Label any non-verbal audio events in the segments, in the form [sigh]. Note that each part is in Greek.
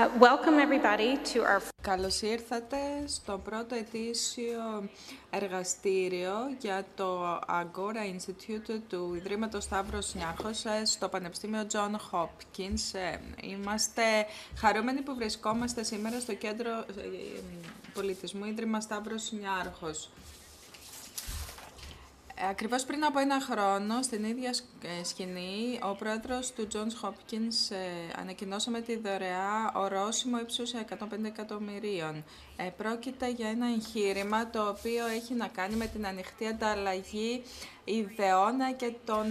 Uh, welcome everybody to our... Καλώς ήρθατε στο πρώτο ετήσιο εργαστήριο για το Agora Institute του Ιδρύματος Σταύρος Νιάρχος ε, στο Πανεπιστήμιο John Hopkins. Ε, είμαστε χαρούμενοι που βρισκόμαστε σήμερα στο Κέντρο ε, Πολιτισμού Ίδρυμα Σταύρος Νιάρχος. Ακριβώς πριν από ένα χρόνο, στην ίδια ε, σκηνή, ο πρόεδρος του Johns Hopkins ε, ανακοινώσαμε τη δωρεά ορόσημο ύψους 150 εκατομμυρίων. Ε, πρόκειται για ένα εγχείρημα το οποίο έχει να κάνει με την ανοιχτή ανταλλαγή ιδεών και τον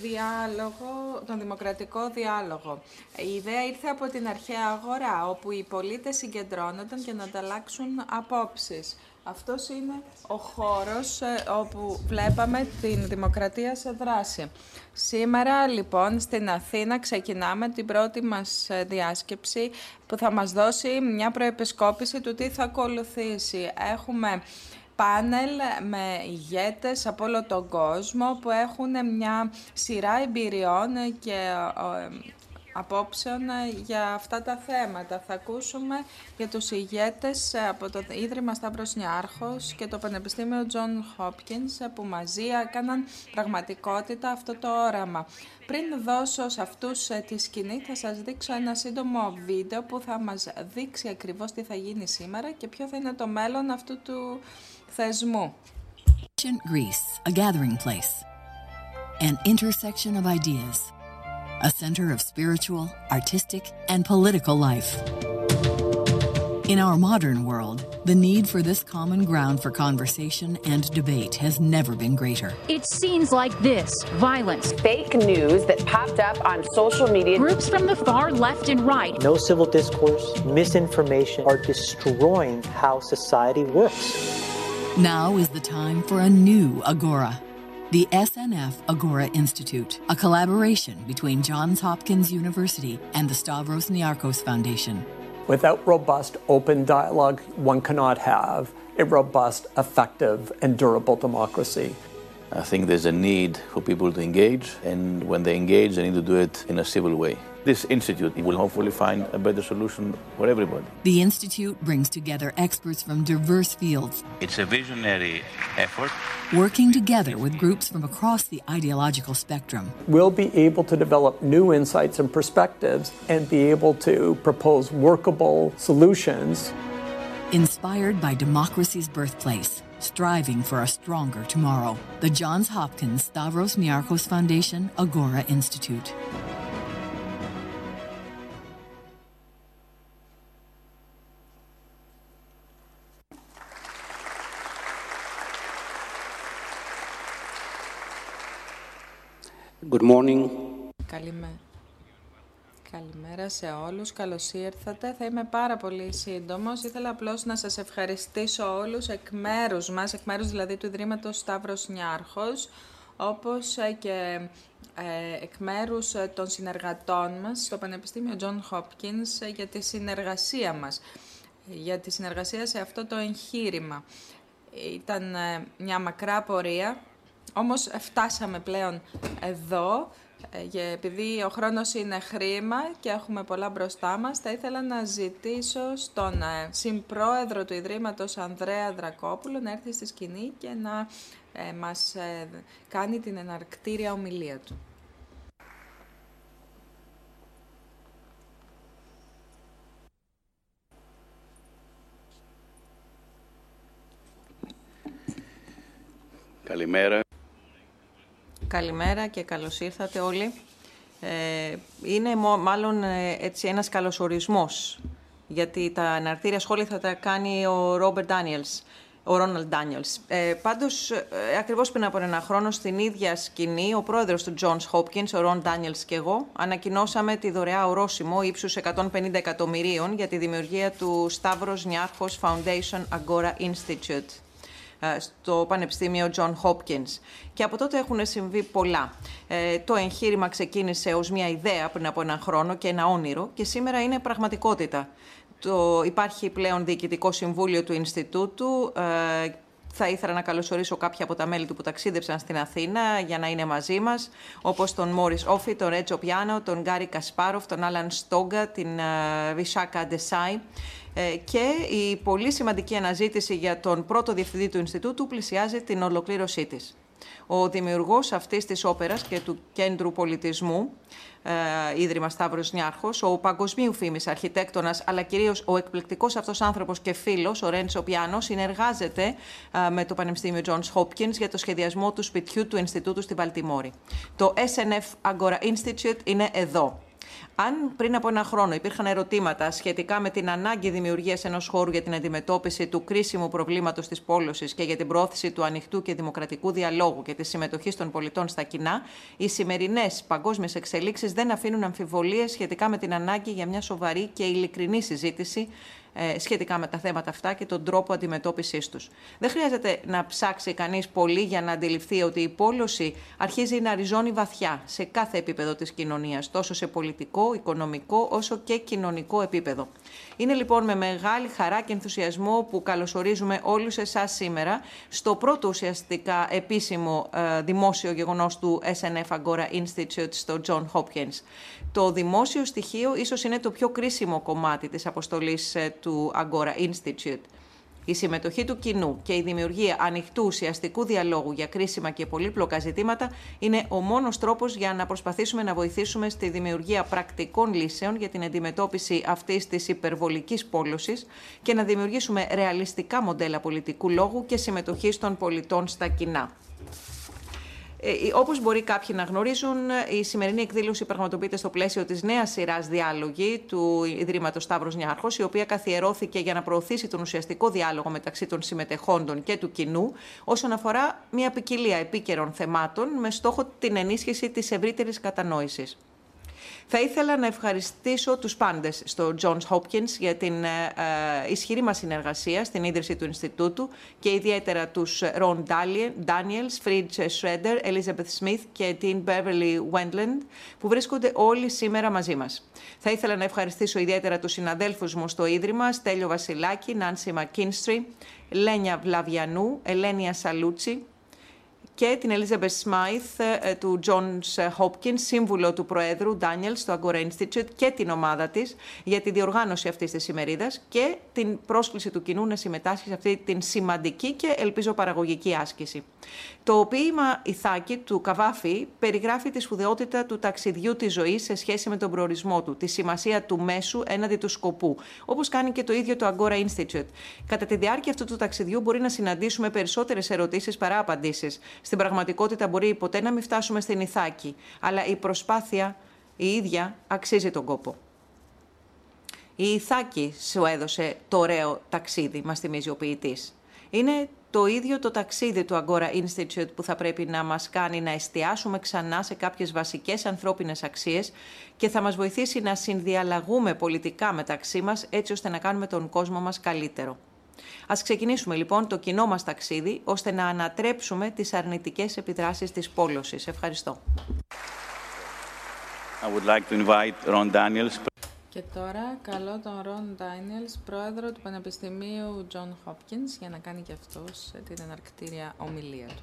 διάλογο, τον δημοκρατικό διάλογο. Η ιδέα ήρθε από την αρχαία αγορά, όπου οι πολίτες συγκεντρώνονταν για να ανταλλάξουν απόψεις. Αυτός είναι ο χώρος ε, όπου βλέπαμε την δημοκρατία σε δράση. Σήμερα λοιπόν στην Αθήνα ξεκινάμε την πρώτη μας ε, διάσκεψη που θα μας δώσει μια προεπισκόπηση του τι θα ακολουθήσει. Έχουμε πάνελ με ηγέτες από όλο τον κόσμο που έχουν μια σειρά εμπειριών και ε, απόψεων ε, για αυτά τα θέματα. Θα ακούσουμε για τους ηγέτες ε, από το Ίδρυμα Σταύρος Νιάρχος και το Πανεπιστήμιο John Hopkins ε, που μαζί έκαναν πραγματικότητα αυτό το όραμα. Πριν δώσω σε αυτούς τη σκηνή θα σας δείξω ένα σύντομο βίντεο που θα μας δείξει ακριβώς τι θα γίνει σήμερα και ποιο θα είναι το μέλλον αυτού του θεσμού. Greece, a gathering place, an intersection of ideas. A center of spiritual, artistic, and political life. In our modern world, the need for this common ground for conversation and debate has never been greater. It's scenes like this violence, fake news that popped up on social media, groups from the far left and right. No civil discourse, misinformation are destroying how society works. Now is the time for a new Agora the SNF Agora Institute, a collaboration between Johns Hopkins University and the Stavros Niarchos Foundation. Without robust, open dialogue, one cannot have a robust, effective, and durable democracy. I think there's a need for people to engage, and when they engage, they need to do it in a civil way. This institute will hopefully find a better solution for everybody. The institute brings together experts from diverse fields. It's a visionary effort. Working together with groups from across the ideological spectrum. We'll be able to develop new insights and perspectives and be able to propose workable solutions. Inspired by democracy's birthplace striving for a stronger tomorrow. The Johns Hopkins Stavros Niarchos Foundation Agora Institute. Good morning. Καλημέρα. Καλημέρα σε όλους, καλώς ήρθατε. Θα είμαι πάρα πολύ σύντομος. Ήθελα απλώς να σας ευχαριστήσω όλους εκ μέρους μας, εκ μέρους δηλαδή του Ιδρύματος Σταύρος Νιάρχος, όπως και ε, εκ μέρους των συνεργατών μας στο Πανεπιστήμιο John Hopkins για τη συνεργασία μας, για τη συνεργασία σε αυτό το εγχείρημα. Ήταν ε, μια μακρά πορεία, όμως φτάσαμε πλέον εδώ και ε, επειδή ο χρόνος είναι χρήμα και έχουμε πολλά μπροστά μας, θα ήθελα να ζητήσω στον ε, συμπρόεδρο του Ιδρύματος Ανδρέα Δρακόπουλο να έρθει στη σκηνή και να ε, μας κάνει την εναρκτήρια ομιλία του. Καλημέρα. Καλημέρα και καλώς ήρθατε όλοι. Ε, είναι μάλλον ε, έτσι ένας καλωσορισμός, γιατί τα αναρτήρια σχόλια θα τα κάνει ο Ρόμπερ Ντάνιελς, ο Ρόναλντ Ντάνιελς. Ε, πάντως, ε, ακριβώς πριν από ένα χρόνο, στην ίδια σκηνή, ο πρόεδρος του Johns Hopkins, ο Ρον Ντάνιελς και εγώ, ανακοινώσαμε τη δωρεά ορόσημο ύψους 150 εκατομμυρίων για τη δημιουργία του Stavros Niarchos Foundation Agora Institute. Ε, στο Πανεπιστήμιο John Hopkins. Και από τότε έχουν συμβεί πολλά. Ε, το εγχείρημα ξεκίνησε ως μια ιδέα πριν από ένα χρόνο και ένα όνειρο και σήμερα είναι πραγματικότητα. Το, υπάρχει πλέον Διοικητικό Συμβούλιο του Ινστιτούτου, ε, Θα ήθελα να καλωσορίσω κάποια από τα μέλη του που ταξίδεψαν στην Αθήνα για να είναι μαζί μας, όπως τον Μόρις Όφη, τον Ρέτσο Πιάνο, τον Γκάρι Κασπάροφ, τον Άλαν Στόγκα, την Βισάκα Ντεσάι και η πολύ σημαντική αναζήτηση για τον πρώτο διευθυντή του Ινστιτούτου πλησιάζει την ολοκλήρωσή της. Ο δημιουργός αυτής της όπερας και του Κέντρου Πολιτισμού, ε, Ίδρυμα Σταύρος Νιάρχος, ο παγκοσμίου φήμης αρχιτέκτονας, αλλά κυρίως ο εκπληκτικός αυτός άνθρωπος και φίλος, ο Ρέντσο Πιάνο, συνεργάζεται ε, με το Πανεπιστήμιο Johns Hopkins για το σχεδιασμό του σπιτιού του Ινστιτούτου στη Βαλτιμόρη. Το SNF Agora Institute είναι εδώ, αν πριν από ένα χρόνο υπήρχαν ερωτήματα σχετικά με την ανάγκη δημιουργίας ενός χώρου για την αντιμετώπιση του κρίσιμου προβλήματος της πόλωσης και για την πρόθεση του ανοιχτού και δημοκρατικού διαλόγου και τη συμμετοχή των πολιτών στα κοινά, οι σημερινές παγκόσμιες εξελίξεις δεν αφήνουν αμφιβολίες σχετικά με την ανάγκη για μια σοβαρή και ειλικρινή συζήτηση ε, σχετικά με τα θέματα αυτά και τον τρόπο αντιμετώπισης τους. Δεν χρειάζεται να ψάξει κανείς πολύ για να αντιληφθεί ότι η πόλωση αρχίζει να ριζώνει βαθιά σε κάθε επίπεδο της κοινωνίας, τόσο σε πολιτικό, οικονομικό, όσο και κοινωνικό επίπεδο. Είναι λοιπόν με μεγάλη χαρά και ενθουσιασμό που καλωσορίζουμε όλους εσάς σήμερα στο πρώτο ουσιαστικά επίσημο ε, δημόσιο γεγονός του SNF Agora Institute στο John Hopkins. Το δημόσιο στοιχείο ίσως είναι το πιο κρίσιμο κομμάτι της αποστολής ε, του Agora Institute. Η συμμετοχή του κοινού και η δημιουργία ανοιχτού ουσιαστικού διαλόγου για κρίσιμα και πολύπλοκα ζητήματα είναι ο μόνος τρόπος για να προσπαθήσουμε να βοηθήσουμε στη δημιουργία πρακτικών λύσεων για την αντιμετώπιση αυτής της υπερβολικής πόλωσης και να δημιουργήσουμε ρεαλιστικά μοντέλα πολιτικού λόγου και συμμετοχής των πολιτών στα κοινά. Ε, Όπως μπορεί κάποιοι να γνωρίζουν, η σημερινή εκδήλωση πραγματοποιείται στο πλαίσιο της νέας σειράς διάλογη του Ιδρύματος Σταύρος Νιάρχος, η οποία καθιερώθηκε για να προωθήσει τον ουσιαστικό διάλογο μεταξύ των συμμετεχόντων και του κοινού, όσον αφορά μια ποικιλία επίκαιρων θεμάτων με στόχο την ενίσχυση της ευρύτερης κατανόησης. Θα ήθελα να ευχαριστήσω τους πάντες στο Johns Hopkins για την ε, ε, ισχυρή μας συνεργασία στην ίδρυση του Ινστιτούτου και ιδιαίτερα τους Ron Daniels, Fridge Schroeder, Elizabeth Smith και την Beverly Wendland που βρίσκονται όλοι σήμερα μαζί μας. Θα ήθελα να ευχαριστήσω ιδιαίτερα τους συναδέλφους μου στο Ίδρυμα, Στέλιο Βασιλάκη, Νάνση Μακίνστρι, Λένια Βλαβιανού, Ελένια Σαλούτσι, και την Elizabeth Smythe ε, του Johns Hopkins, σύμβουλο του Προέδρου Daniel στο Agora Institute και την ομάδα της για τη διοργάνωση αυτής της ημερίδας και την πρόσκληση του κοινού να συμμετάσχει σε αυτή την σημαντική και ελπίζω παραγωγική άσκηση. Το ποίημα Ιθάκη του Καβάφη περιγράφει τη σπουδαιότητα του ταξιδιού της ζωής σε σχέση με τον προορισμό του, τη σημασία του μέσου έναντι του σκοπού, όπως κάνει και το ίδιο το Agora Institute. Κατά τη διάρκεια αυτού του ταξιδιού μπορεί να συναντήσουμε περισσότερες ερωτήσεις παρά απαντήσεις. Στην πραγματικότητα μπορεί ποτέ να μην φτάσουμε στην Ιθάκη, αλλά η προσπάθεια η ίδια αξίζει τον κόπο. Η Ιθάκη σου έδωσε το ωραίο ταξίδι, μας θυμίζει ο ποιητής. Είναι το ίδιο το ταξίδι του Agora Institute που θα πρέπει να μας κάνει να εστιάσουμε ξανά σε κάποιες βασικές ανθρώπινες αξίες και θα μας βοηθήσει να συνδιαλλαγούμε πολιτικά μεταξύ μας έτσι ώστε να κάνουμε τον κόσμο μας καλύτερο. Ας ξεκινήσουμε λοιπόν το κοινό μας ταξίδι, ώστε να ανατρέψουμε τις αρνητικές επιδράσεις της πόλωσης. Ευχαριστώ. I would like to invite Ron Daniels. Και τώρα καλώ τον Ρον Ντάινιελς, πρόεδρο του Πανεπιστημίου John Hopkins, για να κάνει και αυτός την εναρκτήρια ομιλία του.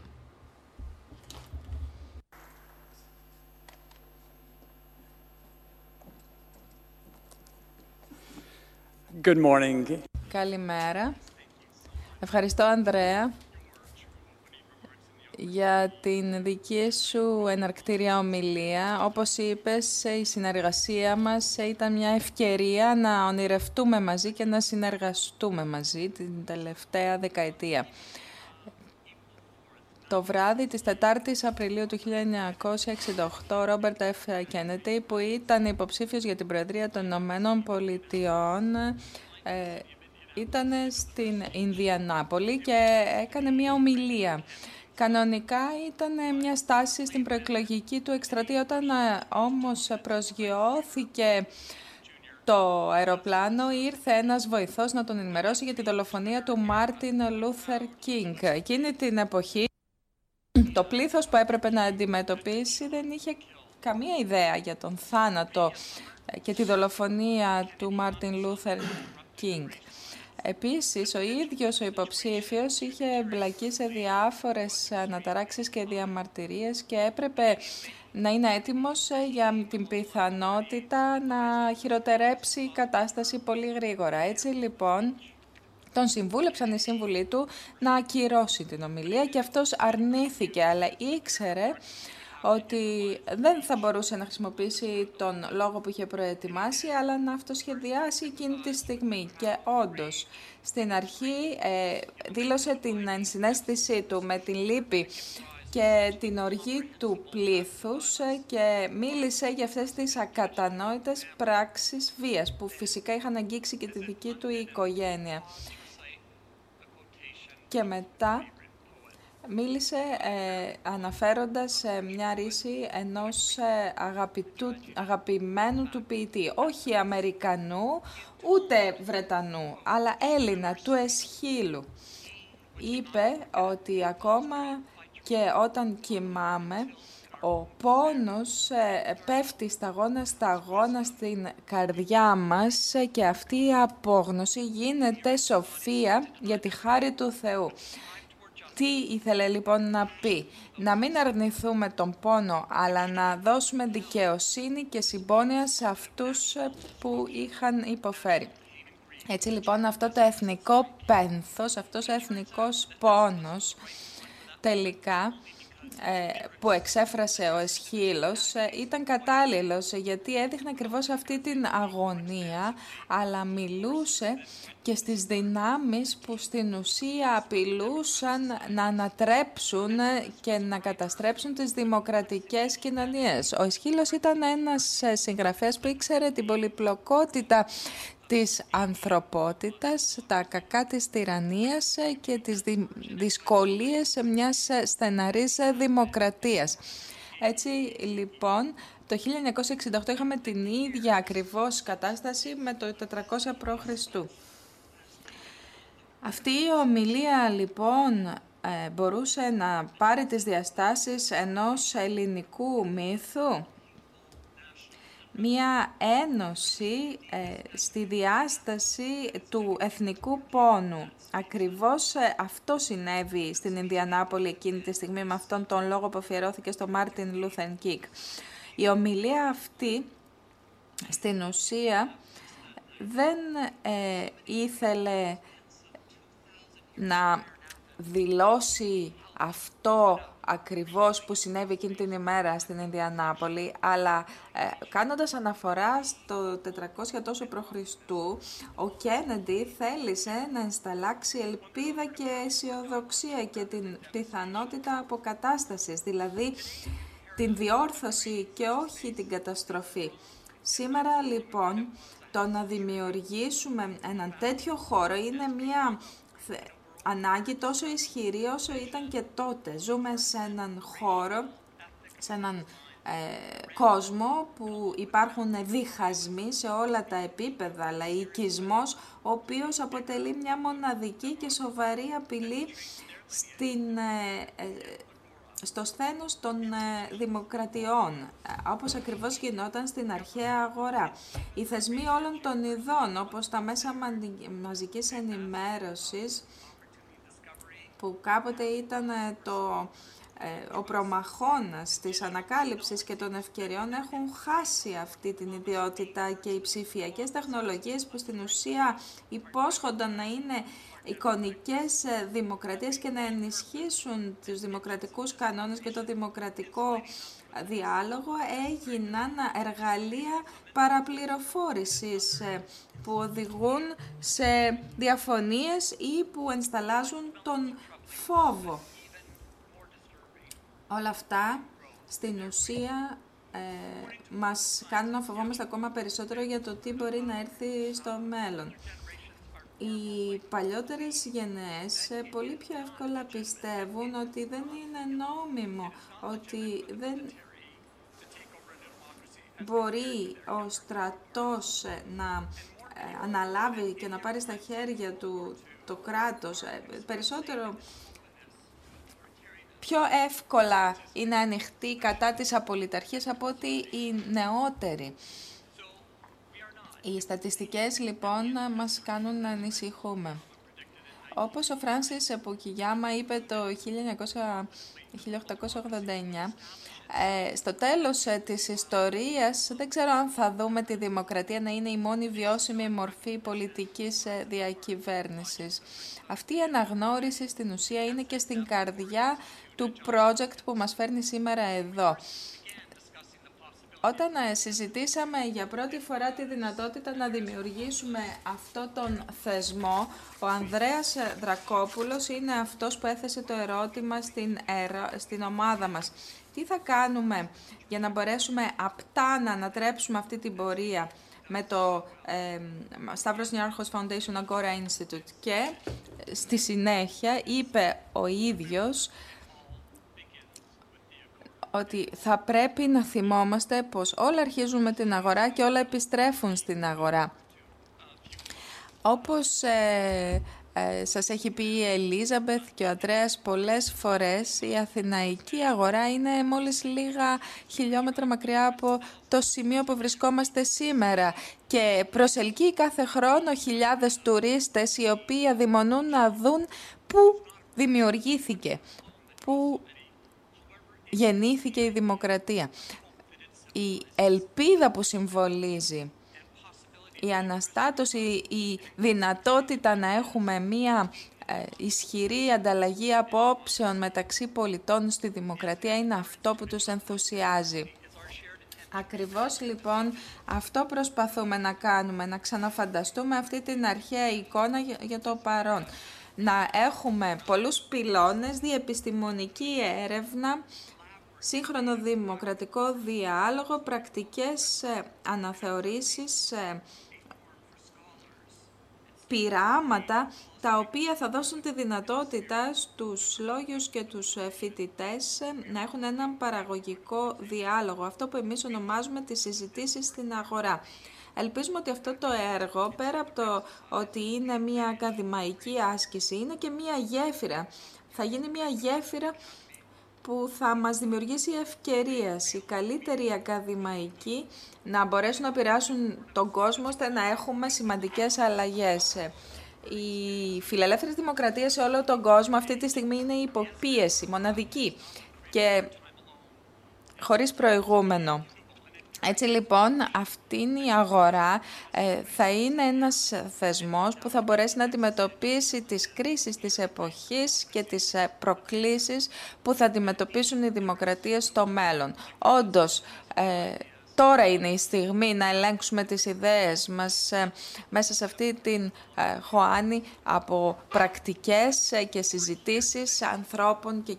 Good morning. Καλημέρα. Ευχαριστώ, Ανδρέα, για την δική σου εναρκτήρια ομιλία. Όπως είπες, η συνεργασία μας ήταν μια ευκαιρία να ονειρευτούμε μαζί και να συνεργαστούμε μαζί την τελευταία δεκαετία. Το βράδυ της 4ης Απριλίου του 1968, ο Ρόμπερτ Εφ. Κένεντι, που ήταν υποψήφιος για την Προεδρία των Ηνωμένων Πολιτειών, ε, ήταν στην Ινδιανάπολη και έκανε μια ομιλία. Κανονικά ήταν μια στάση στην προεκλογική του εκστρατεία, όταν ε, όμως προσγειώθηκε το αεροπλάνο ήρθε ένας βοηθός να τον ενημερώσει για τη δολοφονία του Μάρτιν Λούθερ Κινγκ. Εκείνη την εποχή το πλήθος που έπρεπε να αντιμετωπίσει δεν είχε καμία ιδέα για τον θάνατο και τη δολοφονία του Μάρτιν Λούθερ Κινγκ. Επίσης, ο ίδιος ο υποψήφιος είχε εμπλακεί σε διάφορες αναταράξεις και διαμαρτυρίες και έπρεπε να είναι έτοιμος ε, για την πιθανότητα να χειροτερέψει η κατάσταση πολύ γρήγορα. Έτσι λοιπόν, τον συμβούλεψαν οι σύμβουλοι του να ακυρώσει την ομιλία και αυτός αρνήθηκε, αλλά ήξερε ότι δεν θα μπορούσε να χρησιμοποιήσει τον λόγο που είχε προετοιμάσει, αλλά να αυτοσχεδιάσει εκείνη τη στιγμή. Και όντως, στην αρχή ε, δήλωσε την ενσυναίσθησή του με την λύπη και την οργή του πλήθους ε, και μίλησε για αυτές τις ακατανόητες πράξεις βίας που φυσικά είχαν αγγίξει και τη δική του οικογένεια. Και μετά μίλησε ε, αναφέροντας ε, μια ρίση ενός ε, αγαπητού, αγαπημένου του ποιητή, όχι Αμερικανού ούτε Βρετανού, αλλά Έλληνα, του Εσχύλου. Είπε ότι ακόμα και όταν κοιμάμαι, ο πόνος ε, πέφτει σταγόνα σταγόνα στην καρδιά μας και αυτή η απόγνωση γίνεται σοφία για τη χάρη του Θεού. Τι ήθελε λοιπόν να πει, να μην αρνηθούμε τον πόνο, αλλά να δώσουμε δικαιοσύνη και συμπόνια σε αυτούς ε, που είχαν υποφέρει. Έτσι λοιπόν αυτό το εθνικό πένθος, αυτός ο εθνικός πόνος τελικά ε, που εξέφρασε ο Εσχύλος ε, ήταν κατάλληλος γιατί έδειχνε ακριβώς αυτή την αγωνία αλλά μιλούσε και στις δυνάμεις που στην ουσία απειλούσαν να ανατρέψουν και να καταστρέψουν τις δημοκρατικές κοινωνίες. Ο Εσχύλος ήταν ένας συγγραφέας που ήξερε την πολυπλοκότητα της ανθρωπότητας, τα κακά της τυραννίας και τις δυσκολίες μιας στεναρής δημοκρατίας. Έτσι λοιπόν το 1968 είχαμε την ίδια ακριβώς κατάσταση με το 400 π.Χ. Αυτή η ομιλία λοιπόν ε, μπορούσε να πάρει τις διαστάσεις ενός ελληνικού μύθου; Μία ένωση ε, στη διάσταση του εθνικού πόνου. Ακριβώς ε, αυτό συνέβη στην Ινδιανάπολη εκείνη τη στιγμή με αυτόν τον λόγο που αφιερώθηκε στο Μάρτιν Λούθερ Κινγκ. Η ομιλία αυτή στην ουσία δεν ε, ήθελε να δηλώσει αυτό ακριβώς που συνέβη εκείνη την ημέρα στην Ινδιανάπολη, αλλά ε, κάνοντας αναφορά στο 400 τόσο π.Χ. ο Κέννεντι θέλησε να ενσταλλάξει ελπίδα και αισιοδοξία και την πιθανότητα αποκατάστασης, δηλαδή την διόρθωση και όχι την καταστροφή. Σήμερα λοιπόν το να δημιουργήσουμε έναν τέτοιο χώρο είναι μια ανάγκη τόσο ισχυρή όσο ήταν και τότε. Ζούμε σε έναν χώρο, σε έναν ε, κόσμο που υπάρχουν διχασμοί σε όλα τα επίπεδα, λαϊκισμός, ο οποίος αποτελεί μια μοναδική και σοβαρή απειλή στην, ε, ε, στο σθένος των δημοκρατιών, όπως ακριβώς γινόταν στην αρχαία αγορά. Οι θεσμοί όλων των ειδών, όπως τα μέσα μαζικής ενημέρωσης, που κάποτε ήταν ε, το, ε, ο προμαχώνας της ανακάλυψης και των ευκαιριών έχουν χάσει αυτή την ιδιότητα και οι ψηφιακές τεχνολογίες που στην ουσία υπόσχονταν να είναι εικονικές ε, δημοκρατίες και να ενισχύσουν τους δημοκρατικούς κανόνες και το δημοκρατικό διάλογο έγιναν εργαλεία παραπληροφόρησης που οδηγούν σε διαφωνίες ή που ενσταλάζουν τον φόβο. Όλα αυτά στην ουσία ε, μας κάνουν να φοβόμαστε ακόμα περισσότερο για το τι μπορεί να έρθει στο μέλλον. Οι παλιότερες γενναίες ε, πολύ πιο εύκολα πιστεύουν ότι δεν είναι νόμιμο, ότι δεν μπορεί ο στρατός ε, να ε, αναλάβει και να πάρει στα χέρια του το κράτος. Περισσότερο πιο εύκολα είναι ανοιχτή κατά της απολυταρχίας από ότι οι νεότεροι. Οι στατιστικές λοιπόν μας κάνουν να ανησυχούμε. Όπως ο Φράνσις Πουκιγιάμα είπε το 1889, ε, στο τέλος ε, της ιστορίας δεν ξέρω αν θα δούμε τη δημοκρατία να είναι η μόνη βιώσιμη μορφή πολιτικής ε, διακυβέρνησης. Αυτή η αναγνώριση στην ουσία είναι και στην καρδιά του project που μας φέρνει σήμερα εδώ. Όταν ε, συζητήσαμε για πρώτη φορά τη δυνατότητα να δημιουργήσουμε αυτό τον θεσμό, ο Ανδρέας Δρακόπουλος είναι αυτός που έθεσε το ερώτημα στην, στην ομάδα μας. Τι θα κάνουμε για να μπορέσουμε απτά να ανατρέψουμε αυτή την πορεία με το ε, Stavros Niarchos Foundation Agora Institute και στη συνέχεια είπε ο ίδιος ότι θα πρέπει να θυμόμαστε πως όλα αρχίζουν με την αγορά και όλα επιστρέφουν στην αγορά. Όπως ε, ε, σας έχει πει η Ελίζαμπεθ και ο Αντρέας πολλές φορές, η αθηναϊκή αγορά είναι μόλις λίγα χιλιόμετρα μακριά από το σημείο που βρισκόμαστε σήμερα και προσελκύει κάθε χρόνο χιλιάδες τουρίστες οι οποίοι αδειμονούν να δουν πού δημιουργήθηκε, πού γεννήθηκε η δημοκρατία. Η ελπίδα που συμβολίζει, η αναστάτωση, η δυνατότητα να έχουμε μία ε, ισχυρή ανταλλαγή απόψεων μεταξύ πολιτών στη δημοκρατία είναι αυτό που τους ενθουσιάζει. Ακριβώς λοιπόν αυτό προσπαθούμε να κάνουμε, να ξαναφανταστούμε αυτή την αρχαία εικόνα για το παρόν. Να έχουμε πολλούς πυλώνες, διεπιστημονική έρευνα, σύγχρονο δημοκρατικό διάλογο, πρακτικές ε, αναθεωρήσεις, ε, πειράματα τα οποία θα δώσουν τη δυνατότητα στους λόγιους και τους ε, φοιτητές να έχουν έναν παραγωγικό διάλογο, αυτό που εμείς ονομάζουμε τις συζητήσεις στην αγορά. Ελπίζουμε ότι αυτό το έργο, πέρα από το ότι είναι μια ακαδημαϊκή άσκηση, είναι και μια γέφυρα. Θα γίνει μια γέφυρα που θα μας δημιουργήσει ευκαιρίες, οι καλύτεροι ακαδημαϊκοί να μπορέσουν να επηρεάσουν τον κόσμο ώστε να έχουμε σημαντικές αλλαγές. Η φιλελεύθερη δημοκρατία σε όλο τον κόσμο αυτή τη στιγμή είναι υποπίεση, μοναδική και χωρίς προηγούμενο. Έτσι λοιπόν αυτή η αγορά ε, θα είναι ένας θεσμός που θα μπορέσει να αντιμετωπίσει τις κρίσεις της εποχής και τις ε, προκλήσεις που θα αντιμετωπίσουν οι δημοκρατίες στο μέλλον. Όντως, ε, τώρα είναι η στιγμή να ελέγξουμε τις ιδέες μας μέσα σε αυτή την χωάνη από πρακτικές και συζητήσεις ανθρώπων και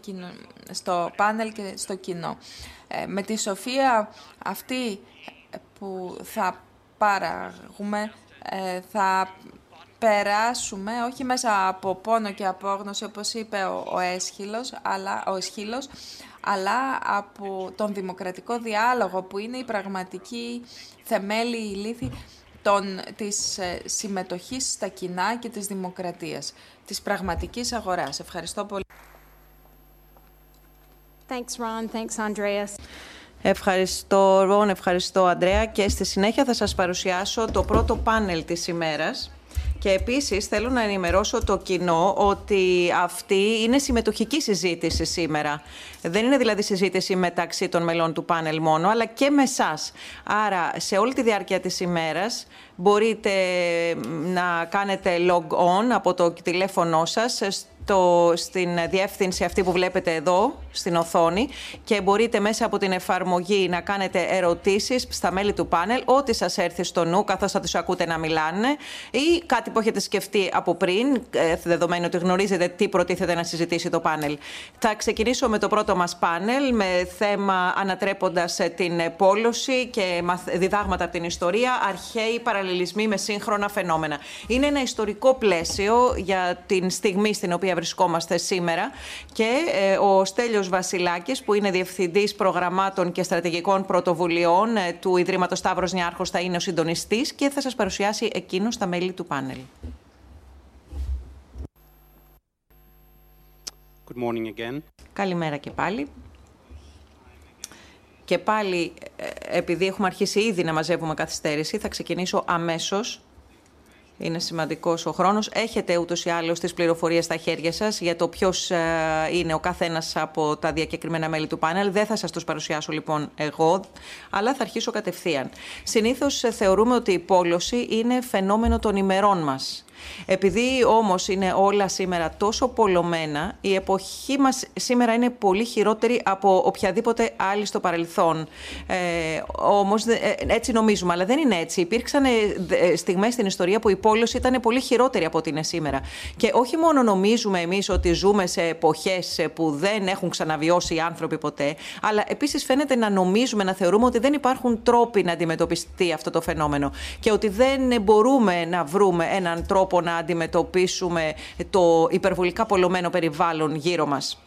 στο πάνελ και στο κοινό. Ε, με τη σοφία αυτή που θα παράγουμε, ε, θα περάσουμε όχι μέσα από πόνο και απόγνωση, όπως είπε ο, ο, έσχυλος, αλλά, ο Εσχύλος, αλλά από τον δημοκρατικό διάλογο που είναι η πραγματική θεμέλη, η λύθη των, της ε, συμμετοχής στα κοινά και της δημοκρατίας, της πραγματικής αγοράς. Ευχαριστώ πολύ. Thanks, Ron. Thanks, Andreas. Ευχαριστώ, Ρον, ευχαριστώ, Αντρέα. Και στη συνέχεια θα σας παρουσιάσω το πρώτο πάνελ της ημέρας. Και επίσης θέλω να ενημερώσω το κοινό ότι αυτή είναι συμμετοχική συζήτηση σήμερα. Δεν είναι δηλαδή συζήτηση μεταξύ των μελών του πάνελ μόνο, αλλά και με εσάς. Άρα, σε όλη τη διάρκεια της ημέρας μπορείτε να κάνετε log on από το τηλέφωνό σας το, στην διεύθυνση αυτή που βλέπετε εδώ στην οθόνη και μπορείτε μέσα από την εφαρμογή να κάνετε ερωτήσεις στα μέλη του πάνελ, ό,τι σας έρθει στο νου καθώς θα τους ακούτε να μιλάνε ή κάτι που έχετε σκεφτεί από πριν, ε, δεδομένου ότι γνωρίζετε τι προτίθεται να συζητήσει το πάνελ. Θα ξεκινήσω με το πρώτο μας πάνελ με θέμα ανατρέποντας ε, την πόλωση και διδάγματα από την ιστορία, αρχαίοι παραλληλισμοί με σύγχρονα φαινόμενα. Είναι ένα ιστορικό πλαίσιο για την στιγμή στην οποία βρισκόμαστε σήμερα και ε, ο Στέλιος Βασιλάκης που είναι Διευθυντής Προγραμμάτων και Στρατηγικών Πρωτοβουλειών ε, του Ιδρύματος Σταύρος Νιάρχος θα είναι ο συντονιστής και θα σας παρουσιάσει εκείνο στα μέλη του πάνελ. Good morning again. Καλημέρα και πάλι. Και πάλι, ε, επειδή έχουμε αρχίσει ήδη να μαζεύουμε καθυστέρηση, θα ξεκινήσω αμέσως είναι σημαντικός ο χρόνος. Έχετε ούτως ή άλλως τις πληροφορίες στα χέρια σας για το ποιος ε, είναι ο καθένας από τα διακεκριμένα μέλη του πάνελ. Δεν θα σας τους παρουσιάσω λοιπόν εγώ, αλλά θα αρχίσω κατευθείαν. Συνήθως ε, θεωρούμε ότι η πόλωση είναι φαινόμενο των ημερών μας. Επειδή όμως είναι όλα σήμερα τόσο πολλωμένα, η εποχή μας σήμερα είναι πολύ χειρότερη από οποιαδήποτε άλλη στο παρελθόν. Ε, όμως ε, έτσι νομίζουμε, αλλά δεν είναι έτσι. Υπήρξαν ε, ε, στιγμές στην ιστορία που η πόλωση ήταν πολύ χειρότερη από ό,τι είναι σήμερα. Και όχι μόνο νομίζουμε εμείς ότι ζούμε σε εποχές που δεν έχουν ξαναβιώσει οι άνθρωποι ποτέ, αλλά επίσης φαίνεται να νομίζουμε, να θεωρούμε ότι δεν υπάρχουν τρόποι να αντιμετωπιστεί αυτό το φαινόμενο και ότι δεν μπορούμε να βρούμε έναν τρόπο να αντιμετωπίσουμε το υπερβολικά πολλωμένο περιβάλλον γύρω μας.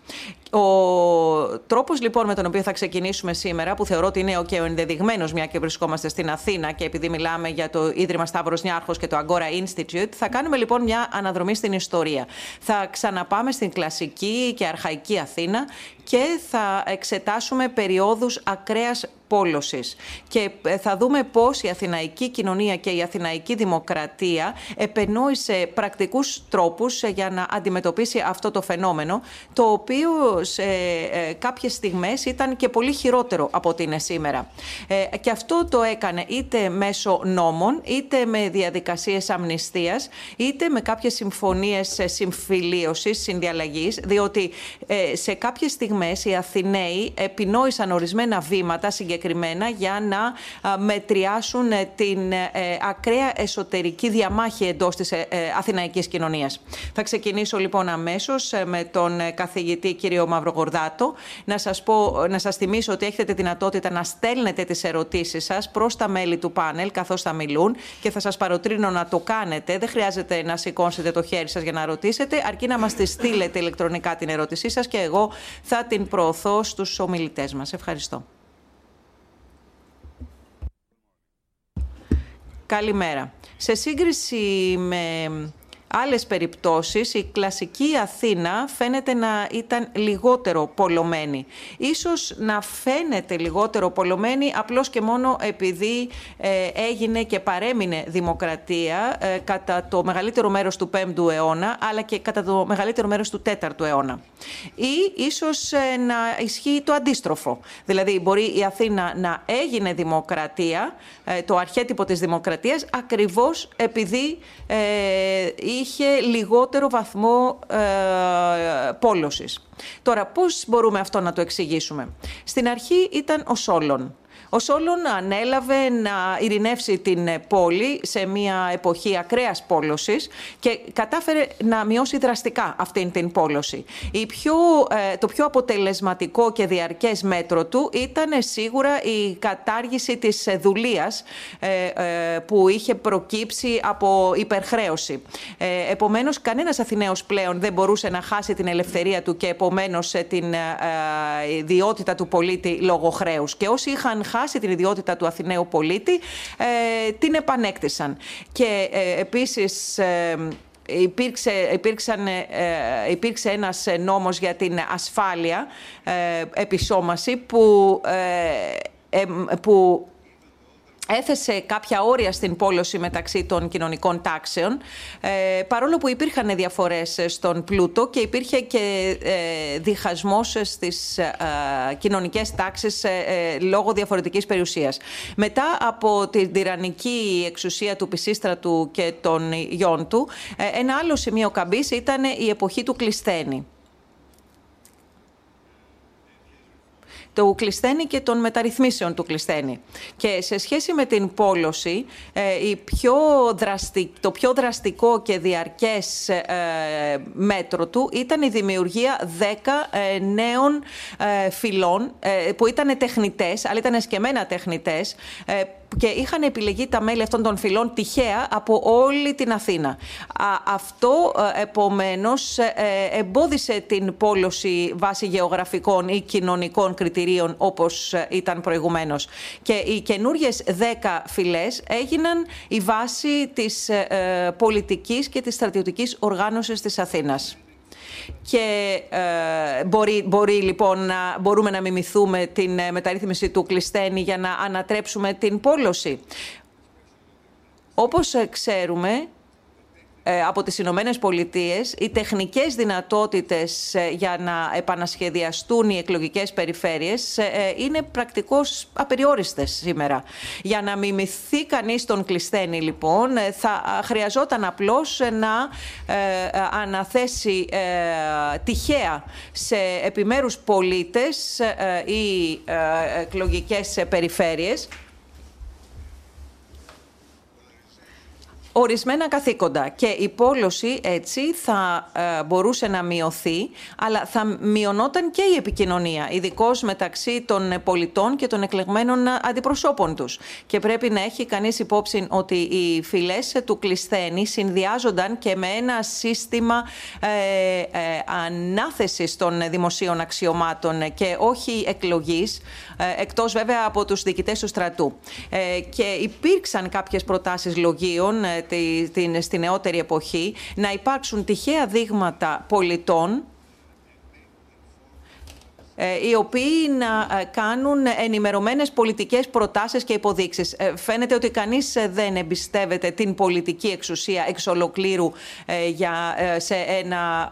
Ο τρόπος λοιπόν με τον οποίο θα ξεκινήσουμε σήμερα, που θεωρώ ότι είναι και ο ενδεδειγμένος, μια και βρισκόμαστε στην Αθήνα και επειδή μιλάμε για το Ίδρυμα Σταύρος Νιάρχος και το Agora Institute, θα κάνουμε λοιπόν μια αναδρομή στην ιστορία. Θα ξαναπάμε στην κλασική και αρχαϊκή Αθήνα και θα εξετάσουμε περιόδους ακραίας πόλωσης. Και ε, θα δούμε πώς η αθηναϊκή κοινωνία και η αθηναϊκή δημοκρατία επενόησε πρακτικούς τρόπους για να αντιμετωπίσει αυτό το φαινόμενο, το οποίο σε ε, κάποιες στιγμές ήταν και πολύ χειρότερο από ό,τι είναι σήμερα. Ε, και αυτό το έκανε είτε μέσω νόμων, είτε με διαδικασίες αμνηστίας, είτε με κάποιες συμφωνίες συμφιλίωσης, συνδιαλλαγής, διότι σε κάποιες στιγμές οι Αθηναίοι επινόησαν ορισμένα βήματα συγκεκριμένα για να μετριάσουν την ακραία εσωτερική διαμάχη εντός της αθηναϊκής κοινωνίας. Θα ξεκινήσω λοιπόν αμέσως με τον καθηγητή κύριο Μαυρογορδάτο. Να σας, πω, να σας θυμίσω ότι έχετε τη δυνατότητα να στέλνετε τις ερωτήσεις σας προς τα μέλη του πάνελ καθώς θα μιλούν και θα σας παροτρύνω να το κάνετε. Δεν χρειάζεται να σηκώσετε το χέρι σας για να ρωτήσετε, αρκεί να μας τη στείλετε ηλεκτρονικά την ερώτησή σας και εγώ θα την προωθώ στους ομιλητές μας. Ευχαριστώ. Καλημέρα. Σε σύγκριση με άλλες περιπτώσεις η κλασική Αθήνα φαίνεται να ήταν λιγότερο πολλωμένη. Ίσως να φαίνεται λιγότερο πολλωμένη απλώς και μόνο επειδή ε, έγινε και παρέμεινε δημοκρατία ε, κατά το μεγαλύτερο μέρος του 5ου αιώνα αλλά και κατά το μεγαλύτερο μέρος του 4ου αιώνα. Ή ίσως ε, να ισχύει το αντίστροφο. Δηλαδή μπορεί η Αθήνα να έγινε δημοκρατία, το αρχέτυπο της δημοκρατίας, ακριβώς επειδή είχε λιγότερο βαθμό ε, πόλωσης. Τώρα, πώς μπορούμε αυτό να το εξηγήσουμε; Στην αρχή ήταν ο Σόλων. Ο Σόλων ανέλαβε να ειρηνεύσει την πόλη σε μια εποχή ακραίας πόλωσης και κατάφερε να μειώσει δραστικά αυτήν την πόλωση. Η πιο, ε, το πιο αποτελεσματικό και διαρκές μέτρο του ήταν σίγουρα η κατάργηση της δουλείας ε, ε, που είχε προκύψει από υπερχρέωση. Επομένως, κανένας Αθηναίος πλέον δεν μπορούσε να χάσει την ελευθερία του και επομένως την ιδιότητα του πολίτη λόγω χρέους. Και όσοι είχαν χάσει την ιδιότητα του Αθηναίου πολίτη, ε, την επανέκτησαν. Και ε, επίσης... Ε, υπήρξε, υπήρξαν, υπήρξε ένας νόμος για την ασφάλεια επισώμαση που, που έθεσε κάποια όρια στην πόλωση μεταξύ των κοινωνικών τάξεων, ε, παρόλο που υπήρχαν διαφορές στον πλούτο και υπήρχε και ε, διχασμός στις ε, κοινωνικές τάξεις ε, ε, λόγω διαφορετικής περιουσίας. Μετά από την τυραννική εξουσία του Πισίστρατου και των γιών του, ένα άλλο σημείο καμπής ήταν η εποχή του Κλεισθένη. Του Κλεισθένη και των μεταρρυθμίσεων του Κλεισθένη. Και σε σχέση με την πόλωση, ε, η πιο το πιο δραστικό και διαρκές ε, μέτρο του ήταν η δημιουργία 10 ε, νέων φυλών που ήταν τεχνητές, αλλά ήταν εσκεμμένα τεχνητές, και είχαν επιλεγεί τα μέλη αυτών των φυλών τυχαία από όλη την Αθήνα. Αυτό ε, επομένως ε, εμπόδισε την πόλωση βάσει γεωγραφικών ή κοινωνικών κριτηρίων όπως ε, ήταν προηγουμένως. Και οι καινούριες δέκα φυλές έγιναν η βάση της πολιτικής και της στρατιωτικής οργάνωσης της Αθήνας. Και ε, μπορεί, μπορεί λοιπόν να μπορούμε να μιμηθούμε την ε, μεταρρύθμιση του Κλειστένη για να ανατρέψουμε την πόλωση. Όπως ξέρουμε, ε, από τις Ηνωμένες Πολιτείες, οι τεχνικές δυνατότητες ε, για να επανασχεδιαστούν οι εκλογικές περιφέρειες ε, είναι πρακτικώς απεριόριστες σήμερα. Για να μιμηθεί κανείς τον Κλεισθένη λοιπόν θα χρειαζόταν απλώς να αναθέσει τυχαία σε επιμέρους πολίτες ή εκλογικές περιφέρειες ορισμένα καθήκοντα και η πόλωση έτσι θα ε, μπορούσε να μειωθεί, αλλά θα μειωνόταν και η επικοινωνία, ειδικώς μεταξύ των πολιτών και των εκλεγμένων αντιπροσώπων τους. Και πρέπει να έχει κανείς υπόψη ότι οι φυλές του Κλεισθένη συνδυάζονταν και με ένα σύστημα ε, ε, ανάθεσης των δημοσίων αξιωμάτων και όχι εκλογής, ε, εκτός βέβαια από τους διοικητές του στρατού. Ε, και υπήρξαν κάποιες προτάσεις λογίων την, στη νεότερη εποχή να υπάρξουν τυχαία δείγματα πολιτών ε, οι οποίοι να ε, κάνουν ενημερωμένες πολιτικές προτάσεις και υποδείξεις. Ε, φαίνεται ότι κανείς δεν εμπιστεύεται την πολιτική εξουσία εξ ολοκλήρου για, σε ένα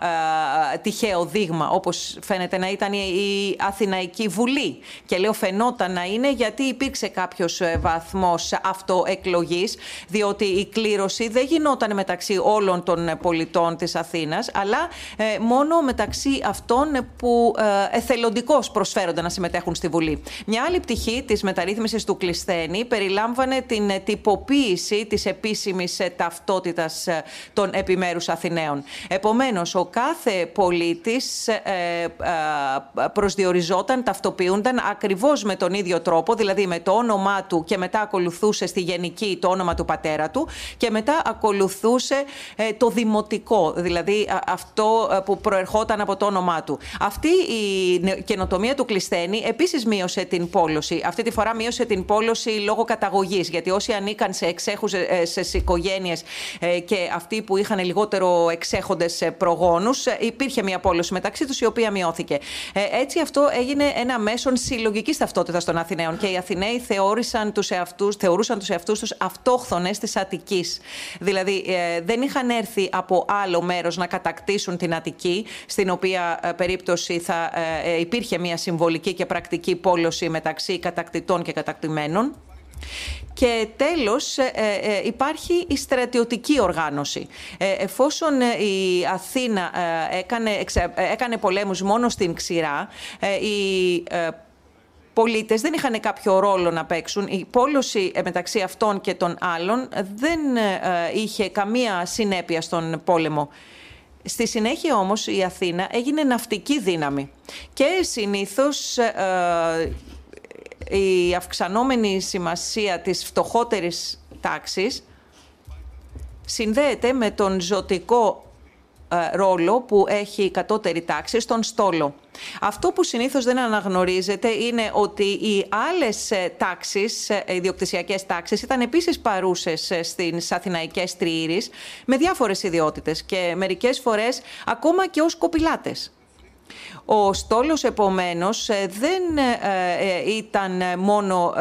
τυχαίο δείγμα, όπως φαίνεται να ήταν η Αθηναϊκή Βουλή. Και λέω φαινόταν να είναι γιατί υπήρξε κάποιος βαθμός αυτοεκλογής, διότι η κλήρωση δεν γινόταν μεταξύ όλων των πολιτών της Αθήνας, αλλά μόνο μεταξύ αυτών που εθελοντικά προσφέρονται να συμμετέχουν στη Βουλή. Μια άλλη πτυχή της μεταρρύθμισης του Κλεισθένη περιλάμβανε την τυποποίηση της επίσημης ταυτότητας ε, των επιμέρους Αθηναίων. Επομένως, ο κάθε πολίτης ε, ε, προσδιοριζόταν, ταυτοποιούνταν ακριβώς με τον ίδιο τρόπο, δηλαδή με το όνομά του και μετά ακολουθούσε στη γενική το όνομα του πατέρα του και μετά ακολουθούσε το δημοτικό, δηλαδή αυτό που προερχόταν από το όνομά του. Αυτή η καινοτομία του Κλεισθένη επίσης μείωσε την πόλωση. Αυτή τη φορά μείωσε την πόλωση λόγω καταγωγής. Γιατί όσοι ανήκαν σε εξέχουσε οικογένειες ε, και αυτοί που είχαν λιγότερο εξέχοντες προγόνους, ε, υπήρχε μια πόλωση μεταξύ τους η οποία μειώθηκε. Ε, έτσι αυτό έγινε ένα μέσον συλλογικής ταυτότητας των Αθηναίων. Και οι Αθηναίοι θεώρησαν τους εαυτούς, θεωρούσαν τους εαυτούς τους αυτόχθονες της Αττικής. Δηλαδή δεν είχαν έρθει από άλλο μέρος να κατακτήσουν την Αττική, στην οποία περίπτωση θα υπήρχε υπήρχε μια συμβολική και πρακτική πόλωση μεταξύ κατακτητών και κατακτημένων. Και τέλος ε, ε, υπάρχει η στρατιωτική οργάνωση. Ε, εφόσον η Αθήνα έκανε, έκανε πολέμους μόνο στην ξηρά, οι πολίτες δεν είχαν κάποιο ρόλο να παίξουν. Η πόλωση μεταξύ αυτών και των άλλων δεν είχε καμία συνέπεια στον πόλεμο. Στη συνέχεια όμως η Αθήνα έγινε ναυτική δύναμη. Και συνήθως ε, η αυξανόμενη σημασία της φτωχότερης τάξης συνδέεται με τον ζωτικό ε, ρόλο που έχει η κατώτερη τάξη στον στόλο. Αυτό που συνήθως δεν αναγνωρίζεται είναι ότι οι άλλες ε, τάξεις, ε, ιδιοκτησιακές τάξεις, ήταν επίσης παρούσες στις αθηναϊκές τριήρεις με διάφορες ιδιότητες και μερικές φορές ακόμα και ως κοπηλάτες. Ο στόλος επομένως ε, δεν, ε, ε, ήταν μόνο,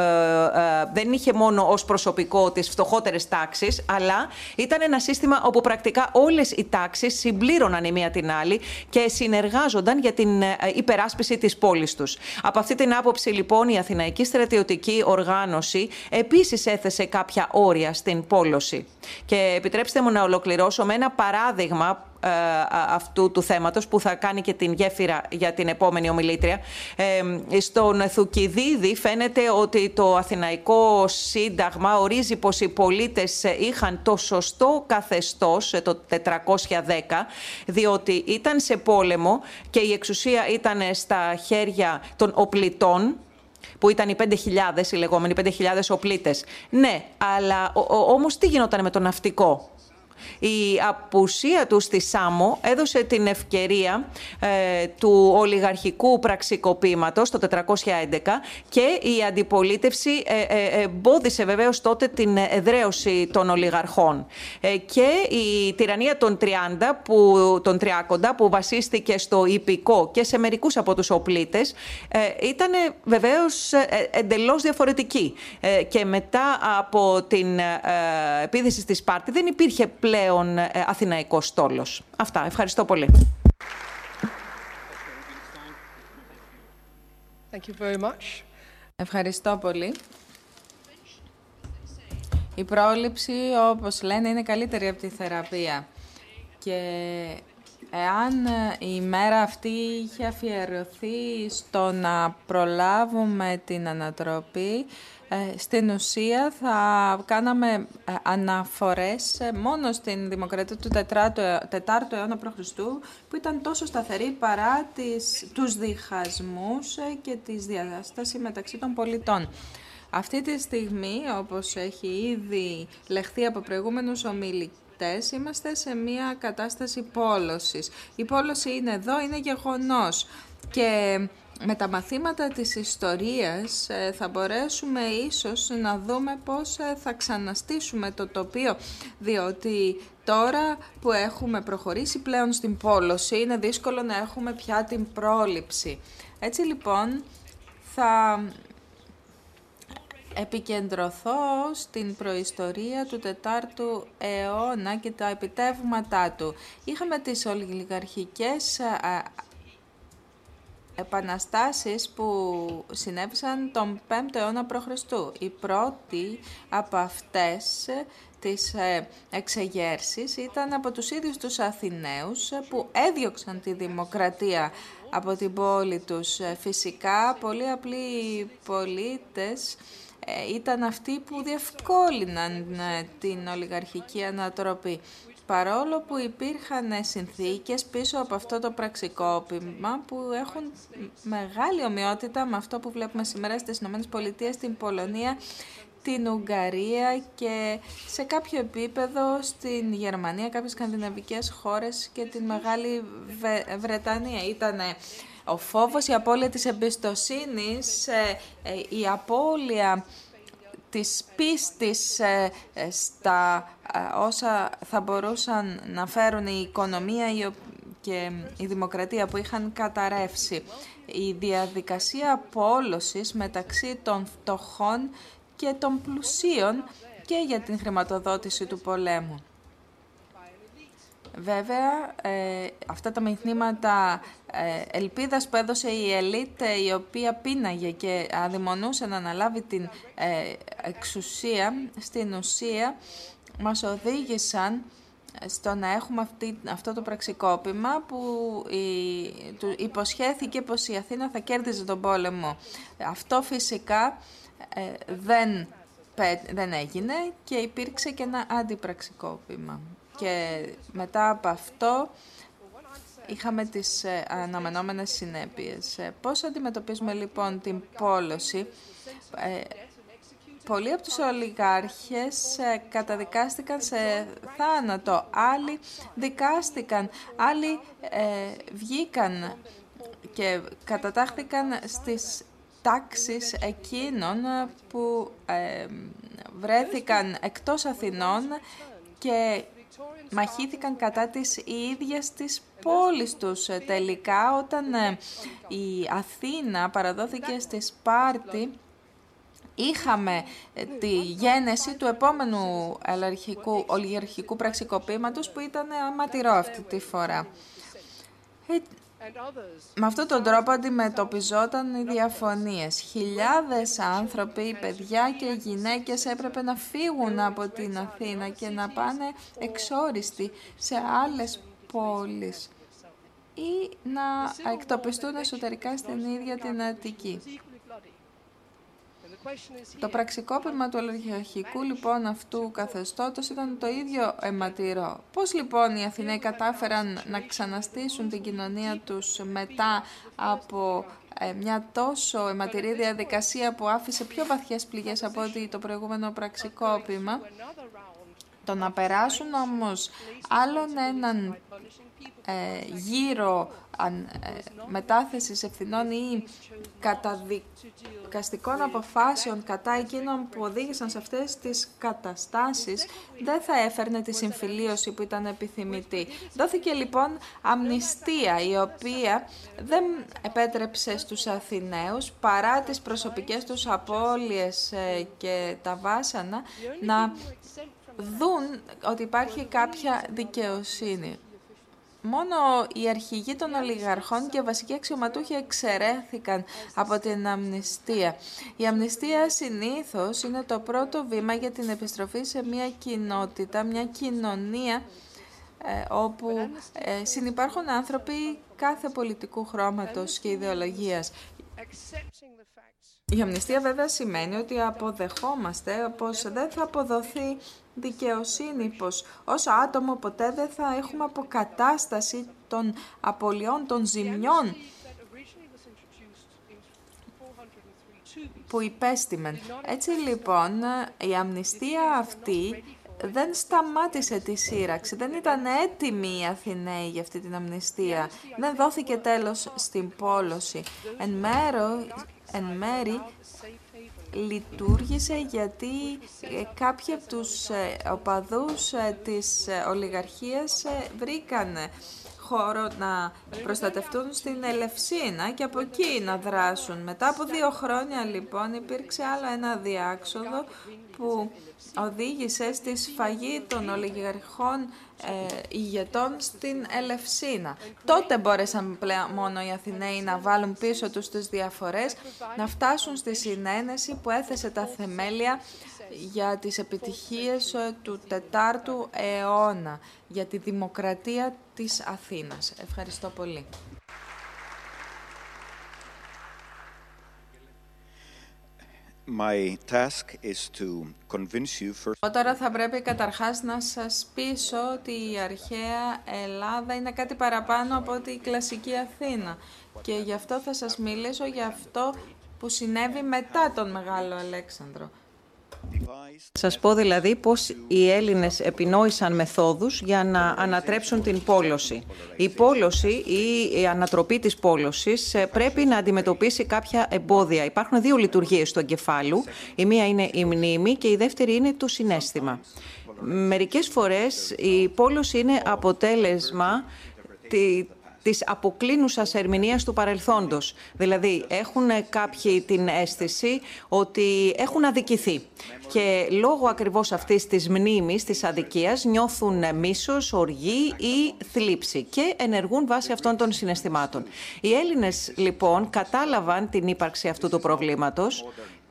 δεν είχε μόνο ως προσωπικό τις φτωχότερες τάξεις, αλλά ήταν ένα σύστημα όπου πρακτικά όλες οι τάξεις συμπλήρωναν η μία την άλλη και συνεργάζονταν για την υπεράσπιση της πόλης τους. Από αυτή την άποψη λοιπόν η Αθηναϊκή Στρατιωτική Οργάνωση επίσης έθεσε κάποια όρια στην πόλωση. Και επιτρέψτε μου να ολοκληρώσω με ένα παράδειγμα ε, αυτού του θέματος που θα κάνει και την γέφυρα για την επόμενη ομιλήτρια. Ε, στον Θουκυδίδη φαίνεται ότι το Αθηναϊκό Σύνταγμα ορίζει πως οι πολίτες είχαν το σωστό καθεστώς ε, το 410 διότι ήταν σε πόλεμο και η εξουσία ήταν στα χέρια των οπλιτών που ήταν οι 5.000, οι λεγόμενοι 5.000 οπλίτες. Ναι, αλλά όμως τι γινόταν με το ναυτικό; Η απουσία του στη Σάμο έδωσε την ευκαιρία ε, του ολιγαρχικού πραξικοπήματος το 411 και η αντιπολίτευση ε, ε, εμπόδισε βεβαίως τότε την εδραίωση των ολιγαρχών. και η τυραννία των 30, που, των 30 που βασίστηκε στο υπηκό και σε μερικούς από τους οπλίτες ήταν βεβαίως εντελώς διαφορετική. και μετά από την επίδυση στη Σπάρτη δεν υπήρχε πλέον αθηναϊκός στόλος. Αυτά. Ευχαριστώ πολύ. Thank you very much. Ευχαριστώ πολύ. Η πρόληψη, όπως λένε, είναι καλύτερη από τη θεραπεία. Και εάν η μέρα αυτή είχε αφιερωθεί στο να προλάβουμε την ανατροπή, ε, στην ουσία θα κάναμε ε, αναφορές ε, μόνο στην δημοκρατία του 4ου αιώνα π.Χ. που ήταν τόσο σταθερή παρά τις, τους διχασμούς και τις διαστάση μεταξύ των πολιτών. Αυτή τη στιγμή, όπως έχει ήδη λεχθεί από προηγούμενους ομιλητές, είμαστε σε μια κατάσταση πόλωσης. Η πόλωση είναι εδώ, είναι γεγονός και με τα μαθήματα της ιστορίας ε, θα μπορέσουμε ίσως να δούμε πώς ε, θα ξαναστήσουμε το τοπίο, διότι τώρα που έχουμε προχωρήσει πλέον στην πόλωση είναι δύσκολο να έχουμε πια την πρόληψη. Έτσι λοιπόν θα επικεντρωθώ στην προϊστορία του τετάρτου αιώνα και τα επιτεύγματά του. Είχαμε τις ολιγαρχικές ε, επαναστάσεις που συνέβησαν τον 5ο αιώνα π.Χ. Η πρώτη από αυτές τις ε, εξεγέρσεις ήταν από τους ίδιους τους Αθηναίους που έδιωξαν τη δημοκρατία από την πόλη τους. Ε, φυσικά, πολύ απλοί πολίτες ε, ήταν αυτοί που διευκόλυναν την ολιγαρχική ανατροπή παρόλο που υπήρχαν συνθήκες πίσω από αυτό το πραξικόπημα που έχουν μεγάλη ομοιότητα με αυτό που βλέπουμε σήμερα στις ΗΠΑ, στην Πολωνία, την Ουγγαρία και σε κάποιο επίπεδο στην Γερμανία, κάποιες σκανδιναβικές χώρες και την Μεγάλη Βρετανία. Ήταν ο φόβος, η απώλεια της εμπιστοσύνης, ε, ε, η απώλεια της πίστης ε, ε, στα ε, όσα θα μπορούσαν να φέρουν η οικονομία και η δημοκρατία που είχαν καταρρεύσει. Η διαδικασία απόλωσης μεταξύ των φτωχών και των πλουσίων και για την χρηματοδότηση του πολέμου. Βέβαια, ε, αυτά τα μηνύματα ε, ελπίδας που έδωσε η ελίτ, ε, η οποία πίναγε και αδειμονούσε να αναλάβει την ε, εξουσία, στην ουσία μας οδήγησαν στο να έχουμε αυτή, αυτό το πραξικόπημα που η, του υποσχέθηκε πως η Αθήνα θα κέρδιζε τον πόλεμο. Αυτό φυσικά δεν, δεν έγινε και υπήρξε και ένα αντιπραξικόπημα. Και μετά από αυτό είχαμε τις ε, αναμενόμενες συνέπειες. Ε, πώς αντιμετωπίζουμε λοιπόν την πόλωση; Ε, πολλοί από τους ολιγάρχες καταδικάστηκαν σε θάνατο, άλλοι δικάστηκαν, άλλοι βγήκαν και κατατάχθηκαν στις τάξεις εκείνων που βρέθηκαν εκτός Αθηνών και μαχήθηκαν κατά της ίδιας της πόλης τους. Ε, τελικά, όταν ε, η Αθήνα παραδόθηκε στη Σπάρτη, είχαμε ε, τη γένεση του επόμενου ολιγαρχικού πραξικοπήματος που ήταν αματηρό αυτή τη φορά. Με αυτόν τον τρόπο αντιμετωπιζόταν οι διαφωνίες. Χιλιάδες άνθρωποι, παιδιά και γυναίκες έπρεπε να φύγουν από την Αθήνα και να πάνε εξόριστοι σε άλλες πόλεις ή να εκτοπιστούν εσωτερικά στην ίδια την Αττική. Το πραξικόπημα του ολιγαρχικού λοιπόν αυτού καθεστώτος ήταν το ίδιο αιματηρό. Πώς λοιπόν οι Αθηναίοι κατάφεραν να ξαναστήσουν την κοινωνία τους μετά από ε, μια τόσο αιματηρή διαδικασία που άφησε πιο βαθιές πληγές από ότι το προηγούμενο πραξικόπημα; Το να περάσουν όμως άλλον έναν ε, γύρω αν, ε, μετάθεσης ευθυνών ή καταδικαστικών αποφάσεων κατά εκείνων που οδήγησαν σε αυτές τις καταστάσεις δεν θα έφερνε τη συμφιλίωση που ήταν επιθυμητή. Δόθηκε λοιπόν αμνηστία η οποία δεν επέτρεψε στους Αθηναίους παρά τις προσωπικές τους απώλειες ε, και τα βάσανα να δουν ότι υπάρχει κάποια δικαιοσύνη. Μόνο οι αρχηγοί των ολιγαρχών και βασικοί αξιωματούχοι εξαιρέθηκαν από την αμνηστία. Η αμνηστία συνήθως είναι το πρώτο βήμα για την επιστροφή σε μια κοινότητα, μια κοινωνία ε, όπου ε, συνυπάρχουν άνθρωποι κάθε πολιτικού χρώματος και ιδεολογίας. Η αμνηστία βέβαια σημαίνει ότι αποδεχόμαστε πως δεν θα αποδοθεί δικαιοσύνη, πως ως άτομο ποτέ δεν θα έχουμε αποκατάσταση των απολειών, των ζημιών που υπέστημεν. Έτσι λοιπόν η αμνηστία αυτή δεν σταμάτησε τη σύραξη, δεν ήταν έτοιμοι οι Αθηναίοι για αυτή την αμνηστία, δεν δόθηκε τέλος στην πόλωση. Εν, μέρο, εν μέρη λειτουργήσε γιατί ε, κάποιοι από τους ε, οπαδούς ε, της ολιγαρχίας βρήκαν χώρο να προστατευτούν στην Ελευσίνα και από εκεί να δράσουν. Μετά από δύο χρόνια λοιπόν υπήρξε άλλο ένα διάξοδο που οδήγησε στη σφαγή των ολιγαρχών ε, ηγετών στην Ελευσίνα. Τότε μπόρεσαν πλέον μόνο οι Αθηναίοι να βάλουν πίσω τους τις διαφορές, να φτάσουν στη συνένεση που έθεσε τα θεμέλια για τις επιτυχίες ε, του τετάρτου αιώνα, για τη δημοκρατία της Αθήνας. Ευχαριστώ πολύ. My task is to convince you first... Τώρα θα πρέπει καταρχάς να σας πείσω ότι η αρχαία Ελλάδα είναι κάτι παραπάνω από ότι η κλασική Αθήνα. Και γι' αυτό θα σας μιλήσω για αυτό που συνέβη μετά τον Μεγάλο Αλέξανδρο. Σας πω δηλαδή πώς οι Έλληνες επινόησαν μεθόδους για να ανατρέψουν την πόλωση. Η πόλωση ή η ανατροπή της πόλωσης ε, πρέπει να αντιμετωπίσει κάποια εμπόδια. Υπάρχουν δύο λειτουργίες του εγκεφάλου. Η μία είναι η μνήμη και η δεύτερη είναι το συνέστημα. Μερικές φορές η πόλωση είναι αποτέλεσμα της αποκλίνουσας ερμηνείας του παρελθόντος. Δηλαδή, έχουν κάποιοι την αίσθηση ότι έχουν αδικηθεί. Και λόγω ακριβώς αυτής της μνήμης, της αδικίας, νιώθουν μίσος, οργή ή θλίψη και ενεργούν βάσει αυτών των συναισθημάτων. Οι Έλληνες, λοιπόν, κατάλαβαν την ύπαρξη αυτού του προβλήματος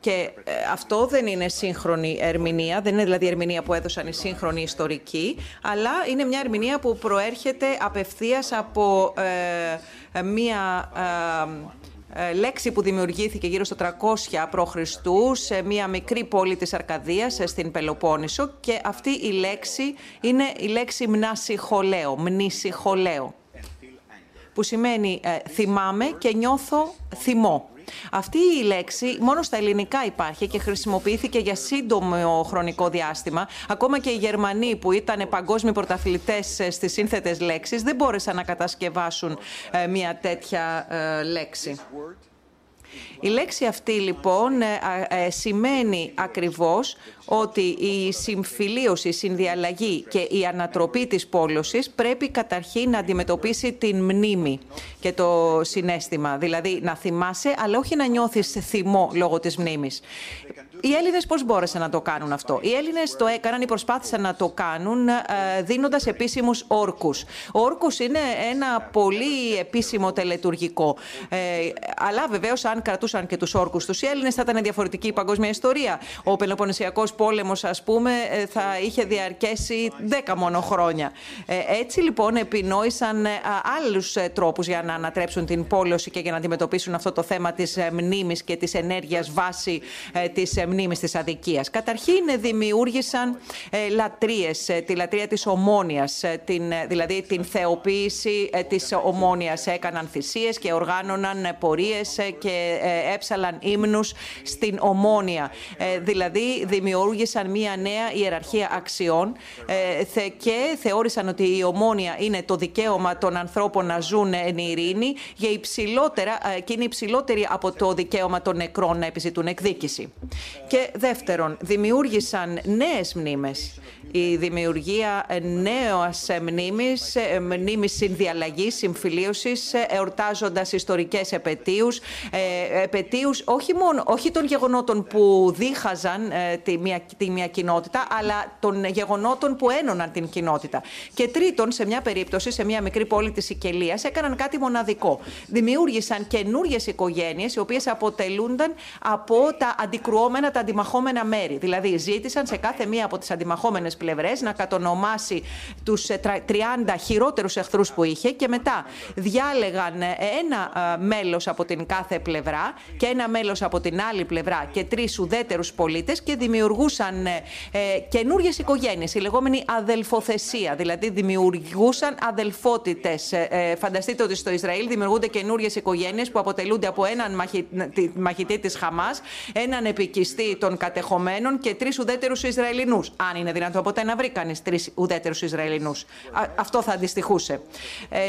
και ε, αυτό δεν είναι σύγχρονη ερμηνεία, δεν είναι δηλαδή ερμηνεία που έδωσαν οι σύγχρονοι ιστορικοί, αλλά είναι μια ερμηνεία που προέρχεται απευθείας από ε, ε, μια λέξη που δημιουργήθηκε γύρω στο 300 π.Χ. σε μια μικρή πόλη της Αρκαδίας στην Πελοπόννησο και αυτή η λέξη είναι η λέξη μνάσιχολέο, μνήσιχολέο που σημαίνει θυμάμαι και νιώθω θυμό. Αυτή η λέξη μόνο στα ελληνικά υπάρχει και χρησιμοποιήθηκε για σύντομο χρονικό διάστημα. Ακόμα και οι Γερμανοί που ήταν παγκόσμιοι πρωταθλητές ε, στις σύνθετες λέξεις δεν μπόρεσαν να κατασκευάσουν ε, μια τέτοια ε, λέξη. Η λέξη αυτή λοιπόν σημαίνει ακριβώς ότι η συμφιλίωση, η συνδιαλλαγή και η ανατροπή της πόλωσης πρέπει καταρχήν να αντιμετωπίσει την μνήμη και το συνέστημα. Δηλαδή να θυμάσαι, αλλά όχι να νιώθεις θυμό λόγω της μνήμης. Οι Έλληνες πώς μπόρεσαν να το κάνουν αυτό; Οι Έλληνες το έκαναν ή προσπάθησαν να το κάνουν ε, δίνοντας επίσημους όρκους. Ο όρκο είναι ένα πολύ επίσημο τελετουργικό. Ε, αλλά βεβαίως, αν κρατούσαν και τους όρκους τους οι Έλληνες, θα ήταν διαφορετική η παγκόσμια ιστορία. Ο Πελοποννησιακός πόλεμος, ας πούμε, ε, θα είχε διαρκέσει 10 μόνο χρόνια. Ε, έτσι λοιπόν επινόησαν ε, άλλους τρόπους για να ανατρέψουν την πόλωση και για να αντιμετωπίσουν αυτό το θέμα της μνήμης και της ενέργειας βάση της μνήμης της αδικίας. Καταρχήν δημιούργησαν λατρείες, τη λατρεία της ομόνιας, την, δηλαδή την θεοποίηση της ομόνιας. Έκαναν θυσίες και οργάνωναν πορείες και έψαλαν ύμνους στην ομόνια. Δηλαδή δημιούργησαν μία νέα ιεραρχία αξιών και θεώρησαν ότι η ομόνια είναι το δικαίωμα των ανθρώπων να ζουν εν ειρήνη για υψηλότερα, και είναι υψηλότερη από το δικαίωμα των νεκρών να επιζητούν εκδίκηση. Και δεύτερον, δημιούργησαν νέες μνήμες η δημιουργία νέας μνήμης, μνήμης συνδιαλλαγής, συμφιλίωσης, εορτάζοντας ιστορικές επαιτίους, ε, επαιτίους όχι, μόνο, όχι των γεγονότων που δίχαζαν ε, τη μια, τη μια κοινότητα, αλλά των γεγονότων που ένωναν την κοινότητα. Και τρίτον, σε μια περίπτωση, σε μια μικρή πόλη της Σικελίας, έκαναν κάτι μοναδικό. Δημιούργησαν καινούριε οικογένειες, οι οποίες αποτελούνταν από τα αντικρουόμενα, τα αντιμαχόμενα μέρη. Δηλαδή, ζήτησαν σε κάθε μία από τις αντιμαχόμενες να κατονομάσει τους 30 ε, χειρότερους εχθρούς που είχε και μετά διάλεγαν ε, ένα ε, μέλος από την κάθε πλευρά και ένα μέλος από την άλλη πλευρά και τρεις ουδέτερους πολίτες και δημιουργούσαν ε, καινούριε οικογένειες, η λεγόμενη αδελφοθεσία, δηλαδή δημιουργούσαν αδελφότητες. φανταστείτε ότι στο Ισραήλ δημιουργούνται καινούριε οικογένειες που αποτελούνται από έναν μαχητή της Χαμάς, έναν επικιστή των κατεχομένων και τρεις ουδέτερους Ισραηλινούς. Αν είναι δυνατόν ποτέ να βρει κανείς τρεις ουδέτερους Ισραηλινούς. Αυτό θα αντιστοιχούσε. Ε,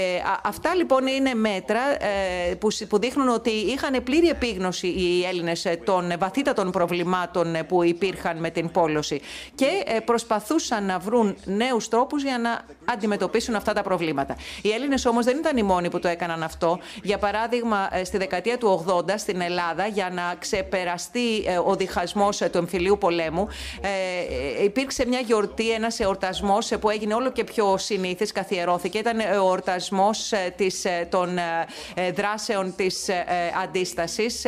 αυτά λοιπόν είναι μέτρα ε, που, που δείχνουν ότι είχαν πλήρη επίγνωση οι Έλληνες των βαθύτατων προβλημάτων που υπήρχαν με την πόλωση και ε, προσπαθούσαν να βρουν νέους τρόπους για να αντιμετωπίσουν αυτά τα προβλήματα. Οι Έλληνες όμως δεν ήταν οι μόνοι που το έκαναν αυτό. Για παράδειγμα, ε, στη δεκαετία του 80 στην Ελλάδα, για να ξεπεραστεί ε, ο διχασμός του εμφυλίου πολέμου, υπήρξε μια γιορτή γιορτή, ένας εορτασμός που έγινε όλο και πιο συνήθις, καθιερώθηκε. Ήταν ο εορτασμός ε, ε, των ε, δράσεων της αντίστασης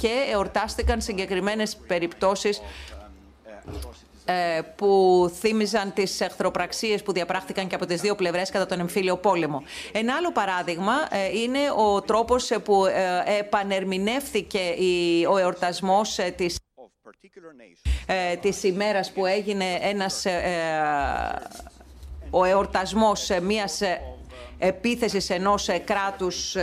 και εορτάστηκαν συγκεκριμένες περιπτώσεις που θύμιζαν τις εχθροπραξίες που διαπράχθηκαν και από τις δύο πλευρές κατά τον εμφύλιο πόλεμο. Ένα άλλο παράδειγμα είναι ο τρόπος που επανερμηνεύθηκε ο εορτασμός της ε, της ημέρας που έγινε ένας, ε, ε, ο εορτασμός μιας επίθεσης ενός κράτους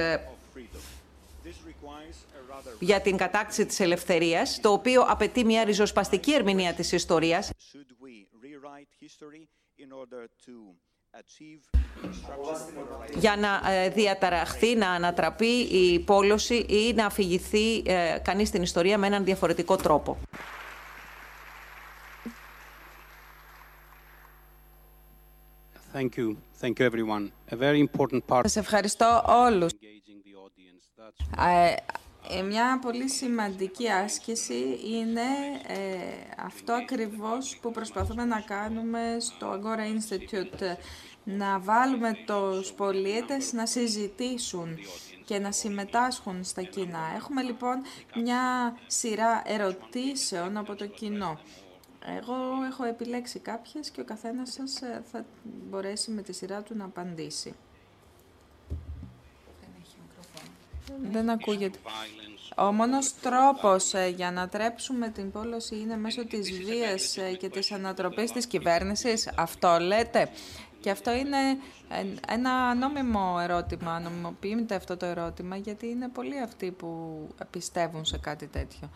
για την κατάκτηση της ελευθερίας, το οποίο απαιτεί μια ριζοσπαστική ερμηνεία της ιστορίας για να διαταραχθεί, να ανατραπεί η πόλωση ή να αφηγηθεί κανείς την ιστορία με έναν διαφορετικό τρόπο. Thank you. Thank you everyone. A very important part. Σας ευχαριστώ όλους. Ε, μια πολύ σημαντική άσκηση είναι ε, αυτό ακριβώς που προσπαθούμε να κάνουμε στο Agora Institute, να βάλουμε τους πολίτες να συζητήσουν και να συμμετάσχουν στα κοινά. Έχουμε λοιπόν μια σειρά ερωτήσεων από το κοινό. Εγώ έχω επιλέξει κάποιες και ο καθένας σας ε, θα μπορέσει με τη σειρά του να απαντήσει. Δεν ακούγεται. Ο μόνος τρόπος ε, για να τρέψουμε την πόλωση είναι μέσω της βίας ε, και της ανατροπής της κυβέρνησης. Αυτό λέτε; Και αυτό είναι ένα νόμιμο ερώτημα. Νομιμοποιείται αυτό το ερώτημα γιατί είναι πολλοί αυτοί που πιστεύουν σε κάτι τέτοιο.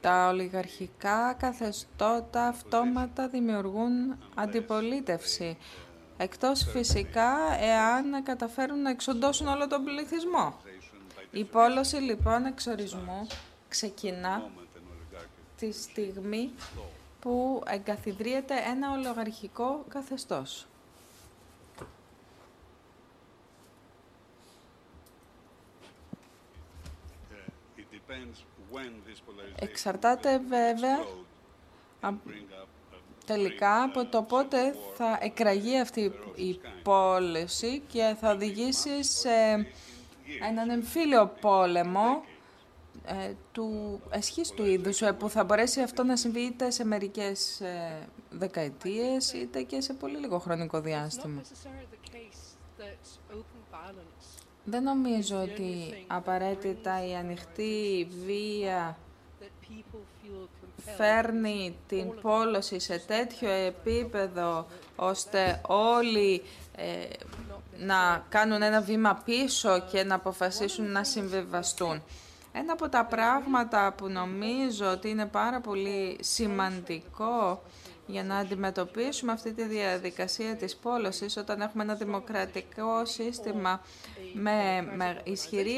Τα ολιγαρχικά καθεστώτα αυτόματα δημιουργούν αντιπολίτευση. Εκτός φυσικά εάν καταφέρουν να εξοντώσουν όλο τον πληθυσμό. Η πόλωση λοιπόν εξορισμού ξεκινά τη στιγμή που εγκαθιδρύεται ένα ολιγαρχικό καθεστώς. Εξαρτάται βέβαια τελικά από το πότε θα εκραγεί αυτή η πόληση και θα οδηγήσει σε έναν εμφύλιο πόλεμο ε, του εσχής του είδους ε, που θα μπορέσει αυτό να συμβεί είτε σε μερικές ε, δεκαετίες είτε και σε πολύ λίγο χρονικό διάστημα. Δεν νομίζω ότι απαραίτητα η ανοιχτή βία φέρνει την πόλωση σε τέτοιο επίπεδο ώστε όλοι ε, να κάνουν ένα βήμα πίσω και να αποφασίσουν να συμβιβαστούν. Ένα από τα πράγματα που νομίζω ότι είναι πάρα πολύ σημαντικό για να αντιμετωπίσουμε αυτή τη διαδικασία της πόλωσης όταν έχουμε ένα δημοκρατικό σύστημα με, με ισχυρή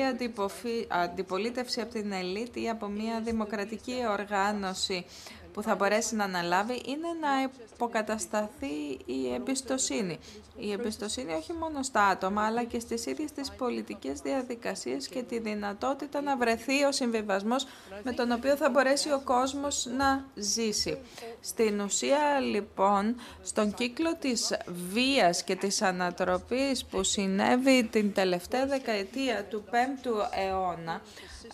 αντιπολίτευση από την ελίτ ή από μια δημοκρατική οργάνωση που θα μπορέσει να αναλάβει είναι να υποκατασταθεί η εμπιστοσύνη. Η εμπιστοσύνη όχι μόνο στα άτομα αλλά και στις ίδιες τις πολιτικές διαδικασίες και τη δυνατότητα να βρεθεί ο συμβιβασμός με τον οποίο θα μπορέσει ο κόσμος να ζήσει. Στην ουσία λοιπόν στον κύκλο της βίας και της ανατροπής που συνέβη την τελευταία δεκαετία του 5ου αιώνα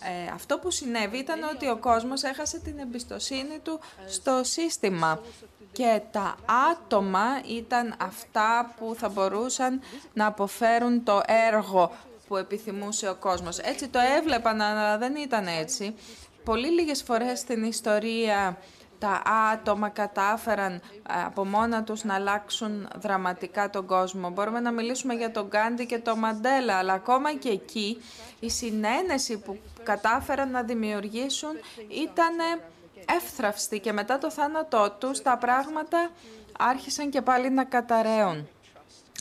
ε, αυτό που συνέβη ήταν ότι ο κόσμος έχασε την εμπιστοσύνη του στο σύστημα και τα άτομα ήταν αυτά που θα μπορούσαν να αποφέρουν το έργο που επιθυμούσε ο κόσμος. Έτσι το έβλεπαν, αλλά δεν ήταν έτσι. Πολύ λίγες φορές στην ιστορία τα άτομα κατάφεραν ε, από μόνα τους να αλλάξουν δραματικά τον κόσμο. Μπορούμε να μιλήσουμε για τον Γκάντι και τον Μαντέλα, αλλά ακόμα και εκεί η συνένεση που κατάφεραν να δημιουργήσουν ήταν εύθραυστη και μετά το θάνατό τους τα πράγματα άρχισαν και πάλι να καταραίουν.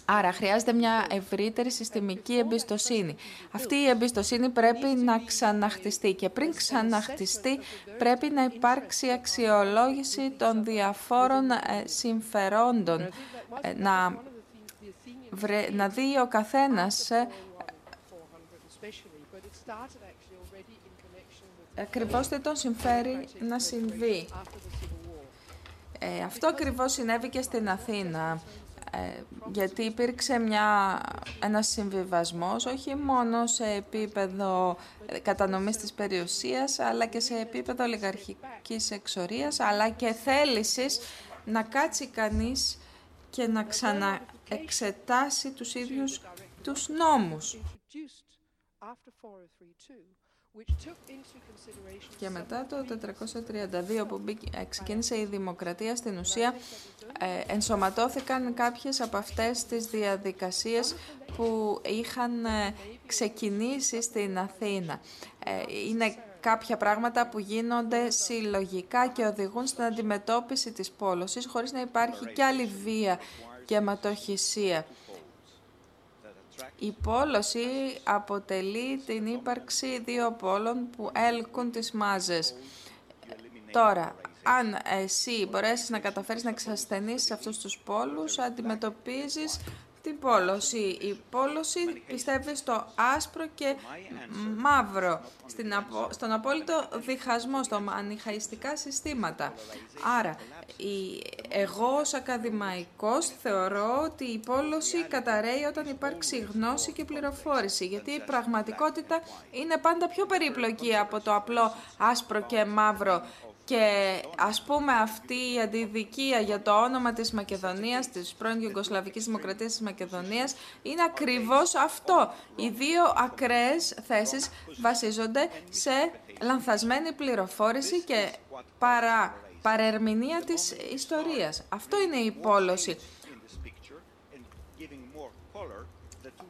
Άρα χρειάζεται μια ευρύτερη συστημική εμπιστοσύνη. Αυτή η εμπιστοσύνη πρέπει να ξαναχτιστεί και πριν ξαναχτιστεί πρέπει να υπάρξει αξιολόγηση των διαφόρων ε, συμφερόντων. Ε, να, να δει ο καθένας ε, ακριβώς τι τον συμφέρει να συμβεί. αυτό ακριβώς συνέβη και στην Αθήνα. Ε, γιατί υπήρξε μια, ένας συμβιβασμός όχι μόνο σε επίπεδο κατανομής της περιουσίας αλλά και σε επίπεδο ολιγαρχικής εξορίας αλλά και θέλησης να κάτσει κανείς και να ξαναεξετάσει τους ίδιους τους νόμους. Και μετά το 432 που ε, ξεκίνησε η δημοκρατία στην ουσία ε, ενσωματώθηκαν κάποιες από αυτές τις διαδικασίες που είχαν ε, ξεκινήσει στην Αθήνα. Είναι κάποια πράγματα που γίνονται συλλογικά και οδηγούν στην αντιμετώπιση της πόλωσης χωρίς να υπάρχει και άλλη βία και αιματοχυσία. Η πόλωση αποτελεί την ύπαρξη δύο πόλων που έλκουν τις μάζες. Τώρα, αν εσύ μπορέσεις να καταφέρεις να εξασθενήσεις αυτούς τους πόλους, αντιμετωπίζεις την πόλωση. Η πόλωση πιστεύει στο άσπρο και μαύρο, στην στον απόλυτο διχασμό, στο ανιχαϊστικά συστήματα. Άρα, η, εγώ ως ακαδημαϊκός θεωρώ ότι η πόλωση καταραίει όταν υπάρξει γνώση και πληροφόρηση, γιατί η πραγματικότητα είναι πάντα πιο περίπλοκη από το απλό άσπρο και μαύρο και ας πούμε αυτή η αντιδικία για το όνομα της Μακεδονίας, της πρώην Ιουγκοσλαβικής Δημοκρατίας της Μακεδονίας, είναι ακριβώς αυτό. Οι δύο ακραίες θέσεις βασίζονται σε λανθασμένη πληροφόρηση και παρά, παρερμηνία της ιστορίας. Αυτό είναι η πόλωση.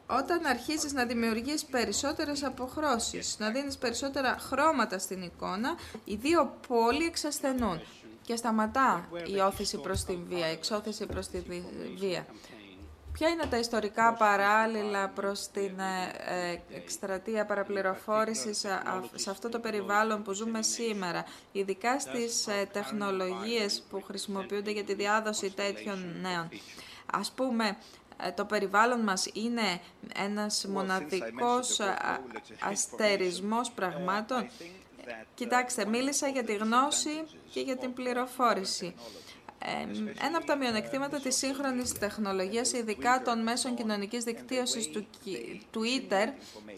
Όταν αρχίζεις να δημιουργείς περισσότερες αποχρώσεις, να δίνεις περισσότερα χρώματα στην εικόνα, οι δύο πόλοι εξασθενούν και σταματά η όθηση προς τη βία, η εξώθηση προς τη βία. Ποια είναι τα ιστορικά παράλληλα προς την ε, ε, εκστρατεία παραπληροφόρησης σε αυτό το περιβάλλον που ζούμε σήμερα, ειδικά στις ε, τεχνολογίες που χρησιμοποιούνται για τη διάδοση τέτοιων νέων; Ας πούμε, ε, το περιβάλλον μας είναι ένας μοναδικός ε, αστερισμός πραγμάτων. Κοιτάξτε, μίλησα για τη γνώση και για την πληροφόρηση. Ένα από τα μειονεκτήματα της σύγχρονης τεχνολογίας, ειδικά των μέσων κοινωνικής δικτύωσης του Twitter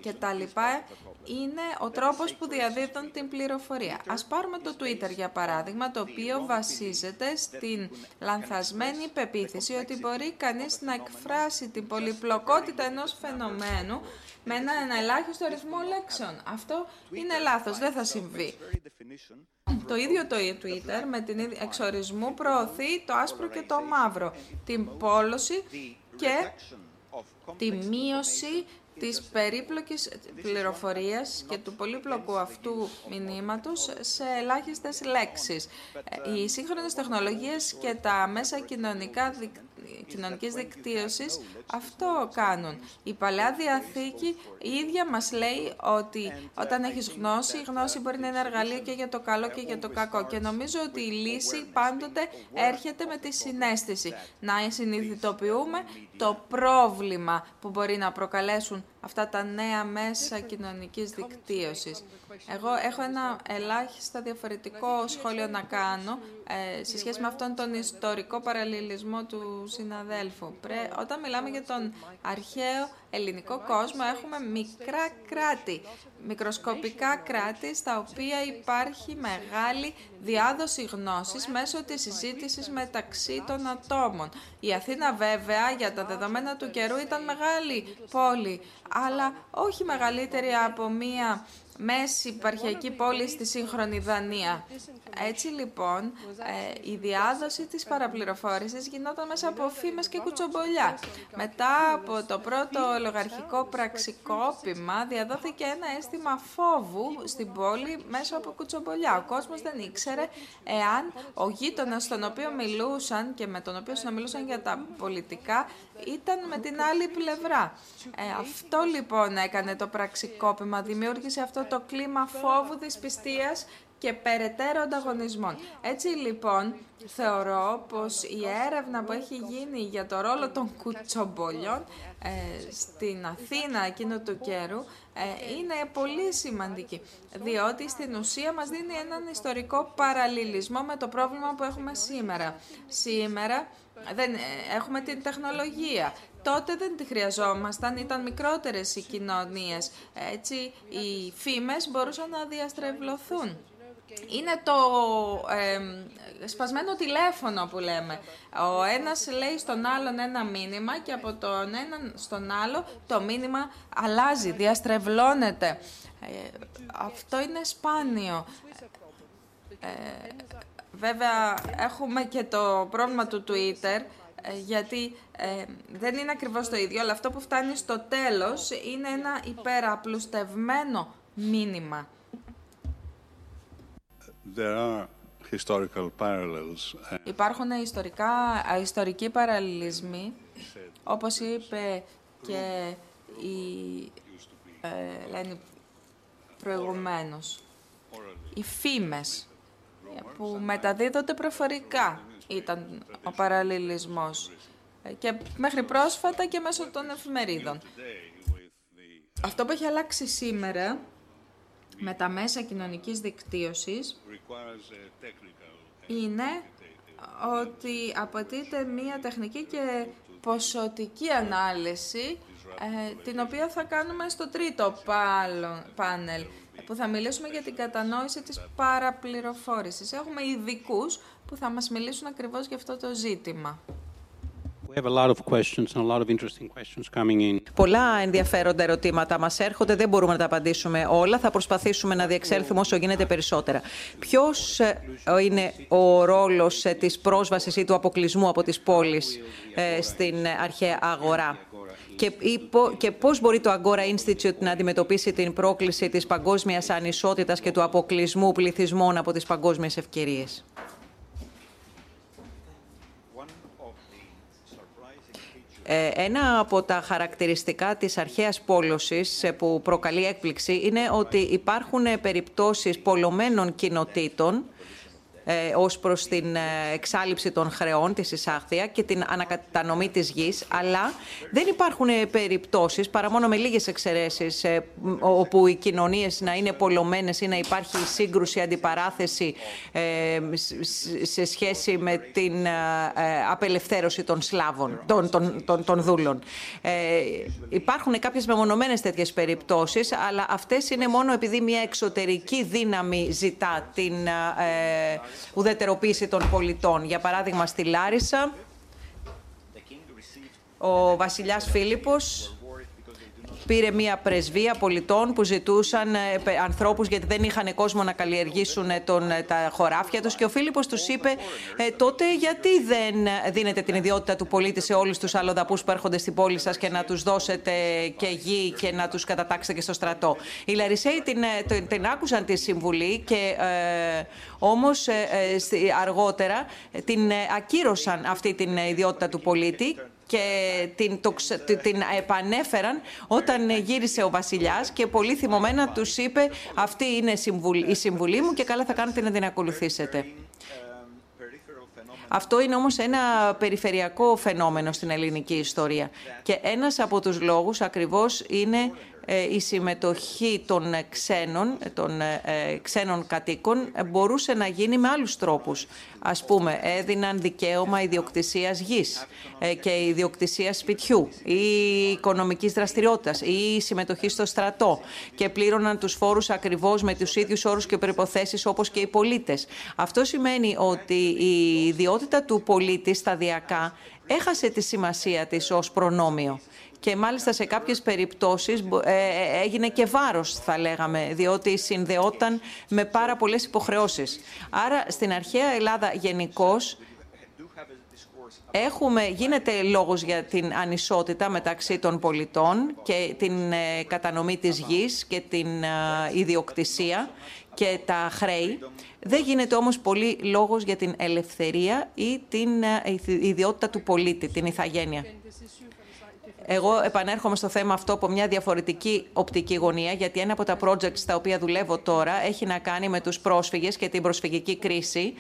και τα λοιπά, είναι ο τρόπος που διαδίδουν την πληροφορία. Ας πάρουμε το Twitter για παράδειγμα, το οποίο βασίζεται στην λανθασμένη πεποίθηση ότι μπορεί κανείς να εκφράσει την πολυπλοκότητα ενός φαινομένου με ένα ελάχιστο αριθμό λέξεων. Αυτό είναι λάθος, δεν θα συμβεί. Το ίδιο το Twitter με την εξορισμού προωθεί το άσπρο και το μαύρο, την πόλωση και τη μείωση της περίπλοκης πληροφορίας και του πολύπλοκου αυτού μηνύματος σε ελάχιστες λέξεις. Οι σύγχρονες τεχνολογίες και τα μέσα κοινωνικά κοινωνικής δικτύωσης αυτό κάνουν. Η Παλαιά Διαθήκη η ίδια μας λέει ότι όταν έχεις γνώση, η γνώση μπορεί να είναι εργαλείο και για το καλό και για το κακό. Και νομίζω ότι η λύση πάντοτε έρχεται με τη συνέστηση. Να συνειδητοποιούμε το πρόβλημα που μπορεί να προκαλέσουν αυτά τα νέα μέσα κοινωνικής δικτύωσης. Εγώ έχω ένα ελάχιστα διαφορετικό σχόλιο να κάνω ε, σε σχέση με αυτόν τον ιστορικό παραλληλισμό του συναδέλφου. όταν μιλάμε για τον αρχαίο ελληνικό κόσμο έχουμε μικρά κράτη, μικροσκοπικά κράτη στα οποία υπάρχει μεγάλη διάδοση γνώσης μέσω της συζήτησης μεταξύ των ατόμων. Η Αθήνα βέβαια για τα δεδομένα του καιρού ήταν μεγάλη πόλη, αλλά όχι μεγαλύτερη από μία μέση υπαρχιακή πόλη στη σύγχρονη Δανία. Έτσι λοιπόν, ε, η διάδοση της παραπληροφόρησης γινόταν μέσα από φήμες και κουτσομπολιά. Μετά από το πρώτο λογαρχικό πραξικόπημα διαδόθηκε ένα αίσθημα φόβου στην πόλη μέσω από κουτσομπολιά. Ο κόσμος δεν ήξερε εάν ο γείτονας στον οποίο μιλούσαν και με τον οποίο συνομιλούσαν για τα πολιτικά ήταν με την άλλη πλευρά. Ε, αυτό λοιπόν έκανε το πραξικόπημα, δημιούργησε αυτό το κλίμα φόβου, δυσπιστίας και περαιτέρω ανταγωνισμών. Έτσι λοιπόν θεωρώ πως η έρευνα που έχει γίνει για το ρόλο των κουτσομπολιών ε, στην Αθήνα εκείνου του καιρού ε, είναι πολύ σημαντική διότι στην ουσία μας δίνει έναν ιστορικό παραλληλισμό με το πρόβλημα που έχουμε σήμερα. Σήμερα δεν, ε, έχουμε την τεχνολογία. Τότε δεν τη χρειαζόμασταν, ήταν μικρότερες οι κοινωνίες. Έτσι, οι φήμες μπορούσαν να διαστρεβλωθούν. Είναι το ε, σπασμένο τηλέφωνο που λέμε. Ο ένας λέει στον άλλον ένα μήνυμα και από τον έναν στον άλλο το μήνυμα αλλάζει, διαστρεβλώνεται. Ε, αυτό είναι σπάνιο. Ε, βέβαια έχουμε και το πρόβλημα του Twitter ε, γιατί ε, δεν είναι ακριβώς το ίδιο, αλλά αυτό που φτάνει στο τέλος είναι ένα υπεραπλουστευμένο μήνυμα. historical parallels. Uh, Υπάρχουν ιστορικά, ιστορικοί παραλληλισμοί, όπως είπε και η ε, λένε προηγουμένως. Οι φήμες που μεταδίδονται προφορικά ήταν ο παραλληλισμός ε, και μέχρι πρόσφατα και μέσω των εφημερίδων. Αυτό που έχει αλλάξει σήμερα με τα μέσα κοινωνικής δικτύωσης είναι ότι απαιτείται μία τεχνική και ποσοτική ανάλυση ε, την οποία θα κάνουμε στο τρίτο πάνελ που θα μιλήσουμε για την κατανόηση της παραπληροφόρησης. Έχουμε ειδικούς που θα μας μιλήσουν ακριβώς για αυτό το ζήτημα. Πολλά ενδιαφέροντα ερωτήματα μας έρχονται, δεν μπορούμε να τα απαντήσουμε όλα. Θα προσπαθήσουμε να διεξέλθουμε όσο γίνεται περισσότερα. Ποιος ε, είναι ο ρόλος ε, της πρόσβασης ή του αποκλεισμού από τις πόλεις ε, στην αρχαία αγορά; Και, και πώς μπορεί το Agora Institute να αντιμετωπίσει την πρόκληση της παγκόσμιας ανισότητας και του αποκλεισμού πληθυσμών από τις παγκόσμιες ευκαιρίες; Ε, ένα από τα χαρακτηριστικά της αρχαίας πόλωσης ε, που προκαλεί έκπληξη είναι ότι υπάρχουν περιπτώσεις πολλωμένων κοινοτήτων ε, ως προς την ε, εξάλληψη των χρεών της εισάχθεια και την ανακατανομή της γης, αλλά δεν υπάρχουν ε, περιπτώσεις, παρά μόνο με λίγες εξαιρέσεις, ε, μ, όπου οι κοινωνίες να είναι πολλωμένες ή να υπάρχει σύγκρουση, αντιπαράθεση ε, σ- σ- σε σχέση με την ε, ε, απελευθέρωση των Σλάβων, των, των, των, των δούλων. Ε, υπάρχουν κάποιες μεμονωμένες τέτοιες περιπτώσεις, αλλά αυτές είναι μόνο επειδή μια εξωτερική δύναμη ζητά την ε, ουδετεροποίηση των πολιτών. Για παράδειγμα, στη Λάρισα, ο βασιλιάς Φίλιππος πήρε μια πρεσβεία πολιτών που ζητούσαν ε, πε- ανθρώπους γιατί δεν είχαν κόσμο να καλλιεργήσουν ε, τον, ε, τα χωράφια τους και ο Φίλιππος τους είπε ε, τότε γιατί δεν ε, δίνετε την ιδιότητα του πολίτη σε όλους τους αλλοδαπούς που έρχονται στην πόλη σας και να τους δώσετε και γη και να τους κατατάξετε και στο στρατό. Οι Λαρισαίοι την, ε, την, την άκουσαν τη συμβουλή και ε, όμως ε, ε, στη- αργότερα ε, την ε, ακύρωσαν αυτή την ε, ιδιότητα του πολίτη και την, το, ξε- τη- την επανέφεραν όταν γύρισε ο βασιλιάς και πολύ θυμωμένα τους είπε αυτή είναι συμβουλ- η συμβουλή μου και καλά θα κάνετε να την ακολουθήσετε. Αυτό είναι όμως ένα περιφερειακό φαινόμενο στην ελληνική ιστορία. Και ένας από τους λόγους ακριβώς είναι ε, η συμμετοχή των ε, ξένων, ε, των ε, ε, ξένων κατοίκων ε, μπορούσε να γίνει με άλλους τρόπους. Ας πούμε, έδιναν δικαίωμα ιδιοκτησίας γης ε, και ιδιοκτησίας σπιτιού ή οικονομικής δραστηριότητας ή συμμετοχή στο στρατό και πλήρωναν τους φόρους ακριβώς με τους ίδιους όρους και προϋποθέσεις όπως και οι πολίτες. Αυτό σημαίνει ότι η ιδιότητα του πολίτη σταδιακά έχασε τη σημασία της ως προνόμιο και μάλιστα σε κάποιες περιπτώσεις μπο- ε, ε, έγινε και βάρος θα λέγαμε διότι συνδεόταν με πάρα πολλές υποχρεώσεις. Άρα στην αρχαία Ελλάδα γενικώ. Έχουμε, γίνεται λόγος για την ανισότητα μεταξύ των πολιτών και την ε, κατανομή της γης και την ε, ιδιοκτησία και τα χρέη. Δεν γίνεται όμως πολύ λόγος για την ελευθερία ή την ε, ηθι- ιδιότητα του πολίτη, την ηθαγένεια. Εγώ επανέρχομαι στο θέμα αυτό από μια διαφορετική οπτική γωνία, γιατί ένα από τα projects στα οποία δουλεύω τώρα έχει να κάνει με τους πρόσφυγες και την προσφυγική κρίση.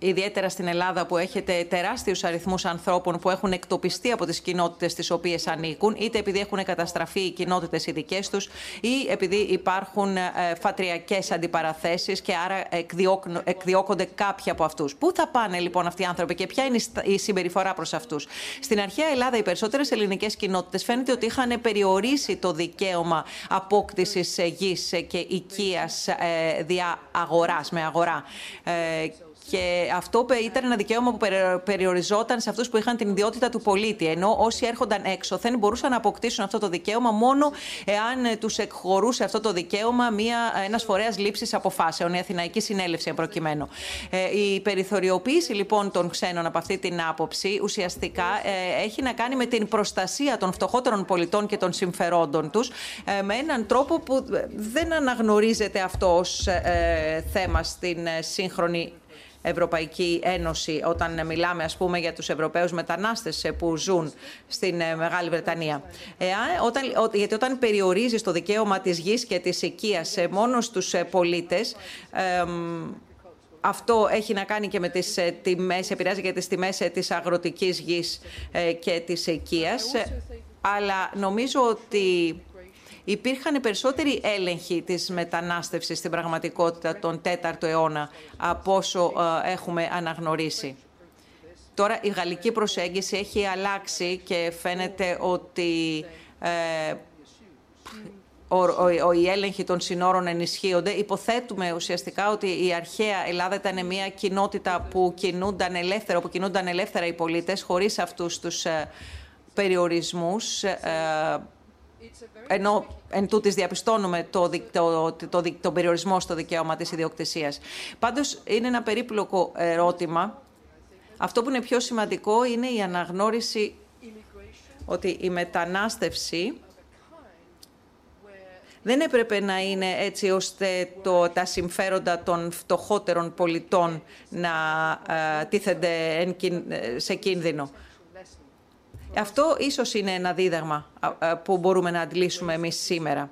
Εμ, Ιδιαίτερα στην Ελλάδα που έχετε τεράστιους αριθμούς ανθρώπων που έχουν εκτοπιστεί από τις κοινότητες τις οποίες ανήκουν, είτε επειδή έχουν καταστραφεί οι κοινότητες οι δικές τους ή επειδή υπάρχουν ε, φατριακές αντιπαραθέσεις και άρα εκδιώκ- εκδιώκονται κάποιοι από αυτούς. Πού θα πάνε λοιπόν αυτοί οι άνθρωποι και ποια είναι η στα- η συμπεριφορά προς αυτούς; Στην αρχαία Ελλάδα οι περισσότερες ελληνικές κοινότητες φαίνεται ότι είχαν περιορίσει το δικαίωμα απόκτησης ε, γης ε, και οικίας ε, δια αγοράς, με αγορά. Ε, και αυτό πε- ήταν ένα δικαίωμα που περι- περιοριζόταν σε αυτούς που είχαν την ιδιότητα του πολίτη. Ενώ όσοι έρχονταν έξωθεν μπορούσαν να αποκτήσουν αυτό το δικαίωμα μόνο εάν τους εκχωρούσε αυτό το δικαίωμα ένας φορέας λήψης αποφάσεων, η Αθηναϊκή Συνέλευση εν προκειμένου. Ε, η περιθωριοποίηση λοιπόν των ξένων από αυτή την άποψη ουσιαστικά ε, έχει να κάνει με την προστασία των φτωχότερων πολιτών και των συμφερόντων τους με έναν τρόπο που ε, δεν αναγνωρίζεται αυτό ως ε, θέμα στην ε, σύγχρονη Ευρωπαϊκή Ένωση όταν μιλάμε ας πούμε για τους Ευρωπαίους μετανάστες ε, που ζουν στην ε, Μεγάλη Βρετανία. Εάν, όταν, ο- γιατί όταν περιορίζεις το δικαίωμα της γης και της οικίας ε, μόνο στους ε, πολίτες, εμ, αυτό έχει να κάνει και με τις ε, τιμές, επηρεάζει και τις τιμές ε, της αγροτικής γης ε, και της οικίας. Ε, Αλλά νομίζω ότι υπήρχαν περισσότεροι έλεγχοι της μετανάστευσης στην πραγματικότητα τον 4ο αιώνα από όσο ε, έχουμε αναγνωρίσει. Τώρα η γαλλική προσέγγιση έχει αλλάξει και φαίνεται ότι ε, ο, ο, ο, οι έλεγχοι των συνόρων ενισχύονται. Υποθέτουμε ουσιαστικά ότι η αρχαία Ελλάδα ήταν μια κοινότητα που κινούνταν ελεύθερα, που κινούνταν ελεύθερα οι πολίτες χωρίς αυτούς τους ε, περιορισμούς. ε, ενώ εν τούτης διαπιστώνουμε το, δι- το, το, δι- τον περιορισμό στο δικαίωμα της ιδιοκτησίας. Πάντως είναι ένα περίπλοκο ερώτημα. Αυτό που είναι πιο σημαντικό είναι η αναγνώριση ότι η μετανάστευση δεν έπρεπε να είναι έτσι ώστε το, τα συμφέροντα των φτωχότερων πολιτών να ε, τίθενται εν κιν- ε, σε κίνδυνο. Αυτό ίσως είναι ένα δίδαγμα α, α, που μπορούμε να αντλήσουμε εμείς σήμερα.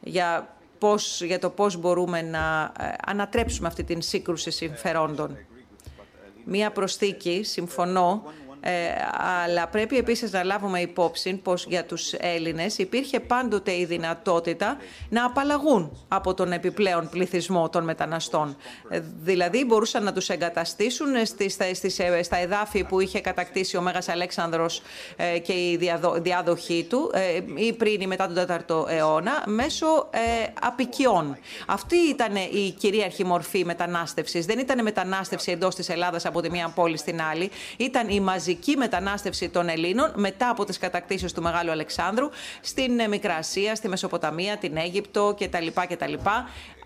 Για πώς, για το πώς μπορούμε να ε, ανατρέψουμε αυτή την σύγκρουση συμφερόντων. Μία προσθήκη, συμφωνώ, ε, αλλά πρέπει επίσης να λάβουμε υπόψη πως για τους Έλληνες υπήρχε πάντοτε η δυνατότητα να απαλλαγούν από τον επιπλέον πληθυσμό των μεταναστών. Ε, δηλαδή μπορούσαν να τους εγκαταστήσουν στις, στις, ε, στα εδάφη που είχε κατακτήσει ο Μέγας Αλέξανδρος και η διάδοχή του ή πριν ή μετά τον 4ο αιώνα μέσω ε, απικιών. Αυτή ήταν η κυρίαρχη μορφή μετανάστευσης. Δεν ήταν μετανάστευση εντός της Ελλάδας από τη μία πόλη στην άλλη. Ήταν η μαζική μαζική μετανάστευση των Ελλήνων μετά από τις κατακτήσεις του Μεγάλου Αλεξάνδρου στην ε, Μικρά Ασία, στη Μεσοποταμία, την Αίγυπτο κτλ. κτλ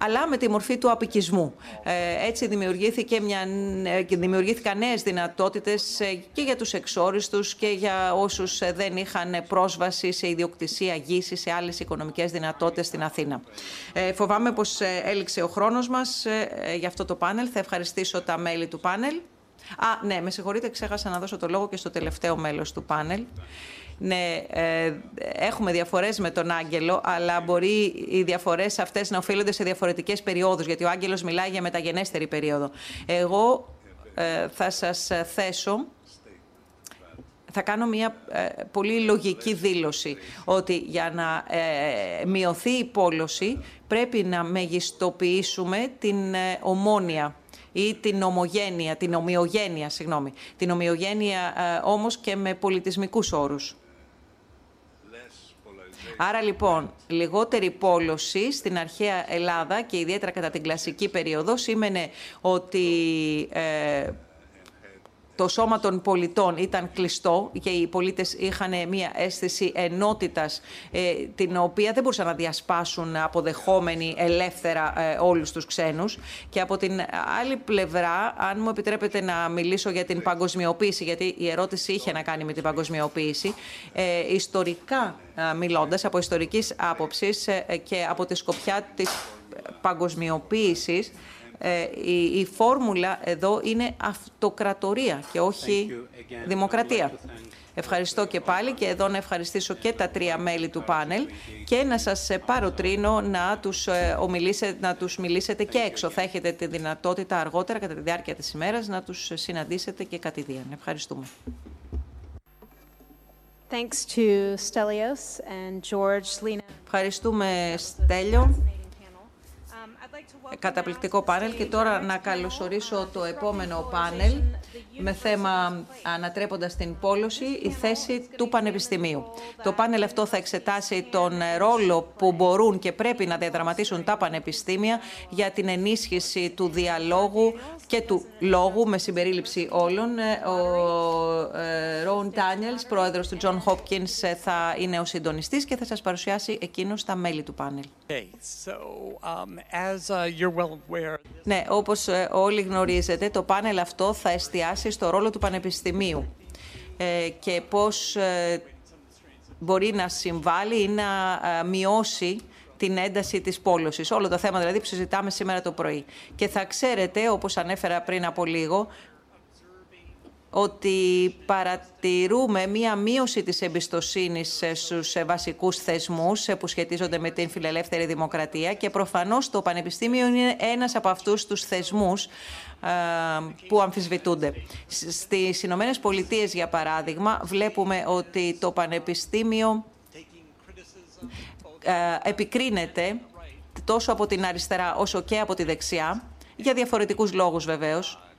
αλλά με τη μορφή του απικισμού. Ε, έτσι δημιουργήθηκε μια, ε, δημιουργήθηκαν νέες δυνατότητες και για τους εξόριστους και για όσους δεν είχαν πρόσβαση σε ιδιοκτησία γης σε άλλες οικονομικές δυνατότητες στην Αθήνα. Ε, φοβάμαι πως έληξε ο χρόνος μας για αυτό το πάνελ. Θα ευχαριστήσω τα μέλη του πάνελ. Α, ναι, με συγχωρείτε, ξέχασα να δώσω το λόγο και στο τελευταίο μέλος του πάνελ. Ναι, ε, έχουμε διαφορές με τον Άγγελο, αλλά μπορεί οι διαφορές αυτές να οφείλονται σε διαφορετικές περιόδους, γιατί ο Άγγελος μιλάει για μεταγενέστερη περίοδο. Εγώ ε, θα σας θέσω θα κάνω μια ε, πολύ λογική δήλωση ότι για να ε, μειωθεί η πόλωση πρέπει να μεγιστοποιήσουμε την ε, ομόνια ή την ομογένεια, την ομοιογένεια, συγγνώμη. Την ομοιογένεια ε, όμως και με πολιτισμικούς όρους. Άρα λοιπόν, λιγότερη πόλωση στην αρχαία Ελλάδα και ιδιαίτερα κατά την κλασική περίοδο σήμαινε ότι ε, το σώμα των πολιτών ήταν κλειστό και οι πολίτες είχαν μια αίσθηση ενότητας ε, την οποία δεν μπορούσαν να διασπάσουν αποδεχόμενοι ελεύθερα ε, όλους τους ξένους. Και από την άλλη πλευρά, αν μου επιτρέπετε να μιλήσω για την παγκοσμιοποίηση, γιατί η ερώτηση είχε να κάνει με την παγκοσμιοποίηση, ε, ιστορικά μιλώντας, από ιστορικής άποψης και από τη σκοπιά της παγκοσμιοποίησης, ε, η, η φόρμουλα εδώ είναι αυτοκρατορία και όχι δημοκρατία. Ευχαριστώ και πάλι και εδώ να ευχαριστήσω και τα τρία μέλη του πάνελ και να σας παροτρύνω να τους, ε, ομιλήσετε, να τους μιλήσετε και έξω. Θα έχετε τη δυνατότητα αργότερα κατά τη διάρκεια της ημέρας να τους συναντήσετε και κατηδίαν. Ευχαριστούμε. Thanks to Stelios and George Lina. Ευχαριστούμε Στέλιο καταπληκτικό πάνελ και τώρα να καλωσορίσω το επόμενο πάνελ με θέμα ανατρέποντας την πόλωση, η θέση του Πανεπιστημίου. Το πάνελ αυτό θα εξετάσει τον ρόλο που μπορούν και πρέπει να διαδραματίσουν τα πανεπιστήμια για την ενίσχυση του διαλόγου και του λόγου με συμπερίληψη όλων. Ο ε, Ρόουν Τάνιελς, πρόεδρος του John Hopkins, ε, θα είναι ο συντονιστής και θα σας παρουσιάσει εκείνος τα μέλη του πάνελ. Um, uh, ναι, όπως ε, όλοι γνωρίζετε, το πάνελ αυτό θα εστιάσει στο ρόλο του Πανεπιστημίου και πώς μπορεί να συμβάλλει ή να μειώσει την ένταση της πόλωσης. Όλο το θέμα δηλαδή που συζητάμε σήμερα το πρωί. Και θα ξέρετε, όπως ανέφερα πριν από λίγο, ότι παρατηρούμε μία μείωση της εμπιστοσύνης στους βασικούς θεσμούς που σχετίζονται με την φιλελεύθερη δημοκρατία και προφανώς το Πανεπιστήμιο είναι ένας από αυτούς τους θεσμούς που αμφισβητούνται. Στις Ηνωμένες Πολιτείες, για παράδειγμα, βλέπουμε ότι το Πανεπιστήμιο ε, επικρίνεται τόσο από την αριστερά όσο και από τη δεξιά, για διαφορετικούς λόγους βεβαίως,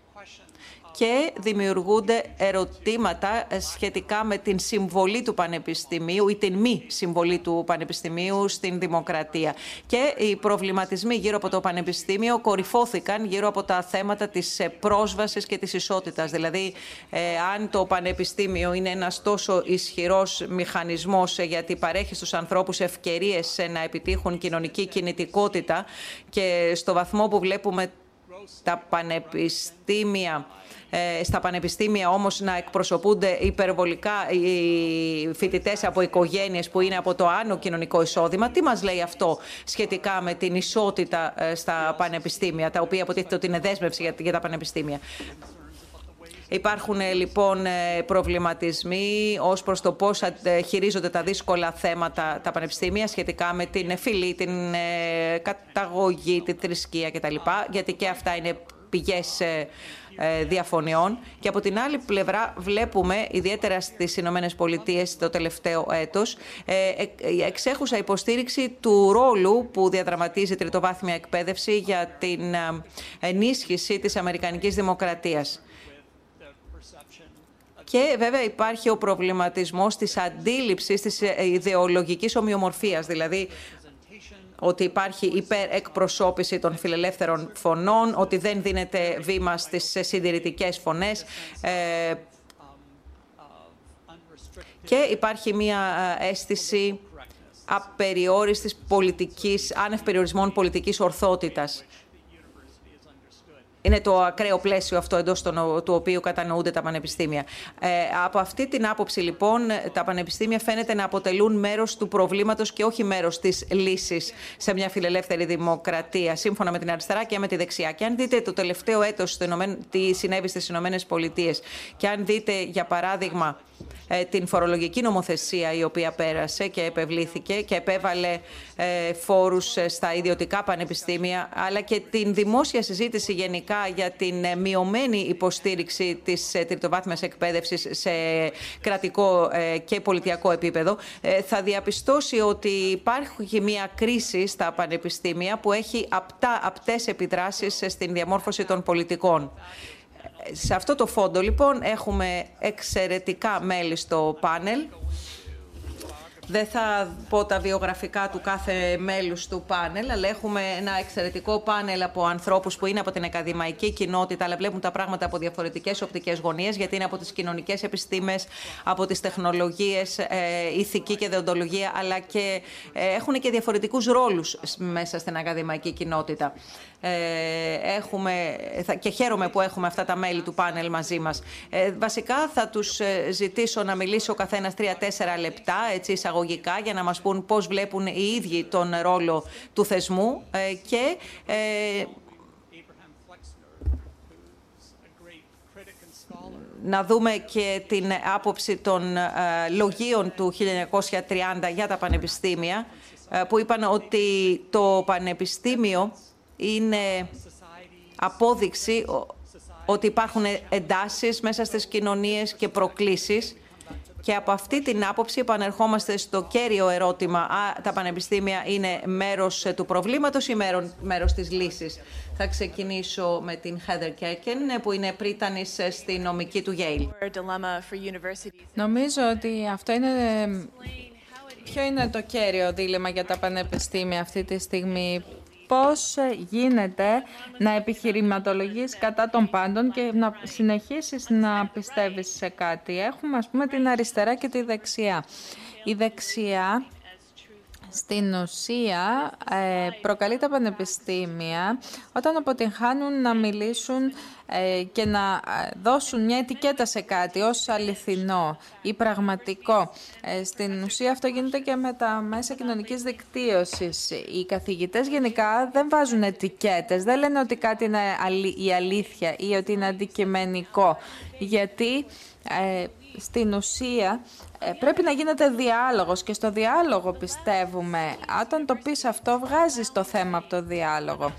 και δημιουργούνται ερωτήματα σχετικά με την συμβολή του Πανεπιστημίου ή την μη συμβολή του Πανεπιστημίου στην δημοκρατία. Και οι προβληματισμοί γύρω από το Πανεπιστήμιο κορυφώθηκαν γύρω από τα θέματα της πρόσβασης και της ισότητας. Δηλαδή, ε, αν το Πανεπιστήμιο είναι ένας τόσο ισχυρός μηχανισμός γιατί παρέχει στους ανθρώπους ευκαιρίες να επιτύχουν κοινωνική κινητικότητα και στο βαθμό που βλέπουμε τα πανεπιστήμια ε, στα πανεπιστήμια όμως να εκπροσωπούνται υπερβολικά οι φοιτητές από οικογένειες που είναι από το άνω κοινωνικό εισόδημα. Τι μας λέει αυτό σχετικά με την ισότητα ε, στα πανεπιστήμια, τα οποία αποτίθεται ότι είναι δέσμευση για τα πανεπιστήμια; Υπάρχουν ε, λοιπόν ε, προβληματισμοί ως προς το πώς ε, χειρίζονται τα δύσκολα θέματα τα πανεπιστήμια σχετικά με την φυλή, την καταγωγή, τη θρησκεία κτλ. Γιατί και αυτά είναι πηγές διαφωνιών. Και από την άλλη πλευρά βλέπουμε, ιδιαίτερα στις Ηνωμένες Πολιτείες το τελευταίο έτος, εξέχουσα υποστήριξη του ρόλου που διαδραματίζει η τριτοβάθμια εκπαίδευση για την ενίσχυση της Αμερικανικής Δημοκρατίας. Και βέβαια υπάρχει ο προβληματισμός της αντίληψης της ε, ιδεολογικής ομοιομορφίας, δηλαδή ότι υπάρχει υπερεκπροσώπηση των φιλελεύθερων φωνών, ότι δεν δίνεται βήμα στις συντηρητικές φωνές. Ε, και υπάρχει μία ε, αίσθηση απεριόριστης πολιτικής, άνευ περιορισμών πολιτικής ορθότητας. Είναι το ακραίο πλαίσιο αυτό εντός του οποίου κατανοούνται τα πανεπιστήμια. Ε, από αυτή την άποψη, λοιπόν, τα πανεπιστήμια φαίνεται να αποτελούν μέρος του προβλήματος και όχι μέρος της λύσης σε μια φιλελεύθερη δημοκρατία, σύμφωνα με την αριστερά και με τη δεξιά. Και αν δείτε το τελευταίο έτος τι συνέβη στις ΗΠΑ, και αν δείτε, για παράδειγμα, ε, την φορολογική νομοθεσία η οποία πέρασε και επευλήθηκε και επέβαλε ε, φόρους ε, στα ιδιωτικά πανεπιστήμια, αλλά και την δημόσια συζήτηση γενικά για την μειωμένη υποστήριξη της τριτοβάθμιας εκπαίδευσης σε κρατικό και πολιτιακό επίπεδο, θα διαπιστώσει ότι υπάρχει μια κρίση στα πανεπιστήμια που έχει απτά, απτές επιδράσεις στην διαμόρφωση των πολιτικών. Σε αυτό το φόντο λοιπόν έχουμε εξαιρετικά μέλη στο πάνελ. Δεν θα πω τα βιογραφικά του κάθε μέλους του πάνελ, αλλά έχουμε ένα εξαιρετικό πάνελ από ανθρώπους που είναι από την ακαδημαϊκή κοινότητα, αλλά βλέπουν τα πράγματα από διαφορετικές οπτικές γωνίες, γιατί είναι από τις κοινωνικές επιστήμες, από τις τεχνολογίες, ε, ηθική και δεοντολογία, αλλά και ε, έχουν και διαφορετικούς ρόλους μέσα στην ακαδημαϊκή κοινότητα. Ε, έχουμε, και χαίρομαι που έχουμε αυτά τα μέλη του πάνελ μαζί μας. Ε, βασικά θα τους ε, ζητήσω να μιλήσει ο καθένας τρία-τέσσερα λεπτά, έτσι εισαγωγικά, για να μας πούν πώς βλέπουν οι ίδιοι τον ρόλο του θεσμού και να δούμε και την άποψη των λογίων του 1930 για τα πανεπιστήμια, που είπαν ότι το πανεπιστήμιο είναι απόδειξη ότι υπάρχουν εντάσεις μέσα στις κοινωνίες και προκλήσεις και από αυτή την άποψη επανερχόμαστε στο κέριο ερώτημα α, τα πανεπιστήμια είναι μέρος του προβλήματος ή μέρος της λύσης; Θα ξεκινήσω με την Heather Kerken που είναι πρίτανης στη νομική του Yale. Νομίζω ότι αυτό είναι... Ποιο είναι το κέριο δίλημα για τα πανεπιστήμια αυτή τη στιγμή; Πώς γίνεται να επιχειρηματολογείς κατά των πάντων και να συνεχίσεις να πιστεύεις σε κάτι. Έχουμε ας πούμε την αριστερά και τη δεξιά. Η δεξιά στην ουσία ε, προκαλεί τα πανεπιστήμια όταν αποτυγχάνουν να μιλήσουν ε, και να ε, δώσουν μια ετικέτα σε κάτι ως αληθινό ή πραγματικό. Στην ουσία αυτό γίνεται και με τα μέσα κοινωνικής δικτύωσης. Οι καθηγητές γενικά δεν βάζουν ετικέτες, δεν λένε ότι κάτι είναι η αλήθεια ή ότι είναι αντικειμενικό, γιατί στην ουσία ε, πρέπει να γίνεται διάλογος και στο διάλογο πιστεύουμε. Όταν το πεις αυτό βγάζεις το θέμα από το διάλογο.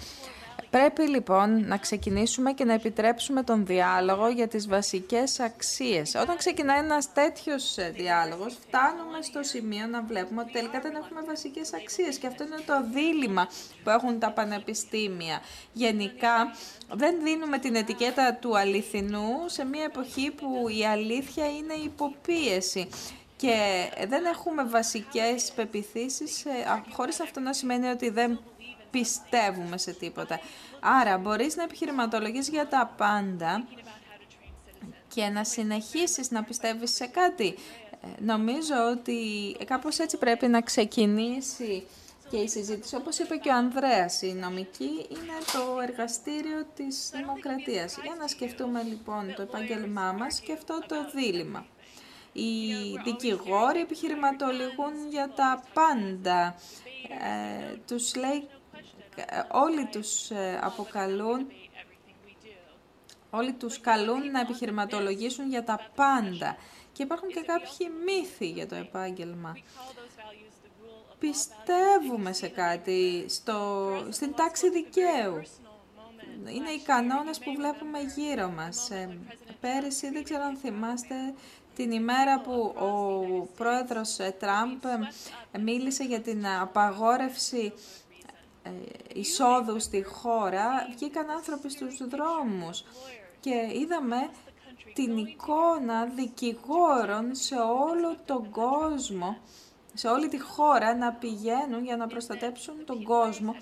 Πρέπει λοιπόν να ξεκινήσουμε και να επιτρέψουμε τον διάλογο για τις βασικές αξίες. Όταν ξεκινάει ένας τέτοιος ε, διάλογος, φτάνουμε στο σημείο να βλέπουμε ότι τελικά δεν έχουμε βασικές αξίες και αυτό είναι το δίλημα που έχουν τα πανεπιστήμια. Γενικά δεν δίνουμε την ετικέτα του αληθινού σε μια εποχή που η αλήθεια είναι υποπίεση και δεν έχουμε βασικές πεπιθήσεις, ε, χωρίς αυτό να σημαίνει ότι δεν πιστεύουμε σε τίποτα. Άρα μπορείς να επιχειρηματολογείς για τα πάντα και να συνεχίσεις να πιστεύεις σε κάτι. Ε, νομίζω ότι κάπως έτσι πρέπει να ξεκινήσει και η συζήτηση. Όπως είπε και ο Ανδρέας, η νομική είναι το εργαστήριο της δημοκρατίας. Για να σκεφτούμε λοιπόν το επάγγελμά μας και αυτό το δίλημα. Οι δικηγόροι επιχειρηματολογούν για τα πάντα. Ε, τους λέει όλοι τους ε, αποκαλούν όλοι τους καλούν να επιχειρηματολογήσουν για τα πάντα. Και υπάρχουν και κάποιοι μύθοι για το επάγγελμα. Πιστεύουμε σε κάτι, στο, στην τάξη δικαίου. Είναι οι κανόνες που βλέπουμε γύρω μας. Ε, πέρυσι, δεν ξέρω αν θυμάστε, την ημέρα που ο πρόεδρος ε, Τραμπ ε, μίλησε για την απαγόρευση ε, εισόδου στη χώρα, βγήκαν άνθρωποι στους δρόμους και είδαμε την εικόνα δικηγόρων σε όλο τον κόσμο, σε όλη τη χώρα να πηγαίνουν για να προστατέψουν τον κόσμο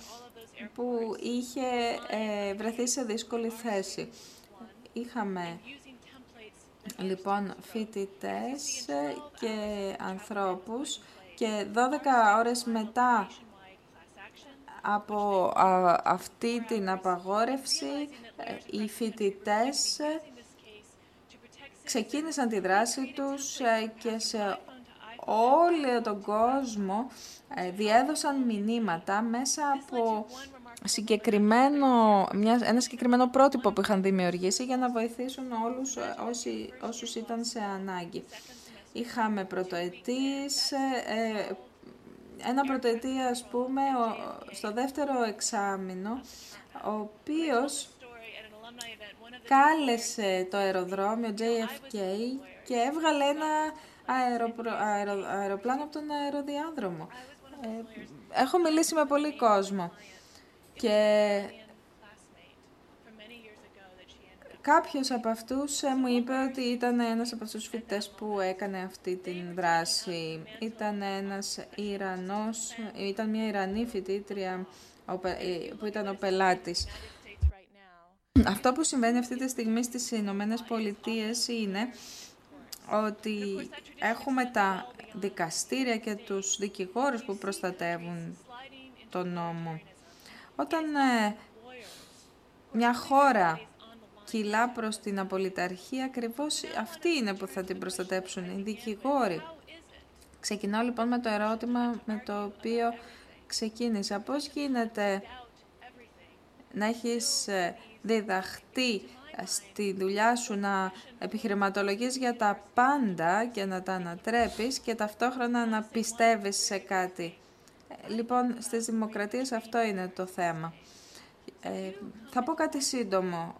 που είχε βρεθεί σε δύσκολη θέση. Είχαμε λοιπόν φοιτητές και ανθρώπους και 12 ώρες μετά από αυτή την απαγόρευση ε, οι φοιτητές ξεκίνησαν τη δράση τους ε, και σε όλο τον κόσμο ε, διέδωσαν μηνύματα μέσα από συγκεκριμένο, μια, ένα συγκεκριμένο πρότυπο που είχαν δημιουργήσει για να βοηθήσουν όλους όσοι, όσους ήταν σε ανάγκη. Είχαμε πρωτοετής, ε, ένα πρωτοετή ας πούμε στο δεύτερο εξάμεινο, ο οποίος κάλεσε το αεροδρόμιο JFK και έβγαλε ένα αεροπλάνο από τον αεροδιάδρομο. Ε, έχω μιλήσει με πολύ κόσμο και κάποιος από αυτούς ε, μου είπε ότι ήταν ένας από αυτούς φοιτητές που έκανε αυτή την δράση. Ήταν ένας Ιρανός, ήταν μια Ιρανή φοιτήτρια ε, που ήταν ο πελάτης. Αυτό που συμβαίνει αυτή τη στιγμή στις Ηνωμένες Πολιτείες είναι ότι έχουμε τα δικαστήρια και τους δικηγόρους που προστατεύουν τον νόμο. Όταν ε, μια χώρα κυλά προς την απολυταρχία, ακριβώς αυτοί είναι που θα την προστατέψουν, οι δικηγόροι. Ξεκινάω λοιπόν με το ερώτημα με το οποίο ξεκίνησα. Πώς γίνεται να έχεις ε, διδαχτεί ε, στη δουλειά σου να επιχειρηματολογείς για τα πάντα και να τα ανατρέπεις και ταυτόχρονα να πιστεύεις σε κάτι; Λοιπόν, στις δημοκρατίες αυτό είναι το θέμα. Ε, θα πω κάτι σύντομο.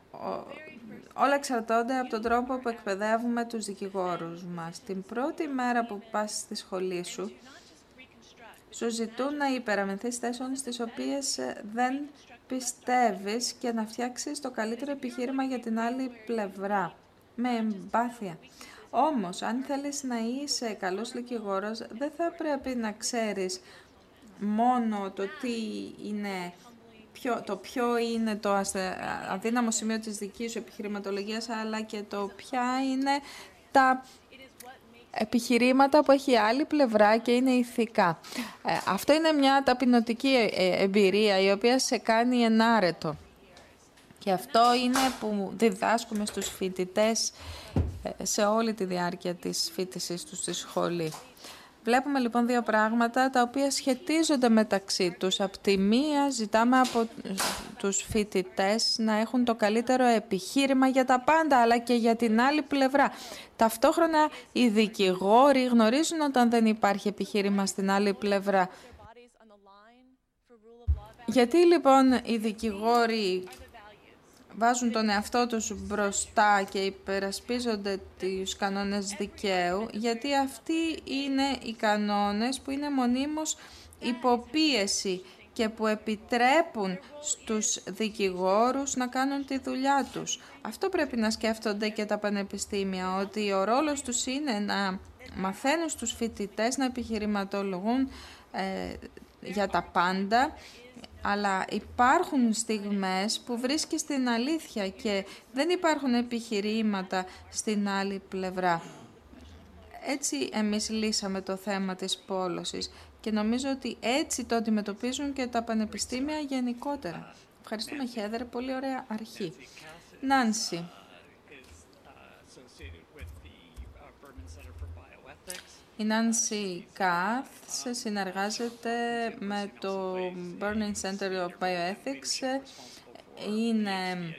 Όλα εξαρτώνται από τον τρόπο που εκπαιδεύουμε τους δικηγόρους μας. Την πρώτη μέρα που πας στη σχολή σου, σου ζητούν να υπεραμενθείς θέσεων στις οποίες ε, δεν πιστεύεις και να φτιάξεις το καλύτερο επιχείρημα για την άλλη πλευρά, με εμπάθεια. Όμως, αν θέλεις να είσαι καλός δικηγόρος, δεν θα πρέπει να ξέρεις μόνο το τι είναι ποιο, το ποιο είναι το αδύναμο σημείο της δικής σου επιχειρηματολογίας, αλλά και το ποια είναι τα επιχειρήματα που έχει άλλη πλευρά και είναι ηθικά. Ε, αυτό είναι μια ταπεινωτική ε, εμπειρία η οποία σε κάνει ενάρετο. Και αυτό είναι που διδάσκουμε στους φοιτητές ε, σε όλη τη διάρκεια της φοιτησής τους στη σχολή. Βλέπουμε λοιπόν δύο πράγματα τα οποία σχετίζονται μεταξύ τους. Από τη μία ζητάμε από τους φοιτητές να έχουν το καλύτερο επιχείρημα για τα πάντα, αλλά και για την άλλη πλευρά. Ταυτόχρονα οι δικηγόροι γνωρίζουν όταν δεν υπάρχει επιχείρημα στην άλλη πλευρά. Γιατί λοιπόν οι δικηγόροι βάζουν τον εαυτό τους μπροστά και υπερασπίζονται τους κανόνες δικαίου, γιατί αυτοί είναι οι κανόνες που είναι μονίμως υποπίεση και που επιτρέπουν στους δικηγόρους να κάνουν τη δουλειά τους. Αυτό πρέπει να σκέφτονται και τα πανεπιστήμια, ότι ο ρόλος τους είναι να μαθαίνουν στους φοιτητές να επιχειρηματολογούν ε, για τα πάντα αλλά υπάρχουν στιγμές που βρίσκεις την αλήθεια και δεν υπάρχουν επιχειρήματα στην άλλη πλευρά. Έτσι εμείς λύσαμε το θέμα της πόλωσης και νομίζω ότι έτσι το αντιμετωπίζουν και τα πανεπιστήμια γενικότερα. Ευχαριστούμε Χέδερ, πολύ ωραία αρχή. Νάνση. Η Nancy Kath συνεργάζεται με το Burning Center of Bioethics. Είναι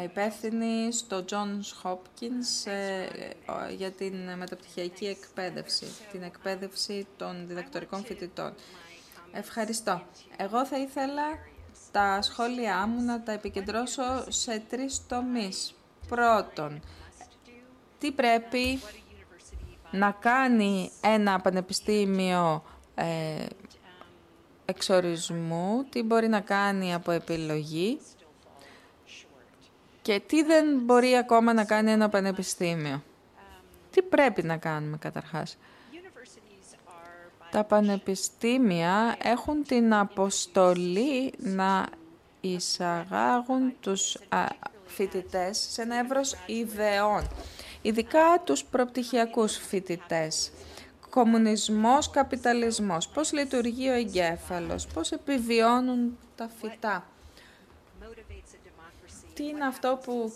ε, υπεύθυνη στο Johns Hopkins ε, για την μεταπτυχιακή εκπαίδευση, την εκπαίδευση των διδακτορικών φοιτητών. Ευχαριστώ. Εγώ θα ήθελα τα σχόλιά μου να τα επικεντρώσω σε τρεις τομείς. Πρώτον, τι πρέπει να κάνει ένα πανεπιστήμιο ε, εξορισμού, τι μπορεί να κάνει από επιλογή και τι δεν μπορεί ακόμα να κάνει ένα πανεπιστήμιο. Τι πρέπει να κάνουμε καταρχάς. Τα πανεπιστήμια έχουν την αποστολή να εισαγάγουν τους φοιτητές σε ένα εύρος ιδεών, ειδικά τους προπτυχιακούς φοιτητές. Κομμουνισμός, καπιταλισμός, πώς λειτουργεί ο εγκέφαλος, πώς επιβιώνουν τα φυτά. Τι είναι αυτό που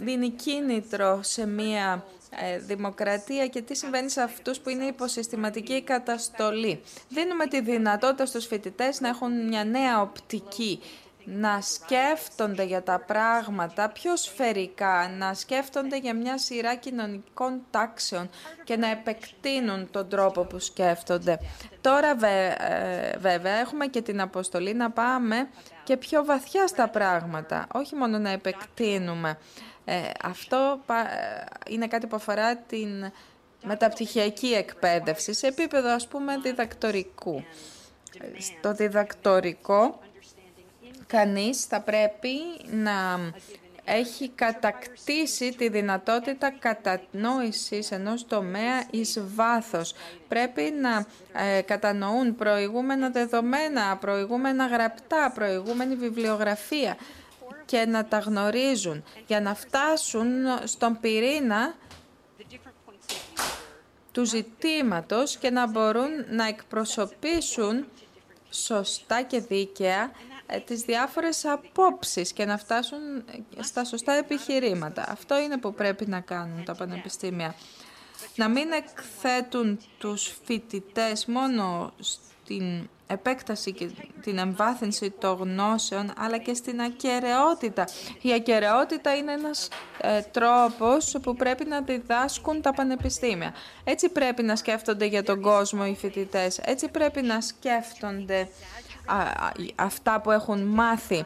δίνει κίνητρο σε μία ε, δημοκρατία και τι συμβαίνει σε αυτούς που είναι υποσυστηματική καταστολή. Δίνουμε τη δυνατότητα στους φοιτητές να έχουν μια νέα οπτική, να σκέφτονται για τα πράγματα πιο σφαιρικά, να σκέφτονται για μια σειρά κοινωνικών τάξεων και να επεκτείνουν τον τρόπο που σκέφτονται. Τώρα ε, βέβαια έχουμε και την αποστολή να πάμε και πιο βαθιά στα πράγματα, όχι μόνο να επεκτείνουμε. Ε, αυτό ε, είναι κάτι που αφορά την μεταπτυχιακή εκπαίδευση σε επίπεδο ας πούμε διδακτορικού. Στο διδακτορικό κανείς θα πρέπει να έχει κατακτήσει τη δυνατότητα κατανόησης ενός τομέα εις βάθος. Πρέπει να ε, κατανοούν προηγούμενα δεδομένα, προηγούμενα γραπτά, προηγούμενη βιβλιογραφία και να τα γνωρίζουν για να φτάσουν στον πυρήνα του ζητήματος και να μπορούν να εκπροσωπήσουν σωστά και δίκαια ε, τις διάφορες απόψεις και να φτάσουν στα σωστά επιχειρήματα. Αυτό είναι που πρέπει να κάνουν τα πανεπιστήμια. Να μην εκθέτουν τους φοιτητές μόνο στην επέκταση και την εμβάθυνση των γνώσεων, αλλά και στην ακαιρεότητα. Η ακαιρεότητα είναι ένας ε, τρόπος που πρέπει να διδάσκουν τα πανεπιστήμια. Έτσι πρέπει να σκέφτονται για τον κόσμο οι φοιτητές. Έτσι πρέπει να σκέφτονται αυτά που έχουν μάθει.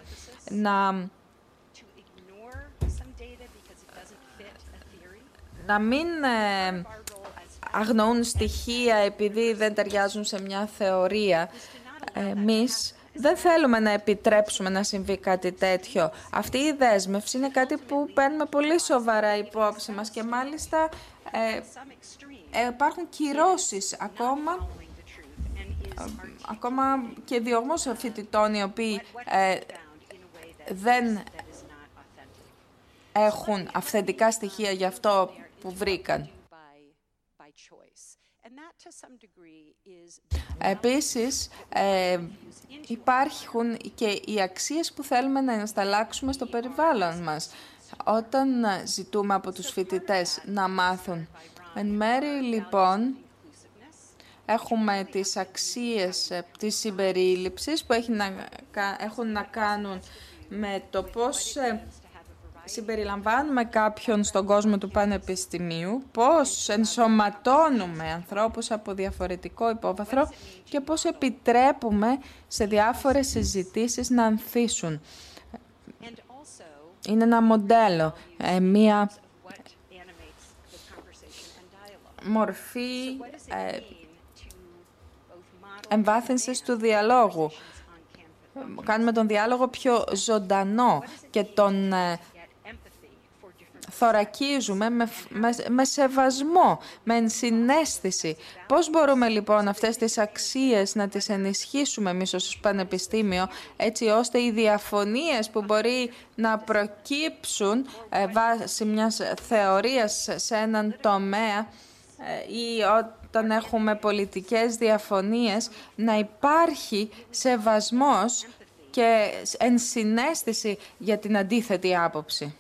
Να, να μην ε, αγνοούν στοιχεία επειδή δεν ταιριάζουν σε μια θεωρία. Εμείς δεν θέλουμε να επιτρέψουμε να συμβεί κάτι τέτοιο. Αυτή η δέσμευση είναι κάτι που παίρνουμε πολύ σοβαρά υπόψη μας και μάλιστα ε, ε υπάρχουν κυρώσεις ακόμα ακόμα και διωγμός φοιτητών οι οποίοι ε, δεν έχουν αυθεντικά στοιχεία για αυτό που βρήκαν. Επίσης, ε, υπάρχουν και οι αξίες που θέλουμε να ενσταλλάξουμε στο περιβάλλον μας. Όταν ζητούμε από τους φοιτητές να μάθουν. Εν μέρη, λοιπόν, έχουμε τις αξίες ε, της συμπερίληψης που έχουν να κάνουν με το πώς ε, συμπεριλαμβάνουμε κάποιον στον κόσμο του πανεπιστημίου, πώς ενσωματώνουμε ανθρώπους από διαφορετικό υπόβαθρο και πώς επιτρέπουμε σε διάφορες συζητήσεις να ανθίσουν. Είναι ένα μοντέλο, ε, μία μορφή ε, εμβάθυνσης του διαλόγου. Κάνουμε τον διάλογο πιο ζωντανό και τον ε, θωρακίζουμε με, με, σεβασμό, με ενσυναίσθηση. Πώς μπορούμε λοιπόν αυτές τις αξίες να τις ενισχύσουμε εμείς ως Πανεπιστήμιο έτσι ώστε οι διαφωνίες που μπορεί να προκύψουν ε, βάσει μιας θεωρίας σε έναν τομέα ε, ή όταν έχουμε πολιτικές διαφωνίες να υπάρχει σεβασμός και ενσυναίσθηση για την αντίθετη άποψη.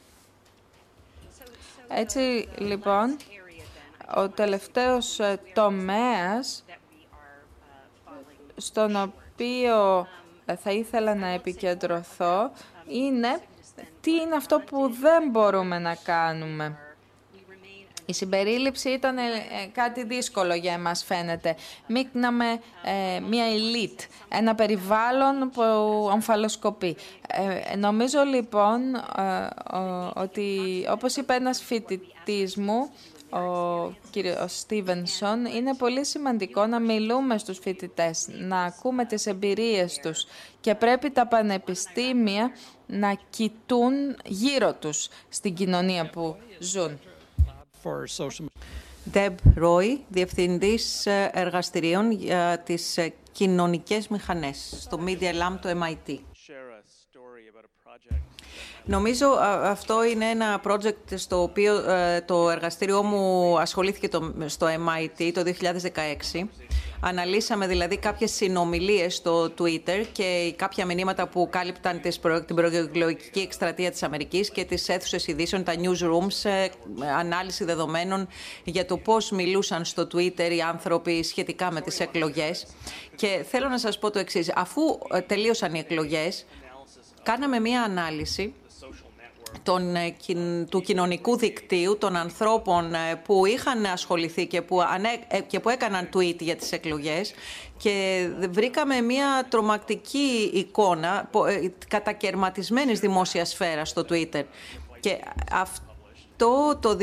Έτσι λοιπόν, ο τελευταίος ε, τομέας στον οποίο ε, θα ήθελα να επικεντρωθώ είναι τι είναι αυτό που δεν μπορούμε να κάνουμε. Η συμπερίληψη ήταν ε, κάτι δύσκολο για εμάς φαίνεται. Μίκναμε ε, μια ελίτ, ένα περιβάλλον που αμφαλοσκοπεί. Ε, νομίζω λοιπόν ότι όπως είπε ένας φοιτητής μου, ο κύριος Στίβενσον, είναι πολύ σημαντικό να μιλούμε στους φοιτητές, να ακούμε τις εμπειρίες τους και πρέπει τα πανεπιστήμια να κοιτούν γύρω τους στην κοινωνία που ζουν. Deb Roy, Διευθυντής Εργαστηρίων για τις κοινωνικές μηχανές στο Media Lab του MIT. Νομίζω αυτό είναι ένα project στο οποίο ε, το εργαστήριό μου ασχολήθηκε στο MIT το 2016. Αναλύσαμε δηλαδή κάποιες συνομιλίες στο Twitter και κάποια μηνύματα που κάλυπταν την προεκλογική εκστρατεία της Αμερικής και τις αίθουσες ειδήσεων, τα newsrooms, ε, ανάλυση δεδομένων για το πώς μιλούσαν στο Twitter οι άνθρωποι σχετικά με τις εκλογές. Και θέλω να σας πω το εξής. Αφού ε, τελείωσαν οι εκλογές, κάναμε μία ανάλυση των, ε, του κοινωνικού δικτύου των ανθρώπων ε, που είχαν ασχοληθεί και που, ε, και που έκαναν tweet για τις εκλογές και βρήκαμε μια τρομακτική εικόνα κατακαιρματισμένης δημόσιας σφαίρας στο Twitter. Και αυτό το,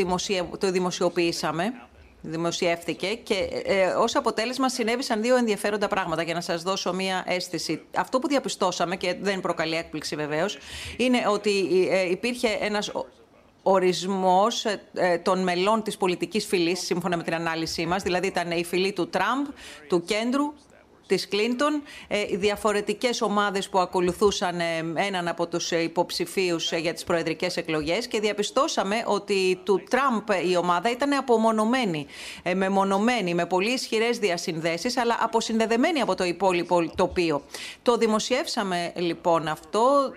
το δημοσιοποιήσαμε δημοσιεύθηκε και ε, ως αποτέλεσμα συνέβησαν δύο ενδιαφέροντα πράγματα για να σας δώσω μία αίσθηση. Αυτό που διαπιστώσαμε και δεν προκαλεί έκπληξη βεβαίως είναι ότι ε, υπήρχε ένας ορισμός ε, ε, των μελών της πολιτικής φυλής σύμφωνα με την ανάλυση μας, δηλαδή ήταν η φυλή του Τραμπ, του Κέντρου της Κλίντον, ε, οι διαφορετικές ομάδες που ακολουθούσαν ε, έναν από τους ε, υποψηφίους για τις προεδρικές εκλογές και διαπιστώσαμε ότι του Τραμπ η ομάδα ήταν απομονωμένη, μεμονωμένη, με πολύ ισχυρές διασυνδέσεις, αλλά αποσυνδεδεμένη από το υπόλοιπο τοπίο. Το δημοσιεύσαμε λοιπόν αυτό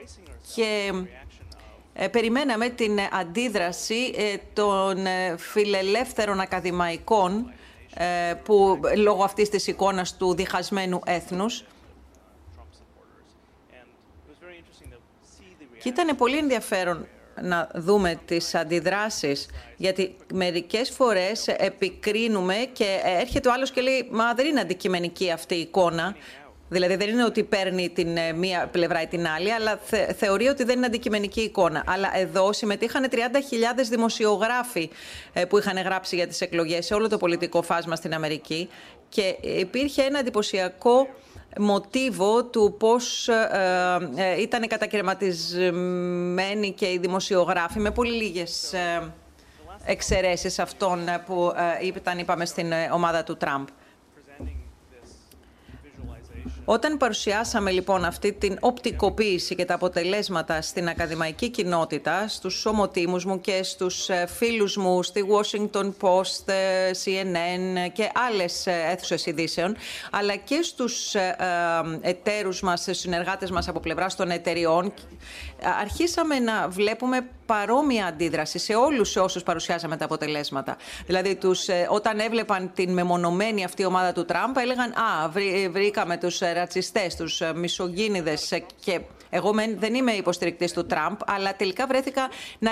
και περιμέναμε την αντίδραση των φιλελεύθερων ακαδημαϊκών ε, που λόγω αυτής της εικόνας του διχασμένου έθνους. Και ήταν πολύ ενδιαφέρον να δούμε τις αντιδράσεις, γιατί μερικές φορές επικρίνουμε και έρχεται ο άλλος και λέει «Μα δεν είναι αντικειμενική αυτή η εικόνα». Δηλαδή δεν είναι ότι παίρνει την ε, μία πλευρά ή την άλλη, αλλά θεωρεί ότι δεν είναι αντικειμενική εικόνα. Αλλά εδώ συμμετείχαν 30.000 δημοσιογράφοι ε, που είχαν γράψει για τις εκλογές σε όλο το πολιτικό φάσμα στην Αμερική και υπήρχε ένα εντυπωσιακό μοτίβο του πώς ε, ε ήταν κατακαιρματισμένοι και οι δημοσιογράφοι με πολύ λίγες ε, εξαιρέσεις αυτών που ήταν, είπαμε, στην ομάδα του Τραμπ. Όταν παρουσιάσαμε λοιπόν αυτή την οπτικοποίηση και τα αποτελέσματα στην ακαδημαϊκή κοινότητα, στους ομοτήμους μου και στους ε, φίλους μου στη Washington Post, ε, CNN και άλλες ε, αίθουσες ειδήσεων, αλλά και στους εταίρους μας, συνεργάτες μας από πλευράς των εταιριών, αρχίσαμε να βλέπουμε παρόμοια αντίδραση σε όλους όσους παρουσιάσαμε τα αποτελέσματα. Δηλαδή, τους, όταν έβλεπαν την μεμονωμένη αυτή ομάδα του Τραμπ, έλεγαν «Α, βρήκαμε τους ρατσιστές, τους ε, μισογίνιδες ε, και εγώ δεν είμαι υποστηρικτής του Τραμπ, αλλά τελικά βρέθηκα να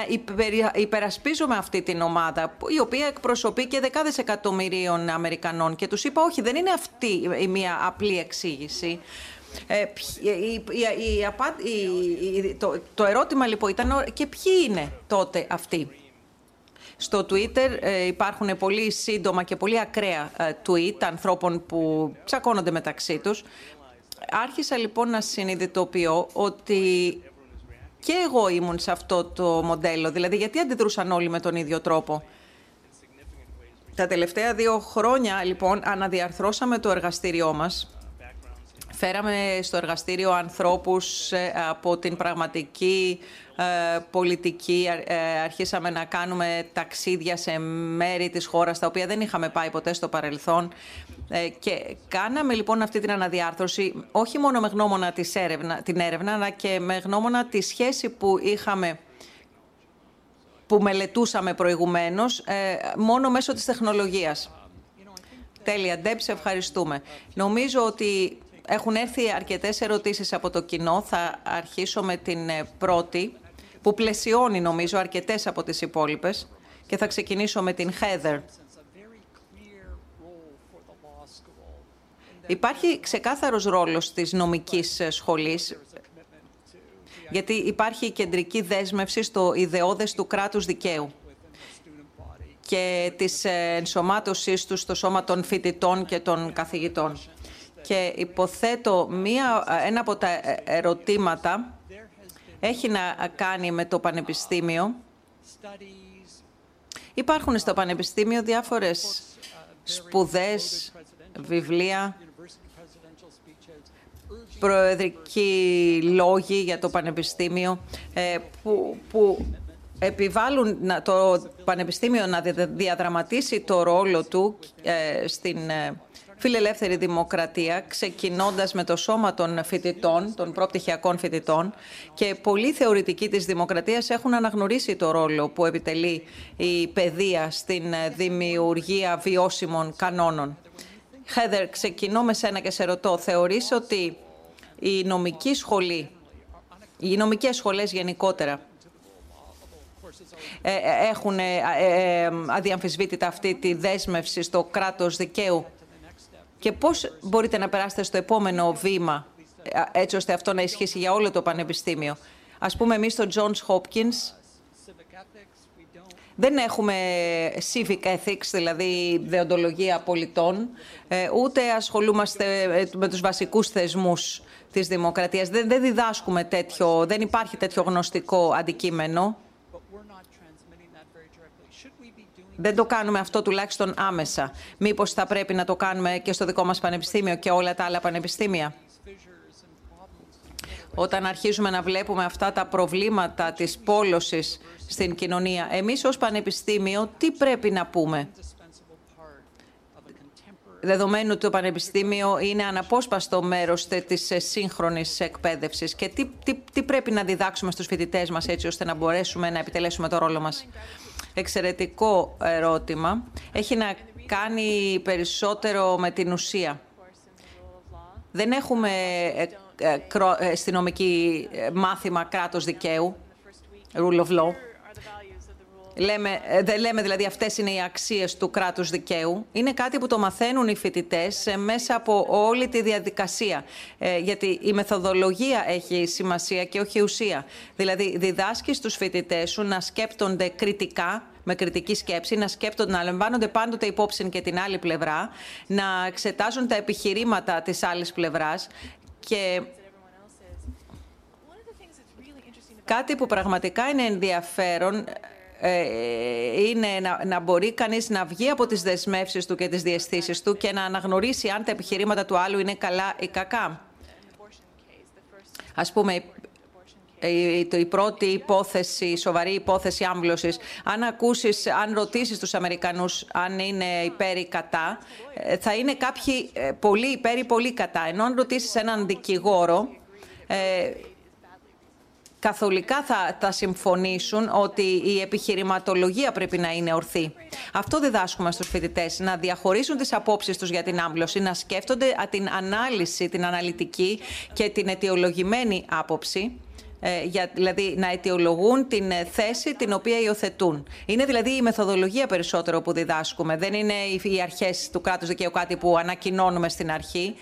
υπερασπίζομαι αυτή την ομάδα, η οποία εκπροσωπεί και δεκάδες εκατομμυρίων Αμερικανών. Και τους είπα, όχι, δεν είναι αυτή η μία απλή εξήγηση. Ε, το, το ερώτημα λοιπόν ήταν και ποιοι είναι τότε αυτοί; Στο Twitter υπάρχουν πολύ σύντομα και πολύ ακραία tweet ανθρώπων που τσακώνονται μεταξύ τους. Άρχισα λοιπόν να συνειδητοποιώ ότι και εγώ ήμουν σε αυτό το μοντέλο. Δηλαδή, γιατί αντιδρούσαν όλοι με τον ίδιο τρόπο; Τα τελευταία δύο χρόνια, λοιπόν, αναδιαρθρώσαμε το εργαστήριό μας Φέραμε στο εργαστήριο ανθρώπους ε, από την πραγματική ε, πολιτική. Ε, αρχίσαμε να κάνουμε ταξίδια σε μέρη της χώρας τα οποία δεν είχαμε πάει ποτέ στο παρελθόν. Και κάναμε λοιπόν αυτή την αναδιάρθρωση όχι μόνο με γνώμονα της έρευνα, την έρευνα, αλλά και με γνώμονα τη σχέση που είχαμε που μελετούσαμε προηγουμένως, μόνο μέσω της τεχνολογίας. Τέλεια. Ντέπ, ευχαριστούμε. Νομίζω ότι έχουν έρθει αρκετές ερωτήσεις από το κοινό. Θα αρχίσω με την ε, πρώτη που πλαισιώνει νομίζω αρκετές από τις υπόλοιπες και θα ξεκινήσω με την Heather. Υπάρχει ξεκάθαρος ρόλος της νομικής σχολής γιατί υπάρχει κεντρική δέσμευση στο ιδεώδες του κράτους δικαίου και της ενσωμάτωσής τους στο σώμα των φοιτητών και των καθηγητών. Και υποθέτω μία, ένα από τα ερωτήματα έχει να κάνει με το Πανεπιστήμιο. Υπάρχουν στο Πανεπιστήμιο διάφορες σπουδές, βιβλία, προεδρικοί λόγοι για το Πανεπιστήμιο ε, που, που επιβάλλουν το Πανεπιστήμιο να διαδραματίσει το ρόλο του ε, στην ε, φιλελεύθερη δημοκρατία, ξεκινώντας με το σώμα των φοιτητών, των προπτυχιακών φοιτητών και πολλοί θεωρητικοί της δημοκρατίας έχουν αναγνωρίσει το ρόλο που επιτελεί η παιδεία στην δημιουργία βιώσιμων κανόνων. Χέδερ, ξεκινώ με σένα και σε ρωτώ, θεωρείς ότι η νομική σχολή, οι νομικές σχολές γενικότερα, ε, έχουν ε, ε, αδιαμφισβήτητα αυτή τη δέσμευση στο κράτος δικαίου; Και πώς μπορείτε να περάσετε στο επόμενο βήμα έτσι ώστε αυτό να ισχύσει για όλο το πανεπιστήμιο; Ας πούμε εμείς στο Johns Hopkins δεν έχουμε civic ethics, δηλαδή δεοντολογία πολιτών, ούτε ασχολούμαστε με τους βασικούς θεσμούς της δημοκρατίας. Δεν, δεν διδάσκουμε τέτοιο, δεν υπάρχει τέτοιο γνωστικό αντικείμενο. Δεν το κάνουμε αυτό τουλάχιστον άμεσα. Μήπως θα πρέπει να το κάνουμε και στο δικό μας πανεπιστήμιο και όλα τα άλλα πανεπιστήμια; Όταν αρχίζουμε να βλέπουμε αυτά τα προβλήματα της πόλωσης στην κοινωνία, εμείς ως πανεπιστήμιο τι πρέπει να πούμε; Δεδομένου ότι το Πανεπιστήμιο είναι αναπόσπαστο μέρος της ε, σύγχρονης εκπαίδευσης και τι, τι, τι πρέπει να διδάξουμε στους φοιτητές μας έτσι ώστε να μπορέσουμε να επιτελέσουμε το ρόλο μας; Εξαιρετικό ερώτημα. Έχει να κάνει περισσότερο με την ουσία. Δεν έχουμε ε, ε, αστυνομική μάθημα κράτος δικαίου, rule of law. Λέμε, ε, δεν λέμε δηλαδή αυτές είναι οι αξίες του κράτους δικαίου. Είναι κάτι που το μαθαίνουν οι φοιτητές ε, μέσα από όλη τη διαδικασία. Ε, γιατί η μεθοδολογία έχει σημασία και όχι η ουσία. Δηλαδή διδάσκεις τους φοιτητές σου να σκέπτονται κριτικά με κριτική σκέψη, να σκέπτονται, να λαμβάνονται πάντοτε υπόψη και την άλλη πλευρά, να εξετάζουν τα επιχειρήματα της άλλης πλευράς και κάτι που πραγματικά είναι ενδιαφέρον ε, είναι να, να μπορεί κανείς να βγει από τις δεσμεύσεις του και τις διαισθήσεις του και να αναγνωρίσει αν τα επιχειρήματα του άλλου είναι καλά ή κακά. Ας πούμε, η, η πρώτη υπόθεση, η σοβαρή υπόθεση άμβλωσης, αν ακούσεις, αν ρωτήσεις τους Αμερικανούς αν είναι υπέρ ή κατά, ε, θα είναι κάποιοι ε, πολύ υπέρ ή πολύ κατά. Ενώ αν ρωτήσεις έναν δικηγόρο, καθολικά θα, θα συμφωνήσουν ότι η επιχειρηματολογία πρέπει να είναι ορθή. Αυτό διδάσκουμε στους φοιτητές, να διαχωρίσουν τις απόψεις τους για την άμπλωση, να σκέφτονται την ανάλυση, την αναλυτική και την αιτιολογημένη άποψη ε, για, δηλαδή να αιτιολογούν την ε, θέση την οποία υιοθετούν. Είναι δηλαδή η μεθοδολογία περισσότερο που διδάσκουμε. Δεν είναι οι αρχές του κράτους δικαίου κάτι που ανακοινώνουμε στην αρχή.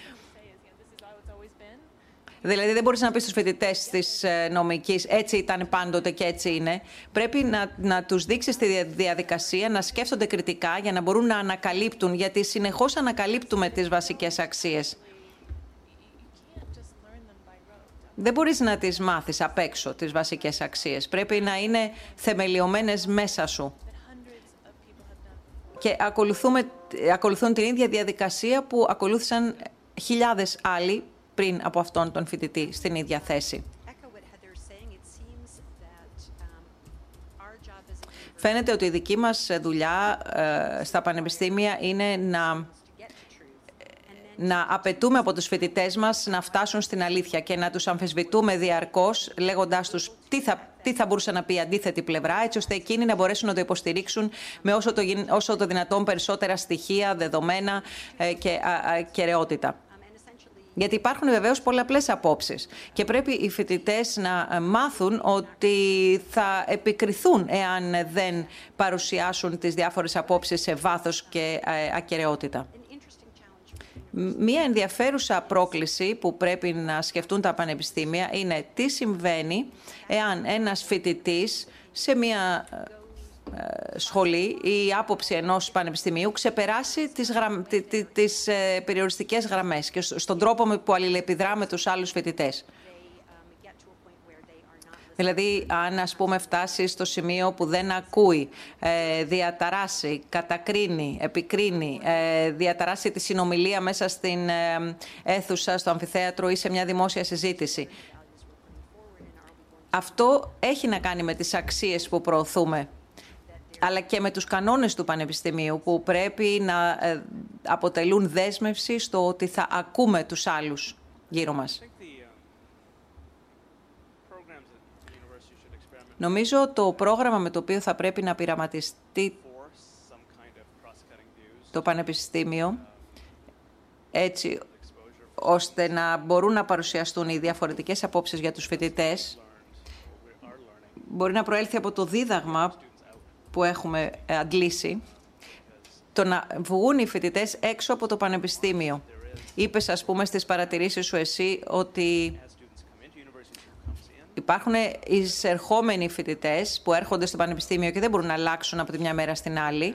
Δηλαδή δεν μπορείς να πεις στους φοιτητές της ε, νομικής έτσι ήταν πάντοτε και έτσι είναι. Πρέπει να, να τους δείξεις τη διαδικασία, να σκέφτονται κριτικά για να μπορούν να ανακαλύπτουν, γιατί συνεχώς ανακαλύπτουμε τις βασικές αξίες. Δεν μπορείς να τις μάθεις απ' έξω, τις βασικές αξίες. Πρέπει να είναι θεμελιωμένες μέσα σου. Και ακολουθούμε, ακολουθούν την ίδια διαδικασία που ακολούθησαν χιλιάδες άλλοι πριν από αυτόν τον φοιτητή στην ίδια θέση. Φαίνεται ότι η δική μας δουλειά ε, στα πανεπιστήμια είναι να, να απαιτούμε από τους φοιτητές μας να φτάσουν στην αλήθεια και να τους αμφισβητούμε διαρκώς λέγοντάς τους τι θα, τι θα μπορούσε να πει η αντίθετη πλευρά έτσι ώστε εκείνοι να μπορέσουν να το υποστηρίξουν με όσο το, όσο το δυνατόν περισσότερα στοιχεία, δεδομένα ε, και κεραιότητα. Γιατί υπάρχουν βεβαίως πολλαπλές απόψεις και πρέπει οι φοιτητές να μάθουν ότι θα επικριθούν εάν δεν παρουσιάσουν τις διάφορες απόψεις σε βάθος και ε, ακαιρεότητα. Μία ενδιαφέρουσα πρόκληση που πρέπει να σκεφτούν τα πανεπιστήμια είναι τι συμβαίνει εάν ένας φοιτητής σε μία ε, σχολή ή η άποψη ενός πανεπιστημίου ξεπεράσει τις, γραμ... τις ε, περιοριστικές γραμμές και στον τρόπο που αλληλεπιδρά με τους άλλους φοιτητές. Δηλαδή, αν ας πούμε φτάσει στο σημείο που δεν ακούει, ε, διαταράσει, κατακρίνει, επικρίνει, ε, διαταράσει τη συνομιλία μέσα στην ε, αίθουσα, στο αμφιθέατρο ή σε μια δημόσια συζήτηση. Αυτό έχει να κάνει με τις αξίες που προωθούμε αλλά και με τους κανόνες του Πανεπιστημίου που πρέπει να αποτελούν δέσμευση στο ότι θα ακούμε τους άλλους γύρω μας. Νομίζω το πρόγραμμα με το οποίο θα πρέπει να πειραματιστεί το Πανεπιστήμιο, έτσι ώστε να μπορούν να παρουσιαστούν οι διαφορετικές απόψεις για τους φοιτητές, μπορεί να προέλθει από το δίδαγμα που έχουμε αντλήσει, το να βγουν οι φοιτητές έξω από το Πανεπιστήμιο. Είπες, ας πούμε, στις παρατηρήσεις σου εσύ ότι Υπάρχουν εισερχόμενοι φοιτητές που έρχονται στο πανεπιστήμιο και δεν μπορούν να αλλάξουν από τη μια μέρα στην άλλη.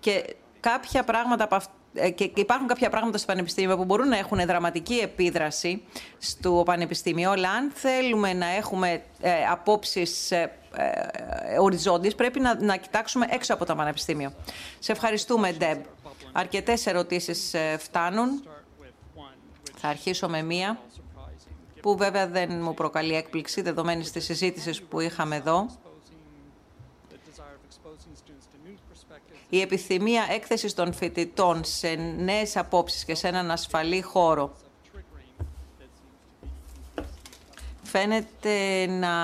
Και, κάποια πράγματα ε, και υπάρχουν κάποια πράγματα στο Πανεπιστήμιο που μπορούν να έχουν δραματική επίδραση στο Πανεπιστήμιο, αλλά αν θέλουμε να έχουμε ε, απόψεις ε, ε, οριζόντιες, πρέπει να, να κοιτάξουμε έξω από το Πανεπιστήμιο. Σε ευχαριστούμε, Ντеб. Αρκετές ερωτήσεις ε, φτάνουν. Θα αρχίσω με μία που βέβαια δεν μου προκαλεί έκπληξη δεδομένης της συζήτησης που είχαμε εδώ. Η επιθυμία έκθεσης των φοιτητών σε νέες απόψεις και σε έναν ασφαλή χώρο φαίνεται να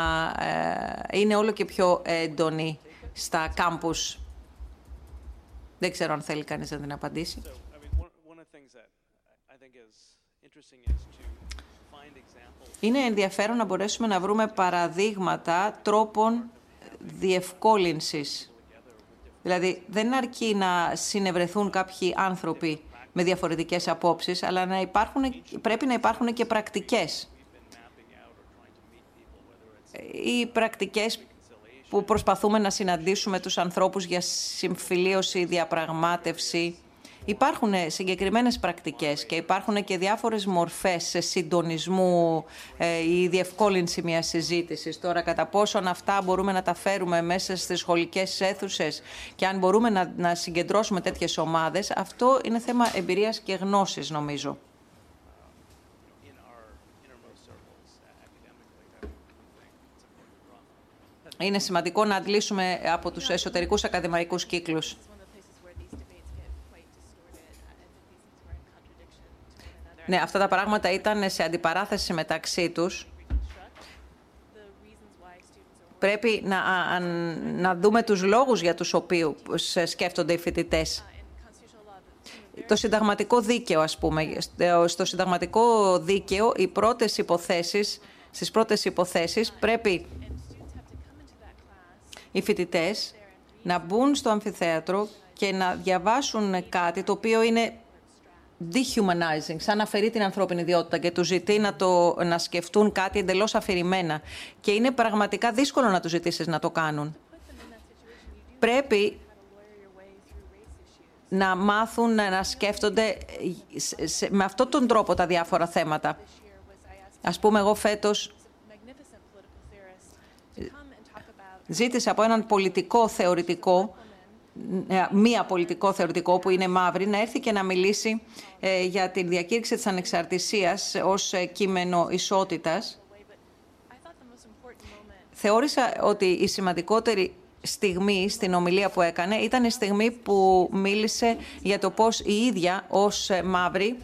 ε, είναι όλο και πιο έντονη στα κάμπους. Δεν ξέρω αν θέλει κανείς να την απαντήσει. Είναι ενδιαφέρον να μπορέσουμε να βρούμε παραδείγματα τρόπων διευκόλυνσης. Δηλαδή, δεν αρκεί να συνευρεθούν κάποιοι άνθρωποι με διαφορετικές απόψεις, αλλά να υπάρχουν, πρέπει να υπάρχουν και πρακτικές. Οι πρακτικές που προσπαθούμε να συναντήσουμε τους ανθρώπους για συμφιλίωση, διαπραγμάτευση, Υπάρχουν συγκεκριμένες πρακτικές και υπάρχουν και διάφορες μορφές συντονισμού ε, ή διευκόλυνση μιας συζήτησης. Τώρα, κατά πόσον αυτά μπορούμε να τα φέρουμε μέσα στις σχολικές αίθουσες και αν μπορούμε να, να συγκεντρώσουμε τέτοιες ομάδες, αυτό είναι θέμα εμπειρίας και γνώσης, νομίζω. Είναι σημαντικό να αντλήσουμε από τους εσωτερικούς ακαδημαϊκούς κύκλους. Ναι, αυτά τα πράγματα ήταν σε αντιπαράθεση μεταξύ τους. Πρέπει να, να δούμε τους λόγους για τους οποίους σκέφτονται οι φοιτητές. Το συνταγματικό δίκαιο, ας πούμε. Στο συνταγματικό δίκαιο, οι πρώτες υποθέσεις, στις πρώτες υποθέσεις πρέπει οι φοιτητές να μπουν στο αμφιθέατρο και να διαβάσουν κάτι το οποίο είναι dehumanizing, σαν να αφαιρεί την ανθρώπινη ιδιότητα και τους ζητεί να, το, να σκεφτούν κάτι εντελώς αφηρημένα. Και είναι πραγματικά δύσκολο να τους ζητήσεις να το κάνουν. Πρέπει να μάθουν να σκέφτονται με αυτόν τον τρόπο τα διάφορα θέματα. Ας πούμε, εγώ φέτος ζήτησα από έναν πολιτικό θεωρητικό ε, μία πολιτικό θεωρητικό που είναι μαύρη να έρθει και να μιλήσει ε, για τη διακήρυξη της ανεξαρτησίας ως ε, κείμενο ισότητας. Θεώρησα ότι η σημαντικότερη στιγμή στην ομιλία που έκανε ήταν η στιγμή που μίλησε για το πώς η ίδια ως μαύρη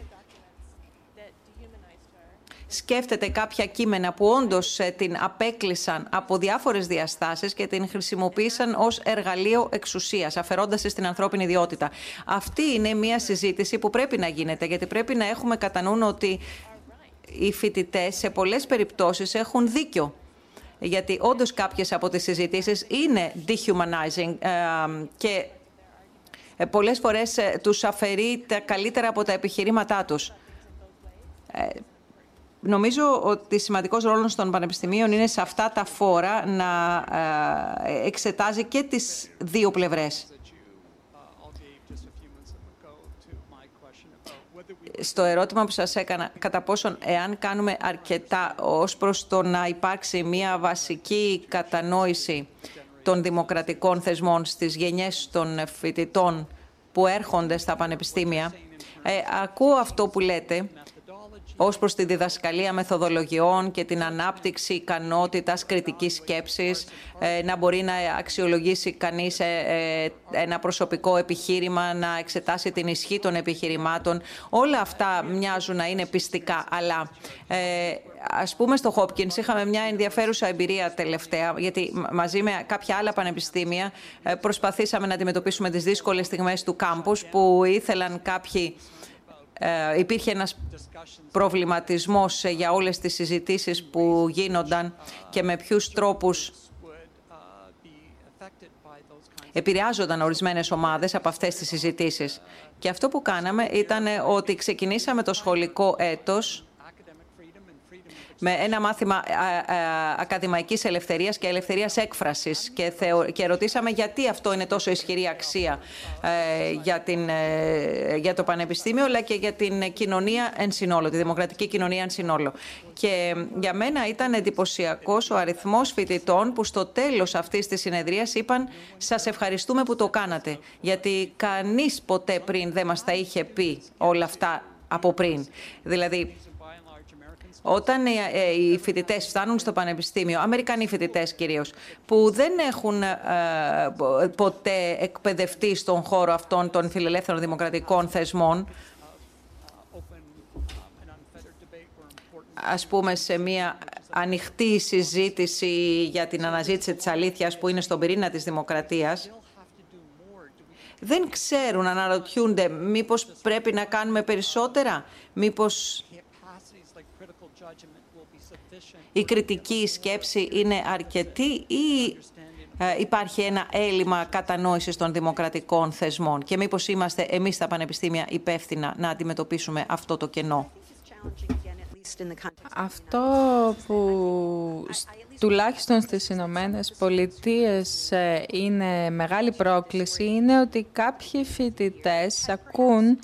σκέφτεται κάποια κείμενα που όντως ε, την απέκλεισαν από διάφορες διαστάσεις και την χρησιμοποίησαν ως εργαλείο εξουσίας, αφαιρώντας στην ανθρώπινη ιδιότητα. Αυτή είναι μια συζήτηση που πρέπει να γίνεται, γιατί πρέπει να έχουμε κατά νου ότι οι φοιτητές σε πολλές περιπτώσεις έχουν δίκιο γιατί όντως κάποιες από τις συζητήσεις είναι dehumanizing ε, και ε, πολλές φορές ε, τους αφαιρεί τα καλύτερα από τα επιχειρήματά τους. Νομίζω ότι σημαντικός ρόλος των πανεπιστημίων είναι σε αυτά τα φόρα να εξετάζει και τις δύο πλευρές. στο ερώτημα που σας έκανα, κατά πόσον εάν κάνουμε αρκετά ως προς το να υπάρξει μια βασική κατανόηση των δημοκρατικών θεσμών στις γενιές των φοιτητών που έρχονται στα πανεπιστήμια, ε, ακούω αυτό που λέτε ως προς τη διδασκαλία μεθοδολογιών και την ανάπτυξη ικανότητας κριτικής σκέψης, ε, να μπορεί να αξιολογήσει κανείς ε, ε, ένα προσωπικό επιχείρημα, να εξετάσει την ισχύ των επιχειρημάτων. Όλα αυτά μοιάζουν να είναι πιστικά, αλλά ας πούμε στο Hopkins είχαμε μια ενδιαφέρουσα εμπειρία τελευταία, γιατί μαζί με κάποια άλλα πανεπιστήμια προσπαθήσαμε να αντιμετωπίσουμε τις δύσκολες στιγμές του κάμπους που ήθελαν κάποιοι ε, υπήρχε ένας προβληματισμός για όλες τις συζητήσεις που γίνονταν και με ποιους τρόπους επηρεάζονταν ορισμένες ομάδες από αυτές τις συζητήσεις. Και αυτό που κάναμε ήταν ότι ξεκινήσαμε το σχολικό έτος με ένα μάθημα ε, ε, ακαδημαϊκής ελευθερίας και ελευθερίας έκφρασης και, και ρωτήσαμε γιατί αυτό είναι τόσο ισχυρή αξία ε, για, την, για το Πανεπιστήμιο αλλά και για την κοινωνία εν συνόλο, τη δημοκρατική κοινωνία εν συνόλο. Και για μένα ήταν εντυπωσιακός ο αριθμός φοιτητών που στο τέλος αυτής της συνεδρίας είπαν «Σας ευχαριστούμε που το κάνατε, γιατί κανείς ποτέ πριν δεν μας τα είχε πει όλα αυτά από πριν». Δηλαδή, όταν ε, ε, οι φοιτητές φτάνουν στο πανεπιστήμιο, Αμερικανοί φοιτητές κυρίως, που δεν έχουν ε, ποτέ εκπαιδευτεί στον χώρο αυτών των φιλελεύθερων δημοκρατικών θεσμών, ας πούμε σε μια ανοιχτή συζήτηση για την αναζήτηση της αλήθειας που είναι στον πυρήνα της δημοκρατίας, δεν ξέρουν, αναρωτιούνται μήπως πρέπει να κάνουμε περισσότερα, μήπως η κριτική σκέψη είναι αρκετή ή ε, υπάρχει ένα έλλειμμα κατανόησης των δημοκρατικών θεσμών; Και μήπως είμαστε εμείς στα πανεπιστήμια υπεύθυνα να αντιμετωπίσουμε αυτό το κενό; Αυτό που τουλάχιστον στις Ηνωμένες Πολιτείες ε, είναι μεγάλη πρόκληση είναι ότι κάποιοι φοιτητές ακούν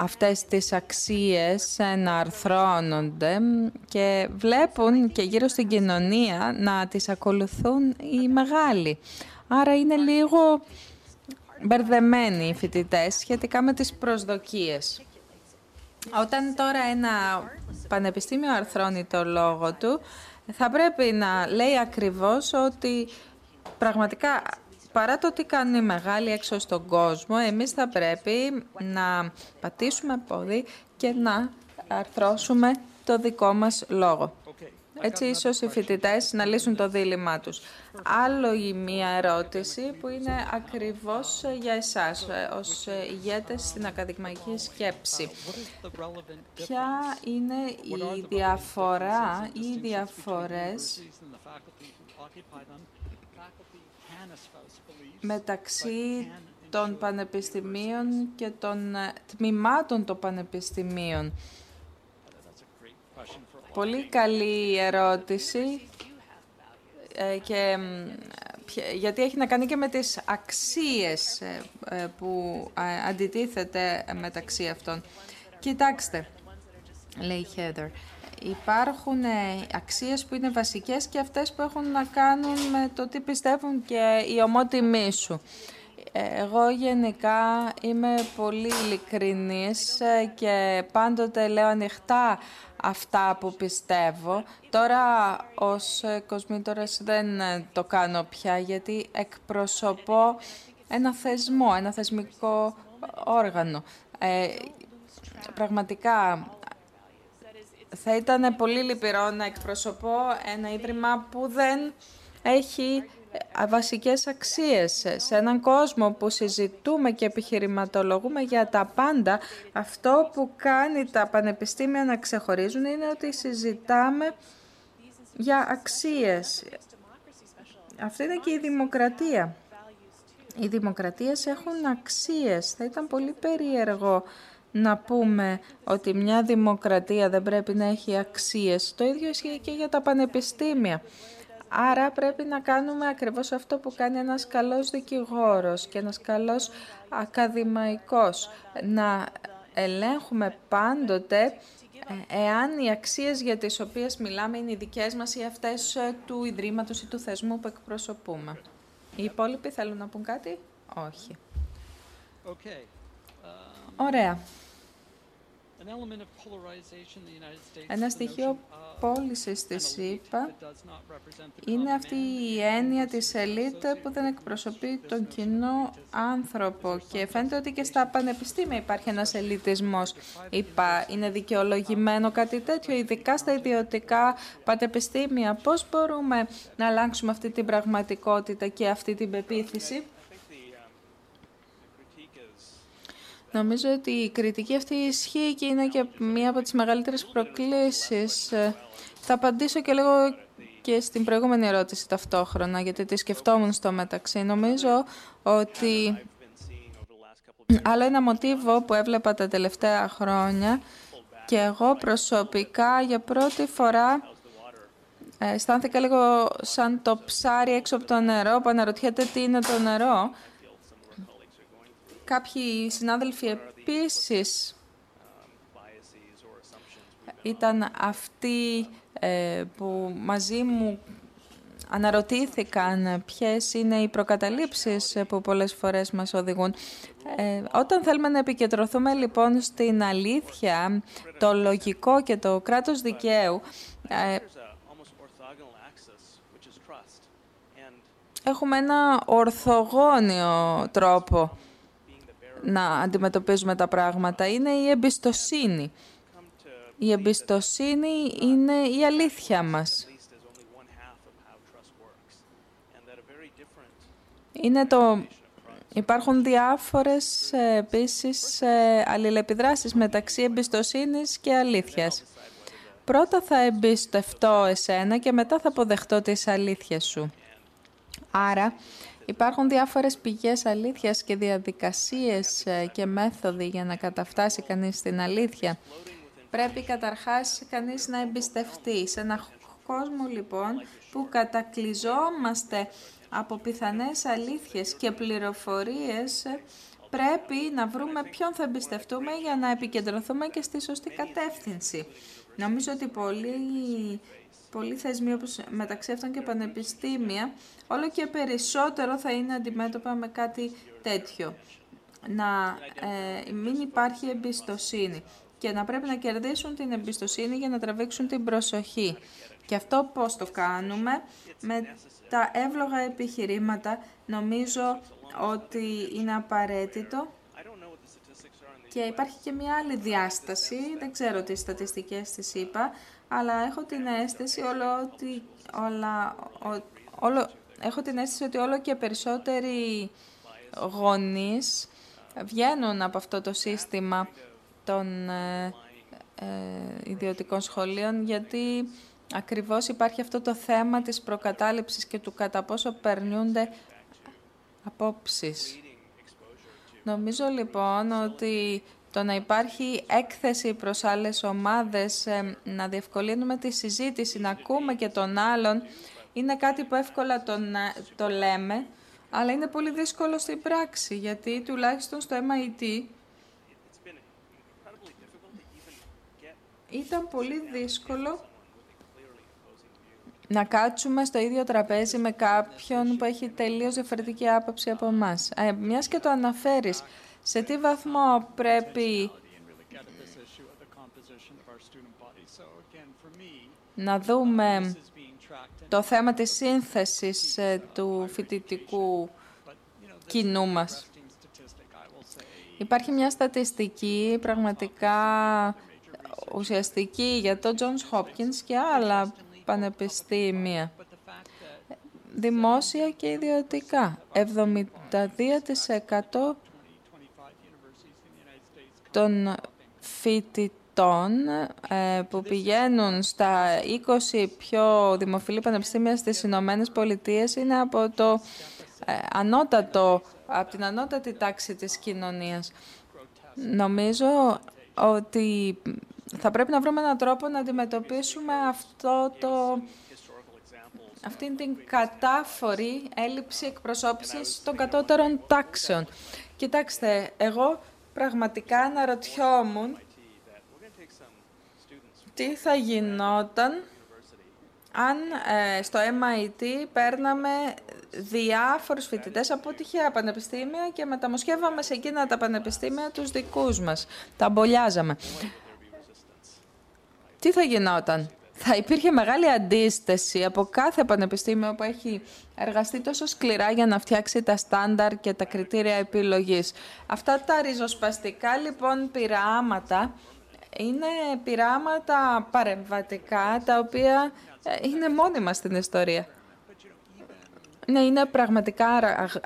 αυτές τις αξίες να αρθρώνονται και βλέπουν και γύρω στην κοινωνία να τις ακολουθούν οι μεγάλοι. Άρα είναι λίγο μπερδεμένοι οι φοιτητές σχετικά με τις προσδοκίες. Όταν τώρα ένα πανεπιστήμιο αρθρώνει το λόγο του, θα πρέπει να λέει ακριβώς ότι πραγματικά παρά το τι κάνουν οι μεγάλοι έξω στον κόσμο, εμείς θα πρέπει να πατήσουμε πόδι και να αρθρώσουμε το δικό μας λόγο. Έτσι ίσως οι φοιτητές να λύσουν το δίλημά τους. Άλλο η μία ερώτηση που είναι ακριβώς για εσάς ως ηγέτες στην ακαδημαϊκή σκέψη. Ποια είναι η διαφορά ή οι διαφορές μεταξύ των πανεπιστημίων και των ε, τμήματων των πανεπιστημίων. Πολύ καλή ερώτηση ε, και γιατί έχει να κάνει και με τις αξίες ε, που αντιτίθεται μεταξύ αυτών. Κοιτάξτε, λέει η Heather, υπάρχουν αξίες που είναι βασικές και αυτές που έχουν να κάνουν με το τι πιστεύουν και οι ομότιμοί σου. Εγώ γενικά είμαι πολύ ειλικρινής και πάντοτε λέω ανοιχτά αυτά που πιστεύω. Τώρα ως κοσμήτορας δεν το κάνω πια γιατί εκπροσωπώ ένα θεσμό, ένα θεσμικό όργανο. Ε, πραγματικά θα ήταν πολύ λυπηρό να εκπροσωπώ ένα ίδρυμα που δεν έχει βασικές αξίες. Σε έναν κόσμο που συζητούμε και επιχειρηματολογούμε για τα πάντα, αυτό που κάνει τα πανεπιστήμια να ξεχωρίζουν είναι ότι συζητάμε για αξίες. Αυτή είναι και η δημοκρατία. Οι δημοκρατίες έχουν αξίες. Θα ήταν πολύ περίεργο να πούμε ότι μια δημοκρατία δεν πρέπει να έχει αξίες. Το ίδιο ισχύει και για τα πανεπιστήμια. Άρα πρέπει να κάνουμε ακριβώς αυτό που κάνει ένας καλός δικηγόρος και ένας καλός ακαδημαϊκός. Να ελέγχουμε πάντοτε ε, εάν οι αξίες για τις οποίες μιλάμε είναι οι δικές μας ή αυτές ε, του Ιδρύματος ή του θεσμού που εκπροσωπούμε. Οι υπόλοιποι θέλουν να πούν κάτι; Όχι. Okay. Ωραία. Ένα στοιχείο πώληση τη ΣΥΠΑ είναι αυτή η έννοια της ελίτ που δεν εκπροσωπεί τον κοινό άνθρωπο και φαίνεται ότι και στα πανεπιστήμια υπάρχει ένας ελιτισμός. Είπα, είναι δικαιολογημένο κάτι τέτοιο, ειδικά στα ιδιωτικά πανεπιστήμια. Πώς μπορούμε να αλλάξουμε αυτή την πραγματικότητα και αυτή την πεποίθηση; Νομίζω ότι η κριτική αυτή ισχύει και είναι και μία από τις μεγαλύτερες προκλήσεις. Θα απαντήσω και λίγο και στην προηγούμενη ερώτηση ταυτόχρονα, γιατί τη σκεφτόμουν στο μεταξύ. Νομίζω ότι άλλο ένα μοτίβο που έβλεπα τα τελευταία χρόνια και εγώ προσωπικά για πρώτη φορά ε, αισθάνθηκα λίγο σαν το ψάρι έξω από το νερό που αναρωτιέται τι είναι το νερό Κάποιοι συνάδελφοι επίσης ήταν αυτοί ε, που μαζί μου αναρωτήθηκαν ποιες είναι οι προκαταλήψεις που πολλές φορές μας οδηγούν. Ε, όταν θέλουμε να επικεντρωθούμε λοιπόν στην αλήθεια, το λογικό και το κράτος δικαίου, ε, έχουμε ένα ορθογώνιο τρόπο να αντιμετωπίζουμε τα πράγματα είναι η εμπιστοσύνη. Η εμπιστοσύνη είναι η αλήθεια μας. Είναι το... Υπάρχουν διάφορες ε, επίσης ε, αλληλεπιδράσεις μεταξύ εμπιστοσύνης και αλήθειας. Πρώτα θα εμπιστευτώ εσένα και μετά θα αποδεχτώ τις αλήθειες σου. Άρα Υπάρχουν διάφορες πηγές αλήθειας και διαδικασίες ε, και μέθοδοι για να καταφτάσει κανείς στην αλήθεια. Πρέπει καταρχάς κανείς να εμπιστευτεί σε ένα κόσμο λοιπόν που κατακλυζόμαστε από πιθανές αλήθειες και πληροφορίες πρέπει να βρούμε ποιον θα εμπιστευτούμε για να επικεντρωθούμε και στη σωστή κατεύθυνση. Νομίζω ότι πολλοί πολλοί θεσμοί όπως μεταξύ αυτών και πανεπιστήμια όλο και περισσότερο θα είναι αντιμέτωπα με κάτι τέτοιο. Να ε, μην υπάρχει εμπιστοσύνη και να πρέπει να κερδίσουν την εμπιστοσύνη για να τραβήξουν την προσοχή. Και αυτό πώς το κάνουμε; Με τα εύλογα επιχειρήματα νομίζω ότι είναι απαραίτητο και υπάρχει και μια άλλη διάσταση, δεν ξέρω τις στατιστικές τις είπα, αλλά έχω την αίσθηση όλο ότι, όλα, όλο, έχω την αίσθηση ότι όλο και περισσότεροι γονείς βγαίνουν από αυτό το σύστημα των ε, ε, ιδιωτικών σχολείων γιατί ακριβώς υπάρχει αυτό το θέμα της προκατάληψης και του κατά πόσο περνιούνται απόψεις. Νομίζω λοιπόν ότι το να υπάρχει έκθεση προς άλλες ομάδες, ε, να διευκολύνουμε τη συζήτηση, να ακούμε και τον άλλον, είναι κάτι που εύκολα τον, ε, το λέμε, αλλά είναι πολύ δύσκολο στην πράξη, γιατί τουλάχιστον στο MIT ήταν πολύ δύσκολο να κάτσουμε στο ίδιο τραπέζι με κάποιον που έχει τελείως διαφορετική άποψη από εμάς. Ε, μιας και το αναφέρεις, σε τι βαθμό πρέπει να δούμε το θέμα της σύνθεσης ε, του φοιτητικού κοινού μας. Υπάρχει μια στατιστική πραγματικά ουσιαστική για το Johns Hopkins και άλλα πανεπιστήμια. Δημόσια και ιδιωτικά. 72% των φοιτητών ε, που πηγαίνουν στα 20 πιο δημοφιλή πανεπιστήμια στις Ηνωμένες Πολιτείες είναι από το ε, ανώτατο, από την ανώτατη τάξη της κοινωνίας. Νομίζω ότι θα πρέπει να βρούμε έναν τρόπο να αντιμετωπίσουμε αυτό το, αυτήν την κατάφορη έλλειψη εκπροσώπησης των κατώτερων τάξεων. Κοιτάξτε, εγώ πραγματικά αναρωτιόμουν τι θα γινόταν αν ε, στο MIT παίρναμε διάφορους φοιτητές από τυχαία πανεπιστήμια και μεταμοσχεύαμε σε εκείνα τα πανεπιστήμια τους δικούς μας. Τα μπολιάζαμε. Τι θα γινόταν; Θα υπήρχε μεγάλη αντίσταση από κάθε πανεπιστήμιο που έχει εργαστεί τόσο σκληρά για να φτιάξει τα στάνταρ και τα κριτήρια επιλογής. Αυτά τα ριζοσπαστικά λοιπόν πειράματα είναι πειράματα παρεμβατικά τα οποία ε, είναι μόνιμα στην ιστορία. Ναι, είναι πραγματικά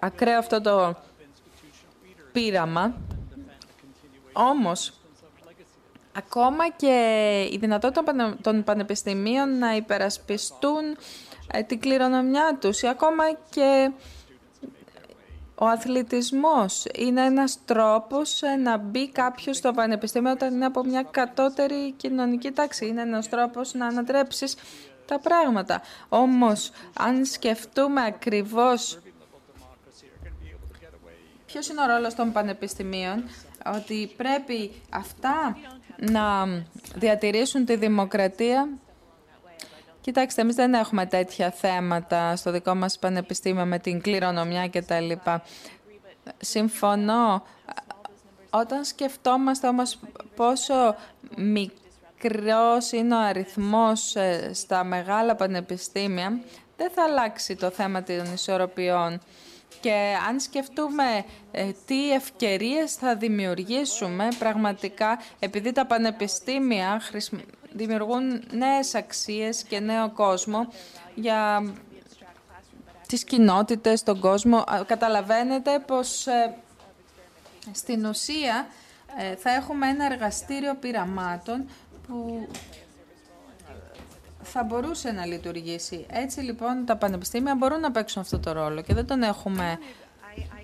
ακραίο αυτό το πείραμα. Όμως, ακόμα και η δυνατότητα των πανεπιστημίων να υπερασπιστούν ε, την κληρονομιά τους ή ακόμα και ο αθλητισμός είναι ένας τρόπος ε, να μπει κάποιος στο πανεπιστήμιο όταν είναι από μια κατώτερη κοινωνική τάξη. Είναι ένας τρόπος να ανατρέψεις τα πράγματα. Όμως, αν σκεφτούμε ακριβώς ποιος είναι ο ρόλος των πανεπιστημίων, ότι πρέπει αυτά να διατηρήσουν τη δημοκρατία. Κοιτάξτε, εμείς δεν έχουμε τέτοια θέματα στο δικό μας πανεπιστήμιο με την κληρονομιά και τα λοιπά. Συμφωνώ. Όταν σκεφτόμαστε όμως πόσο μικρός μικρός είναι ο αριθμός ε, στα μεγάλα πανεπιστήμια, δεν θα αλλάξει το θέμα των ισορροπιών. Και αν σκεφτούμε ε, τι ευκαιρίες θα δημιουργήσουμε πραγματικά, επειδή τα πανεπιστήμια δημιουργούν νέες αξίες και νέο κόσμο για τις κοινότητες, τον κόσμο, καταλαβαίνετε πως ε, στην ουσία θα έχουμε ένα εργαστήριο πειραμάτων που θα μπορούσε να λειτουργήσει. Έτσι λοιπόν τα πανεπιστήμια μπορούν να παίξουν αυτό το ρόλο και δεν τον έχουμε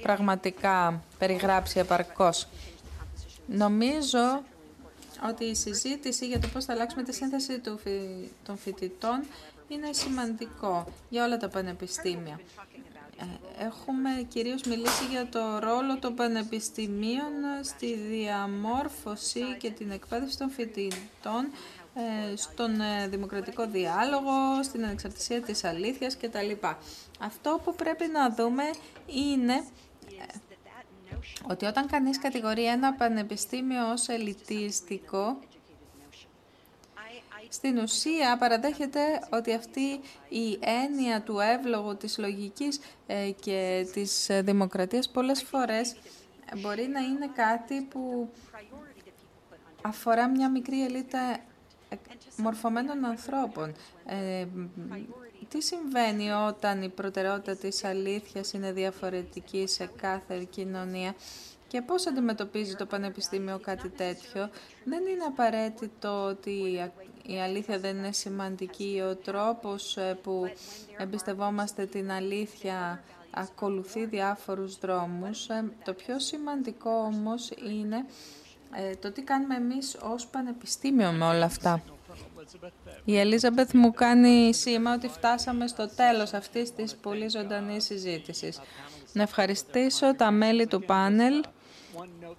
πραγματικά περιγράψει επαρκώς. Νομίζω ότι η συζήτηση για το πώς θα αλλάξουμε τη σύνθεση των φοιτητών είναι σημαντικό για όλα τα πανεπιστήμια. Ε, έχουμε κυρίως μιλήσει για το ρόλο των πανεπιστημίων στη διαμόρφωση και την εκπαίδευση των φοιτητών ε, στον ε, δημοκρατικό διάλογο, στην ανεξαρτησία της αλήθειας κτλ. Αυτό που πρέπει να δούμε είναι ότι όταν κανείς κατηγορεί ένα πανεπιστήμιο ως ελιτίστικο, στην ουσία παραδέχεται ότι αυτή η έννοια του εύλογου, της λογικής ε, και της δημοκρατίας πολλές φορές μπορεί να είναι κάτι που αφορά μια μικρή ελίτα μορφωμένων ανθρώπων. Ε, τι συμβαίνει όταν η προτεραιότητα της αλήθειας είναι διαφορετική σε κάθε κοινωνία και πώς αντιμετωπίζει το Πανεπιστήμιο κάτι τέτοιο; Δεν είναι απαραίτητο ότι η αλήθεια δεν είναι σημαντική. Ο τρόπος ε, που εμπιστευόμαστε την αλήθεια ακολουθεί διάφορους δρόμους. Ε, το πιο σημαντικό όμως είναι ε, το τι κάνουμε εμείς ως πανεπιστήμιο με όλα αυτά. Η Ελίζαμπεθ μου κάνει σήμα ότι φτάσαμε στο τέλος αυτής της πολύ ζωντανής συζήτησης. Να ευχαριστήσω τα μέλη του πάνελ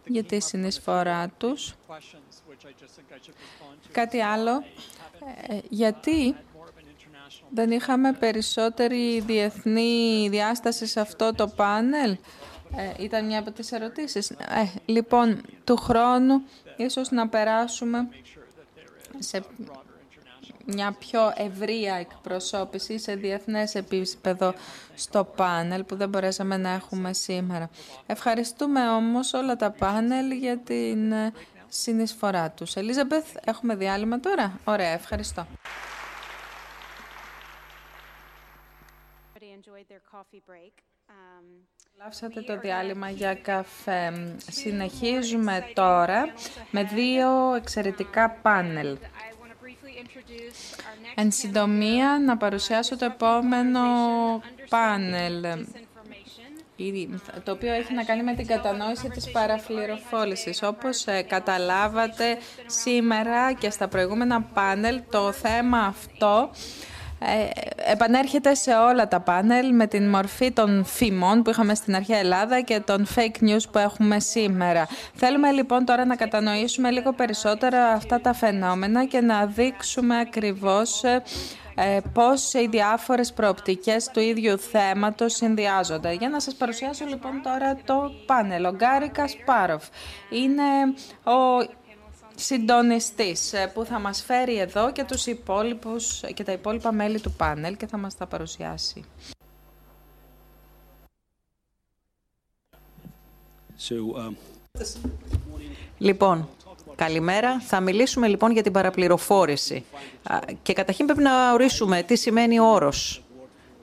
για τη συνεισφορά τους. Κάτι άλλο, ε, γιατί δεν είχαμε περισσότερη διεθνή διάσταση σε αυτό το πάνελ; Ε, ήταν μια από τις ερωτήσεις. Ε, λοιπόν, του χρόνου ίσως να περάσουμε σε μια πιο ευρεία εκπροσώπηση σε διεθνές επίπεδο στο πάνελ που δεν μπορέσαμε να έχουμε σήμερα. Ευχαριστούμε όμως όλα τα πάνελ για την συνεισφορά τους. Ελίζαμπεθ, έχουμε διάλειμμα τώρα; Ωραία, ευχαριστώ. Λάψατε το διάλειμμα για καφέ. Συνεχίζουμε τώρα με δύο εξαιρετικά πάνελ. Εν συντομία, να παρουσιάσω το επόμενο πάνελ, το οποίο έχει να κάνει με την κατανόηση της παραφληροφόλησης. Όπως ε, καταλάβατε σήμερα και στα προηγούμενα πάνελ, το θέμα αυτό ε, επανέρχεται σε όλα τα πάνελ με την μορφή των φήμων που είχαμε στην αρχαία Ελλάδα και των fake news που έχουμε σήμερα. Θέλουμε λοιπόν τώρα να κατανοήσουμε λίγο περισσότερα αυτά τα φαινόμενα και να δείξουμε ακριβώς ε, ε, πώς οι διάφορες προοπτικές του ίδιου θέματος συνδυάζονται. Για να σας παρουσιάσω λοιπόν τώρα το πάνελ. Ο Γκάρι Κασπάροφ είναι ο συντονιστής ε, που θα μας φέρει εδώ και, τους υπόλοιπους, και τα υπόλοιπα μέλη του πάνελ και θα μας τα παρουσιάσει. Um, λοιπόν, καλημέρα. Θα μιλήσουμε λοιπόν για την παραπληροφόρηση. Και καταρχήν πρέπει να ορίσουμε τι σημαίνει ο όρος.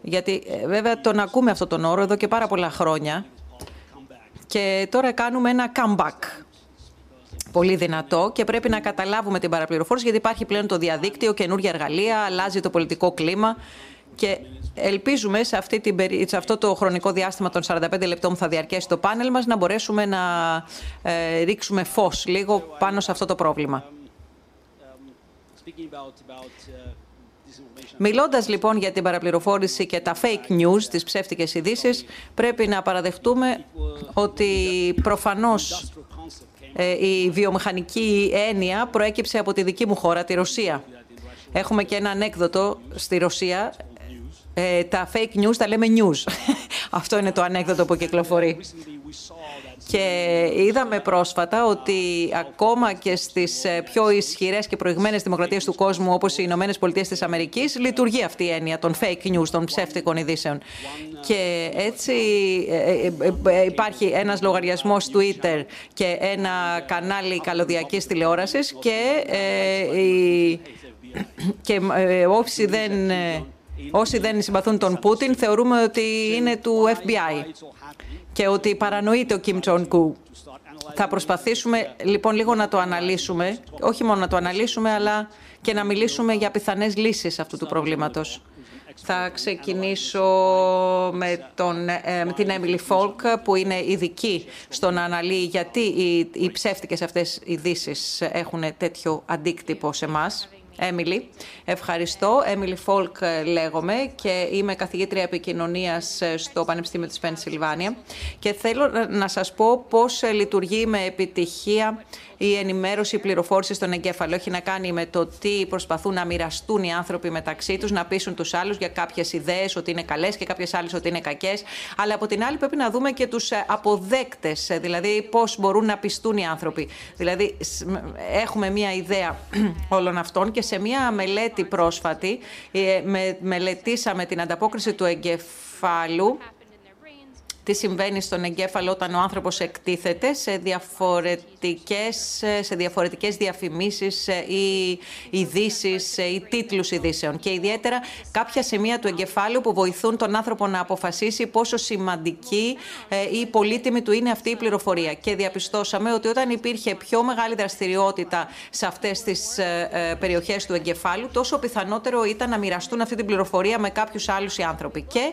Γιατί ε, βέβαια τον ακούμε αυτόν τον όρο εδώ και πάρα πολλά χρόνια. Και τώρα κάνουμε ένα comeback πολύ δυνατό και πρέπει να καταλάβουμε την παραπληροφόρηση γιατί υπάρχει πλέον το διαδίκτυο, καινούργια εργαλεία, αλλάζει το πολιτικό κλίμα και ελπίζουμε σε, αυτή την, σε αυτό το χρονικό διάστημα των 45 λεπτών που θα διαρκέσει το πάνελ μας να μπορέσουμε να ε, ρίξουμε φως λίγο πάνω σε αυτό το πρόβλημα. Μιλώντας λοιπόν για την παραπληροφόρηση και τα fake news, τις ψεύτικες ειδήσεις, πρέπει να παραδεχτούμε ότι προφανώς ε, η βιομηχανική έννοια προέκυψε από τη δική μου χώρα, τη Ρωσία. Έχουμε και ένα ανέκδοτο στη Ρωσία. Ε, τα fake news τα λέμε news. [laughs] Αυτό είναι το ανέκδοτο που κυκλοφορεί. Και είδαμε πρόσφατα ότι ακόμα και στις ε, πιο ισχυρές και προηγμένες δημοκρατίες του κόσμου όπως οι Ηνωμένες Πολιτείες της Αμερικής λειτουργεί αυτή η έννοια των fake news, των ψεύτικων ειδήσεων. Και έτσι ε, ε, υπάρχει ένας λογαριασμός Twitter και ένα κανάλι καλωδιακής τηλεόρασης και, και όσοι δεν... Όσοι δεν συμπαθούν τον Πούτιν θεωρούμε ότι είναι του FBI και ότι παρανοείται ο Κιμ Τζονγκ Ουν. Θα προσπαθήσουμε λοιπόν λίγο να το αναλύσουμε, όχι μόνο να το αναλύσουμε, αλλά και να μιλήσουμε για πιθανές λύσεις αυτού του προβλήματος. Θα ξεκινήσω με, τον, ε, με την Emily Folk, που είναι ειδική στο να αναλύει γιατί οι, οι ψεύτικες αυτές ειδήσεις έχουν τέτοιο αντίκτυπο σε μας. Έμιλι. Ευχαριστώ. Έμιλι Φόλκ ε, λέγομαι και είμαι καθηγήτρια επικοινωνίας ε, στο Πανεπιστήμιο της Πενσιλβάνια και θέλω να σας πω πώς ε, λειτουργεί με επιτυχία η ενημέρωση, η πληροφόρηση στον εγκέφαλο. Έχει να κάνει με το τι προσπαθούν να μοιραστούν οι άνθρωποι μεταξύ τους, να πείσουν τους άλλους για κάποιες ιδέες ότι είναι καλές και κάποιες άλλες ότι είναι κακές. Αλλά από την άλλη πρέπει να δούμε και τους αποδέκτες, δηλαδή πώς μπορούν να πιστούν οι άνθρωποι. Δηλαδή, έχουμε μία ιδέα [clears throat] όλων αυτών και σε μία μελέτη πρόσφατη ε, μελετήσαμε την ανταπόκριση του εγκεφάλου τι συμβαίνει στον εγκέφαλο όταν ο άνθρωπος εκτίθεται σε διαφορετικές, σε διαφορετικές διαφημίσεις ή ειδήσεις ή τίτλους ειδήσεων. Και ιδιαίτερα κάποια σημεία του εγκεφάλου που βοηθούν τον άνθρωπο να αποφασίσει πόσο σημαντική ή πολύτιμη του είναι αυτή η πληροφορία. Και διαπιστώσαμε ότι όταν υπήρχε πιο μεγάλη δραστηριότητα σε αυτές τις περιοχές του εγκεφάλου, τόσο πιθανότερο ήταν να μοιραστούν αυτή την πληροφορία με κάποιους άλλους οι άνθρωποι. Και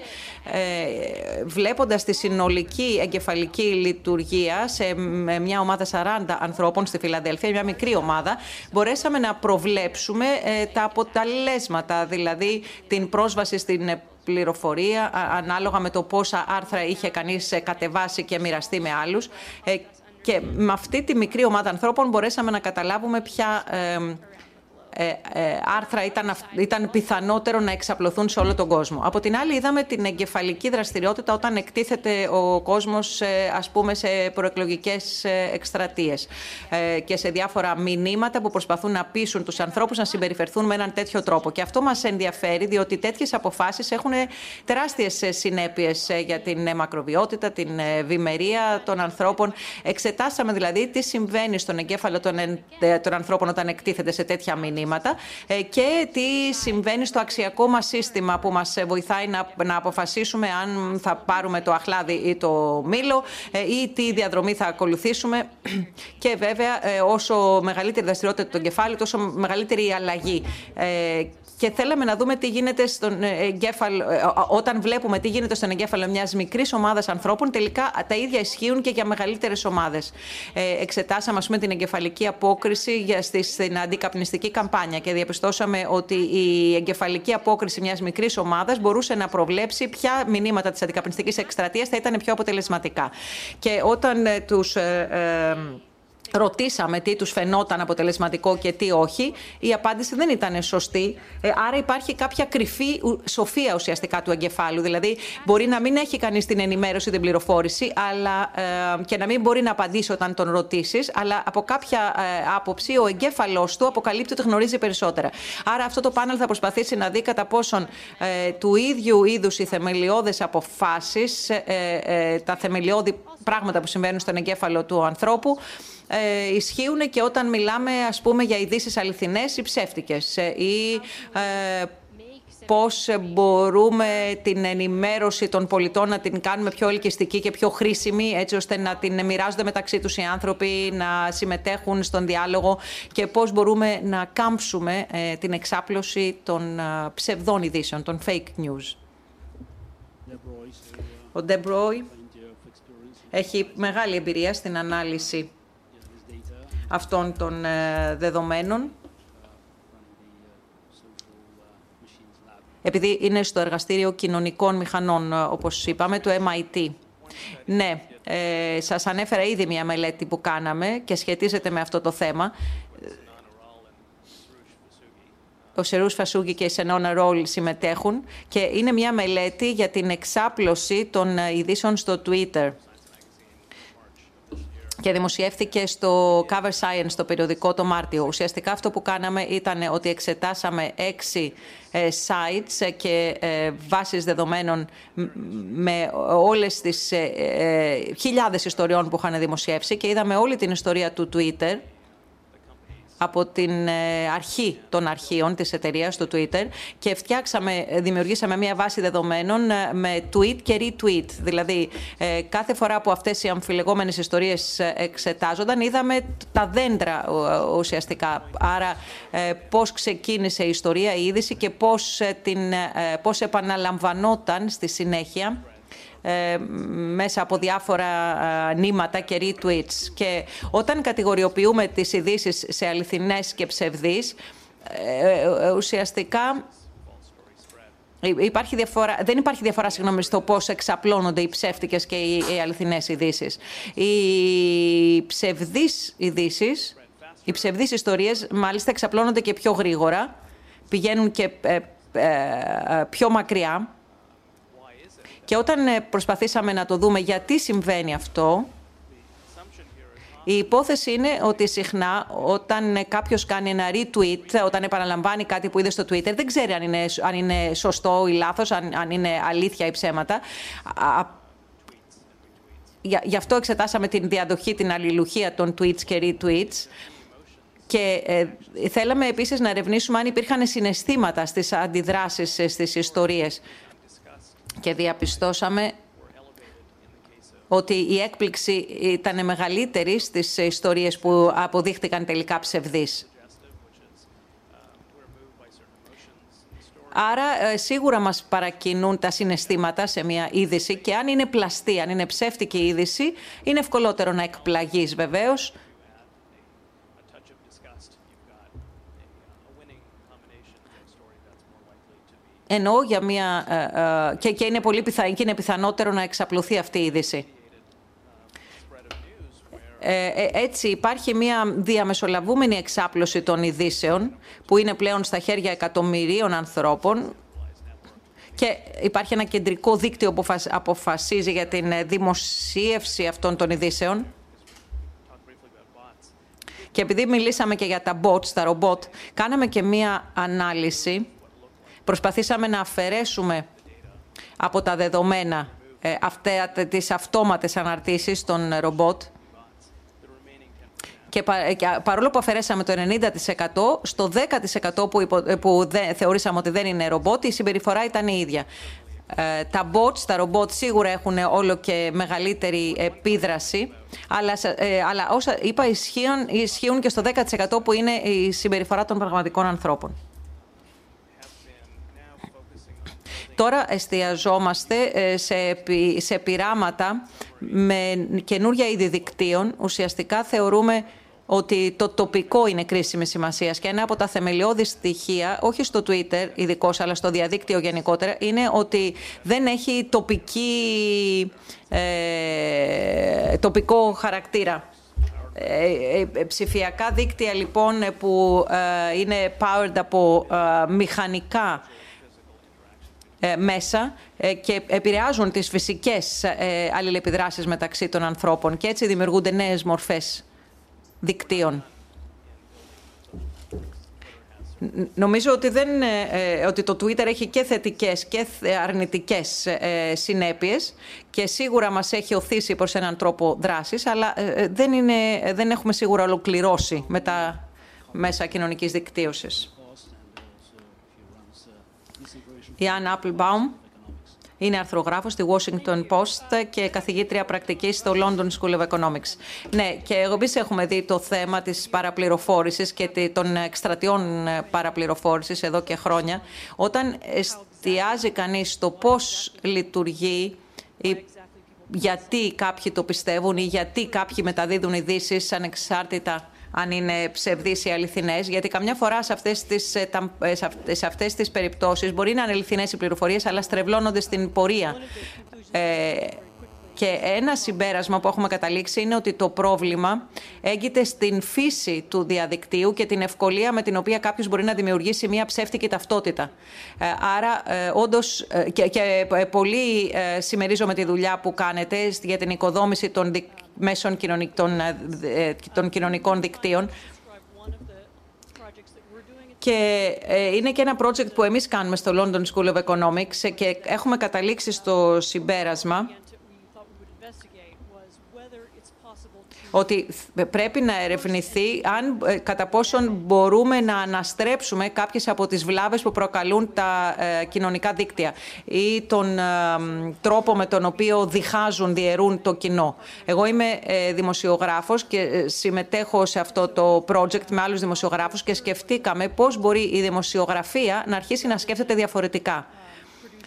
ε, βλέποντας τις συνολική εγκεφαλική λειτουργία σε μια ομάδα 40 ανθρώπων στη Φιλαδέλφια, μια μικρή ομάδα, μπορέσαμε να προβλέψουμε ε, τα αποτελέσματα, δηλαδή την πρόσβαση στην πληροφορία ανάλογα με το πόσα άρθρα είχε κανείς ε, κατεβάσει και μοιραστεί με άλλους. Ε, και με αυτή τη μικρή ομάδα ανθρώπων μπορέσαμε να καταλάβουμε ποια ε, ε, άρθρα ήταν, ήταν πιθανότερο να εξαπλωθούν σε όλο τον κόσμο. Από την άλλη είδαμε την εγκεφαλική δραστηριότητα όταν εκτίθεται ο κόσμος ας πούμε σε προεκλογικές εκστρατείες και σε διάφορα μηνύματα που προσπαθούν να πείσουν τους ανθρώπους να συμπεριφερθούν με έναν τέτοιο τρόπο. Και αυτό μας ενδιαφέρει διότι τέτοιες αποφάσεις έχουν τεράστιες συνέπειες για την μακροβιότητα, την ευημερία των ανθρώπων. Εξετάσαμε δηλαδή τι συμβαίνει στον εγκέφαλο των, των ανθρώπων όταν εκτίθεται σε τέτοια μηνύματα ε, και τι συμβαίνει στο αξιακό μας σύστημα που μας βοηθάει να, να αποφασίσουμε αν θα πάρουμε το αχλάδι ή το μήλο ε, ή τι διαδρομή θα ακολουθήσουμε. [clears throat] Και βέβαια ε, όσο μεγαλύτερη δραστηριότητα του εγκεφάλου τόσο μεγαλύτερη η αλλαγή και θέλαμε να δούμε τι γίνεται στον εγκέφαλο, όταν βλέπουμε τι γίνεται στον εγκέφαλο μιας μικρής ομάδας ανθρώπων, τελικά τα ίδια ισχύουν και για μεγαλύτερες ομάδες. Ε, εξετάσαμε, ας πούμε, την εγκεφαλική απόκριση για στην αντικαπνιστική καμπάνια και διαπιστώσαμε ότι η εγκεφαλική απόκριση μιας μικρής ομάδας μπορούσε να προβλέψει ποια μηνύματα της αντικαπνιστικής εκστρατείας θα ήταν πιο αποτελεσματικά. Και όταν ε, τους... Ε, ε, ρωτήσαμε τι τους φαινόταν αποτελεσματικό και τι όχι, η απάντηση δεν ήταν σωστή. Ε, άρα υπάρχει κάποια κρυφή σοφία ουσιαστικά του εγκεφάλου. Δηλαδή, μπορεί να μην έχει κανείς την ενημέρωση, την πληροφόρηση, αλλά, ε, και να μην μπορεί να απαντήσει όταν τον ρωτήσεις, αλλά από κάποια ε, άποψη ο εγκέφαλός του αποκαλύπτει ότι γνωρίζει περισσότερα. Άρα, αυτό το πάνελ θα προσπαθήσει να δει κατά πόσον ε, του ίδιου είδους οι θεμελιώδες αποφάσεις, ε, ε, τα θεμελιώδη πράγματα που συμβαίνουν στον εγκέφαλο του ανθρώπου, ε, ισχύουν και όταν μιλάμε ας πούμε για ειδήσεις αληθινές ή ψεύτικες ε, ή ε, πώς μπορούμε την ενημέρωση των πολιτών να την κάνουμε πιο ελκυστική και πιο χρήσιμη έτσι ώστε να την μοιράζονται μεταξύ τους οι άνθρωποι, να συμμετέχουν στον διάλογο και πώς μπορούμε να κάμψουμε ε, την εξάπλωση των ψευδών ειδήσεων, των fake news. Ο Ντεμπρόι έχει μεγάλη εμπειρία στην ανάλυση αυτών των ε, δεδομένων. Επειδή είναι στο εργαστήριο κοινωνικών μηχανών, ε, όπως είπαμε, του MIT. Ναι, ε, σας ανέφερα ήδη μια μελέτη που κάναμε και σχετίζεται με αυτό το θέμα. Ο Σερούς Φασούγκη και η Σενόνα Ρόλ συμμετέχουν και είναι μια μελέτη για την εξάπλωση των ειδήσεων στο Twitter και δημοσιεύθηκε στο Cover Science, το περιοδικό το Μάρτιο. Ουσιαστικά αυτό που κάναμε ήταν ότι εξετάσαμε έξι ε, sites και ε, βάσεις δεδομένων με όλες τις ε, χιλιάδες ιστοριών που είχαν δημοσιεύσει και είδαμε όλη την ιστορία του Twitter από την ε, αρχή των αρχείων της εταιρείας του Twitter και φτιάξαμε, δημιουργήσαμε μια βάση δεδομένων ε, με tweet και retweet. Δηλαδή, ε, κάθε φορά που αυτές οι αμφιλεγόμενες ιστορίες εξετάζονταν, είδαμε τα δέντρα ουσιαστικά. Άρα, πώς ξεκίνησε η ιστορία, η είδηση και πώς, την, πώς επαναλαμβανόταν στη συνέχεια ε, μέσα από διάφορα νήματα και retweets. Και όταν κατηγοριοποιούμε τις ειδήσεις σε αληθινές και ψευδείς, ε, ε, ουσιαστικά Υπάρχει διαφορά, δεν υπάρχει διαφορά συγγνώμη, στο πώς εξαπλώνονται οι ψεύτικες και οι, οι αληθινές ειδήσεις. Οι ψευδείς ειδήσεις, οι ψευδείς ιστορίες, μάλιστα εξαπλώνονται και πιο γρήγορα, πηγαίνουν και πιο μακριά και όταν ε, προσπαθήσαμε να το δούμε γιατί συμβαίνει αυτό, η υπόθεση είναι ότι συχνά όταν ε, κάποιος κάνει ένα retweet, όταν επαναλαμβάνει κάτι που είδε στο Twitter, δεν ξέρει αν είναι, αν είναι σωστό ή λάθος, αν, αν είναι αλήθεια ή ψέματα. Γι' αυτό εξετάσαμε την διαδοχή, την αλληλουχία των tweets και retweets. Και ε, θέλαμε επίσης να ερευνήσουμε αν υπήρχαν συναισθήματα στις αντιδράσεις στις ιστορίες και διαπιστώσαμε ότι η έκπληξη ήταν μεγαλύτερη στις ιστορίες που αποδείχτηκαν τελικά ψευδείς. Άρα ε, σίγουρα μας παρακινούν τα συναισθήματα σε μια είδηση και αν είναι πλαστή, αν είναι ψεύτικη είδηση, είναι ευκολότερο να εκπλαγείς βεβαίως Εννοώ για μια. Ε, ε, και, και, είναι πολύ πιθα, και είναι πιθανότερο να εξαπλωθεί αυτή η είδηση. ε, ε, έτσι υπάρχει μια διαμεσολαβούμενη εξάπλωση των ειδήσεων που είναι πλέον στα χέρια εκατομμυρίων ανθρώπων και υπάρχει ένα κεντρικό δίκτυο που αποφασίζει για την ε, δημοσίευση αυτών των ειδήσεων. Και επειδή μιλήσαμε και για τα bots, τα ρομπότ, κάναμε και μία ανάλυση. Προσπαθήσαμε να αφαιρέσουμε από τα δεδομένα ε, αυτά, τις αυτόματες αναρτήσεις των ρομπότ και παρόλο που αφαιρέσαμε το 90%, στο 10% που, υπο, που δε, θεωρήσαμε ότι δεν είναι ρομπότ, η συμπεριφορά ήταν η ίδια. Ε, τα bots, τα ρομπότ σίγουρα έχουν όλο και μεγαλύτερη επίδραση, αλλά, ε, αλλά όσα είπα ισχύουν, ισχύουν και στο 10% που είναι η συμπεριφορά των πραγματικών ανθρώπων. Τώρα εστιαζόμαστε ε, σε, σε πειράματα με καινούρια είδη δικτύων. Ουσιαστικά θεωρούμε ότι το τοπικό είναι κρίσιμη σημασία και ένα από τα θεμελιώδη στοιχεία, όχι στο Twitter ειδικώς, αλλά στο διαδίκτυο γενικότερα, είναι ότι δεν έχει τοπική, ε, τοπικό χαρακτήρα. Ε, ε, ψηφιακά δίκτυα λοιπόν που είναι powered από μηχανικά μέσα και επηρεάζουν τις φυσικές αλληλεπιδράσεις μεταξύ των ανθρώπων και έτσι δημιουργούνται νέες μορφές δικτύων. Νομίζω ότι, δεν, ε, ε, ότι το Twitter έχει και θετικές και αρνητικές ε, συνέπειες και σίγουρα μας έχει οθήσει προς έναν τρόπο δράσης, αλλά δεν, είναι, δεν έχουμε σίγουρα ολοκληρώσει με τα μέσα κοινωνικής δικτύωσης. Η Anne Applebaum είναι αρθρογράφος στη Washington Post και καθηγήτρια πρακτικής στο London School of Economics. Ναι, και εγώ επίσης έχουμε δει το θέμα της παραπληροφόρησης και των εκστρατιών παραπληροφόρησης εδώ και χρόνια. Όταν εστιάζει κανείς στο πώς λειτουργεί γιατί κάποιοι το πιστεύουν ή γιατί κάποιοι μεταδίδουν ειδήσεις ανεξάρτητα αν είναι ψευδείς ή αληθινές, γιατί καμιά φορά σε αυτές τις, ε, ε, σε αυτές τις περιπτώσεις μπορεί να είναι αληθινές οι πληροφορίες, αλλά στρεβλώνονται στην πορεία. Ε, και ένα συμπέρασμα που έχουμε καταλήξει είναι ότι το πρόβλημα έγκυται στην φύση του διαδικτύου και την ευκολία με την οποία κάποιος μπορεί να δημιουργήσει μια ψεύτικη ταυτότητα. Ε, άρα, ε, όντως, ε, και, και πολύ συμμερίζομαι τη δουλειά που κάνετε για την οικοδόμηση των μέσων των κοινωνικών δικτύων. Και είναι και ένα project που εμείς κάνουμε στο London School of Economics και έχουμε καταλήξει στο συμπέρασμα ότι πρέπει να ερευνηθεί αν, ε, κατά πόσον μπορούμε να αναστρέψουμε κάποιες από τις βλάβες που προκαλούν τα ε, κοινωνικά δίκτυα ή τον ε, τρόπο με τον οποίο διχάζουν, διαιρούν το κοινό. Εγώ είμαι δημοσιογράφος και συμμετέχω σε αυτό το project με άλλους δημοσιογράφους και σκεφτήκαμε πώς μπορεί η δημοσιογραφία να αρχίσει να σκέφτεται διαφορετικά.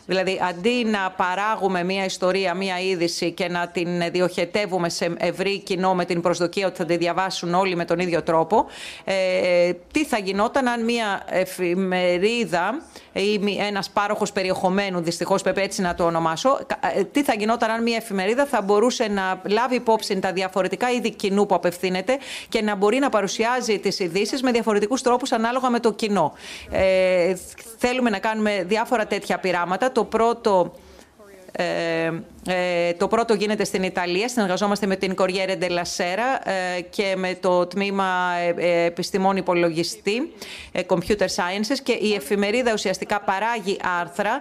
Δηλαδή, αντί να παράγουμε μία ιστορία, μία είδηση και να την διοχετεύουμε σε ευρύ κοινό με την προσδοκία ότι θα τη διαβάσουν όλοι με τον ίδιο τρόπο, ε, τι θα γινόταν αν μία εφημερίδα ή ένας πάροχος περιεχομένου, δυστυχώς πρέπει έτσι να το ονομάσω, ε, τι θα γινόταν αν μία εφημερίδα θα μπορούσε να λάβει υπόψη τα διαφορετικά είδη κοινού που απευθύνεται και να μπορεί να παρουσιάζει τις ειδήσεις με διαφορετικούς τρόπους ανάλογα με το κοινό. Ε, θέλουμε να κάνουμε διάφορα τέτοια πειράματα. Το πρώτο ε, ε, το πρώτο γίνεται στην Ιταλία. Συνεργαζόμαστε με την Corriere della Sera ε, και με το τμήμα ε, επιστημών υπολογιστή, Computer Sciences και η εφημερίδα ουσιαστικά παράγει άρθρα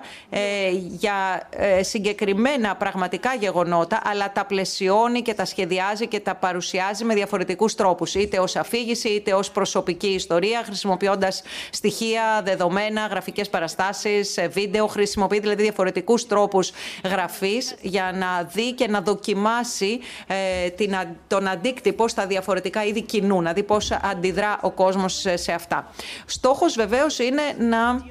για συγκεκριμένα πραγματικά γεγονότα, αλλά τα πλαισιώνει και τα σχεδιάζει και τα παρουσιάζει με διαφορετικούς τρόπους, είτε ως αφήγηση είτε ως προσωπική ιστορία, χρησιμοποιώντας στοιχεία, δεδομένα, γραφικές παραστάσεις, βίντεο, χρησιμοποιεί δηλαδή διαφορετικούς τρόπους γραφής για να δει και να δοκιμάσει ε, την, τον αντίκτυπο στα διαφορετικά είδη κοινού, να δει πώς αντιδρά ο κόσμος σε αυτά. Στόχος βεβαίως είναι να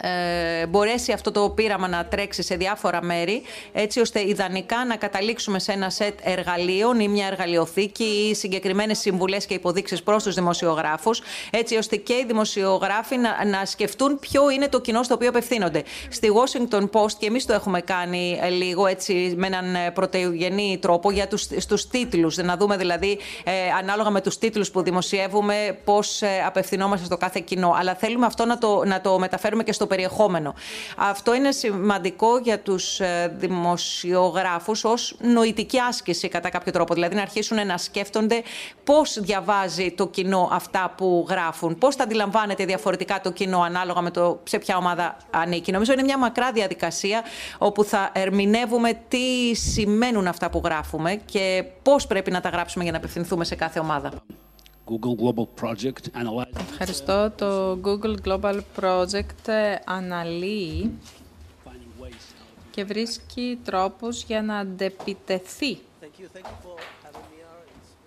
ε, μπορέσει αυτό το πείραμα να τρέξει σε διάφορα μέρη, έτσι ώστε ιδανικά να καταλήξουμε σε ένα σετ εργαλείων ή μια εργαλειοθήκη ή συγκεκριμένες συμβουλές και υποδείξεις προς τους δημοσιογράφους, έτσι ώστε και οι δημοσιογράφοι να, να σκεφτούν ποιο είναι το κοινό στο οποίο απευθύνονται. Στη Washington Post, και εμείς το έχουμε κάνει ε, λίγο έτσι με έναν ε, πρωτεογενή τρόπο για τους, στους τίτλους, να δούμε δηλαδή ε, ανάλογα με τους τίτλους που δημοσιεύουμε πώς ε, απευθυνόμαστε στο κάθε κοινό. Αλλά θέλουμε αυτό να το, να το μεταφέρουμε και στο περιεχόμενο. Αυτό είναι σημαντικό για τους ε, δημοσιογράφους ως νοητική άσκηση κατά κάποιο τρόπο. Δηλαδή να αρχίσουν να σκέφτονται πώς διαβάζει το κοινό αυτά που γράφουν, πώς τα αντιλαμβάνεται διαφορετικά το κοινό ανάλογα με το σε ποια ομάδα ανήκει. Νομίζω είναι μια μακρά διαδικασία όπου θα ερμηνεύουμε τι σημαίνουν αυτά που γράφουμε και πώς πρέπει να τα γράψουμε για να απευθυνθούμε σε κάθε ομάδα. Google Global Project analyzes Ευχαριστώ. Το Google Global Project ε, αναλύει και βρίσκει τρόπους για να αντεπιτεθεί.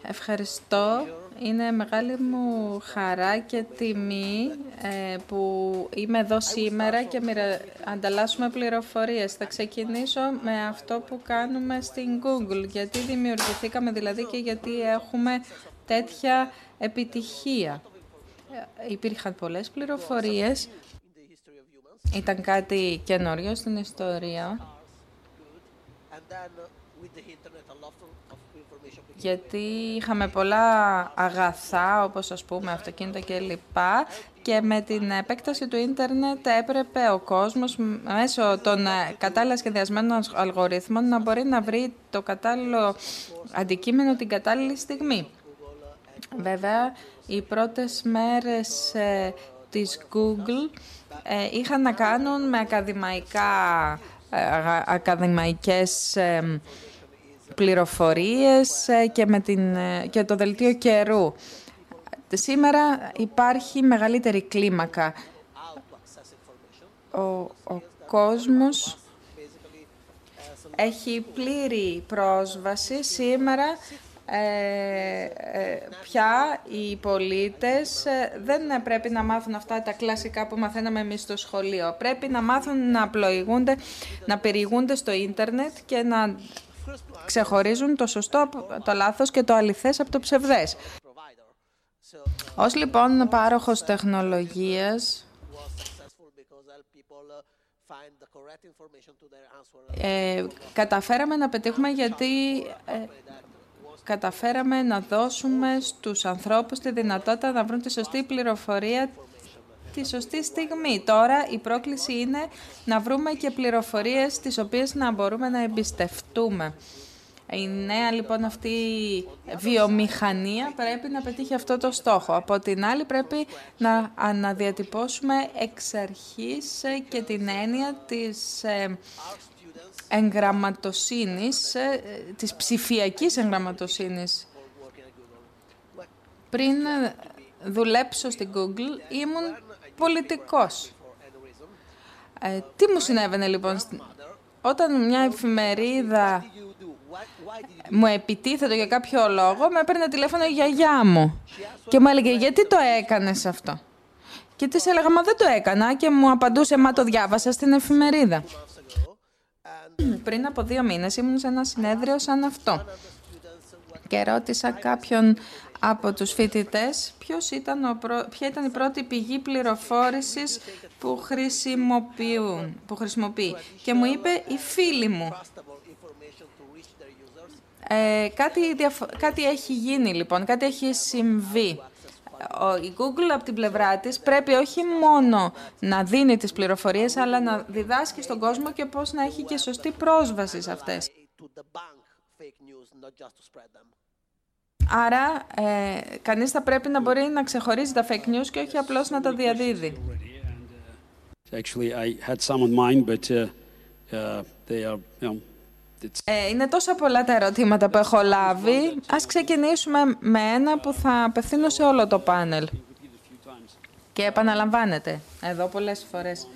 Ευχαριστώ. Είναι μεγάλη μου χαρά και τιμή ε, που είμαι εδώ σήμερα και μοιρα... ανταλλάσσουμε πληροφορίες. Θα ξεκινήσω με αυτό που κάνουμε στην Google, γιατί δημιουργηθήκαμε δηλαδή και γιατί έχουμε τέτοια επιτυχία. Υπήρχαν πολλές πληροφορίες. Ήταν κάτι καινούριο στην ιστορία. Γιατί είχαμε πολλά αγαθά, όπως ας πούμε αυτοκίνητα και λοιπά, και με την επέκταση του ίντερνετ έπρεπε ο κόσμος μέσω των κατάλληλα σχεδιασμένων αλγορίθμων να μπορεί να βρει το κατάλληλο αντικείμενο την κατάλληλη στιγμή. Βέβαια, οι πρώτες μέρες ε, της Google ε, είχαν να κάνουν με ακαδημαϊκά, ε, ακαδημαϊκές πληροφορίες και, με την, και το δελτίο καιρού. Σήμερα υπάρχει μεγαλύτερη κλίμακα. Ο, ο κόσμος έχει πλήρη πρόσβαση σήμερα ε, ε, πια οι πολίτες ε, δεν πρέπει να μάθουν αυτά τα κλασικά που μαθαίναμε εμείς στο σχολείο. Πρέπει να μάθουν να πλοηγούνται, να περιηγούνται στο ίντερνετ και να ξεχωρίζουν το σωστό, το λάθος και το αληθές από το ψευδές. Ως λοιπόν πάροχος τεχνολογίας, ε, καταφέραμε να πετύχουμε γιατί ε, καταφέραμε να δώσουμε στους ανθρώπους τη δυνατότητα να βρουν τη σωστή πληροφορία τη σωστή στιγμή. Τώρα η πρόκληση είναι να βρούμε και πληροφορίες τις οποίες να μπορούμε να εμπιστευτούμε. Η νέα λοιπόν αυτή βιομηχανία πρέπει να πετύχει αυτό το στόχο. Από την άλλη πρέπει να αναδιατυπώσουμε εξ αρχής και την έννοια της ε, εγγραμματοσύνης, ε, της ψηφιακής εγγραμματοσύνης. Πριν δουλέψω στην Google ήμουν πολιτικός. Ε, τι μου συνέβαινε λοιπόν, όταν μια εφημερίδα μου επιτίθετο για κάποιο λόγο, με έπαιρνε τηλέφωνο η γιαγιά μου και μου έλεγε γιατί το έκανες αυτό; Και της έλεγα, μα δεν το έκανα και μου απαντούσε, μα το διάβασα στην εφημερίδα. Πριν από δύο μήνες ήμουν σε ένα συνέδριο σαν αυτό και ρώτησα κάποιον από τους φοιτητές ποιος ήταν ο ποια ήταν η πρώτη πηγή πληροφόρησης που, χρησιμοποιούν, που χρησιμοποιεί. Και μου είπε η φίλη μου. Ε, κάτι, κάτι έχει γίνει λοιπόν, κάτι έχει συμβεί η Google από την πλευρά της πρέπει όχι μόνο να δίνει τις πληροφορίες, αλλά να διδάσκει στον κόσμο και πώς να έχει και σωστή πρόσβαση σε αυτές. Άρα, ε, κανείς θα πρέπει να μπορεί να ξεχωρίζει τα fake news και όχι απλώς να τα διαδίδει. Ε, είναι τόσα πολλά τα ερωτήματα που έχω λάβει. Ας ξεκινήσουμε με ένα που θα απευθύνω σε όλο το πάνελ. Και επαναλαμβάνεται εδώ πολλές φορές.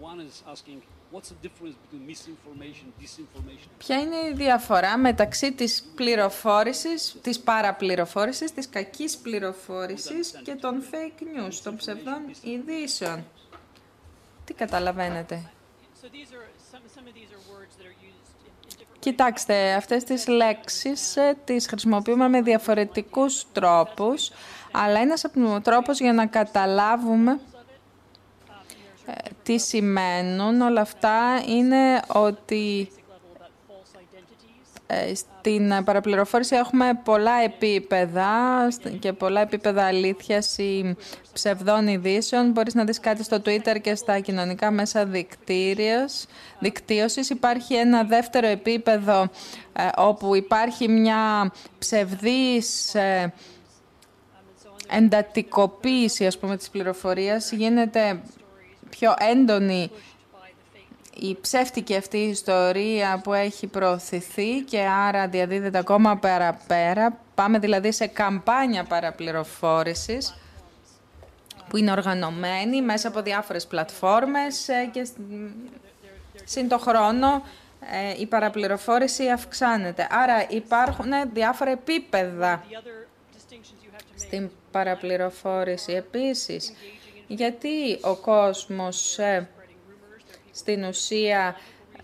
One is asking, what's the difference between misinformation, disinformation? Ποια είναι η διαφορά μεταξύ της πληροφόρησης, της παραπληροφόρησης, της κακής πληροφόρησης και των fake news, των ψευδών ειδήσεων; Τι καταλαβαίνετε; Κοιτάξτε, αυτές τις λέξεις ε, τις χρησιμοποιούμε με διαφορετικούς τρόπους, αλλά ένας από τους τρόπους για να καταλάβουμε ε, τι σημαίνουν όλα αυτά είναι ότι ε, στην παραπληροφόρηση έχουμε πολλά επίπεδα και πολλά επίπεδα αλήθειας ή ψευδών ειδήσεων. Μπορείς να δεις κάτι στο Twitter και στα κοινωνικά μέσα δικτύωσης. Υπάρχει ένα δεύτερο επίπεδο ε, όπου υπάρχει μια ψευδής ε, εντατικοποίηση ας πούμε, της πληροφορίας. Γίνεται πιο έντονη η ψεύτικη αυτή ιστορία που έχει προωθηθεί και άρα διαδίδεται ακόμα παραπέρα. Πάμε δηλαδή σε καμπάνια παραπληροφόρησης που είναι οργανωμένη μέσα από διάφορες πλατφόρμες ε, και συν το χρόνο ε, η παραπληροφόρηση αυξάνεται. Άρα υπάρχουν διάφορα επίπεδα στην παραπληροφόρηση. Επίσης, γιατί ο κόσμος ε, στην ουσία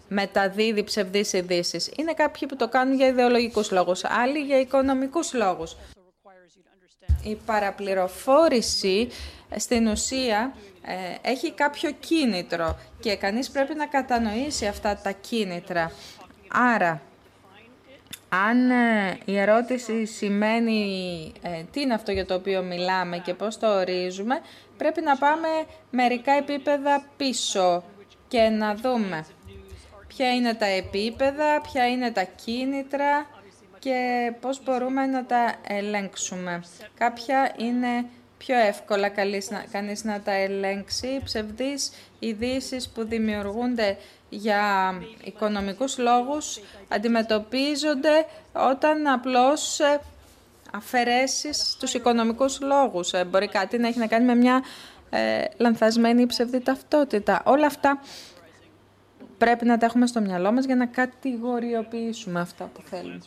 μεταδίδει ψευδείς ειδήσεις. Είναι κάποιοι που το κάνουν για ιδεολογικούς λόγους, άλλοι για οικονομικούς λόγους. Η παραπληροφόρηση στην ουσία ε, έχει κάποιο κίνητρο και κανείς πρέπει να κατανοήσει αυτά τα κίνητρα. Άρα, αν ε, η ερώτηση σημαίνει ε, τι είναι αυτό για το οποίο μιλάμε και πώς το ορίζουμε, πρέπει να πάμε μερικά επίπεδα πίσω και να δούμε ποια είναι τα επίπεδα, ποια είναι τα κίνητρα και πώς μπορούμε να τα ελέγξουμε. Κάποια είναι πιο εύκολα κανείς να τα ελέγξει. Ψευδείς ειδήσεις που δημιουργούνται για οικονομικούς λόγους αντιμετωπίζονται όταν απλώς ε, αφαιρέσεις τους οικονομικούς λόγους. Ε, μπορεί κάτι να έχει να κάνει με μια ε, λανθασμένη ψευδή ταυτότητα. Όλα αυτά πρέπει να τα έχουμε στο μυαλό μας για να κατηγοριοποιήσουμε αυτά που θέλουμε.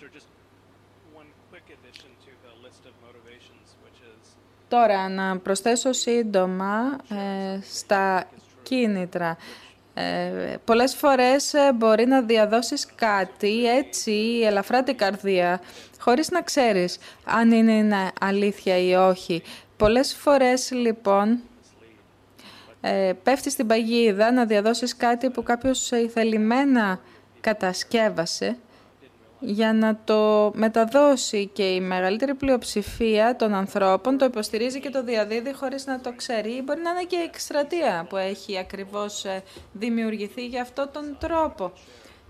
Τώρα, να προσθέσω σύντομα ε, στα κίνητρα. Ε, πολλές φορές ε, μπορεί να διαδώσεις κάτι έτσι ελαφρά την καρδία χωρίς να ξέρεις αν είναι αλήθεια ή όχι. Πολλές φορές λοιπόν ε, πέφτεις στην παγίδα να διαδώσεις κάτι που κάποιος ηθελημένα κατασκεύασε για να το μεταδώσει και η μεγαλύτερη πλειοψηφία των ανθρώπων το υποστηρίζει και το διαδίδει χωρίς να το ξέρει. Μπορεί να είναι και η εκστρατεία που έχει ακριβώς ε, δημιουργηθεί για αυτόν τον τρόπο.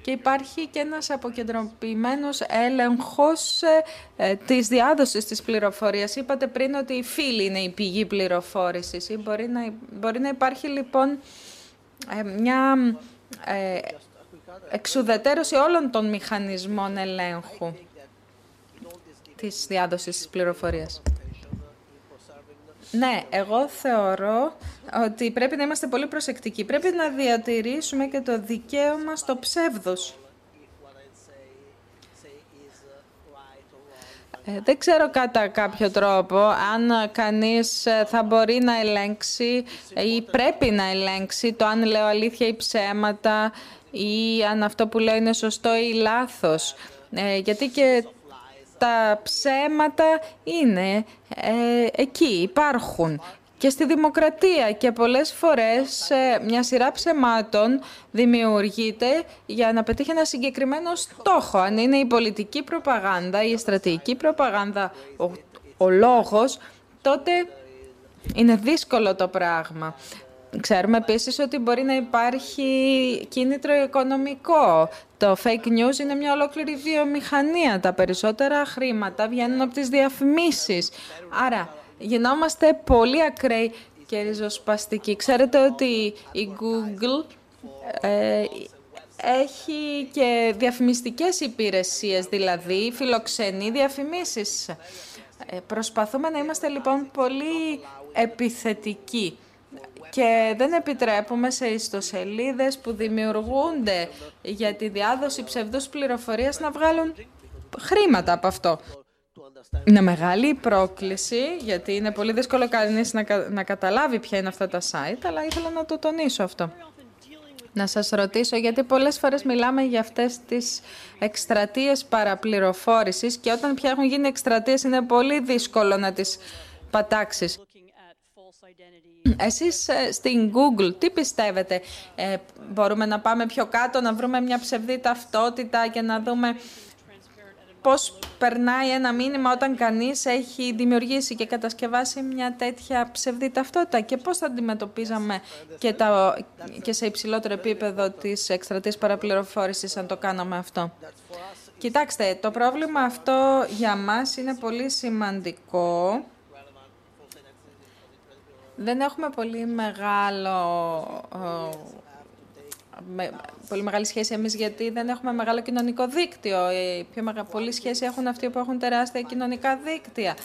Και υπάρχει και ένας αποκεντρωποιημένος έλεγχος ε, ε, της διάδοσης της πληροφορίας. Είπατε πριν ότι οι φίλοι είναι η πηγή πληροφόρησης. Ή μπορεί, να, μπορεί να υπάρχει λοιπόν μια εξουδετέρωση όλων των μηχανισμών ελέγχου της διάδοσης της πληροφορίας. Ναι, εγώ θεωρώ ότι πρέπει να είμαστε πολύ προσεκτικοί. Πρέπει να διατηρήσουμε και το δικαίωμα στο ψεύδος. Ε, δεν ξέρω κατά κάποιο τρόπο αν κανείς ε, θα μπορεί να ελέγξει ή πρέπει να ελέγξει το αν λέω αλήθεια ή ψέματα ή αν αυτό που λέω είναι σωστό ή λάθος. Ε, γιατί και τα ψέματα είναι ε, εκεί, υπάρχουν. Και στη δημοκρατία και πολλές φορές ε, μια σειρά ψεμάτων δημιουργείται για να πετύχει ένα συγκεκριμένο στόχο. Αν είναι η πολιτική προπαγάνδα ή η στρατηγική προπαγάνδα ο, ο λόγος, τότε είναι δύσκολο το πράγμα. Ξέρουμε επίσης ότι μπορεί να υπάρχει κίνητρο οικονομικό. Το fake news είναι μια ολόκληρη βιομηχανία. Τα περισσότερα χρήματα βγαίνουν από τις διαφημίσεις. Άρα γινόμαστε πολύ ακραίοι και ριζοσπαστικοί. Ξέρετε ότι η Google ε, έχει και διαφημιστικές υπηρεσίες, δηλαδή φιλοξενεί διαφημίσεις. Ε, προσπαθούμε να είμαστε λοιπόν πολύ επιθετικοί και δεν επιτρέπουμε σε ιστοσελίδες που δημιουργούνται για τη διάδοση ψευδούς πληροφορίας να βγάλουν χρήματα από αυτό. Είναι μεγάλη η πρόκληση, γιατί είναι πολύ δύσκολο κανείς να, να καταλάβει ποια είναι αυτά τα site, αλλά ήθελα να το τονίσω αυτό. Να σας ρωτήσω, γιατί πολλές φορές μιλάμε για αυτές τις εκστρατείες παραπληροφόρησης και όταν πια έχουν γίνει εκστρατείες είναι πολύ δύσκολο να τις πατάξεις. Εσείς ε, στην Google τι πιστεύετε, ε, μπορούμε να πάμε πιο κάτω, να βρούμε μια ψευδή ταυτότητα και να δούμε πώς περνάει ένα μήνυμα όταν κανείς έχει δημιουργήσει και κατασκευάσει μια τέτοια ψευδή ταυτότητα και πώς θα αντιμετωπίζαμε και, τα, και σε υψηλότερο επίπεδο της εκστρατής παραπληροφόρησης αν το κάναμε αυτό. Κοιτάξτε, το πρόβλημα αυτό για μας είναι πολύ σημαντικό δεν έχουμε πολύ μεγάλο με, πολύ μεγάλη σχέση εμείς γιατί δεν έχουμε μεγάλο κοινωνικό δίκτυο. Η πιο μεγα, πολύ σχέση έχουν αυτοί που έχουν τεράστια κοινωνικά δίκτυα.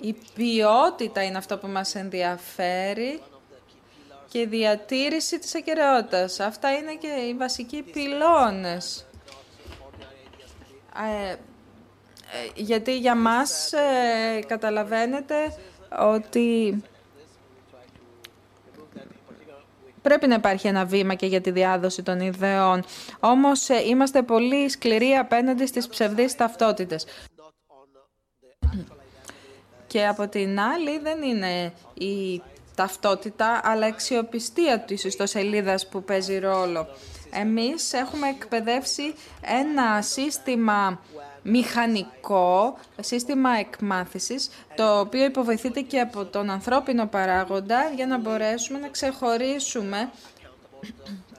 Η ποιότητα είναι αυτό που μας ενδιαφέρει και η διατήρηση της ακαιρεότητας. Αυτά είναι και οι βασικοί πυλώνες. Ε, ε, γιατί για μας ε, καταλαβαίνετε ότι πρέπει να υπάρχει ένα βήμα και για τη διάδοση των ιδεών. Όμως ε, είμαστε πολύ σκληροί απέναντι στις ψευδείς ταυτότητες. Και από την άλλη δεν είναι η ταυτότητα, αλλά η αξιοπιστία της ιστοσελίδας που παίζει ρόλο. Εμείς έχουμε εκπαιδεύσει ένα σύστημα μηχανικό σύστημα εκμάθησης, το οποίο υποβοηθείται και από τον ανθρώπινο παράγοντα για να μπορέσουμε να ξεχωρίσουμε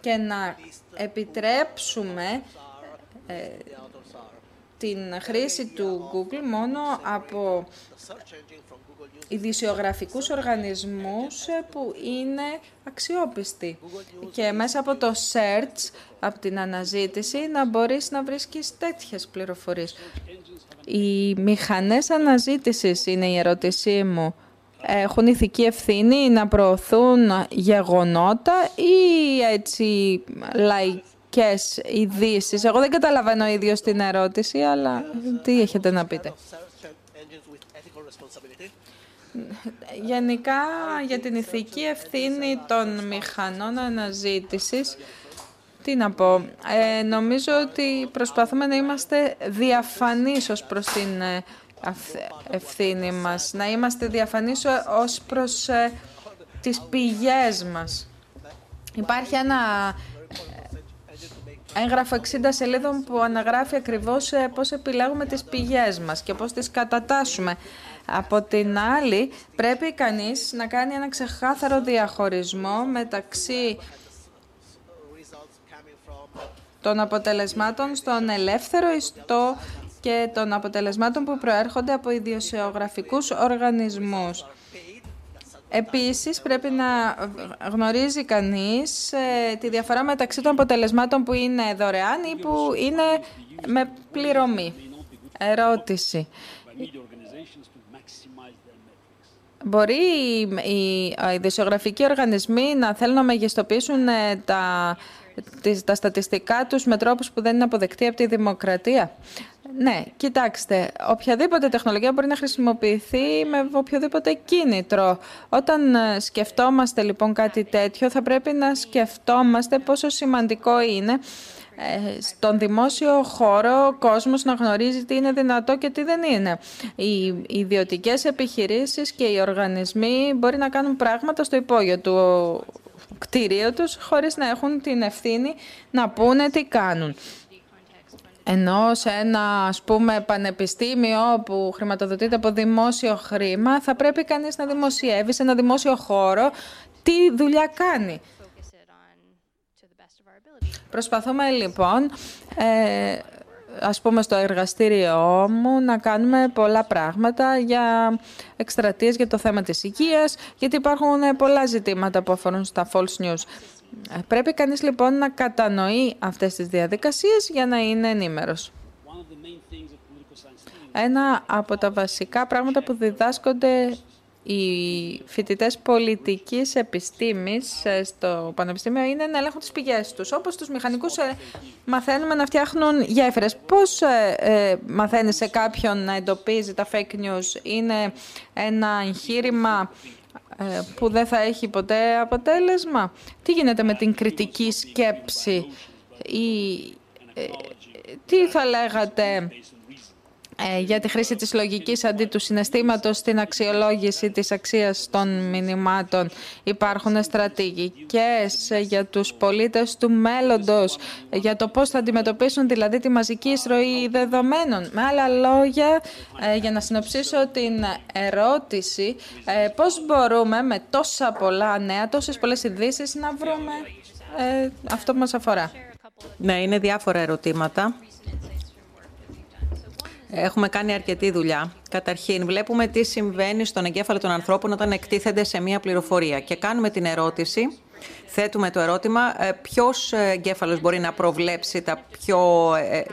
και να επιτρέψουμε ε, την χρήση του Google μόνο από ειδησιογραφικούς οργανισμούς που είναι αξιόπιστοι. Και μέσα από το search, από την αναζήτηση, να μπορείς να βρίσκεις τέτοιες πληροφορίες. Οι μηχανές αναζήτησης είναι η ερώτησή μου. Έχουν ηθική ευθύνη να προωθούν γεγονότα ή έτσι λαϊκές ειδήσεις; Εγώ δεν καταλαβαίνω ίδιος την ερώτηση, αλλά τι έχετε να πείτε; Γενικά για την ηθική ευθύνη των μηχανών αναζήτησης, τι να πω, ε, νομίζω ότι προσπαθούμε να είμαστε διαφανείς ως προς την ε, ευθύνη μας, να είμαστε διαφανείς ως προς ε, τις πηγές μας. Υπάρχει ένα έγγραφο 60 σελίδων που αναγράφει ακριβώς πώς επιλέγουμε τις πηγές μας και πώς τις κατατάσσουμε. Από την άλλη, πρέπει κανείς να κάνει ένα ξεκάθαρο διαχωρισμό μεταξύ των αποτελεσμάτων στον ελεύθερο ιστό και των αποτελεσμάτων που προέρχονται από ιδιοσιογραφικούς οργανισμούς. Επίσης, πρέπει να γνωρίζει κανείς ε, τη διαφορά μεταξύ των αποτελεσμάτων που είναι δωρεάν ή που είναι με πληρωμή. Ερώτηση. Μπορεί οι ειδησιογραφικοί οργανισμοί να θέλουν να μεγιστοποιήσουν ε, τα, τα στατιστικά τους με τρόπους που δεν είναι αποδεκτοί από τη δημοκρατία. Ναι, κοιτάξτε, οποιαδήποτε τεχνολογία μπορεί να χρησιμοποιηθεί με οποιοδήποτε κίνητρο. Όταν ε, σκεφτόμαστε λοιπόν κάτι τέτοιο, θα πρέπει να σκεφτόμαστε πόσο σημαντικό είναι ε, στον δημόσιο χώρο ο κόσμος να γνωρίζει τι είναι δυνατό και τι δεν είναι. Οι ιδιωτικές επιχειρήσεις και οι οργανισμοί μπορεί να κάνουν πράγματα στο υπόγειο του κτίριου τους χωρίς να έχουν την ευθύνη να πούνε τι κάνουν. Ενώ σε ένα ας πούμε πανεπιστήμιο που χρηματοδοτείται από δημόσιο χρήμα θα πρέπει κανείς να δημοσιεύει σε ένα δημόσιο χώρο τι δουλειά κάνει. Προσπαθούμε λοιπόν, ε, ας πούμε στο εργαστήριό μου, να κάνουμε πολλά πράγματα για εκστρατείες για το θέμα της υγείας, γιατί υπάρχουν πολλά ζητήματα που αφορούν στα false news. Ε, πρέπει κανείς λοιπόν να κατανοεί αυτές τις διαδικασίες για να είναι ενήμερος. Ένα από τα βασικά πράγματα που διδάσκονται οι φοιτητές πολιτικής επιστήμης ε, στο Πανεπιστήμιο είναι να ελέγχουν τις πηγές τους. Όπως τους μηχανικούς ε, μαθαίνουμε να φτιάχνουν γέφυρες. Πώς ε, μαθαίνεις σε κάποιον να εντοπίζει τα fake news; Είναι ένα εγχείρημα που δεν θα έχει ποτέ αποτέλεσμα; Τι γίνεται με την κριτική σκέψη; Ή τι θα λέγατε ε, για τη χρήση της λογικής αντί του συναισθήματος στην αξιολόγηση της αξίας των μηνυμάτων. Υπάρχουν στρατηγικές για τους πολίτες του μέλλοντος, για το πώς θα αντιμετωπίσουν δηλαδή τη μαζική εισρωή δεδομένων. Με άλλα λόγια, ε, για να συνοψίσω την ερώτηση, ε, πώς μπορούμε με τόσα πολλά νέα, τόσες πολλές ειδήσεις να βρούμε αυτό που μας αφορά; Ναι, είναι διάφορα ερωτήματα. Έχουμε κάνει αρκετή δουλειά. Καταρχήν, βλέπουμε τι συμβαίνει στον εγκέφαλο των ανθρώπων όταν εκτίθενται σε μία πληροφορία. Και κάνουμε την ερώτηση, θέτουμε το ερώτημα, ε, ποιος εγκέφαλος μπορεί να προβλέψει τα πιο ε,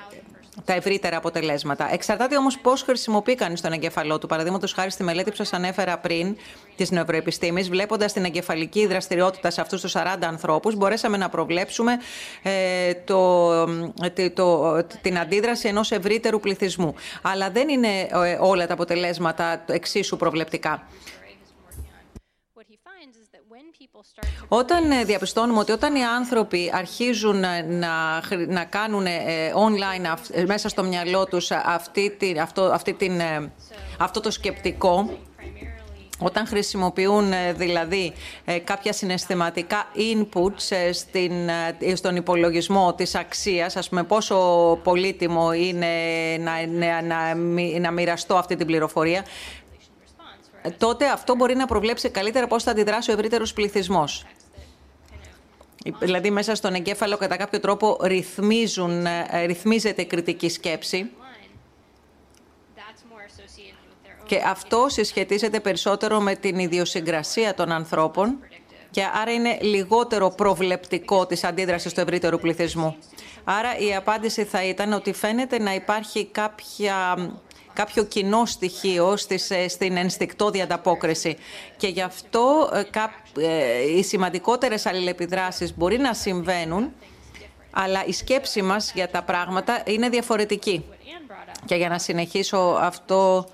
τα ευρύτερα αποτελέσματα. Εξαρτάται όμως πώς χρησιμοποιεί κανείς τον εγκέφαλό του. Παραδείγματος χάρη στη μελέτη που σας ανέφερα πριν της νευροεπιστήμης, βλέποντας την εγκεφαλική δραστηριότητα σε αυτούς τους 40 ανθρώπους, μπορέσαμε να προβλέψουμε ε, το, ε, το, την αντίδραση ενός ευρύτερου πληθυσμού. Αλλά δεν είναι ε, όλα τα αποτελέσματα εξίσου προβλεπτικά. Όταν ε, διαπιστώνουμε ότι όταν οι άνθρωποι αρχίζουν να, να κάνουν ε, online ε, μέσα στο μυαλό τους αυτή, αυτό, αυτή την, αυτό το σκεπτικό, όταν χρησιμοποιούν δηλαδή κάποια συναισθηματικά inputs στην, στον υπολογισμό της αξίας, ας πούμε πόσο πολύτιμο είναι να, να, να, να μοιραστώ αυτή την πληροφορία, τότε αυτό μπορεί να προβλέψει καλύτερα πώς θα αντιδράσει ο ευρύτερος πληθυσμός. Δηλαδή μέσα στον εγκέφαλο κατά κάποιο τρόπο ρυθμίζουν, ε, ρυθμίζεται η κριτική σκέψη. Και αυτό συσχετίζεται περισσότερο με την ιδιοσυγκρασία των ανθρώπων και άρα είναι λιγότερο προβλεπτικό της αντίδρασης του ευρύτερου πληθυσμού. Άρα η απάντηση θα ήταν ότι φαίνεται να υπάρχει κάποια κάποιο κοινό στοιχείο στις, ε, στην ενστικτόδη ανταπόκριση. Και γι' αυτό ε, ε, οι σημαντικότερες αλληλεπιδράσεις μπορεί να συμβαίνουν, αλλά η σκέψη μας για τα πράγματα είναι διαφορετική. Και για να συνεχίσω αυτό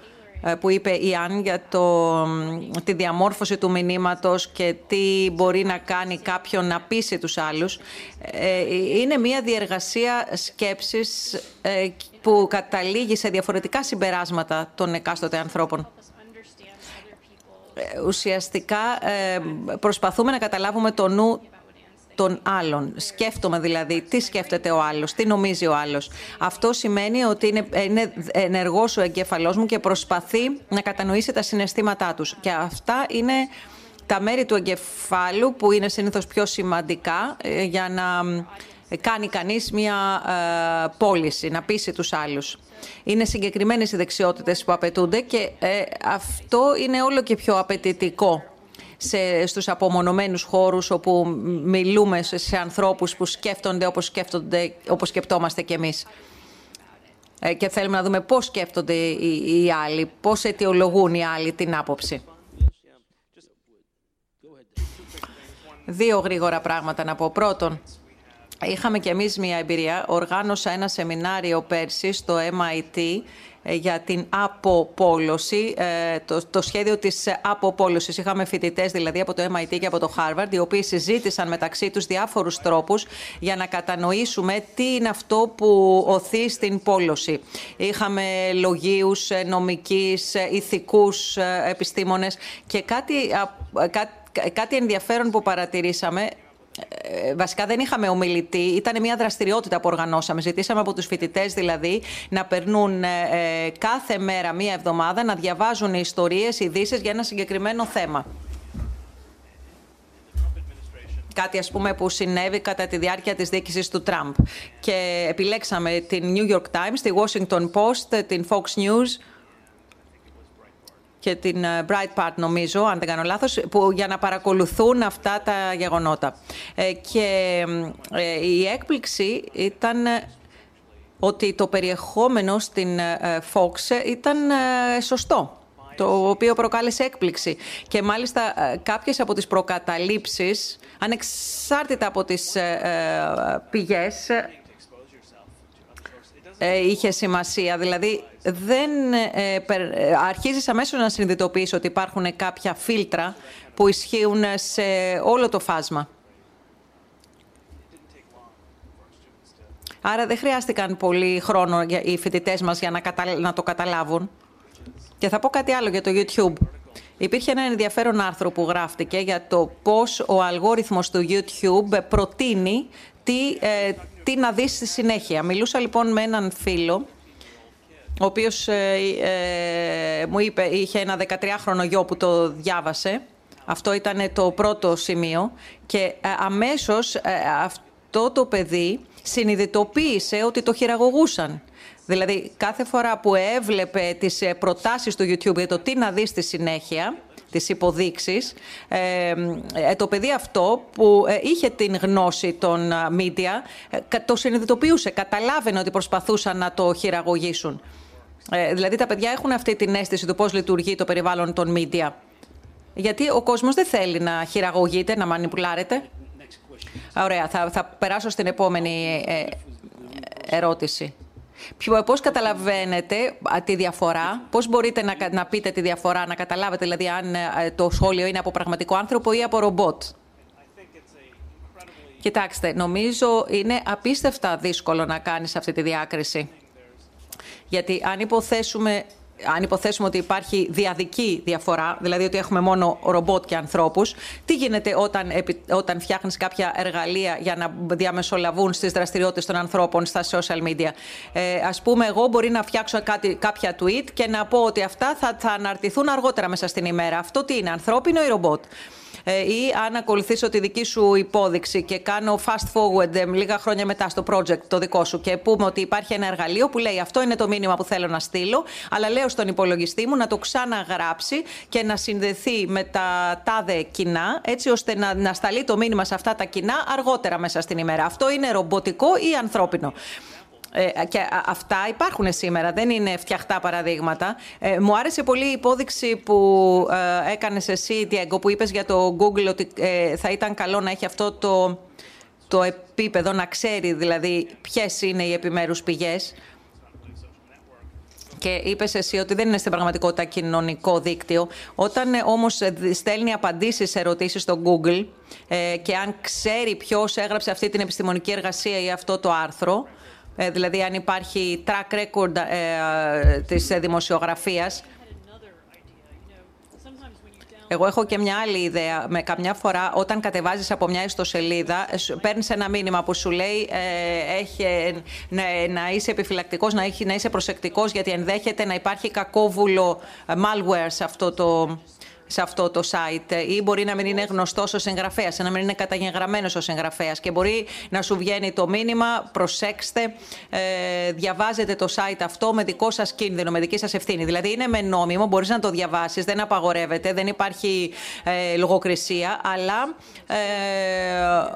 που είπε η Άννη για το, τη διαμόρφωση του μηνύματος και τι μπορεί να κάνει κάποιον να πείσει τους άλλους. Είναι μια διεργασία σκέψης που καταλήγει σε διαφορετικά συμπεράσματα των εκάστοτε ανθρώπων. Ε, ουσιαστικά ε, προσπαθούμε να καταλάβουμε το νου των άλλων. Σκέφτομαι δηλαδή τι σκέφτεται ο άλλος, τι νομίζει ο άλλος. Αυτό σημαίνει ότι είναι, είναι ενεργός ο εγκέφαλός μου και προσπαθεί να κατανοήσει τα συναισθήματά τους. Και αυτά είναι τα μέρη του εγκεφάλου που είναι συνήθως πιο σημαντικά ε, για να κάνει κανείς μια ε, πώληση, να πείσει τους άλλους. Είναι συγκεκριμένες οι δεξιότητες που απαιτούνται και ε, αυτό είναι όλο και πιο απαιτητικό σε, στους απομονωμένους χώρους όπου μιλούμε σε ανθρώπους που σκέφτονται όπως, σκέφτονται, όπως σκεπτόμαστε κι εμείς. Ε, και θέλουμε να δούμε πώς σκέφτονται οι, οι άλλοι, πώς αιτιολογούν οι άλλοι την άποψη. Δύο γρήγορα πράγματα να πω. Πρώτον, Είχαμε και εμείς μια εμπειρία. Οργάνωσα ένα σεμινάριο πέρσι στο MIT ε, για την αποπόλωση, ε, το, το σχέδιο της αποπόλωσης. Είχαμε φοιτητές δηλαδή από το MIT και από το Harvard, οι οποίοι συζήτησαν μεταξύ τους διάφορους τρόπους για να κατανοήσουμε τι είναι αυτό που οθεί στην πόλωση. Είχαμε λογίους, νομικείς, ηθικούς επιστήμονες και κάτι, κάτι ενδιαφέρον που παρατηρήσαμε ε, βασικά δεν είχαμε ομιλητή, ήταν μια δραστηριότητα που οργανώσαμε. Ζητήσαμε από τους φοιτητές δηλαδή να περνούν ε, ε, κάθε μέρα, μία εβδομάδα, να διαβάζουν ιστορίες, ειδήσεις για ένα συγκεκριμένο θέμα. Κάτι ας πούμε που συνέβη κατά τη διάρκεια της διοίκησης του Τραμπ. Και επιλέξαμε την New York Times, τη Washington Post, την Fox News, και την ε, Breitbart νομίζω, αν δεν κάνω λάθος, που, για να παρακολουθούν αυτά τα γεγονότα. Ε, και ε, η έκπληξη ήταν ότι το περιεχόμενο στην Fox ήταν σωστό. το οποίο προκάλεσε έκπληξη. Και μάλιστα ε, κάποιες από τις προκαταλήψεις, ανεξάρτητα από τις ε, ε, πηγές, ε, είχε σημασία. Δηλαδή, δεν ε, περ- ε, αρχίζεις αμέσως να συνειδητοποιείς ότι υπάρχουν κάποια φίλτρα που ισχύουν σε όλο το φάσμα. Άρα δεν χρειάστηκαν πολύ χρόνο για οι φοιτητές μας για να, κατα- να το καταλάβουν. Και θα πω κάτι άλλο για το YouTube. Υπήρχε ένα ενδιαφέρον άρθρο που γράφτηκε για το πώς ο αλγόριθμος του YouTube προτείνει τι, ε, τι να δεις στη συνέχεια. Μιλούσα λοιπόν με έναν φίλο, ο οποίος ε, ε, μου είπε, είχε ένα 13χρονο γιο που το διάβασε. Αυτό ήταν το πρώτο σημείο. Και ε, αμέσως ε, αυτό το παιδί συνειδητοποίησε ότι το χειραγωγούσαν. Δηλαδή, κάθε φορά που έβλεπε τις ε, προτάσεις του YouTube για το τι να δεις στη συνέχεια, τις υποδείξεις, ε, ε, το παιδί αυτό που ε, είχε την γνώση των α, media, ε, κα- το συνειδητοποιούσε, καταλάβαινε ότι προσπαθούσαν να το χειραγωγήσουν. Ε, δηλαδή, τα παιδιά έχουν αυτή την αίσθηση του πώς λειτουργεί το περιβάλλον των media. Γιατί ο κόσμος δεν θέλει να χειραγωγείται, να μανιπουλάρεται. Ωραία, θα, θα περάσω στην επόμενη ε, ερώτηση. Ποιο- Πώς καταλαβαίνετε α, τη διαφορά, πώς μπορείτε να, κα- να πείτε τη διαφορά, να καταλάβετε δηλαδή αν ε, το σχόλιο είναι από πραγματικό άνθρωπο ή από ρομπότ; Κοιτάξτε, νομίζω είναι απίστευτα δύσκολο να κάνεις αυτή τη διάκριση. Γιατί αν υποθέσουμε, αν υποθέσουμε ότι υπάρχει διαδική διαφορά, δηλαδή ότι έχουμε μόνο ρομπότ και ανθρώπους, τι γίνεται όταν, επι- όταν φτιάχνεις κάποια εργαλεία για να διαμεσολαβούν στις δραστηριότητες των ανθρώπων στα social media; Ε, ας πούμε, εγώ μπορεί να φτιάξω κάτι, κάποια tweet και να πω ότι αυτά θα, θα αναρτηθούν αργότερα μέσα στην ημέρα. Αυτό τι είναι, ανθρώπινο ή ρομπότ; Ε, ή αν ακολουθήσω τη δική σου υπόδειξη και κάνω fast forward ε, λίγα χρόνια μετά στο project το δικό σου και πούμε ότι υπάρχει ένα εργαλείο που λέει αυτό είναι το μήνυμα που θέλω να στείλω, αλλά λέω στον υπολογιστή μου να το ξαναγράψει και να συνδεθεί με τα τάδε κοινά, έτσι ώστε να, να σταλεί το μήνυμα σε αυτά τα κοινά αργότερα μέσα στην ημέρα. Αυτό είναι ρομποτικό ή ανθρώπινο; Ε, και α- αυτά υπάρχουν σήμερα, δεν είναι φτιαχτά παραδείγματα. Ε, μου άρεσε πολύ η υπόδειξη που ε, έκανες εσύ, Διέγκο, που είπες για το Google ότι ε, θα ήταν καλό να έχει αυτό το, το επίπεδο, να ξέρει δηλαδή ποιες είναι οι επιμέρους πηγές. Και είπες εσύ ότι δεν είναι στην πραγματικότητα κοινωνικό δίκτυο. Όταν ε, όμως ε, δι- στέλνει απαντήσεις σε ερωτήσεις στο Google ε, και αν ξέρει ποιος έγραψε αυτή την επιστημονική εργασία ή αυτό το άρθρο, ε, δηλαδή αν υπάρχει track record ε, της ε, δημοσιογραφίας, εγώ έχω και μια άλλη ιδέα. Με καμιά φορά, όταν κατεβάζεις από μια ιστοσελίδα, παίρνεις ένα μήνυμα που σου λέει ε, έχει, ε, να, να είσαι επιφυλακτικός, να, έχει- να είσαι προσεκτικός, γιατί ενδέχεται να υπάρχει κακόβουλο ε, malware σε αυτό το, σε αυτό το site ή μπορεί να μην είναι γνωστός ο συγγραφέα, να μην είναι καταγεγραμμένος ο συγγραφέα και μπορεί να σου βγαίνει το μήνυμα. Προσέξτε, ε, διαβάζετε το site αυτό με δικό σας κίνδυνο, με δική σας ευθύνη. Δηλαδή είναι με νόμιμο, μπορείς να το διαβάσεις, δεν απαγορεύεται, δεν υπάρχει ε, λογοκρισία, αλλά, ε,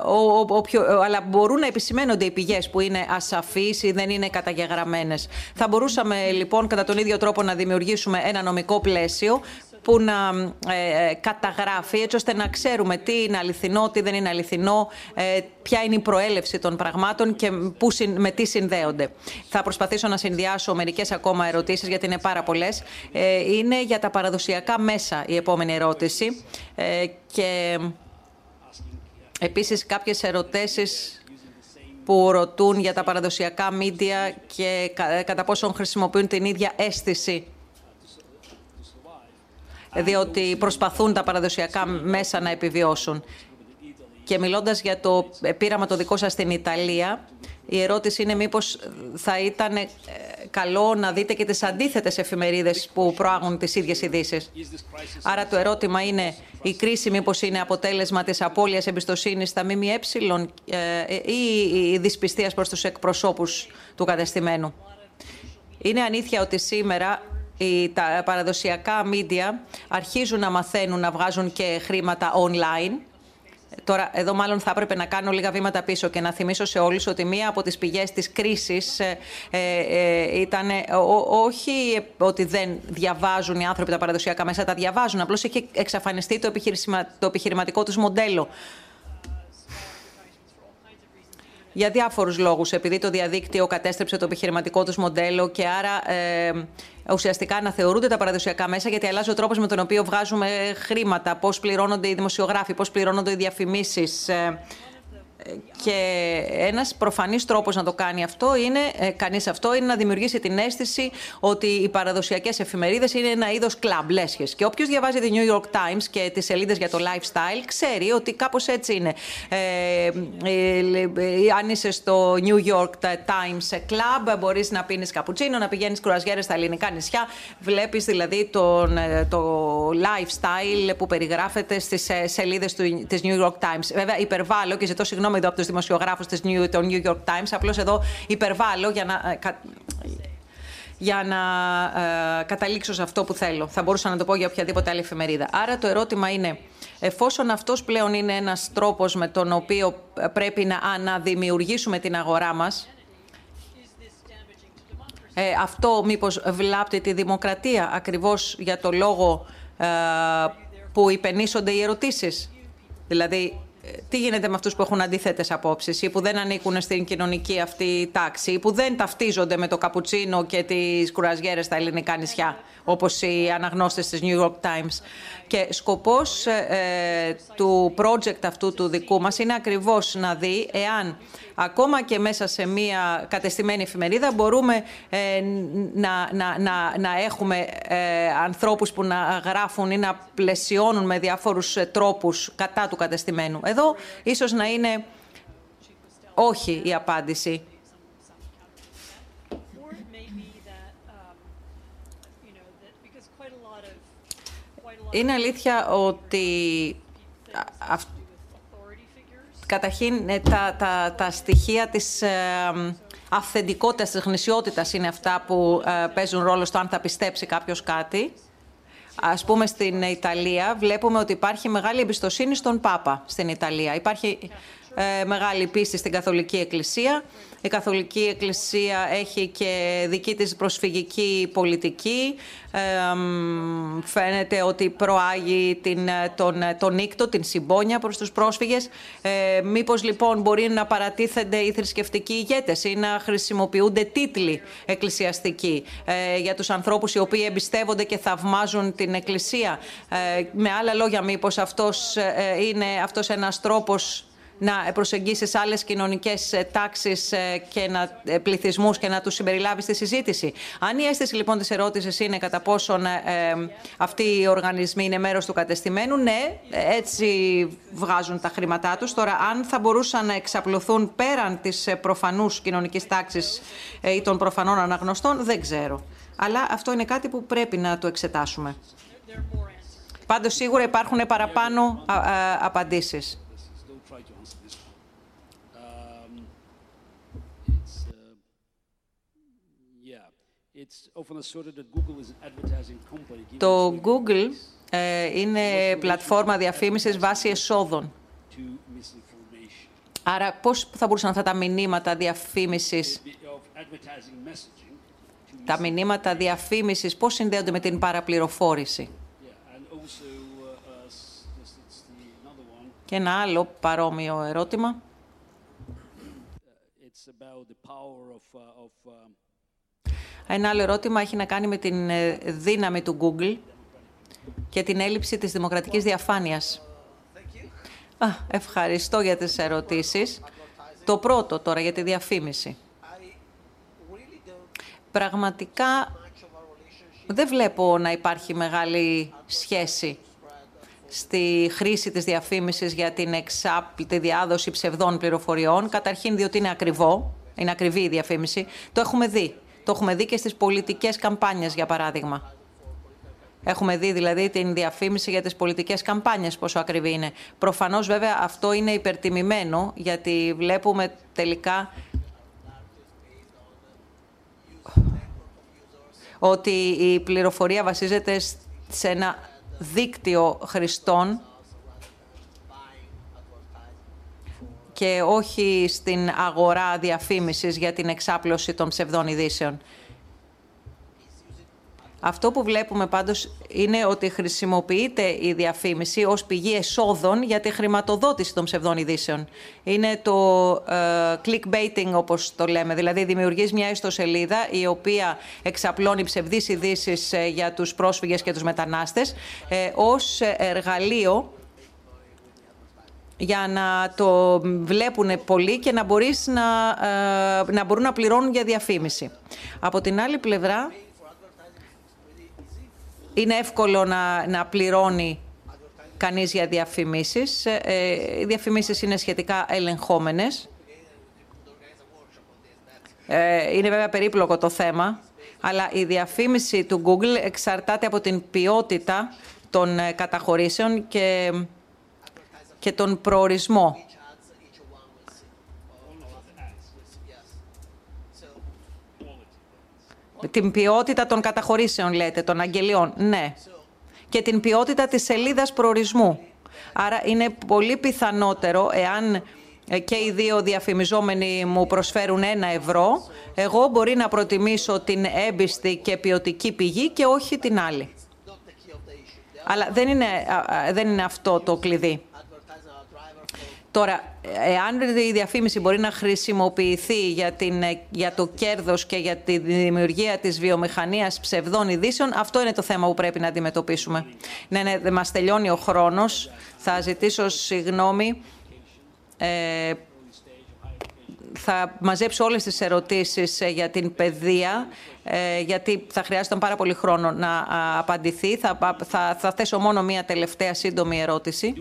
ο, ο, ο πιο- αλλά μπορούν να επισημαίνονται οι πηγές που είναι ασαφείς ή δεν είναι καταγεγραμμένες. Θα μπορούσαμε λοιπόν κατά τον ίδιο τρόπο να δημιουργήσουμε ένα νομικό πλαίσιο που να ε, ε, καταγράφει έτσι ώστε να ξέρουμε τι είναι αληθινό, τι δεν είναι αληθινό, ε, ποια είναι η προέλευση των πραγμάτων και που, συν- με τι συνδέονται. Θα προσπαθήσω να συνδυάσω μερικές ακόμα ερωτήσεις γιατί είναι πάρα πολλές. Ε, είναι για τα παραδοσιακά μέσα η επόμενη ερώτηση ε, και επίσης κάποιες ερωτήσεις που ρωτούν για τα παραδοσιακά μίντια και κα- κατά πόσον χρησιμοποιούν την ίδια αίσθηση διότι προσπαθούν τα παραδοσιακά μέσα να επιβιώσουν. Και μιλώντας για το πείραμα το δικό σας στην Ιταλία, η ερώτηση είναι μήπως θα ήταν ε, καλό να δείτε και τις αντίθετες εφημερίδες που προάγουν τις ίδιες ειδήσεις. Άρα το ερώτημα είναι η κρίση μήπως είναι αποτέλεσμα της απώλειας εμπιστοσύνης στα ΜΜΕ ε, ή η δυσπιστίας προς τους εκπροσώπους του κατεστημένου. Είναι αλήθεια ότι σήμερα οι, τα παραδοσιακά μίντια αρχίζουν να μαθαίνουν να βγάζουν και χρήματα online Τώρα, εδώ μάλλον θα έπρεπε να κάνω λίγα βήματα πίσω και να θυμίσω σε όλους ότι μία από τις πηγές της κρίσης ε, ε, ήταν όχι ότι δεν διαβάζουν οι άνθρωποι τα παραδοσιακά μέσα, τα διαβάζουν. Απλώς έχει εξαφανιστεί το, το επιχειρηματικό τους μοντέλο για διάφορους λόγους, επειδή το διαδίκτυο κατέστρεψε το επιχειρηματικό τους μοντέλο και άρα ε, ουσιαστικά αναθεωρούνται τα παραδοσιακά μέσα γιατί αλλάζει ο τρόπος με τον οποίο βγάζουμε χρήματα, πώς πληρώνονται οι δημοσιογράφοι, πώς πληρώνονται οι διαφημίσεις. Ε, και ένας προφανής τρόπος να το κάνει αυτό είναι, ε, κανείς αυτό, είναι να δημιουργήσει την αίσθηση ότι οι παραδοσιακές εφημερίδες είναι ένα είδος κλαμπ, λέσχες. Και όποιος διαβάζει τη New York Times και τις σελίδες για το lifestyle, ξέρει ότι κάπως έτσι είναι. Ε, ε, ε αν είσαι στο New York Times Club, μπορείς να πίνεις καπουτσίνο, να πηγαίνεις κρουαζιέρες στα ελληνικά νησιά. Βλέπεις δηλαδή τον, ε, το lifestyle που περιγράφεται στις ε, σελίδες του, της New York Times. Βέβαια, υπερβάλλω και ζητώ συγγνώμη εδώ από τους δημοσιογράφους της New, New York Times. Απλώς εδώ υπερβάλλω για να. Ε, για να ε, καταλήξω σε αυτό που θέλω. Θα μπορούσα να το πω για οποιαδήποτε άλλη εφημερίδα. Άρα το ερώτημα είναι, εφόσον αυτός πλέον είναι ένας τρόπος με τον οποίο πρέπει να αναδημιουργήσουμε την αγορά μας, ε, αυτό μήπως βλάπτει τη δημοκρατία ακριβώς για το λόγο ε, που υπενήσονται οι ερωτήσεις. Δηλαδή, τι γίνεται με αυτούς που έχουν αντίθετες απόψεις ή που δεν ανήκουν στην κοινωνική αυτή τάξη ή που δεν ταυτίζονται με το καπουτσίνο και τις κουραζιέρες στα ελληνικά νησιά, όπως οι αναγνώστες της New York Times. Και σκοπός ε, του project αυτού του δικού μας είναι ακριβώς να δει εάν ακόμα και μέσα σε μια κατεστημένη εφημερίδα μπορούμε ε, να, να, να, να έχουμε ε, ανθρώπους που να γράφουν ή να πλαισιώνουν με διάφορους ε, τρόπους κατά του κατεστημένου. Εδώ ίσως να είναι όχι η απάντηση. Είναι αλήθεια ότι Καταρχήν, ε, τα, τα, τα στοιχεία της ε, αυθεντικότητας, της γνησιότητας είναι αυτά που ε, παίζουν ρόλο στο αν θα πιστέψει κάποιος κάτι. Ας πούμε στην Ιταλία βλέπουμε ότι υπάρχει μεγάλη εμπιστοσύνη στον Πάπα στην Ιταλία. Υπάρχει ε, μεγάλη πίστη στην Καθολική Εκκλησία. Η Καθολική Εκκλησία έχει και δική της προσφυγική πολιτική. Ε, φαίνεται ότι προάγει την, τον, τον νύκτο, την συμπόνια προς τους πρόσφυγες. Ε, μήπως λοιπόν μπορεί να παρατίθενται οι θρησκευτικοί ηγέτες ή να χρησιμοποιούνται τίτλοι εκκλησιαστικοί ε, για τους ανθρώπους οι οποίοι εμπιστεύονται και θαυμάζουν την Εκκλησία. Ε, με άλλα λόγια, μήπως αυτός ε, είναι αυτός ένας τρόπος να προσεγγίσεις άλλες κοινωνικές ε, τάξεις ε, και να, ε, πληθυσμούς και να τους συμπεριλάβεις στη συζήτηση. Αν η αίσθηση λοιπόν της ερώτησης είναι κατά πόσον ε, αυτοί οι οργανισμοί είναι μέρος του κατεστημένου, ναι, έτσι βγάζουν τα χρήματά τους. Τώρα, αν θα μπορούσαν να εξαπλωθούν πέραν της προφανούς κοινωνικής τάξης ή των προφανών αναγνωστών, δεν ξέρω. Αλλά αυτό είναι κάτι που πρέπει να το εξετάσουμε. Πάντως σίγουρα υπάρχουν παραπάνω απαντήσεις. Το Google ε, είναι πλατφόρμα διαφήμισης βάσει εσόδων. Άρα πώς θα μπορούσαν αυτά τα μηνύματα διαφήμισης, τα μηνύματα διαφήμισης, πώς συνδέονται με την παραπληροφόρηση. Και ένα άλλο παρόμοιο ερώτημα. Ένα άλλο ερώτημα έχει να κάνει με την ε, δύναμη του Google και την έλλειψη της δημοκρατικής διαφάνειας. Α, ευχαριστώ για τις ερωτήσεις. Το πρώτο τώρα για τη διαφήμιση. Πραγματικά δεν βλέπω να υπάρχει μεγάλη σχέση στη χρήση της διαφήμισης για την εξάπλητη διάδοση ψευδών πληροφοριών. Καταρχήν διότι είναι ακριβό, είναι ακριβή η διαφήμιση. Το έχουμε δει. Το έχουμε δει και στις πολιτικές καμπάνιες, για παράδειγμα. Έχουμε δει δηλαδή την διαφήμιση για τις πολιτικές καμπάνιες πόσο ακριβή είναι. Προφανώς βέβαια αυτό είναι υπερτιμημένο γιατί βλέπουμε τελικά ότι η πληροφορία βασίζεται σε ένα δίκτυο χρηστών και όχι στην αγορά διαφήμισης για την εξάπλωση των ψευδών ειδήσεων. Αυτό που βλέπουμε πάντως είναι ότι χρησιμοποιείται η διαφήμιση ως πηγή εσόδων για τη χρηματοδότηση των ψευδών ειδήσεων. Είναι το ε, clickbaiting όπως το λέμε, δηλαδή δημιουργείς μια ιστοσελίδα η οποία εξαπλώνει ψευδείς ειδήσεις ε, για τους πρόσφυγες και τους μετανάστες ε, ως εργαλείο για να το βλέπουν πολλοί και να, μπορείς να, ε, να μπορούν να πληρώνουν για διαφήμιση. Από την άλλη πλευρά, είναι εύκολο να, να πληρώνει κανείς για διαφημίσεις. Ε, οι διαφημίσεις είναι σχετικά ελεγχόμενες. Ε, είναι βέβαια περίπλοκο το θέμα, αλλά η διαφήμιση του Google εξαρτάται από την ποιότητα των καταχωρήσεων και και τον προορισμό. Την ποιότητα των καταχωρήσεων, λέτε, των αγγελιών. Ναι. Και την ποιότητα της σελίδας προορισμού. Άρα είναι πολύ πιθανότερο, εάν και οι δύο διαφημιζόμενοι μου προσφέρουν ένα ευρώ, εγώ μπορεί να προτιμήσω την έμπιστη και ποιοτική πηγή και όχι την άλλη. Αλλά δεν είναι, δεν είναι αυτό το κλειδί. Τώρα, εάν η διαφήμιση μπορεί να χρησιμοποιηθεί για, την, για το κέρδος και για τη δημιουργία της βιομηχανίας ψευδών ειδήσεων, αυτό είναι το θέμα που πρέπει να αντιμετωπίσουμε. Ναι, ναι, μας τελειώνει ο χρόνος. Θα ζητήσω συγγνώμη. Ε, θα μαζέψω όλες τις ερωτήσεις ε, για την παιδεία, ε, γιατί θα χρειάζεται πάρα πολύ χρόνο να απαντηθεί. Θα, θα, θα θέσω μόνο μία τελευταία σύντομη ερώτηση.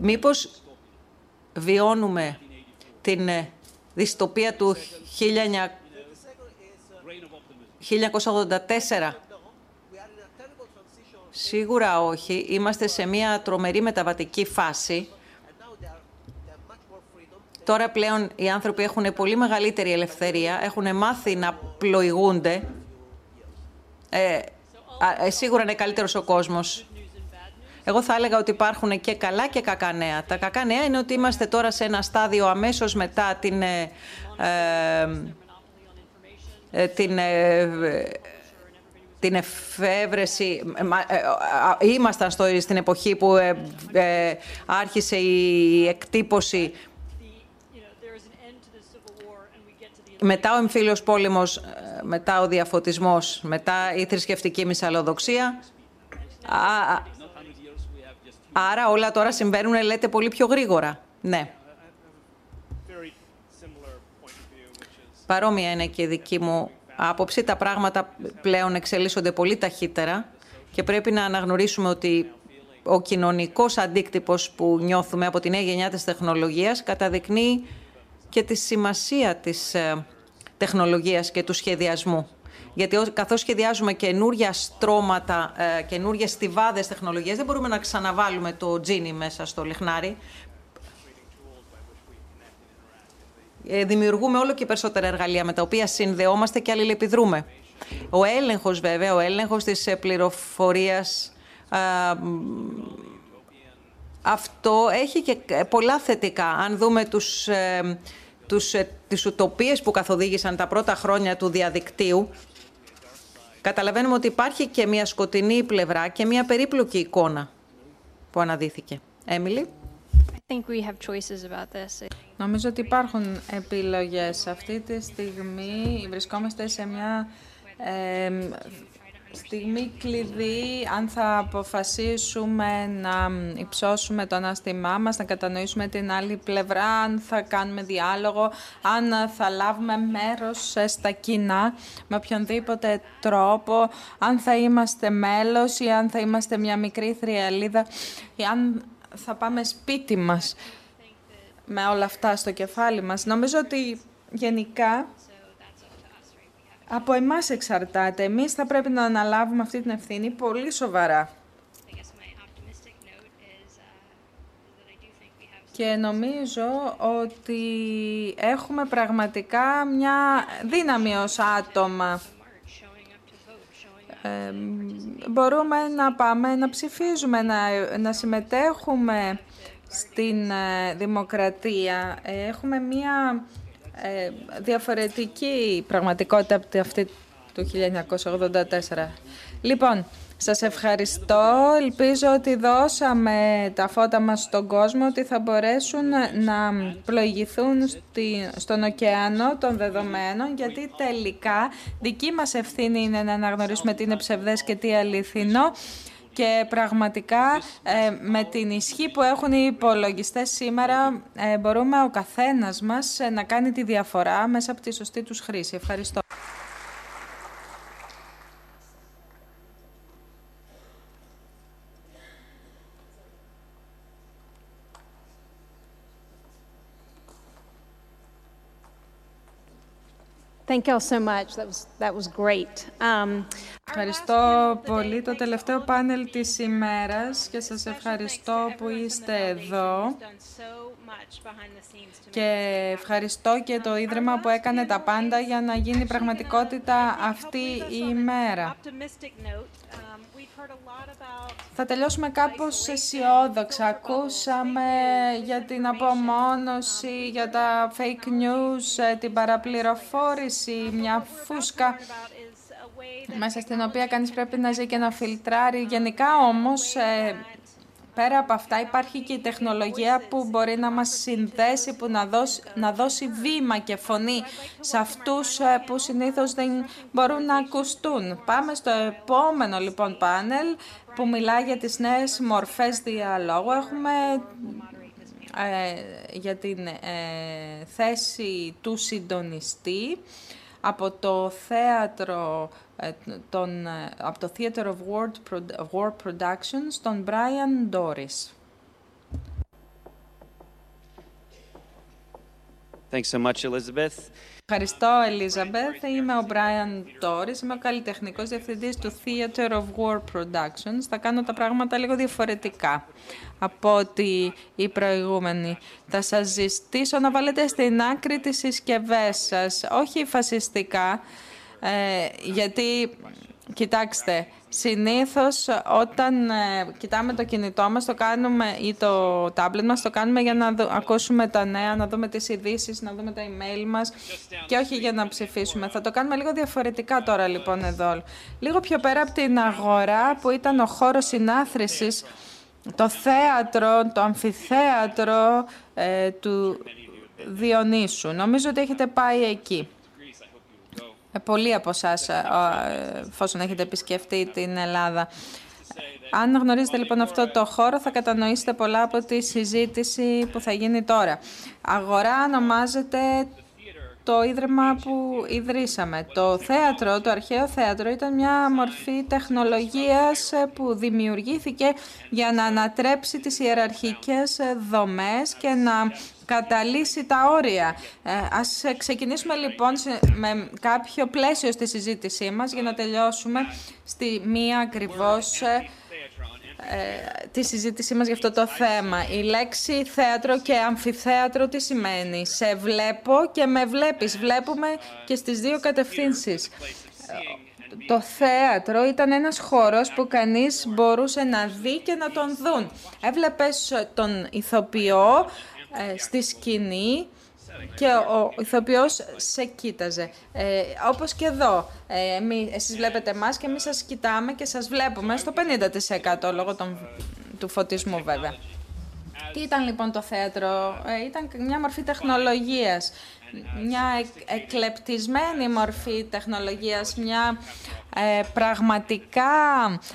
Μήπως βιώνουμε την ε, δυστοπία του 1984. Σίγουρα όχι. Είμαστε σε μια τρομερή μεταβατική φάση. Τώρα πλέον οι άνθρωποι έχουν πολύ μεγαλύτερη ελευθερία, έχουν μάθει να πλοηγούνται. Ε, ε, σίγουρα είναι καλύτερος ο κόσμος. Εγώ θα έλεγα ότι υπάρχουν και καλά και κακά νέα. Τα κακά νέα είναι ότι είμαστε τώρα σε ένα στάδιο αμέσως μετά την, ε, ε, την, ε, την εφεύρεση. Ήμασταν στο, στην εποχή που άρχισε η εκτύπωση μετά ο εμφύλιος πόλεμος, μετά ο διαφωτισμός, μετά η θρησκευτική μυσαλλοδοξία, Άρα όλα τώρα συμβαίνουν, λέτε, πολύ πιο γρήγορα. Ναι. Παρόμοια είναι και η δική μου άποψη. Τα πράγματα πλέον εξελίσσονται πολύ ταχύτερα και πρέπει να αναγνωρίσουμε ότι ο κοινωνικός αντίκτυπος που νιώθουμε από τη νέα γενιά της τεχνολογίας καταδεικνύει και τη σημασία της ε, τεχνολογίας και του σχεδιασμού. Γιατί καθώς σχεδιάζουμε καινούρια στρώματα, ε, καινούριε στιβάδες τεχνολογίας, δεν μπορούμε να ξαναβάλουμε το τζίνι μέσα στο λιχνάρι. Ε, δημιουργούμε όλο και περισσότερα εργαλεία με τα οποία συνδεόμαστε και αλληλεπιδρούμε. Ο έλεγχος βέβαια, ο έλεγχος της ε, πληροφορίας, αυτό έχει και πολλά θετικά. Αν δούμε τους, τους, τις ουτοπίες που καθοδήγησαν τα πρώτα χρόνια του διαδικτύου, καταλαβαίνουμε ότι υπάρχει και μια σκοτεινή πλευρά και μια περίπλοκη εικόνα που αναδύθηκε. Έμιλι. Νομίζω ότι υπάρχουν επιλογές. Αυτή τη στιγμή βρισκόμαστε σε μια στιγμή κλειδί αν θα αποφασίσουμε να υψώσουμε το ανάστημά μας, να κατανοήσουμε την άλλη πλευρά, αν θα κάνουμε διάλογο, αν θα λάβουμε μέρος στα κοινά με οποιονδήποτε τρόπο, αν θα είμαστε μέλος ή αν θα είμαστε μια μικρή θριαλίδα ή αν θα πάμε σπίτι μας με όλα αυτά στο κεφάλι μας. Νομίζω ότι γενικά από εμάς εξαρτάται. Εμείς θα πρέπει να αναλάβουμε αυτή την ευθύνη πολύ σοβαρά. Και νομίζω ότι έχουμε πραγματικά μια δύναμη ως άτομα. ε, μπορούμε να πάμε να ψηφίζουμε, να, να συμμετέχουμε στην ε, δημοκρατία. Έχουμε μία ε, διαφορετική πραγματικότητα από αυτή του 1984. Λοιπόν, σας ευχαριστώ. Ελπίζω ότι δώσαμε τα φώτα μας στον κόσμο, ότι θα μπορέσουν να πλοηγηθούν στον ωκεανό των δεδομένων, γιατί τελικά δική μας ευθύνη είναι να αναγνωρίσουμε τι είναι ψευδές και τι αληθινό και πραγματικά ε, με την ισχύ που έχουν οι υπολογιστές σήμερα ε, μπορούμε ο καθένας μας ε, να κάνει τη διαφορά μέσα από τη σωστή τους χρήση. Ευχαριστώ. Thank you all so much. That was, that was great. Um, ευχαριστώ πολύ το τελευταίο πάνελ της ημέρας και σας ευχαριστώ που είστε εδώ και ευχαριστώ και το Ίδρυμα που έκανε τα πάντα για να γίνει πραγματικότητα αυτή η ημέρα. Θα τελειώσουμε κάπως αισιόδοξα. Ακούσαμε για την απομόνωση, για τα fake news, ε, την παραπληροφόρηση, μια φούσκα μέσα στην οποία κανείς πρέπει να ζει και να φιλτράρει. Γενικά όμως ε, πέρα από αυτά υπάρχει και η τεχνολογία που μπορεί να μας συνδέσει, που να δώσει, να δώσει βήμα και φωνή σε αυτούς ε, που συνήθως δεν μπορούν να ακουστούν. Πάμε στο επόμενο λοιπόν πάνελ που μιλάει για τις νέες μορφές διαλόγου. Έχουμε ε, για την ε, θέση του συντονιστή από το θέατρο ε, τον, ε, από το Theater of War, War Productions, τον Brian Doris. Thanks so much, Elizabeth. Ευχαριστώ, Ελίζαμπεθ. Είμαι ο Brian Doris, είμαι ο καλλιτεχνικός διευθυντής του Theater of War Productions. Θα κάνω τα πράγματα λίγο διαφορετικά από ότι οι προηγούμενοι. Θα σας ζητήσω να βάλετε στην άκρη τις συσκευές σας, όχι φασιστικά, ε, γιατί, κοιτάξτε, συνήθως όταν ε, κοιτάμε το κινητό μας το κάνουμε, ή το tablet μας, το κάνουμε για να ακούσουμε τα νέα, να δούμε τις ειδήσεις, να δούμε τα email μας και όχι για να ψηφίσουμε. Θα το κάνουμε λίγο διαφορετικά τώρα λοιπόν εδώ. Λίγο πιο πέρα από την αγορά που ήταν ο χώρος συνάθρησης, το θέατρο, το αμφιθέατρο ε, του Διονύσου. Νομίζω ότι έχετε πάει εκεί. Ε, πολλοί από εσάς, ε, εφόσον έχετε επισκεφτεί την Ελλάδα. Αν γνωρίζετε λοιπόν αυτό το χώρο, θα κατανοήσετε πολλά από τη συζήτηση που θα γίνει τώρα. Αγορά ονομάζεται το ίδρυμα που ιδρύσαμε. Το θέατρο, το αρχαίο θέατρο, ήταν μια μορφή τεχνολογίας ε, που δημιουργήθηκε για να ανατρέψει τις ιεραρχικές δομές και να καταλύσει τα όρια. Ε, ας ξεκινήσουμε λοιπόν με κάποιο πλαίσιο στη συζήτησή μας για να τελειώσουμε στη μία ακριβώς ε, ε, τη συζήτησή μας για αυτό το θέμα. Η λέξη θέατρο και αμφιθέατρο τι σημαίνει; Σε βλέπω και με βλέπεις. Βλέπουμε και στις δύο κατευθύνσεις. Το θέατρο ήταν ένας χώρος που κανείς μπορούσε να δει και να τον δουν. Έβλεπες τον ηθοποιό ε, στη σκηνή και ο ηθοποιός σε κοίταζε. Ε, όπως και εδώ. Ε, εμείς, εσείς βλέπετε εμάς και εμείς σας κοιτάμε και σας βλέπουμε στο 50% λόγω των, του φωτισμού βέβαια. Τι ήταν λοιπόν το θέατρο, ε, ήταν μια μορφή τεχνολογίας, μια εκλεπτισμένη μορφή τεχνολογίας, μια ε, πραγματικά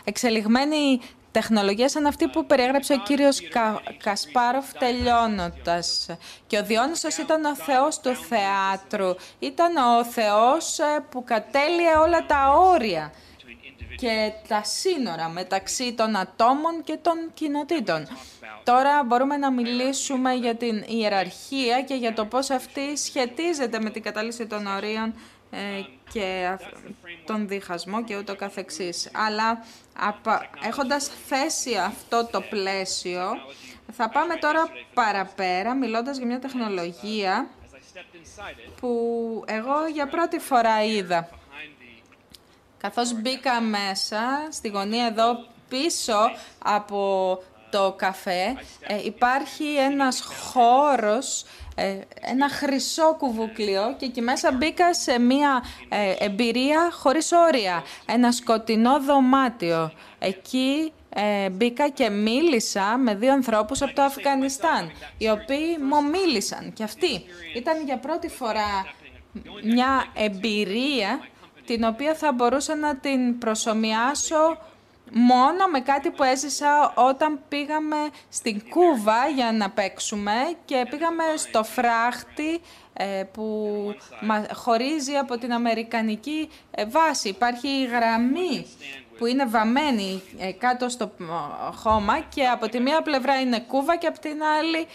εξελιγμένη τεχνολογία σαν αυτή που περιέγραψε ο κύριος Κα... Κασπάροφ τελειώνοντας. Και ο Διόνυσος ήταν ο θεός του θεάτρου. Ήταν ο θεός ε, που κατέλειε όλα τα όρια και τα σύνορα μεταξύ των ατόμων και των κοινοτήτων. Τώρα μπορούμε να μιλήσουμε για την ιεραρχία και για το πώς αυτή σχετίζεται με την κατάλυση των ορίων ε, και τον διχασμό και ούτω καθεξής. Αλλά έχοντας θέσει αυτό το πλαίσιο, θα πάμε τώρα παραπέρα, μιλώντας για μια τεχνολογία που εγώ για πρώτη φορά είδα. Καθώς μπήκα μέσα, στη γωνία εδώ πίσω από το καφέ, ε, υπάρχει ένας χώρος, ε, ένα χρυσό κουβούκλιο και εκεί μέσα μπήκα σε μια ε, εμπειρία χωρίς όρια. Ένα σκοτεινό δωμάτιο. Εκεί ε, μπήκα και μίλησα με δύο ανθρώπους από το Αφγανιστάν, οι οποίοι μου μίλησαν. Και αυτοί ήταν για πρώτη φορά μια εμπειρία την οποία θα μπορούσα να την προσωμιάσω μόνο με κάτι που έζησα όταν πήγαμε στην Κούβα για να παίξουμε και πήγαμε στο φράχτη ε, που χωρίζει από την Αμερικανική ε, βάση. Υπάρχει η γραμμή που είναι βαμμένη ε, κάτω στο χώμα και από τη μία πλευρά είναι Κούβα και από την άλλη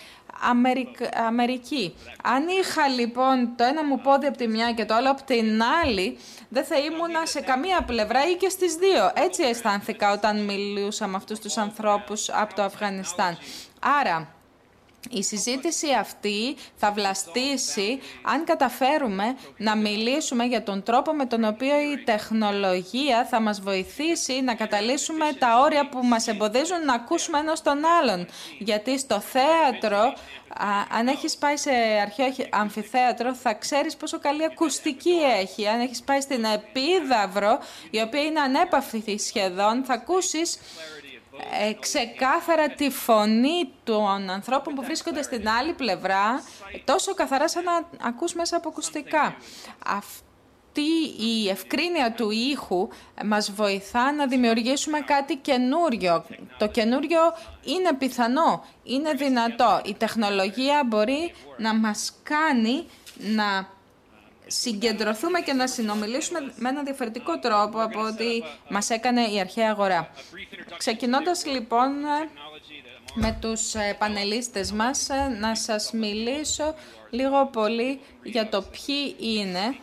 Αμερική. Αν είχα λοιπόν το ένα μου πόδι από τη μια και το άλλο από την άλλη, δεν θα ήμουνα σε καμία πλευρά ή και στις δύο. Έτσι αισθάνθηκα όταν μιλούσα με αυτούς τους ανθρώπους από το Αφγανιστάν. Άρα, η συζήτηση αυτή θα βλαστήσει αν καταφέρουμε να μιλήσουμε για τον τρόπο με τον οποίο η τεχνολογία θα μας βοηθήσει να καταλύσουμε τα όρια που μας εμποδίζουν να ακούσουμε ένας τον άλλον. Γιατί στο θέατρο, αν έχεις πάει σε αρχαίο αμφιθέατρο, θα ξέρεις πόσο καλή ακουστική έχει. Αν έχεις πάει στην Επίδαυρο, η οποία είναι ανέπαυτη σχεδόν, θα ακούσεις ε, ξεκάθαρα τη φωνή των ανθρώπων που βρίσκονται στην άλλη πλευρά, τόσο καθαρά σαν να ακούς μέσα από ακουστικά. Αυτή η ευκρίνεια του ήχου μας βοηθά να δημιουργήσουμε κάτι καινούριο. Το καινούριο είναι πιθανό, είναι δυνατό. Η τεχνολογία μπορεί να μας κάνει να συγκεντρωθούμε και να συνομιλήσουμε με ένα διαφορετικό τρόπο από ότι μας έκανε η αρχαία αγορά. Ξεκινώντας λοιπόν με τους ε, πανελίστες μας, ε, να σας μιλήσω λίγο πολύ για το ποιοι είναι,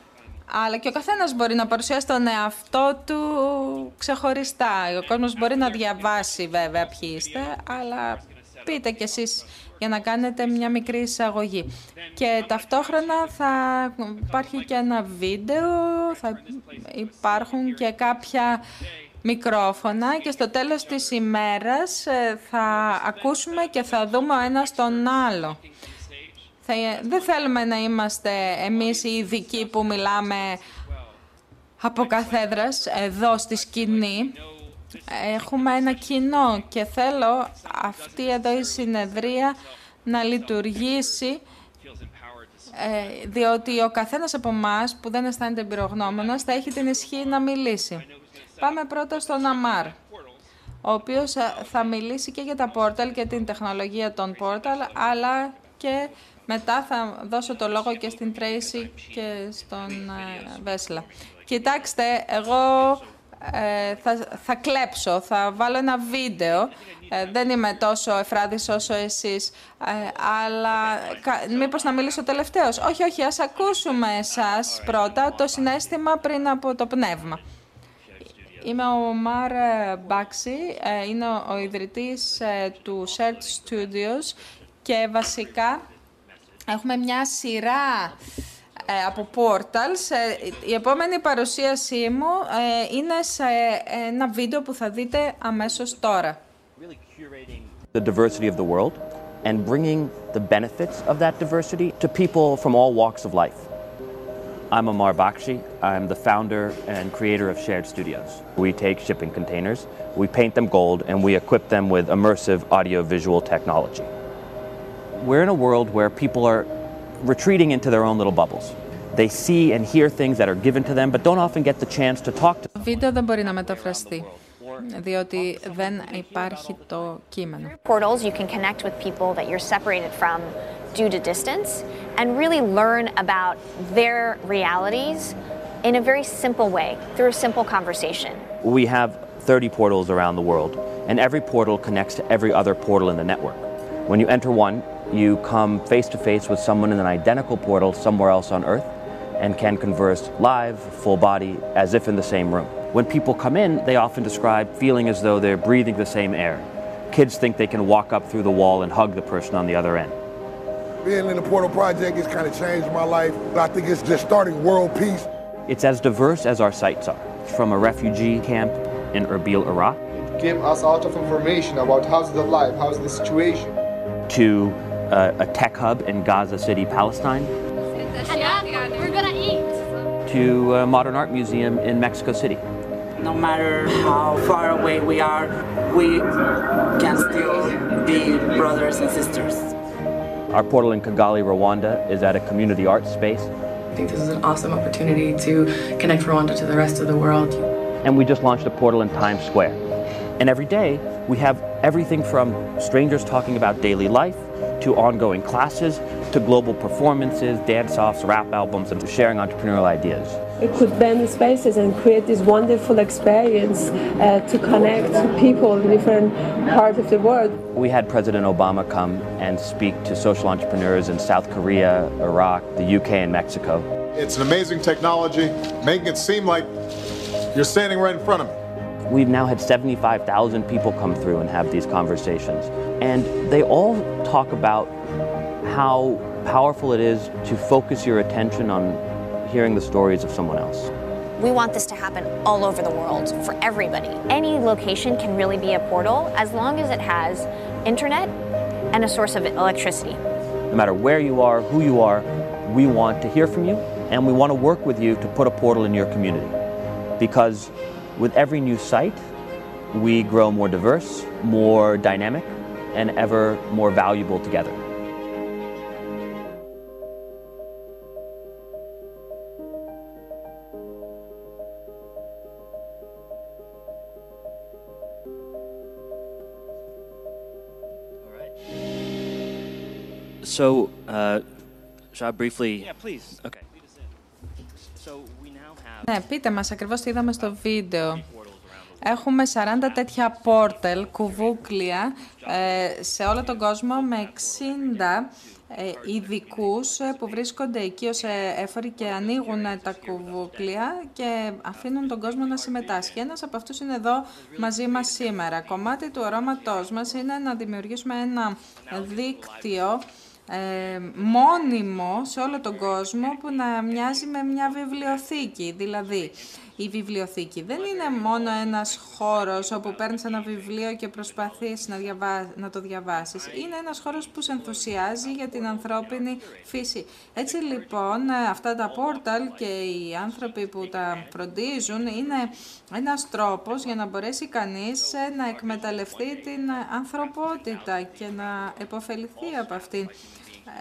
αλλά και ο καθένας μπορεί να παρουσιάσει τον εαυτό του ξεχωριστά. Ο κόσμος μπορεί να διαβάσει βέβαια ποιοι είστε, αλλά πείτε κι εσείς για να κάνετε μια μικρή εισαγωγή. Και ταυτόχρονα θα υπάρχει και ένα βίντεο, θα υπάρχουν και κάποια μικρόφωνα και στο τέλος της ημέρας ε, θα ακούσουμε και θα δούμε ο ένας τον άλλο. Θα, δεν θέλουμε να είμαστε εμείς οι ειδικοί που μιλάμε από καθέδρας εδώ στη σκηνή. Έχουμε ένα κοινό και θέλω αυτή εδώ η συνεδρία να λειτουργήσει ε, διότι ο καθένας από εμά που δεν αισθάνεται εμπειρογνώμονας θα έχει την ισχύ να μιλήσει. Πάμε πρώτα στον Αμάρ, ο οποίος ε, θα μιλήσει και για τα πόρταλ και την τεχνολογία των πόρταλ, αλλά και μετά θα δώσω το λόγο και στην Τρέισι και στον ε, Βέσλα. Κοιτάξτε, εγώ ε, θα, θα κλέψω, θα βάλω ένα βίντεο. Ε, δεν είμαι τόσο εφράδης όσο εσείς, ε, αλλά μήπως να μιλήσω τελευταίος. Όχι, όχι, ας ακούσουμε εσάς πρώτα το συνέστημα πριν από το πνεύμα. Είμαι ο Μαρ Μπάξι, είναι ο ιδρυτής του Shared Studios και βασικά έχουμε μια σειρά από portals. Η επόμενη παρουσίασή μου είναι σε ένα βίντεο που θα δείτε αμέσως τώρα. The diversity of the world and bringing the benefits of that diversity to people from all walks of life. I'm Amar Bakshi. I'm the founder and creator of Shared Studios. We take shipping containers, we paint them gold, and we equip them with immersive audio-visual technology. We're in a world where people are retreating into their own little bubbles. They see and hear things that are given to them, but don't often get the chance to talk to. Βίντεο δεν μπορεί να μεταφραστεί, διότι δεν υπάρχει το κείμενο. Portals, you can connect with people that you're separated from due to distance and really learn about their realities in a very simple way, through a simple conversation. We have 30 portals around the world, and every portal connects to every other portal in the network. When you enter one, you come face to face with someone in an identical portal somewhere else on Earth and can converse live, full body, as if in the same room. When people come in, they often describe feeling as though they're breathing the same air. Kids think they can walk up through the wall and hug the person on the other end. Being in the Portal Project has kind of changed my life. I think it's just starting world peace. It's as diverse as our sites are. from a refugee camp in Erbil, Iraq, It gave us a lot of information about how's the life, how's the situation. to uh, a tech hub in Gaza City, Palestine, We're gonna eat. to a modern art museum in Mexico City. No matter how far away we are, we can still be brothers and sisters. Our portal in Kigali, Rwanda, is at a community art space, I think this is an awesome opportunity to connect Rwanda to the rest of the world. and we just launched a portal in Times Square. And every day, we have everything from strangers talking about daily life to ongoing classes to global performances, dance offs, rap albums, and to sharing entrepreneurial ideas. We could bend the spaces and create this wonderful experience uh, to connect people in different parts of the world. We had President Obama come and speak to social entrepreneurs in South Korea, Iraq, the UK, and Mexico. It's an amazing technology, making it seem like you're standing right in front of me. We've now had 75,000 people come through and have these conversations. And they all talk about how powerful it is to focus your attention on hearing the stories of someone else. We want this to happen all over the world for everybody. Any location can really be a portal as long as it has internet and a source of electricity. No matter where you are, who you are, we want to hear from you and we want to work with you to put a portal in your community. Because with every new site, we grow more diverse, more dynamic, and ever more valuable together. So, uh, shall I briefly? Yeah, please. Okay. So we now have. Ναι, πείτε μας ακριβώς τι είδαμε στο βίντεο. Έχουμε 40 τέτοια πόρτελ, κουβούκλια, ε, σε όλο τον κόσμο με 60 ε, ειδικούς που βρίσκονται εκεί ως ε, έφοροι και ανοίγουν ε, τα κουβούκλια και αφήνουν τον κόσμο να συμμετάσχει. Ένας από αυτούς είναι εδώ μαζί μας σήμερα. Κομμάτι του οράματός μας είναι να δημιουργήσουμε ένα δίκτυο ε, μόνιμο σε όλο τον κόσμο που να μοιάζει με μια βιβλιοθήκη. Δηλαδή, η βιβλιοθήκη δεν είναι μόνο ένας χώρος όπου παίρνεις ένα βιβλίο και προσπαθείς να, διαβά... να το διαβάσεις. Είναι ένας χώρος που σε ενθουσιάζει για την ανθρώπινη φύση. Έτσι λοιπόν αυτά τα πόρταλ και οι άνθρωποι που τα φροντίζουν είναι ένας τρόπος για να μπορέσει κανείς να εκμεταλλευτεί την ανθρωπότητα και να επωφεληθεί από αυτήν.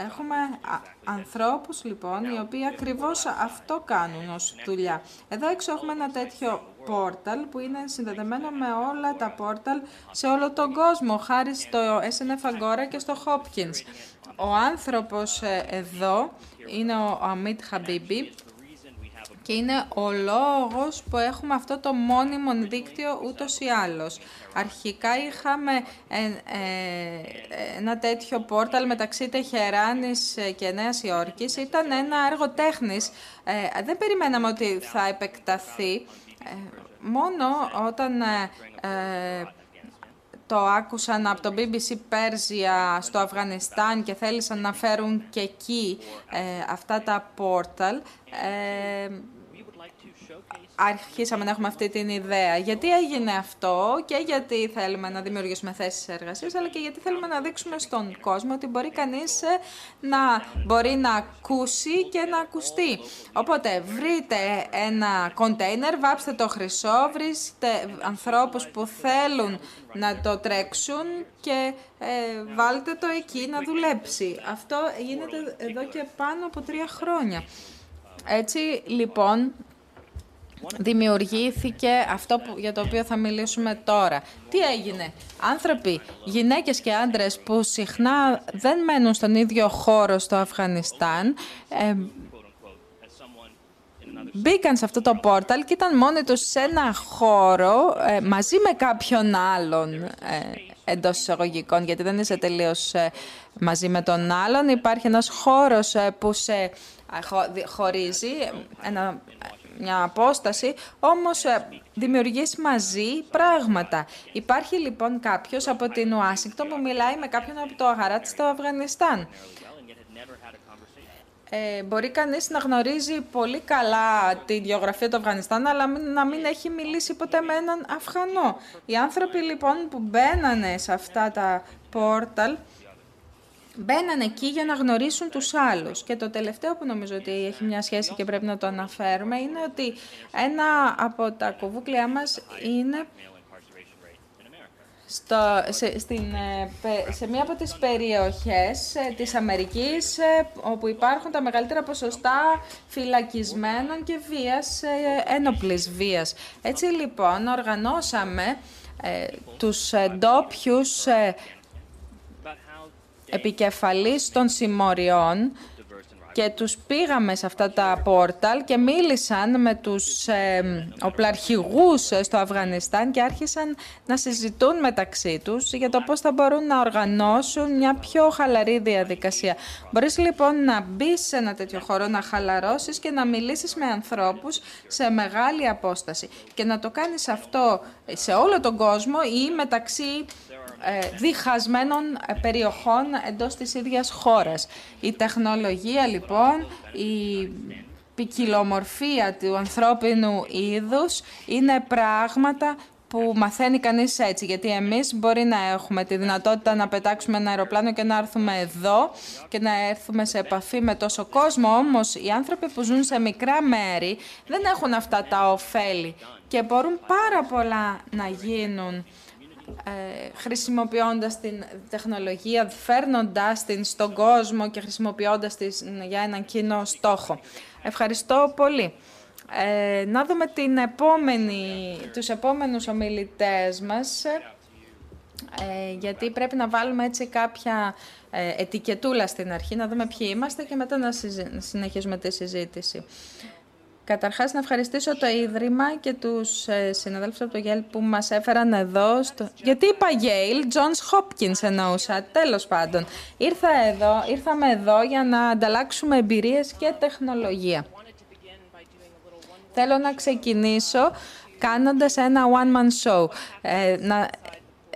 Έχουμε α, ανθρώπους λοιπόν οι οποίοι ακριβώς αυτό κάνουν ως δουλειά. Εδώ έξω έχουμε ένα τέτοιο πόρταλ που είναι συνδεδεμένο με όλα τα πόρταλ σε όλο τον κόσμο, χάρη στο SNF Agora και στο Hopkins. Ο άνθρωπος ε, εδώ είναι ο Αμίτ Χαμπίμπι και είναι ο λόγος που έχουμε αυτό το μόνιμο δίκτυο ούτως ή άλλως. Αρχικά είχαμε ε, ε, ένα τέτοιο πόρταλ μεταξύ Τεχεράνης και Νέας Υόρκης. Ήταν ένα έργο τέχνης. Ε, δεν περιμέναμε ότι θα επεκταθεί. μόνο όταν το άκουσαν από το BBC Πέρζια στο Αφγανιστάν και θέλησαν να φέρουν και εκεί αυτά τα πόρταλ, αρχίσαμε να έχουμε αυτή την ιδέα. Γιατί έγινε αυτό και γιατί θέλουμε να δημιουργήσουμε θέσεις εργασίας, αλλά και γιατί θέλουμε να δείξουμε στον κόσμο ότι μπορεί κανείς ε, να μπορεί να ακούσει και να ακουστεί. Οπότε βρείτε ένα κοντέινερ, βάψτε το χρυσό, βρίσκετε ανθρώπους που θέλουν να το τρέξουν και ε, βάλτε το εκεί να δουλέψει. Αυτό γίνεται εδώ και πάνω από τρία χρόνια. Έτσι, λοιπόν, δημιουργήθηκε αυτό που, για το οποίο θα μιλήσουμε τώρα. Τι έγινε; Άνθρωποι, γυναίκες και άντρες που συχνά δεν μένουν στον ίδιο χώρο στο Αφγανιστάν, ε, μπήκαν σε αυτό το πόρταλ και ήταν μόνοι τους σε ένα χώρο ε, μαζί με κάποιον άλλον ε, εντός εισαγωγικών, γιατί δεν είσαι τελείως ε, μαζί με τον άλλον. Υπάρχει ένας χώρος ε, που σε χωρίζει, ένα μια απόσταση, όμως ε, δημιουργείς μαζί πράγματα. Υπάρχει λοιπόν κάποιος από την Ουάσιγκτον που μιλάει με κάποιον από το Αγαράτ στο Αφγανιστάν. ε, μπορεί κανείς να γνωρίζει πολύ καλά τη γεωγραφία του Αφγανιστάν, αλλά να μην έχει μιλήσει ποτέ με έναν Αφγανό. Οι άνθρωποι λοιπόν που μπαίνανε σε αυτά τα πόρταλ, μπαίνανε εκεί για να γνωρίσουν τους άλλους. Και το τελευταίο που νομίζω ότι έχει μια σχέση και πρέπει να το αναφέρουμε, είναι ότι ένα από τα κοβούκλια μας είναι στο, σε, στην, ε, σε μία από τις περιοχές ε, της Αμερικής ε, όπου υπάρχουν τα μεγαλύτερα ποσοστά φυλακισμένων και βίας, ένοπλης βίας. Έτσι λοιπόν οργανώσαμε τους ντόπιου επικεφαλής των συμμοριών και τους πήγαμε σε αυτά τα πόρταλ και μίλησαν με τους ε, οπλαρχηγούς στο Αφγανιστάν και άρχισαν να συζητούν μεταξύ τους για το πώς θα μπορούν να οργανώσουν μια πιο χαλαρή διαδικασία. Μπορείς λοιπόν να μπεις σε ένα τέτοιο χώρο, να χαλαρώσεις και να μιλήσεις με ανθρώπους σε μεγάλη απόσταση και να το κάνεις αυτό σε όλο τον κόσμο ή μεταξύ ε, διχασμένων ε, περιοχών εντός της ίδιας χώρας. Η τεχνολογία λοιπόν, η ποικιλομορφία του ανθρώπινου είδους είναι πράγματα που μαθαίνει κανείς έτσι, γιατί εμείς μπορεί να έχουμε τη δυνατότητα να πετάξουμε ένα αεροπλάνο και να έρθουμε εδώ και να έρθουμε σε επαφή με τόσο κόσμο, όμως οι άνθρωποι που ζουν σε μικρά μέρη δεν έχουν αυτά τα ωφέλη και μπορούν πάρα πολλά να γίνουν ε, χρησιμοποιώντας την τεχνολογία, φέρνοντάς την στον κόσμο και χρησιμοποιώντας την για έναν κοινό στόχο. Ευχαριστώ πολύ. Ε, να δούμε την επόμενη, τους επόμενους ομιλητές μας, ε, γιατί πρέπει να βάλουμε έτσι κάποια ε, ετικετούλα στην αρχή, να δούμε ποιοι είμαστε και μετά να συνεχίσουμε τη συζήτηση. Καταρχάς να ευχαριστήσω το Ίδρυμα και τους ε, συναδέλφους από το Yale που μας έφεραν εδώ. Στο... Γιατί είπα Yale, Johns Hopkins εννοούσα, τέλος πάντων. Ήρθα εδώ, ήρθαμε εδώ για να ανταλλάξουμε εμπειρίες και τεχνολογία. Θέλω να ξεκινήσω κάνοντας ένα one-man show. Ε, να,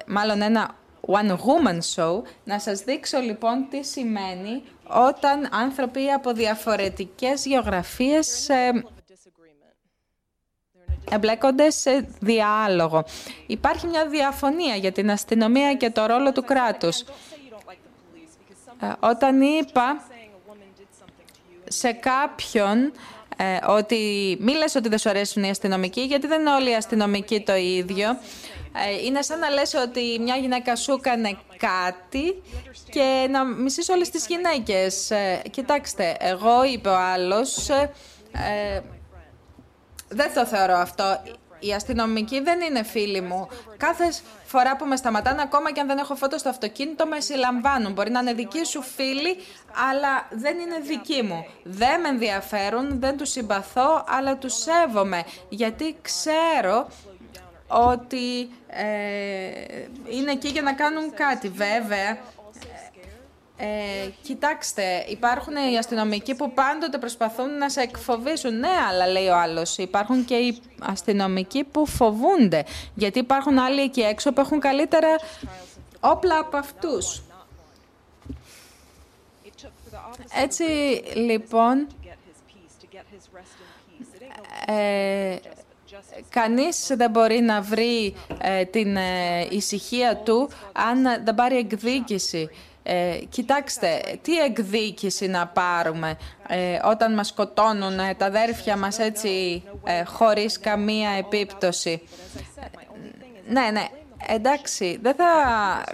μάλλον ένα one-woman show. Να σας δείξω λοιπόν τι σημαίνει όταν άνθρωποι από διαφορετικές γεωγραφίες ε, εμπλέκονται σε διάλογο. Υπάρχει μια διαφωνία για την αστυνομία και το ρόλο του κράτους. Ε, όταν είπα σε κάποιον ε, ότι μη λες ότι δεν σου αρέσουν οι αστυνομικοί, γιατί δεν είναι όλοι οι αστυνομικοί το ίδιο. Ε, είναι σαν να λες ότι μια γυναίκα σου έκανε κάτι και να μισείς όλες τις γυναίκες. κοιτάξτε, εγώ είπε ο άλλος, δεν το θεωρώ αυτό. Οι αστυνομικοί δεν είναι φίλοι μου. Κάθε φορά που με σταματάνε, ακόμα και αν δεν έχω φώτο στο αυτοκίνητο, με συλλαμβάνουν. Μπορεί να είναι δικοί σου φίλοι, αλλά δεν είναι δικοί μου. Δεν με ενδιαφέρουν, δεν τους συμπαθώ, αλλά τους σέβομαι. Γιατί ξέρω ότι ε, είναι εκεί για να κάνουν κάτι. Βέβαια, ε, κοιτάξτε, υπάρχουν οι αστυνομικοί που πάντοτε προσπαθούν να σε εκφοβήσουν. Ναι, αλλά λέει ο άλλος, υπάρχουν και οι αστυνομικοί που φοβούνται. Γιατί υπάρχουν άλλοι εκεί έξω που έχουν καλύτερα όπλα από αυτούς. Έτσι, λοιπόν, ε, κανείς δεν μπορεί να βρει ε, την ε, ησυχία του αν δεν πάρει εκδίκηση. Ε, κοιτάξτε, τι εκδίκηση να πάρουμε ε, όταν μας σκοτώνουν ε, τα αδέρφια μας έτσι ε, χωρίς καμία επίπτωση. Ναι, ναι, εντάξει, δεν θα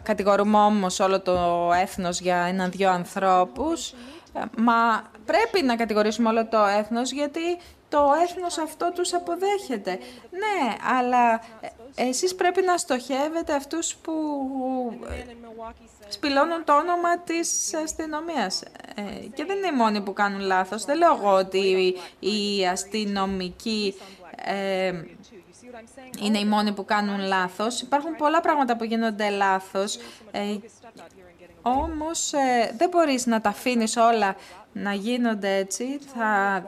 κατηγορούμε όμως όλο το έθνος για έναν-δυο ανθρώπους, μα πρέπει να κατηγορήσουμε όλο το έθνος γιατί το έθνος αυτό τους αποδέχεται. Ναι, αλλά εσείς πρέπει να στοχεύετε αυτούς που σπηλώνουν το όνομα της αστυνομίας. Ε, και δεν είναι οι μόνοι που κάνουν λάθος. Δεν λέω εγώ ότι οι αστυνομικοί ε, είναι οι μόνοι που κάνουν λάθος. Υπάρχουν πολλά πράγματα που γίνονται λάθος. Ε, όμως ε, δεν μπορείς να τα αφήνεις όλα να γίνονται έτσι. Θα...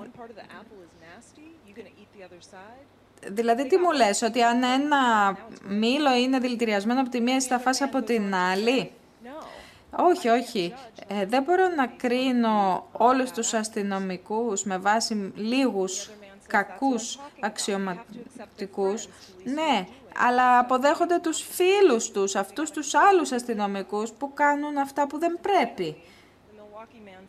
Δηλαδή τι μου λες, ότι αν ένα μήλο είναι δηλητηριασμένο από τη μία, θα φας από την άλλη; Όχι, όχι. Ε, δεν μπορώ να κρίνω όλους τους αστυνομικούς με βάση λίγους κακούς αξιωματικούς. Ναι, αλλά αποδέχονται τους φίλους τους, αυτούς τους άλλους αστυνομικούς που κάνουν αυτά που δεν πρέπει.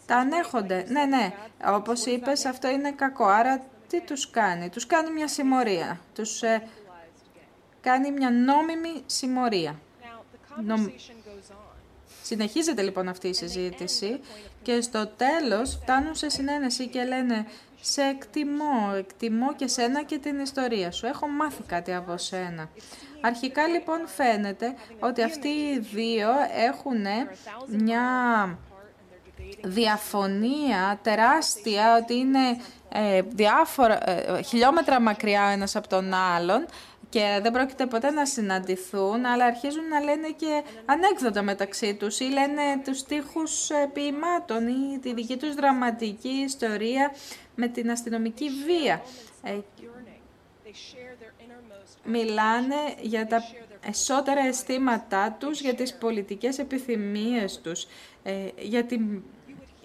Τα ανέχονται. Ναι, ναι. Όπως είπες, αυτό είναι κακό. Άρα τι τους κάνει; Τους κάνει μια συμμορία. Τους ε, κάνει μια νόμιμη συμμορία. Συνεχίζεται λοιπόν αυτή η συζήτηση και στο τέλος φτάνουν σε συνένεση και λένε σε εκτιμώ, εκτιμώ και σένα και την ιστορία σου. Έχω μάθει κάτι από σένα. Αρχικά λοιπόν φαίνεται ότι αυτοί οι δύο έχουν μια διαφωνία τεράστια, ότι είναι ε, διάφορα, ε, χιλιόμετρα μακριά ο ένας από τον άλλον και δεν πρόκειται ποτέ να συναντηθούν, αλλά αρχίζουν να λένε και ανέκδοτα μεταξύ τους ή λένε τους στίχους ε, ποιημάτων ή τη δική τους δραματική ιστορία με την αστυνομική βία. Ε, μιλάνε για τα εσώτερα αισθήματά τους, για τις πολιτικές επιθυμίες τους, ε, για την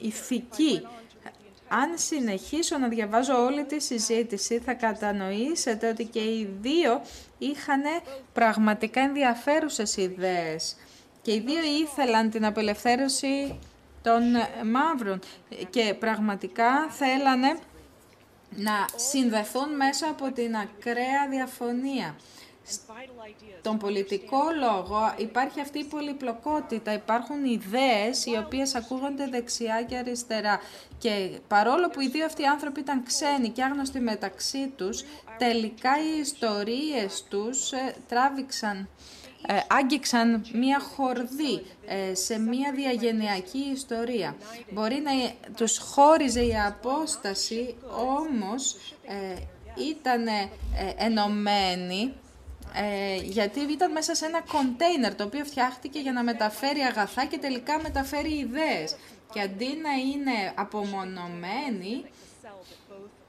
ηθική αν συνεχίσω να διαβάζω όλη τη συζήτηση θα κατανοήσετε ότι και οι δύο είχαν πραγματικά ενδιαφέρουσες ιδέες και οι δύο ήθελαν την απελευθέρωση των μαύρων και πραγματικά θέλανε να συνδεθούν μέσα από την ακραία διαφωνία. Στον πολιτικό λόγο υπάρχει αυτή η πολυπλοκότητα, υπάρχουν ιδέες οι οποίες ακούγονται δεξιά και αριστερά και παρόλο που οι δύο αυτοί άνθρωποι ήταν ξένοι και άγνωστοι μεταξύ τους, τελικά οι ιστορίες τους ε, τράβηξαν ε, άγγιξαν μία χορδή ε, σε μία διαγενειακή ιστορία. Μπορεί να τους χώριζε η απόσταση, όμως ε, ήταν ενωμένοι ε, γιατί ήταν μέσα σε ένα κοντέινερ το οποίο φτιάχτηκε για να μεταφέρει αγαθά και τελικά μεταφέρει ιδέες. Και αντί να είναι απομονωμένοι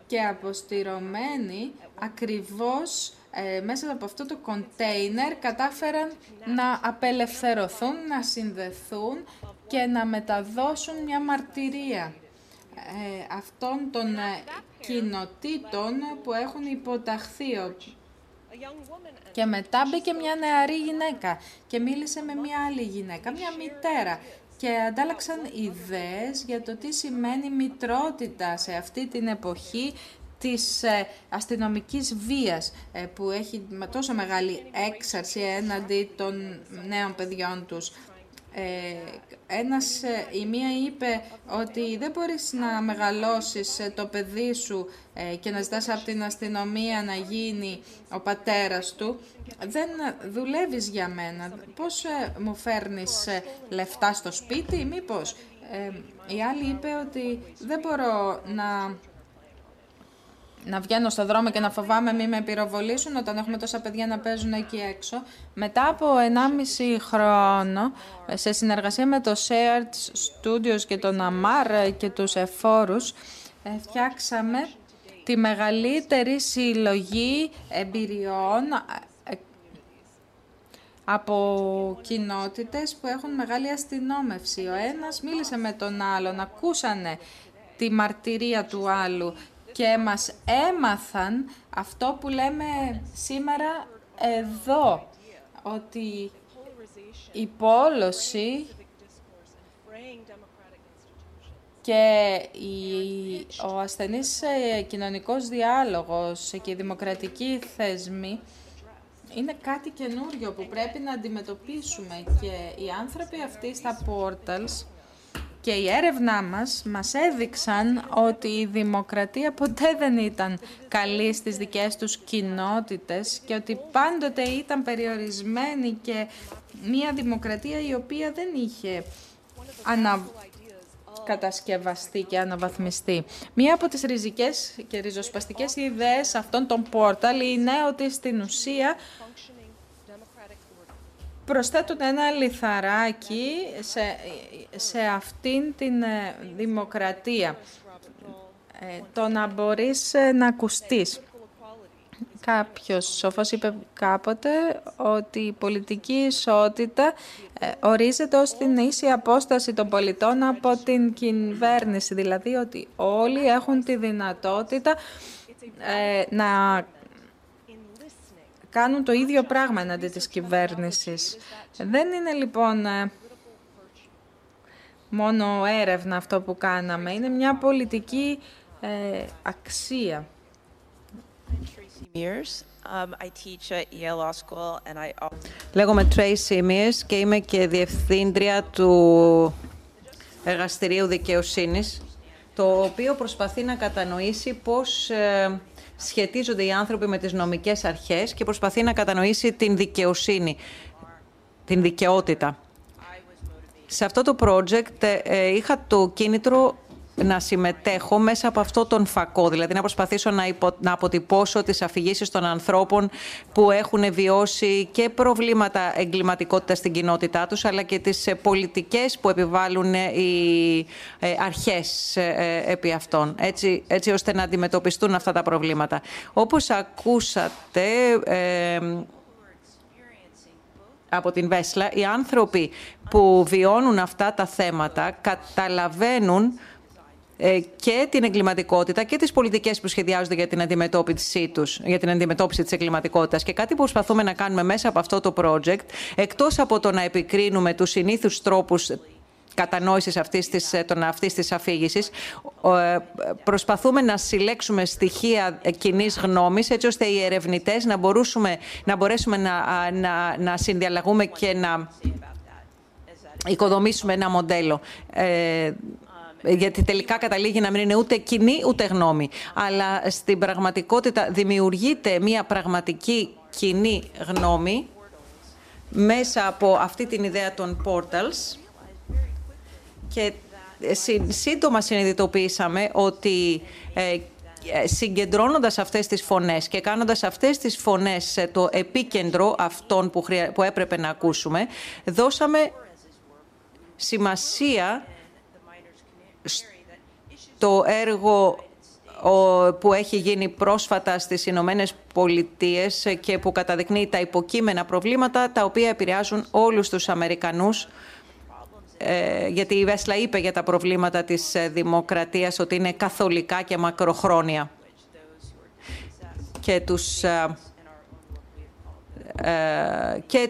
και αποστηρωμένοι, ακριβώς ε, μέσα από αυτό το κοντέινερ κατάφεραν να απελευθερωθούν, να συνδεθούν και να μεταδώσουν μια μαρτυρία ε, αυτών των ε, κοινοτήτων που έχουν υποταχθεί και μετά μπήκε μια νεαρή γυναίκα και μίλησε με μια άλλη γυναίκα, μια μητέρα και αντάλλαξαν ιδέες για το τι σημαίνει μητρότητα σε αυτή την εποχή της ε, αστυνομικής βίας ε, που έχει τόσο μεγάλη έξαρση έναντι των νέων παιδιών τους. Ε, ένας, ε, η μία είπε ότι δεν μπορείς να μεγαλώσεις ε, το παιδί σου και να ζητάς από την αστυνομία να γίνει ο πατέρας του. Δεν δουλεύεις για μένα. Πώς μου φέρνεις λεφτά στο σπίτι, μήπως; η άλλη είπε ότι δεν μπορώ να να βγαίνω στο δρόμο και να φοβάμαι μη με πυροβολήσουν όταν έχουμε τόσα παιδιά να παίζουν εκεί έξω. Μετά από 1,5 χρόνο, σε συνεργασία με το Shared Studios και τον Amar και τους εφόρους, ε, φτιάξαμε τη μεγαλύτερη συλλογή εμπειριών ε, από κοινότητες που έχουν μεγάλη αστυνόμευση. Ο ένας μίλησε με τον άλλον, ακούσανε τη μαρτυρία του άλλου και μας έμαθαν αυτό που λέμε σήμερα εδώ, ότι η πόλωση και η, ο ασθενής ε, κοινωνικός διάλογος και οι δημοκρατικοί θεσμοί είναι κάτι καινούριο που πρέπει να αντιμετωπίσουμε. Και οι άνθρωποι αυτοί στα portals και η έρευνά μας μας έδειξαν ότι η δημοκρατία ποτέ δεν ήταν καλή στις δικές τους κοινότητες και ότι πάντοτε ήταν περιορισμένη και μια δημοκρατία η οποία δεν είχε ανακατασκευαστεί και αναβαθμιστεί. Μία από τις ριζικές και ριζοσπαστικές ιδέες αυτών των πόρταλ είναι ότι στην ουσία προσθέτουν ένα λιθαράκι σε, σε αυτήν την ε, δημοκρατία. Ε, το να μπορείς ε, να ακουστείς. Κάποιος σοφός είπε κάποτε ότι η πολιτική ισότητα ε, ορίζεται ως την ίση απόσταση των πολιτών από την κυβέρνηση. Δηλαδή ότι όλοι έχουν τη δυνατότητα ε, να κάνουν το ίδιο πράγμα εναντί της κυβέρνησης. Δεν είναι λοιπόν ε, μόνο έρευνα αυτό που κάναμε. Είναι μια πολιτική αξία. Λέγομαι Tracy Mears και είμαι και διευθύντρια του Εργαστηρίου Δικαιοσύνης, το οποίο προσπαθεί να κατανοήσει πώς ε, σχετίζονται οι άνθρωποι με τις νομικές αρχές και προσπαθεί να κατανοήσει την δικαιοσύνη, την δικαιότητα. Σε αυτό το project ε, ε, είχα το κίνητρο να συμμετέχω μέσα από αυτό τον φακό, δηλαδή να προσπαθήσω να, να αποτυπώσω τις αφηγήσεις των ανθρώπων που έχουν βιώσει και προβλήματα εγκληματικότητας στην κοινότητά τους, αλλά και τις ε, πολιτικές που επιβάλλουν ε, οι ε, αρχές επί αυτών, έτσι, έτσι ώστε να αντιμετωπιστούν αυτά τα προβλήματα. Όπως ακούσατε... από την Βέσλα, οι άνθρωποι που βιώνουν αυτά τα θέματα καταλαβαίνουν ε, και την εγκληματικότητα και τις πολιτικές που σχεδιάζονται για την αντιμετώπιση τους, για την αντιμετώπιση της εγκληματικότητας. Και κάτι που προσπαθούμε να κάνουμε μέσα από αυτό το project, εκτός από το να επικρίνουμε τους συνήθους τρόπους κατανόησης αυτής της, ε, των, αυτής της αφήγησης. Ε, προσπαθούμε να συλλέξουμε στοιχεία κοινή γνώμης έτσι ώστε οι ερευνητές να, μπορούσουμε, να μπορέσουμε να, να, να συνδιαλλαγούμε και να οικοδομήσουμε ένα μοντέλο. Ε, γιατί τελικά καταλήγει να μην είναι ούτε κοινή ούτε γνώμη. Αλλά στην πραγματικότητα δημιουργείται μια πραγματική κοινή γνώμη μέσα από αυτή την ιδέα των portals και σύντομα συνειδητοποίησαμε ότι ε, συγκεντρώνοντας αυτές τις φωνές και κάνοντας αυτές τις φωνές το επίκεντρο αυτών που, που έπρεπε να ακούσουμε, δώσαμε σημασία το έργο που έχει γίνει πρόσφατα στις Ηνωμένες Πολιτείες και που καταδεικνύει τα υποκείμενα προβλήματα τα οποία επηρεάζουν όλους τους Αμερικανούς. Ε, γιατί η Βέσλα είπε για τα προβλήματα της ε, δημοκρατίας ότι είναι καθολικά και μακροχρόνια. Και τους ε, και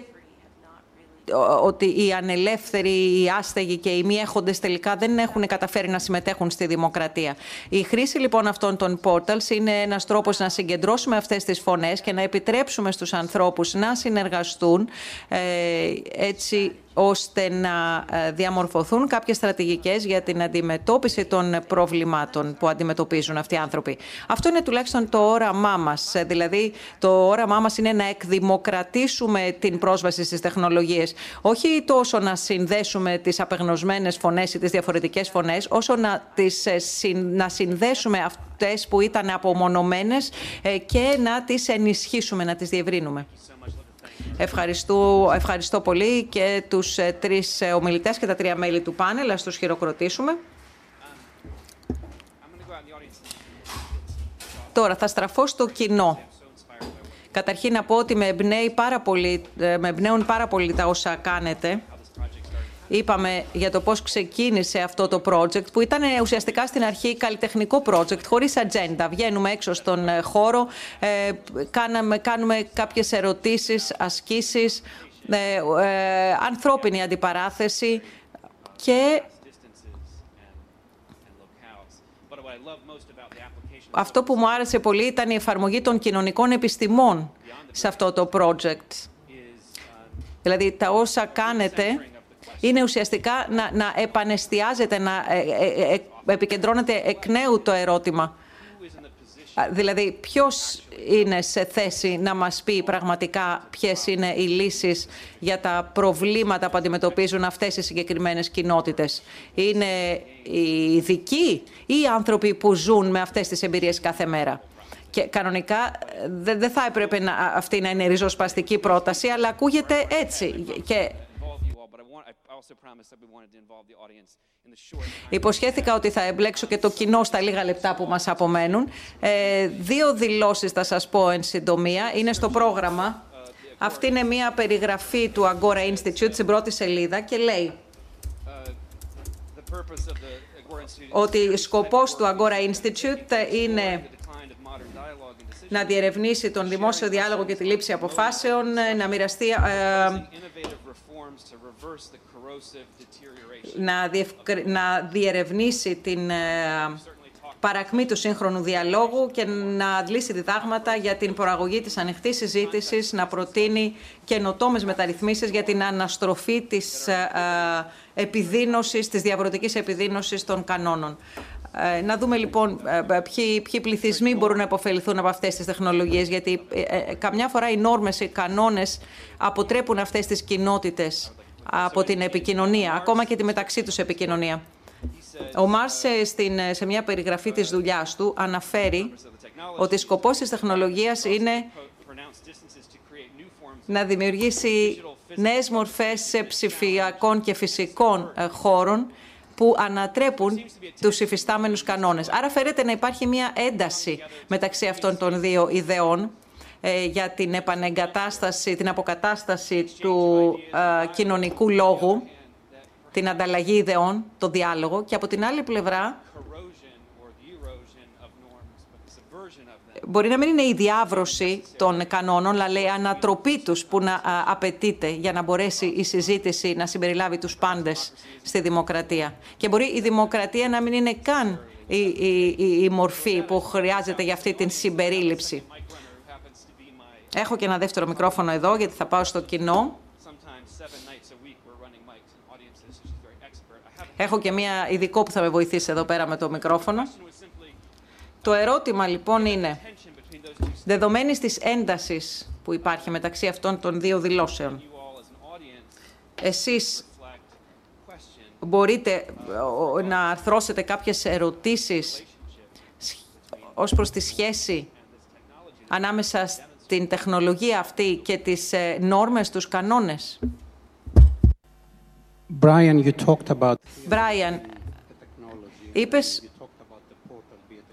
ότι οι ανελεύθεροι, οι άστεγοι και οι μη έχοντες τελικά δεν έχουν καταφέρει να συμμετέχουν στη δημοκρατία. Η χρήση λοιπόν αυτών των portals είναι ένας τρόπος να συγκεντρώσουμε αυτές τις φωνές και να επιτρέψουμε στους ανθρώπους να συνεργαστούν ε, έτσι ώστε να ε, διαμορφωθούν κάποιες στρατηγικές για την αντιμετώπιση των προβλημάτων που αντιμετωπίζουν αυτοί οι άνθρωποι. Αυτό είναι τουλάχιστον το όραμά μας. Ε, δηλαδή, το όραμά μας είναι να εκδημοκρατήσουμε την πρόσβαση στις τεχνολογίες. Όχι τόσο να συνδέσουμε τις απεγνωσμένες φωνές ή τις διαφορετικές φωνές, όσο να, τις, ε, να συνδέσουμε αυτές που ήταν απομονωμένες και να τις ενισχύσουμε, να τις διευρύνουμε. Ευχαριστώ, ευχαριστώ πολύ και τους ε, τρεις ε, ομιλητές και τα τρία μέλη του πάνελ. Ας τους χειροκροτήσουμε. Τώρα θα στραφώ στο κοινό. Καταρχήν να πω ότι με, πάρα πολύ, ε, με εμπνέουν πάρα πολύ τα όσα κάνετε είπαμε για το πώς ξεκίνησε αυτό το project που ήταν ουσιαστικά στην αρχή καλλιτεχνικό project χωρίς ατζέντα. Βγαίνουμε έξω στον ε, χώρο, ε, κάναμε, κάνουμε κάποιες ερωτήσεις, ασκήσεις, ε, ε, ανθρώπινη αντιπαράθεση και αυτό που μου άρεσε πολύ ήταν η εφαρμογή των κοινωνικών επιστημών σε αυτό το project. Δηλαδή τα όσα κάνετε είναι ουσιαστικά να, να επανεστιάζεται, να ε, ε, ε, επικεντρώνεται εκ νέου το ερώτημα. Δηλαδή, ποιος είναι σε θέση να μας πει πραγματικά ποιες είναι οι λύσεις για τα προβλήματα που αντιμετωπίζουν αυτές οι συγκεκριμένες κοινότητες; Είναι οι ειδικοί ή οι άνθρωποι που ζουν με αυτές τις εμπειρίες κάθε μέρα; Και κανονικά δεν θα έπρεπε να, αυτή να είναι ριζοσπαστική πρόταση, αλλά ακούγεται έτσι. Και Υποσχέθηκα ότι θα εμπλέξω και το κοινό στα λίγα λεπτά που μας απομένουν. Ε, δύο δηλώσεις θα σας πω εν συντομία. Είναι στο πρόγραμμα. Αυτή είναι μια περιγραφή του Agora Institute στην πρώτη σελίδα και λέει ότι σκοπός του Agora Institute είναι να διερευνήσει τον δημόσιο διάλογο και τη λήψη αποφάσεων, να μοιραστεί, ε, να, διευκρι... να διερευνήσει την ε, παρακμή του σύγχρονου διαλόγου και να αντλήσει διδάγματα για την προαγωγή της ανοιχτής συζήτησης, να προτείνει καινοτόμες μεταρρυθμίσεις για την αναστροφή της ε, επιδίνωσης, της διαβρωτικής επιδίνωσης των κανόνων. Ε, να δούμε λοιπόν ε, ποιοι, ποιοι πληθυσμοί μπορούν να υποφεληθούν από αυτές τις τεχνολογίες, γιατί ε, καμιά φορά οι νόρμες, οι κανόνες αποτρέπουν αυτές τις κοινότητες από την επικοινωνία, ακόμα και τη μεταξύ τους επικοινωνία. Ο Μάρς σε μια περιγραφή της δουλειάς του αναφέρει ότι σκοπός της τεχνολογίας είναι να δημιουργήσει νέες μορφές ψηφιακών και φυσικών χώρων που ανατρέπουν τους υφιστάμενους κανόνες. Άρα φέρεται να υπάρχει μια ένταση μεταξύ αυτών των δύο ιδεών ε, για την επανεγκατάσταση, την αποκατάσταση του ε, κοινωνικού λόγου, την ανταλλαγή ιδεών, το διάλογο και από την άλλη πλευρά μπορεί να μην είναι η διάβρωση των κανόνων, αλλά λέει ανατροπή τους που να απαιτείται για να μπορέσει η συζήτηση να συμπεριλάβει τους πάντες στη δημοκρατία. Και μπορεί η δημοκρατία να μην είναι καν η, η, η μορφή που χρειάζεται για αυτή την συμπερίληψη. Έχω και ένα δεύτερο μικρόφωνο εδώ, γιατί θα πάω στο κοινό. Έχω και μία ειδικό που θα με βοηθήσει εδώ πέρα με το μικρόφωνο. Το ερώτημα λοιπόν είναι, δεδομένης της έντασης που υπάρχει μεταξύ αυτών των δύο δηλώσεων, εσείς μπορείτε να αρθρώσετε κάποιες ερωτήσεις ως προς τη σχέση ανάμεσα στην τεχνολογία αυτή και τις ε, νόρμες, τους κανόνες; Brian, you talked about... Brian, είπες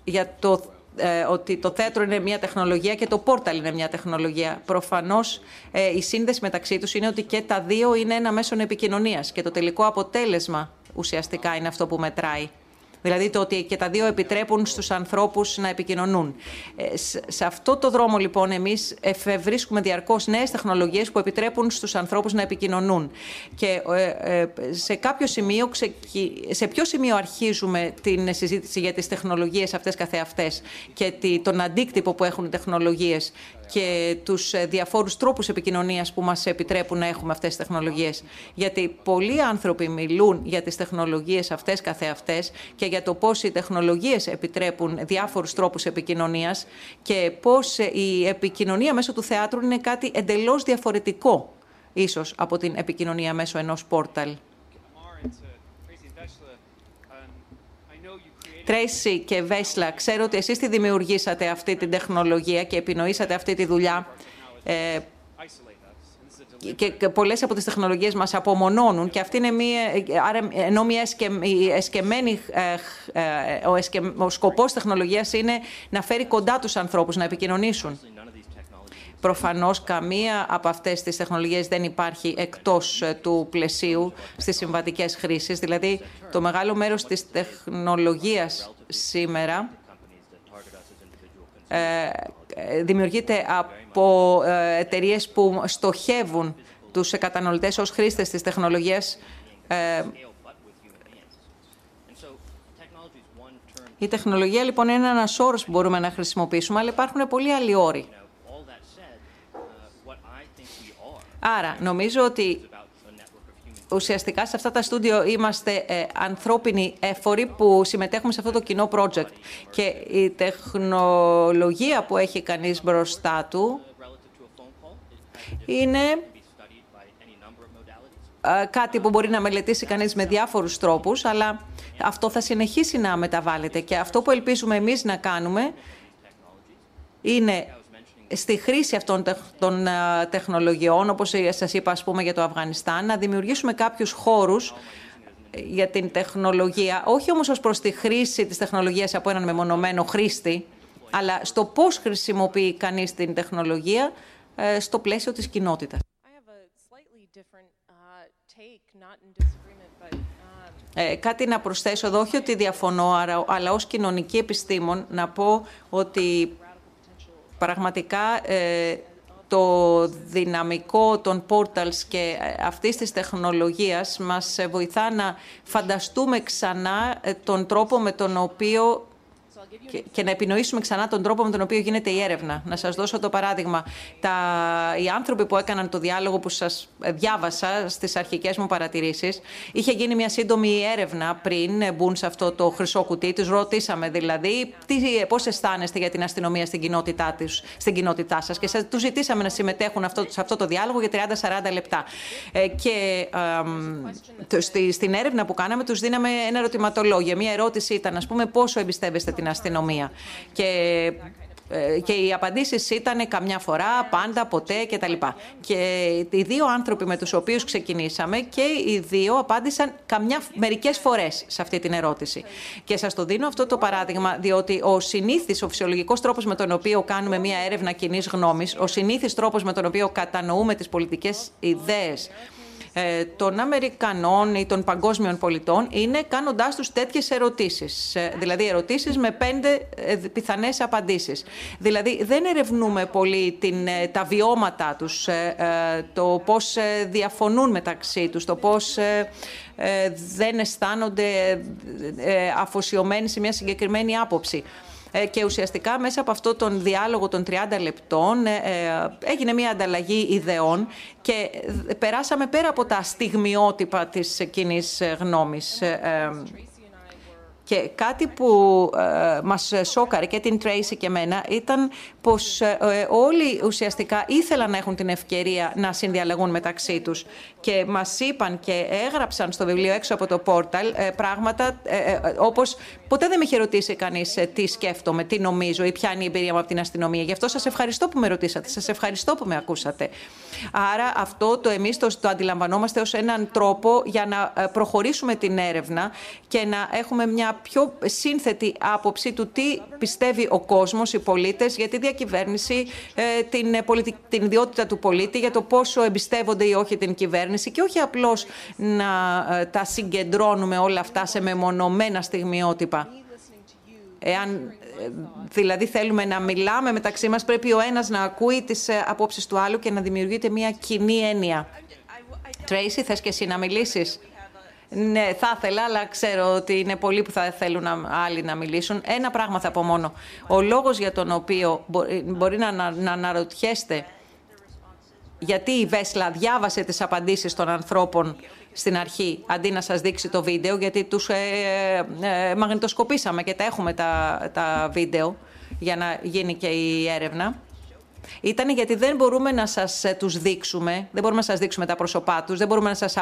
για το ε, ότι το θέατρο είναι μια τεχνολογία και το πόρταλ είναι μια τεχνολογία. Προφανώς ε, η σύνδεση μεταξύ τους είναι ότι και τα δύο είναι ένα μέσο επικοινωνίας και το τελικό αποτέλεσμα ουσιαστικά είναι αυτό που μετράει. Δηλαδή το ότι και τα δύο επιτρέπουν στους ανθρώπους να επικοινωνούν. Ε, σε αυτό το δρόμο λοιπόν εμείς εφευρίσκουμε διαρκώς νέες τεχνολογίες που επιτρέπουν στους ανθρώπους να επικοινωνούν. Και ε, ε, σε κάποιο σημείο, σε ποιο σημείο αρχίζουμε την συζήτηση για τις τεχνολογίες αυτές καθεαυτές και τον αντίκτυπο που έχουν οι τεχνολογίες και τους ε, διαφόρους τρόπους επικοινωνίας που μας επιτρέπουν να έχουμε αυτές τις τεχνολογίες. Γιατί πολλοί άνθρωποι μιλούν για τις τεχνολογίες αυτές καθεαυτές και για το πώς οι τεχνολογίες επιτρέπουν διάφορους τρόπους επικοινωνίας και πώς ε, η επικοινωνία μέσω του θεάτρου είναι κάτι εντελώς διαφορετικό ίσως από την επικοινωνία μέσω ενός πόρταλ. Τρέισι και Βέσλα, ξέρω ότι εσείς τη δημιουργήσατε αυτή την τεχνολογία και επινοήσατε αυτή τη δουλειά. Ε, και πολλές από τις τεχνολογίες μας απομονώνουν και αυτή είναι μία, άρα, ενώ μια εσκεμμένη, ε, ε, ο, εσκε, ο σκοπός τεχνολογίας είναι να φέρει κοντά τους ανθρώπους, να επικοινωνήσουν. Προφανώς καμία από αυτές τις τεχνολογίες δεν υπάρχει εκτός ε, του πλαισίου στις συμβατικές χρήσεις. Δηλαδή, το μεγάλο μέρος της τεχνολογίας σήμερα ε, ε, δημιουργείται από εταιρείες που στοχεύουν τους καταναλωτές ως χρήστες της τεχνολογίας Η τεχνολογία λοιπόν είναι ένας όρος που μπορούμε να χρησιμοποιήσουμε, αλλά υπάρχουν πολλοί άλλοι όροι. Άρα, νομίζω ότι ουσιαστικά σε αυτά τα στούντιο είμαστε ε, ανθρώπινοι έφοροι που συμμετέχουμε σε αυτό το κοινό project. Και η τεχνολογία που έχει κανείς μπροστά του είναι ε, κάτι που μπορεί να μελετήσει κανείς με διάφορους τρόπους, αλλά αυτό θα συνεχίσει να μεταβάλλεται. Και αυτό που ελπίζουμε εμείς να κάνουμε είναι στη χρήση αυτών των τεχνολογιών, όπως σας είπα ας πούμε για το Αφγανιστάν, να δημιουργήσουμε κάποιους χώρους για την τεχνολογία, όχι όμως ως προς τη χρήση της τεχνολογίας από έναν μεμονωμένο χρήστη, αλλά στο πώς χρησιμοποιεί κανείς την τεχνολογία στο πλαίσιο της κοινότητας. Ε, κάτι να προσθέσω εδώ, όχι ότι διαφωνώ, αλλά ως κοινωνική επιστήμον να πω ότι πραγματικά ε, το δυναμικό των portals και αυτής της τεχνολογίας μας βοηθά να φανταστούμε ξανά ε, τον τρόπο με τον οποίο και, να επινοήσουμε ξανά τον τρόπο με τον οποίο γίνεται η έρευνα. Να σας δώσω το παράδειγμα. Τα, οι άνθρωποι που έκαναν το διάλογο που σας διάβασα στις αρχικές μου παρατηρήσεις, είχε γίνει μια σύντομη έρευνα πριν μπουν σε αυτό το χρυσό κουτί. Τους ρωτήσαμε δηλαδή τι, πώς αισθάνεστε για την αστυνομία στην κοινότητά, τους, στην κοινότητά σας και σας, τους ζητήσαμε να συμμετέχουν αυτό, σε αυτό το διάλογο για 30-40 λεπτά. Ε, και ε, στη, στην έρευνα που κάναμε τους δίναμε ένα ερωτηματολόγιο. Μια ερώτηση ήταν, ας πούμε, πόσο εμπιστεύεστε την αστυνομία; Και ε, και οι απαντήσεις ήταν καμιά φορά, πάντα, ποτέ κτλ. Και οι δύο άνθρωποι με τους οποίους ξεκινήσαμε και οι δύο απάντησαν καμιά, μερικές φορές σε αυτή την ερώτηση. Και σας το δίνω αυτό το παράδειγμα, διότι ο συνήθις, ο φυσιολογικός τρόπος με τον οποίο κάνουμε μια έρευνα κοινής γνώμης, ο συνήθις τρόπος με τον οποίο κατανοούμε τις πολιτικές ιδέες, ε, των Αμερικανών ή των παγκόσμιων πολιτών είναι κάνοντάς τους τέτοιες ερωτήσεις. Ε, δηλαδή ερωτήσεις με πέντε ε, πιθανές απαντήσεις. Δηλαδή δεν ερευνούμε πολύ την, τα βιώματά τους, το πώς διαφωνούν μεταξύ τους, το πώς δεν αισθάνονται αφοσιωμένοι σε μια συγκεκριμένη άποψη. Ε, και ουσιαστικά μέσα από αυτό τον διάλογο των 30 λεπτών ε, ε, έγινε μια ανταλλαγή ιδεών και περάσαμε πέρα από τα στιγμιότυπα της κοινής γνώμης. Και κάτι που ε, μας σόκαρε και την Tracy και εμένα ήταν πως ε, όλοι ουσιαστικά ήθελαν να έχουν την ευκαιρία να συνδιαλεγούν μεταξύ τους και μας είπαν και έγραψαν στο βιβλίο έξω από το πόρταλ ε, πράγματα ε, ε, όπως ποτέ δεν με είχε ρωτήσει κανείς ε, τι σκέφτομαι, τι νομίζω ή ποια είναι η εμπειρία μου από την αστυνομία. Γι' αυτό σας ευχαριστώ που με ρωτήσατε, σας ευχαριστώ που με ακούσατε. Άρα αυτό το εμείς το, το αντιλαμβανόμαστε ως έναν τρόπο για να προχωρήσουμε την έρευνα και να έχουμε μια πιο σύνθετη άποψη του τι πιστεύει ο κόσμος, οι πολίτες, για τη διακυβέρνηση, ε, την, την ιδιότητα του πολίτη, για το πόσο εμπιστεύονται ή όχι την κυβέρνηση και όχι απλώς να ε, τα συγκεντρώνουμε όλα αυτά σε μεμονωμένα στιγμιότυπα. Εάν ε, δηλαδή θέλουμε να μιλάμε μεταξύ μας, πρέπει ο ένας να ακούει τις απόψεις του άλλου και να δημιουργείται μια κοινή έννοια. Τρέισι, θες και εσύ να μιλήσεις; Ναι, θα ήθελα, αλλά ξέρω ότι είναι πολλοί που θα θέλουν άλλοι να μιλήσουν. Ένα πράγμα θα πω μόνο. Ο λόγος για τον οποίο μπορεί να, να αναρωτιέστε γιατί η Βέσλα διάβασε τις απαντήσεις των ανθρώπων στην αρχή, αντί να σας δείξει το βίντεο, γιατί τους ε, ε, μαγνητοσκοπήσαμε και τα έχουμε τα, τα βίντεο για να γίνει και η έρευνα ήταν γιατί δεν μπορούμε να σας ε, τους δείξουμε, δεν μπορούμε να σας δείξουμε τα πρόσωπά τους, δεν μπορούμε να σας,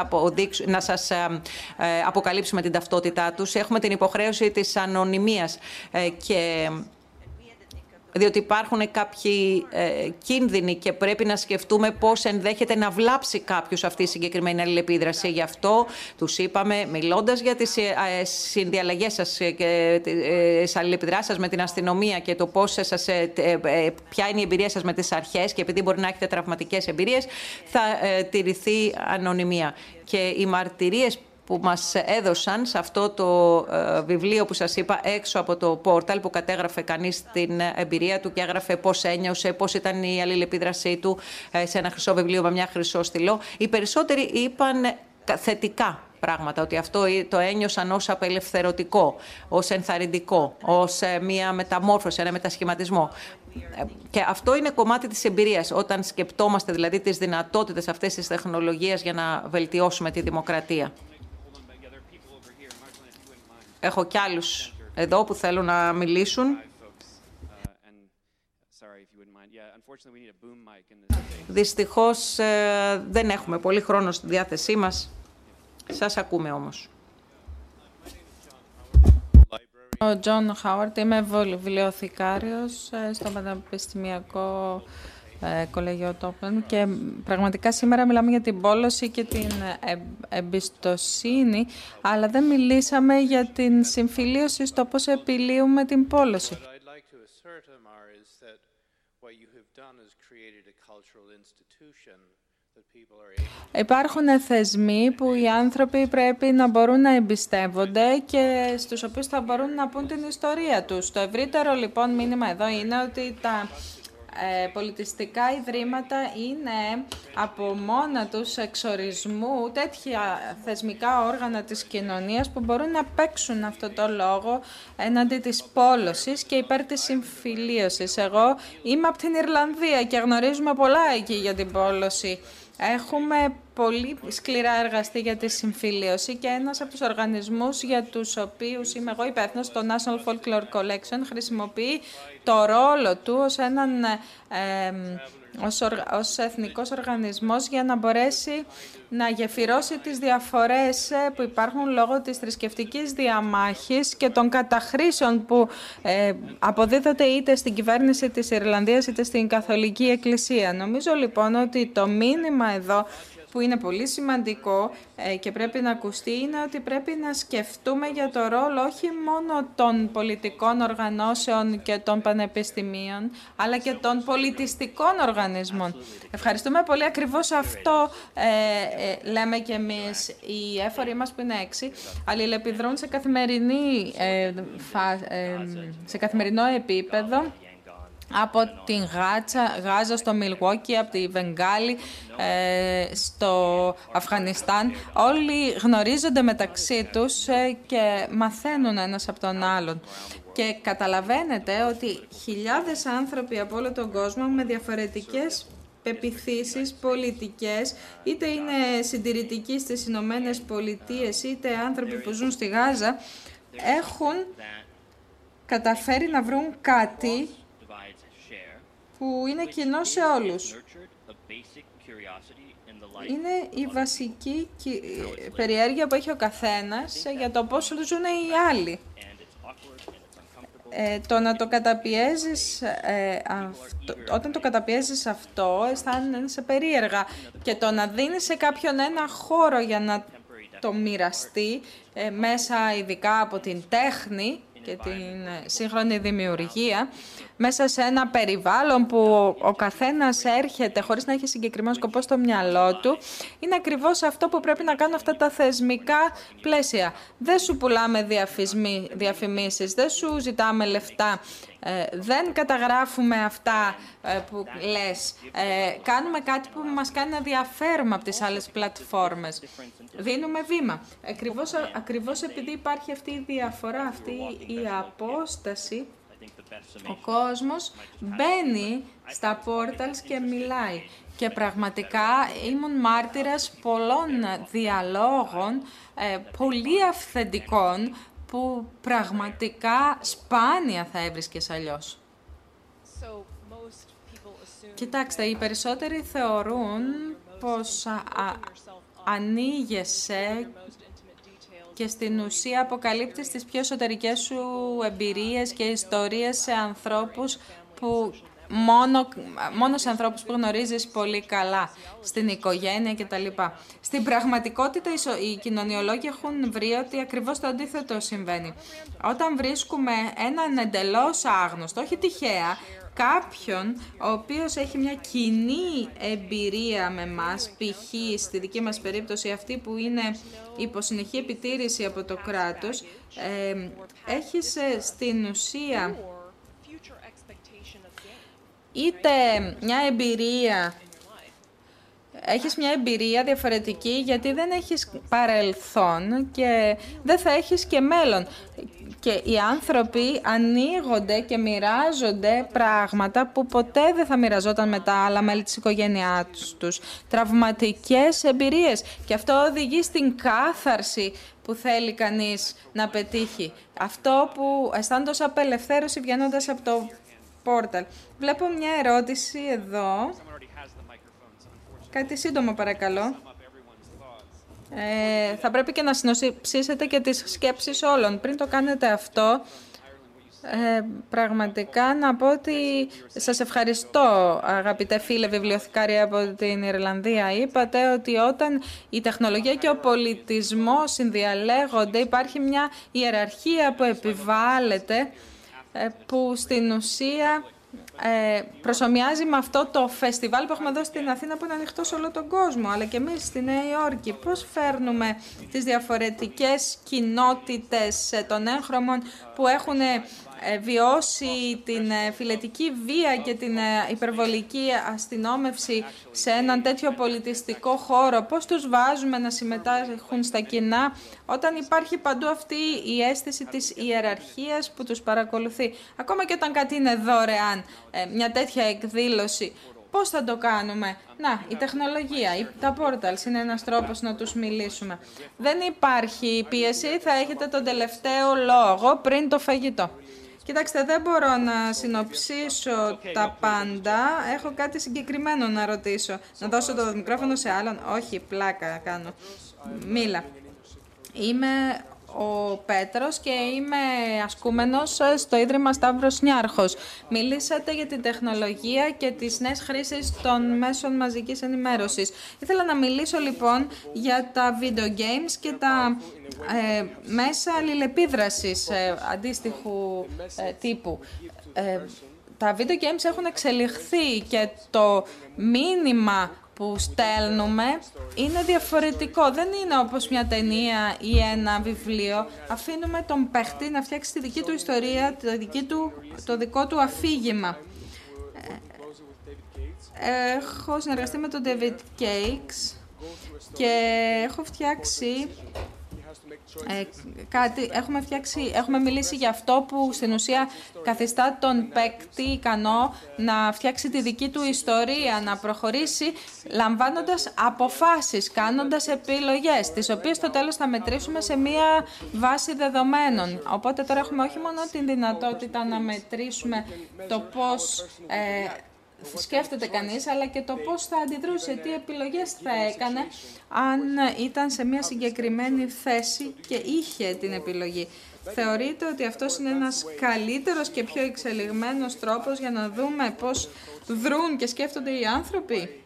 να σας ε, ε, αποκαλύψουμε την ταυτότητά τους. Έχουμε την υποχρέωση της ανωνυμίας και διότι υπάρχουν κάποιοι ε, κίνδυνοι και πρέπει να σκεφτούμε πώς ενδέχεται να βλάψει κάποιος αυτή η συγκεκριμένη αλληλεπίδραση. Γι' αυτό τους είπαμε, μιλώντας για τις ε, συνδιαλλαγές σας και τις αλληλεπιδράσεις σας με την αστυνομία και το πώς σας, ε, ποια είναι η εμπειρία σας με τις αρχές και επειδή μπορεί να έχετε τραυματικές εμπειρίες, θα τηρηθεί ανωνυμία. Και οι μαρτυρίες που μας έδωσαν σε αυτό το ε, βιβλίο που σας είπα έξω από το πόρταλ που κατέγραφε κανείς την εμπειρία του και έγραφε πώς ένιωσε, πώς ήταν η αλληλεπίδρασή του ε, σε ένα χρυσό βιβλίο με μια χρυσό στυλό. Οι περισσότεροι είπαν θετικά πράγματα, ότι αυτό το ένιωσαν ως απελευθερωτικό, ως ενθαρρυντικό, ως ε, μια μεταμόρφωση, ένα μετασχηματισμό. Και αυτό είναι κομμάτι της εμπειρίας, όταν σκεπτόμαστε δηλαδή τις δυνατότητες αυτές της τεχνολογίας για να βελτιώσουμε τη δημοκρατία. Έχω κι άλλους εδώ που θέλουν να μιλήσουν. Δυστυχώς ε, δεν έχουμε πολύ χρόνο στη διάθεσή μας. Σας ακούμε όμως. Ο Τζον Χάουαρτ, είμαι βιβλιοθηκάριος ε, στο Πανεπιστημιακό ε, Κολέγιο Τόπεν και πραγματικά σήμερα μιλάμε για την πόλωση και την εμπιστοσύνη αλλά δεν μιλήσαμε για την συμφιλίωση στο πώς επιλύουμε την πόλωση. Υπάρχουν θεσμοί που οι άνθρωποι πρέπει να μπορούν να εμπιστεύονται και στους οποίους θα μπορούν να πούν την ιστορία τους. Το ευρύτερο λοιπόν μήνυμα εδώ είναι ότι τα ε, πολιτιστικά ιδρύματα είναι από μόνα τους εξορισμού τέτοια θεσμικά όργανα της κοινωνίας που μπορούν να παίξουν αυτό το λόγο έναντι της πόλωσης και υπέρ της συμφιλίωσης. Εγώ είμαι από την Ιρλανδία και γνωρίζουμε πολλά εκεί για την πόλωση. Έχουμε πολύ σκληρά εργαστεί για τη συμφιλίωση και ένας από τους οργανισμούς για τους οποίους είμαι εγώ υπεύθυνος, το National Folklore Collection, χρησιμοποιεί το ρόλο του ως έναν ε, ως, ως εθνικός οργανισμός για να μπορέσει να γεφυρώσει τις διαφορές ε, που υπάρχουν λόγω της θρησκευτικής διαμάχης και των καταχρήσεων που ε, αποδίδονται είτε στην κυβέρνηση της Ιρλανδίας είτε στην Καθολική Εκκλησία. Νομίζω λοιπόν ότι το μήνυμα εδώ που είναι πολύ σημαντικό ε, και πρέπει να ακουστεί είναι ότι πρέπει να σκεφτούμε για το ρόλο όχι μόνο των πολιτικών οργανώσεων και των πανεπιστημίων, αλλά και των πολιτιστικών οργανισμών. Ευχαριστούμε πολύ. Ακριβώς αυτό ε, ε, λέμε και εμείς. Οι έφοροι μας που είναι έξι αλληλεπιδρούν σε, καθημερινή, σε καθημερινό επίπεδο από την Γάτσα, Γάζα στο Μιλγόκι, από τη Βενγάλη ε, στο Αφγανιστάν. Όλοι γνωρίζονται μεταξύ τους ε, και μαθαίνουν ένας από τον άλλον. Και καταλαβαίνετε ότι χιλιάδες άνθρωποι από όλο τον κόσμο με διαφορετικές πεπιθήσεις πολιτικές, είτε είναι συντηρητικοί στις Ηνωμένες Πολιτείες, είτε άνθρωποι που ζουν στη Γάζα, έχουν καταφέρει να βρουν κάτι που είναι κοινό σε όλους. Είναι η βασική περιέργεια που έχει ο καθένας για το πώς ζουν οι άλλοι. Ε, το να το καταπιέζεις, ε, όταν το καταπιέζεις αυτό, αισθάνεσαι περίεργα. Και το να δίνεις σε κάποιον ένα χώρο για να το μοιραστεί, ε, μέσα ειδικά από την τέχνη και την σύγχρονη δημιουργία, μέσα σε ένα περιβάλλον που ο καθένας έρχεται χωρίς να έχει συγκεκριμένο σκοπό στο μυαλό του, είναι ακριβώς αυτό που πρέπει να κάνουν αυτά τα θεσμικά πλαίσια. Δεν σου πουλάμε διαφημίσεις, δεν σου ζητάμε λεφτά, ε, δεν καταγράφουμε αυτά ε, που λες. Ε, κάνουμε κάτι που μας κάνει να διαφέρουμε από τις άλλες πλατφόρμες. Δίνουμε βήμα. Ακριβώς, ακριβώς επειδή υπάρχει αυτή η διαφορά, αυτή η απόσταση, ο κόσμος μπαίνει στα πόρταλς και μιλάει. Και πραγματικά ήμουν μάρτυρας πολλών διαλόγων, ε, πολύ αυθεντικών, που πραγματικά σπάνια θα έβρισκες αλλιώς. Κοιτάξτε, οι περισσότεροι θεωρούν πως α, ανοίγεσαι και στην ουσία αποκαλύπτεις τις πιο εσωτερικές σου εμπειρίες και ιστορίες σε ανθρώπους που μόνο, μόνο σε ανθρώπους που γνωρίζεις πολύ καλά, στην οικογένεια κτλ. Στην πραγματικότητα οι κοινωνιολόγοι έχουν βρει ότι ακριβώς το αντίθετο συμβαίνει. Όταν βρίσκουμε έναν εντελώς άγνωστο, όχι τυχαία, κάποιον ο οποίος έχει μια κοινή εμπειρία με μας, π.χ. στη δική μας περίπτωση αυτή που είναι υποσυνεχή επιτήρηση από το κράτος, ε, έχεις στην ουσία είτε μια εμπειρία έχεις μια εμπειρία διαφορετική γιατί δεν έχεις παρελθόν και δεν θα έχεις και μέλλον. Και οι άνθρωποι ανοίγονται και μοιράζονται πράγματα που ποτέ δεν θα μοιραζόταν με τα άλλα μέλη της οικογένειάς τους. Τραυματικές εμπειρίες. Και αυτό οδηγεί στην κάθαρση που θέλει κανείς να πετύχει. Αυτό που αισθάνεται ως απελευθέρωση βγαίνοντας από το πόρταλ. Βλέπω μια ερώτηση εδώ. Κάτι σύντομο παρακαλώ. Ε, θα πρέπει και να συνοψίσετε και τις σκέψεις όλων. Πριν το κάνετε αυτό, Ε, πραγματικά να πω ότι σας ευχαριστώ αγαπητέ φίλε βιβλιοθηκάρια από την Ιρλανδία. Είπατε ότι όταν η τεχνολογία και ο πολιτισμός συνδιαλέγονται υπάρχει μια ιεραρχία που επιβάλλεται ε, που στην ουσία ε, προσωμιάζει με αυτό το φεστιβάλ που έχουμε εδώ στην Αθήνα που είναι ανοιχτό σε όλο τον κόσμο, αλλά και εμείς στη Νέα Υόρκη. Πώς φέρνουμε τις διαφορετικές κοινότητες των έγχρωμων που έχουν ε, βιώσει την ε, φιλετική βία και την ε, υπερβολική αστυνόμευση σε έναν τέτοιο πολιτιστικό χώρο, πώς τους βάζουμε να συμμετάσχουν στα κοινά όταν υπάρχει παντού αυτή η αίσθηση της ιεραρχίας που τους παρακολουθεί. Ακόμα και όταν κάτι είναι δωρεάν, μια τέτοια εκδήλωση, Πώς θα το κάνουμε; Να, η τεχνολογία, τα portals είναι ένας τρόπος να τους μιλήσουμε. Δεν υπάρχει πίεση, θα έχετε τον τελευταίο λόγο πριν το φαγητό. Κοιτάξτε, δεν μπορώ να συνοψίσω τα πάντα. Έχω κάτι συγκεκριμένο να ρωτήσω. Να δώσω το μικρόφωνο σε άλλον. Όχι, πλάκα κάνω. Μίλα. Είμαι ο Πέτρος και είμαι ασκούμενος στο Ίδρυμα Σταύρος Νιάρχος. Μιλήσατε για την τεχνολογία και τις νέες χρήσεις των μέσων μαζικής ενημέρωσης. Ήθελα να μιλήσω λοιπόν για τα video games και τα ε, μέσα αλληλεπίδρασης ε, αντίστοιχου ε, τύπου. Ε, τα video games έχουν εξελιχθεί και το μήνυμα που στέλνουμε είναι διαφορετικό. Δεν είναι όπως μια ταινία ή ένα βιβλίο. Αφήνουμε τον παίχτη να φτιάξει τη δική του ιστορία, το, δική του, το δικό του αφήγημα. Έχω συνεργαστεί με τον David Cakes και έχω φτιάξει ε, κάτι, έχουμε, φτιάξει, έχουμε μιλήσει για αυτό που στην ουσία καθιστά τον παίκτη ικανό να φτιάξει τη δική του ιστορία, να προχωρήσει λαμβάνοντας αποφάσεις, κάνοντας επιλογές, τις οποίες στο τέλος θα μετρήσουμε σε μία βάση δεδομένων. Οπότε τώρα έχουμε όχι μόνο την δυνατότητα να μετρήσουμε το πώς ε, σκέφτεται κανείς, αλλά και το πώς θα αντιδρούσε, τι επιλογές θα έκανε αν ήταν σε μια συγκεκριμένη θέση και είχε την επιλογή. Θεωρείτε ότι αυτός είναι ένας καλύτερος και πιο εξελιγμένος τρόπος για να δούμε πώς δρούν και σκέφτονται οι άνθρωποι;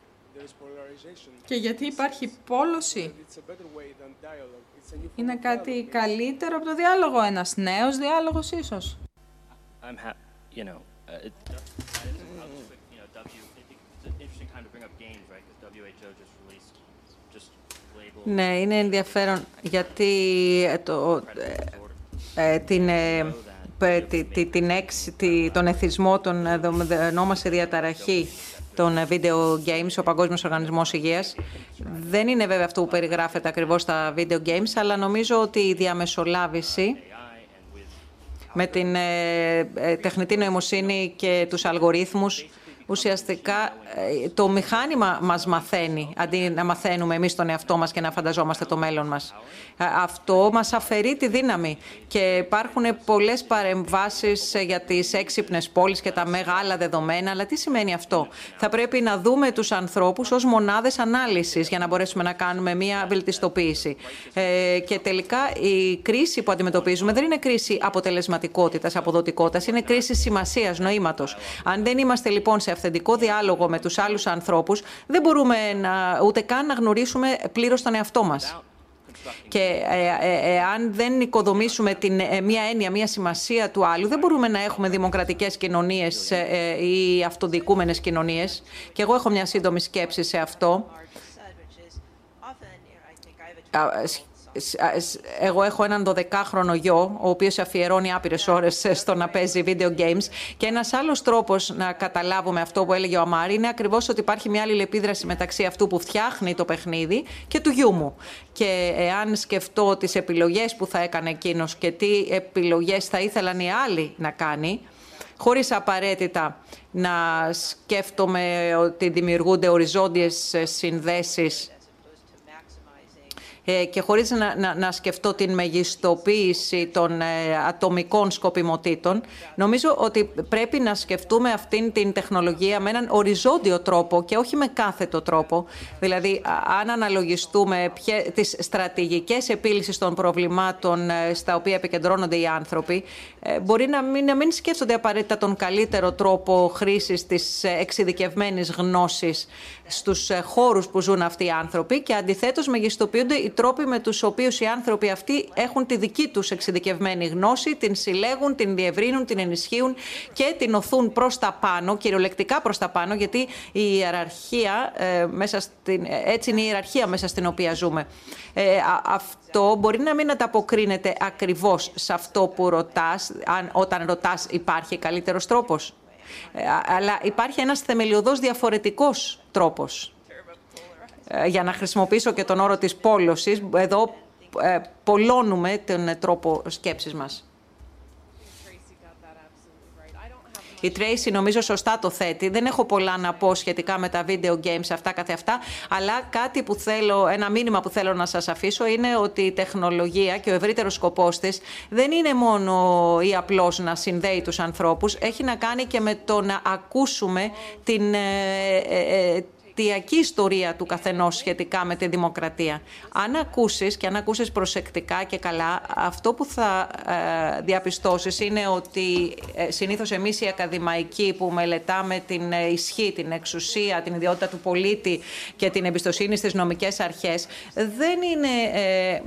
Και γιατί υπάρχει πόλωση; Είναι κάτι καλύτερο από το διάλογο, ένας νέος διάλογος ίσως; Ναι, είναι ενδιαφέρον γιατί το, ε, την, ε, τη, την έξι, τη, τον εθισμό των ονόμασε διαταραχή των video games, ο Παγκόσμιος Οργανισμός Υγείας. Δεν είναι βέβαια αυτό που περιγράφεται ακριβώς στα video games, αλλά νομίζω ότι η διαμεσολάβηση με την ε, τεχνητή νοημοσύνη και τους αλγορίθμους ουσιαστικά ε, το μηχάνημα μας μαθαίνει, αντί να μαθαίνουμε εμείς τον εαυτό μας και να φανταζόμαστε το μέλλον μας. Ε, αυτό μας αφαιρεί τη δύναμη και υπάρχουν πολλές παρεμβάσεις ε, για τις έξυπνες πόλεις και τα μεγάλα δεδομένα, αλλά τι σημαίνει αυτό; Θα πρέπει να δούμε τους ανθρώπους ως μονάδες ανάλυσης για να μπορέσουμε να κάνουμε μια βελτιστοποίηση. και τελικά η κρίση που αντιμετωπίζουμε δεν είναι κρίση αποτελεσματικότητας, αποδοτικότητας, είναι κρίση σημασίας, νοήματος. Αν δεν είμαστε λοιπόν σε αυθεντικό διάλογο με τους άλλους ανθρώπους, δεν μπορούμε να, ούτε καν να γνωρίσουμε πλήρως τον εαυτό μας. Και εάν ε, ε, δεν οικοδομήσουμε την, ε, μία έννοια, μία σημασία του άλλου, δεν μπορούμε να έχουμε δημοκρατικές κοινωνίες ή αυτοδικούμενες κοινωνίες. Και εγώ έχω μια σύντομη σκέψη σε αυτό εγώ έχω έναν 12χρονο γιο, ο οποίος αφιερώνει άπειρες ώρες στο να παίζει video games και ένας άλλος τρόπος να καταλάβουμε αυτό που έλεγε ο Αμάρη είναι ακριβώς ότι υπάρχει μια άλλη επίδραση μεταξύ αυτού που φτιάχνει το παιχνίδι και του γιού μου. Και εάν σκεφτώ τις επιλογές που θα έκανε εκείνος και τι επιλογές θα ήθελαν οι άλλοι να κάνει, χωρίς απαραίτητα να σκέφτομαι ότι δημιουργούνται οριζόντιες συνδέσεις ε, και χωρίς να, να, να σκεφτώ την μεγιστοποίηση των ε, ατομικών σκοπιμοτήτων, νομίζω ότι πρέπει να σκεφτούμε αυτήν την τεχνολογία με έναν οριζόντιο τρόπο και όχι με κάθετο τρόπο. Δηλαδή, αν αναλογιστούμε ποιε, τις στρατηγικές επίλυσης των προβλημάτων ε, στα οποία επικεντρώνονται οι άνθρωποι, μπορεί να μην, να μην σκέφτονται απαραίτητα τον καλύτερο τρόπο χρήσης της εξειδικευμένης γνώσης στους χώρους που ζουν αυτοί οι άνθρωποι και αντιθέτως μεγιστοποιούνται οι τρόποι με τους οποίους οι άνθρωποι αυτοί έχουν τη δική τους εξειδικευμένη γνώση, την συλλέγουν, την διευρύνουν, την ενισχύουν και την οθούν προς τα πάνω, κυριολεκτικά προς τα πάνω, γιατί η ιεραρχία, ε, μέσα στην, έτσι είναι η ιεραρχία μέσα στην οποία ζούμε. Ε, αυτό μπορεί να μην ανταποκρίνεται ακριβώς σε αυτό που ρωτάς, αν, όταν ρωτάς υπάρχει καλύτερος τρόπος. Ε, αλλά υπάρχει ένας θεμελιωδός διαφορετικός τρόπος. Ε, για να χρησιμοποιήσω και τον όρο της πόλωσης, εδώ ε, πολλώνουμε τον τρόπο σκέψης μας. Η Tracy νομίζω σωστά το θέτει. Δεν έχω πολλά να πω σχετικά με τα video games αυτά καθε αυτά, αλλά κάτι που θέλω, ένα μήνυμα που θέλω να σας αφήσω είναι ότι η τεχνολογία και ο ευρύτερος σκοπός της δεν είναι μόνο ή απλώς να συνδέει τους ανθρώπους, έχει να κάνει και με το να ακούσουμε την, ε, αιτιακή ιστορία του καθενός σχετικά με τη δημοκρατία. Αν ακούσεις και αν ακούσεις προσεκτικά και καλά, αυτό που θα ε, διαπιστώσεις είναι ότι ε, συνήθως εμείς οι ακαδημαϊκοί που μελετάμε την ε, ισχύ, την εξουσία, την ιδιότητα του πολίτη και την εμπιστοσύνη στις νομικές αρχές, δεν είναι. Ε,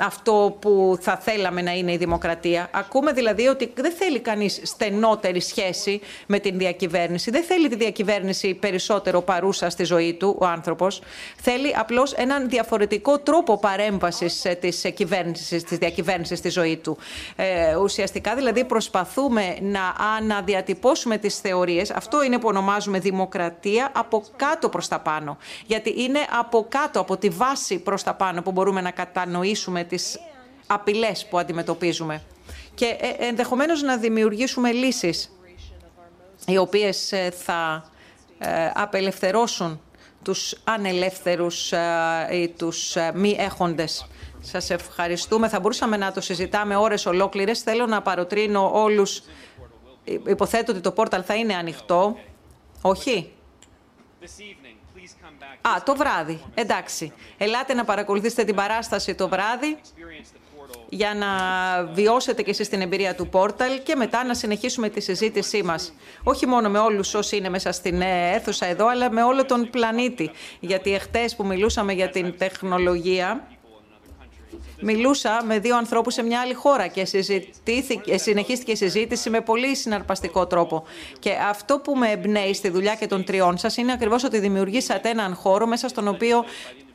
αυτό που θα θέλαμε να είναι η δημοκρατία. Ακούμε δηλαδή ότι δεν θέλει κανείς στενότερη σχέση με την διακυβέρνηση. Δεν θέλει τη διακυβέρνηση περισσότερο παρούσα στη ζωή του ο άνθρωπος. Θέλει απλώς έναν διαφορετικό τρόπο παρέμβασης ε, της κυβέρνησης, της διακυβέρνησης στη ζωή του. Ε, ουσιαστικά δηλαδή προσπαθούμε να αναδιατυπώσουμε τις θεωρίες. Αυτό είναι που ονομάζουμε δημοκρατία από κάτω προς τα πάνω. Γιατί είναι από κάτω, από τη βάση προς τα πάνω που μπορούμε να κατανοήσουμε τις απειλές που αντιμετωπίζουμε και ε, ενδεχομένως να δημιουργήσουμε λύσεις οι οποίες ε, θα ε, απελευθερώσουν τους ανελεύθερους ή τους μη έχοντες. Σας ευχαριστούμε. Θα μπορούσαμε να το συζητάμε ώρες ολόκληρες. Θέλω να παροτρύνω όλους. Υποθέτω ότι το πόρταλ θα είναι ανοιχτό. Όχι; Α, το βράδυ. Εντάξει. Ελάτε να παρακολουθήσετε την παράσταση το βράδυ για να βιώσετε και εσείς την εμπειρία του πόρταλ και μετά να συνεχίσουμε τη συζήτησή μας. Όχι μόνο με όλους όσοι είναι μέσα στην αίθουσα εδώ, αλλά με όλο τον πλανήτη. Γιατί εχθές που μιλούσαμε για την τεχνολογία, Μιλούσα με δύο ανθρώπους σε μια άλλη χώρα και συνεχίστηκε η συζήτηση με πολύ συναρπαστικό τρόπο. Και αυτό που με εμπνέει στη δουλειά και των τριών σας είναι ακριβώς ότι δημιουργήσατε έναν χώρο μέσα στον οποίο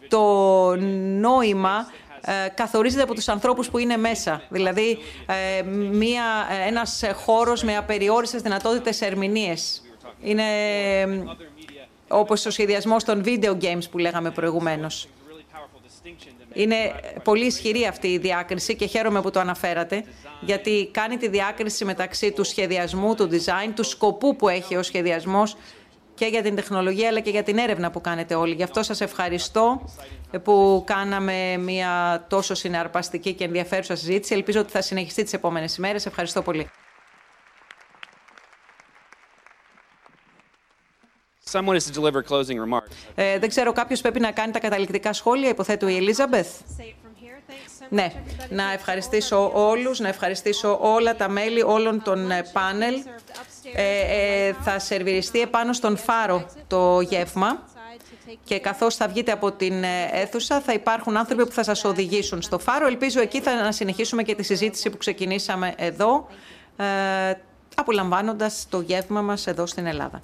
το νόημα ε, καθορίζεται από τους ανθρώπους που είναι μέσα. Δηλαδή, ε, μια, ένας χώρος με απεριόριστες δυνατότητες ερμηνείες. Είναι όπως ο σχεδιασμός των video games που λέγαμε προηγουμένως. Είναι πολύ ισχυρή αυτή η διάκριση και χαίρομαι που το αναφέρατε, γιατί κάνει τη διάκριση μεταξύ του σχεδιασμού, του design, του σκοπού που έχει ο σχεδιασμός και για την τεχνολογία αλλά και για την έρευνα που κάνετε όλοι. Γι' αυτό σας ευχαριστώ που κάναμε μια τόσο συναρπαστική και ενδιαφέρουσα συζήτηση. Ελπίζω ότι θα συνεχιστεί τις επόμενες ημέρες. Ευχαριστώ πολύ. Ε, δεν ξέρω, κάποιος πρέπει να κάνει τα καταληκτικά σχόλια, υποθέτω η Ελίζαμπεθ. Ναι, να ευχαριστήσω όλους, να ευχαριστήσω όλα τα μέλη όλων των ε, πάνελ. Ε, ε, θα σερβιριστεί επάνω στον φάρο το γεύμα και καθώς θα βγείτε από την ε, αίθουσα θα υπάρχουν άνθρωποι που θα σας οδηγήσουν στο φάρο. Ελπίζω εκεί θα συνεχίσουμε και τη συζήτηση που ξεκινήσαμε εδώ, ε, απολαμβάνοντας το γεύμα μας εδώ στην Ελλάδα.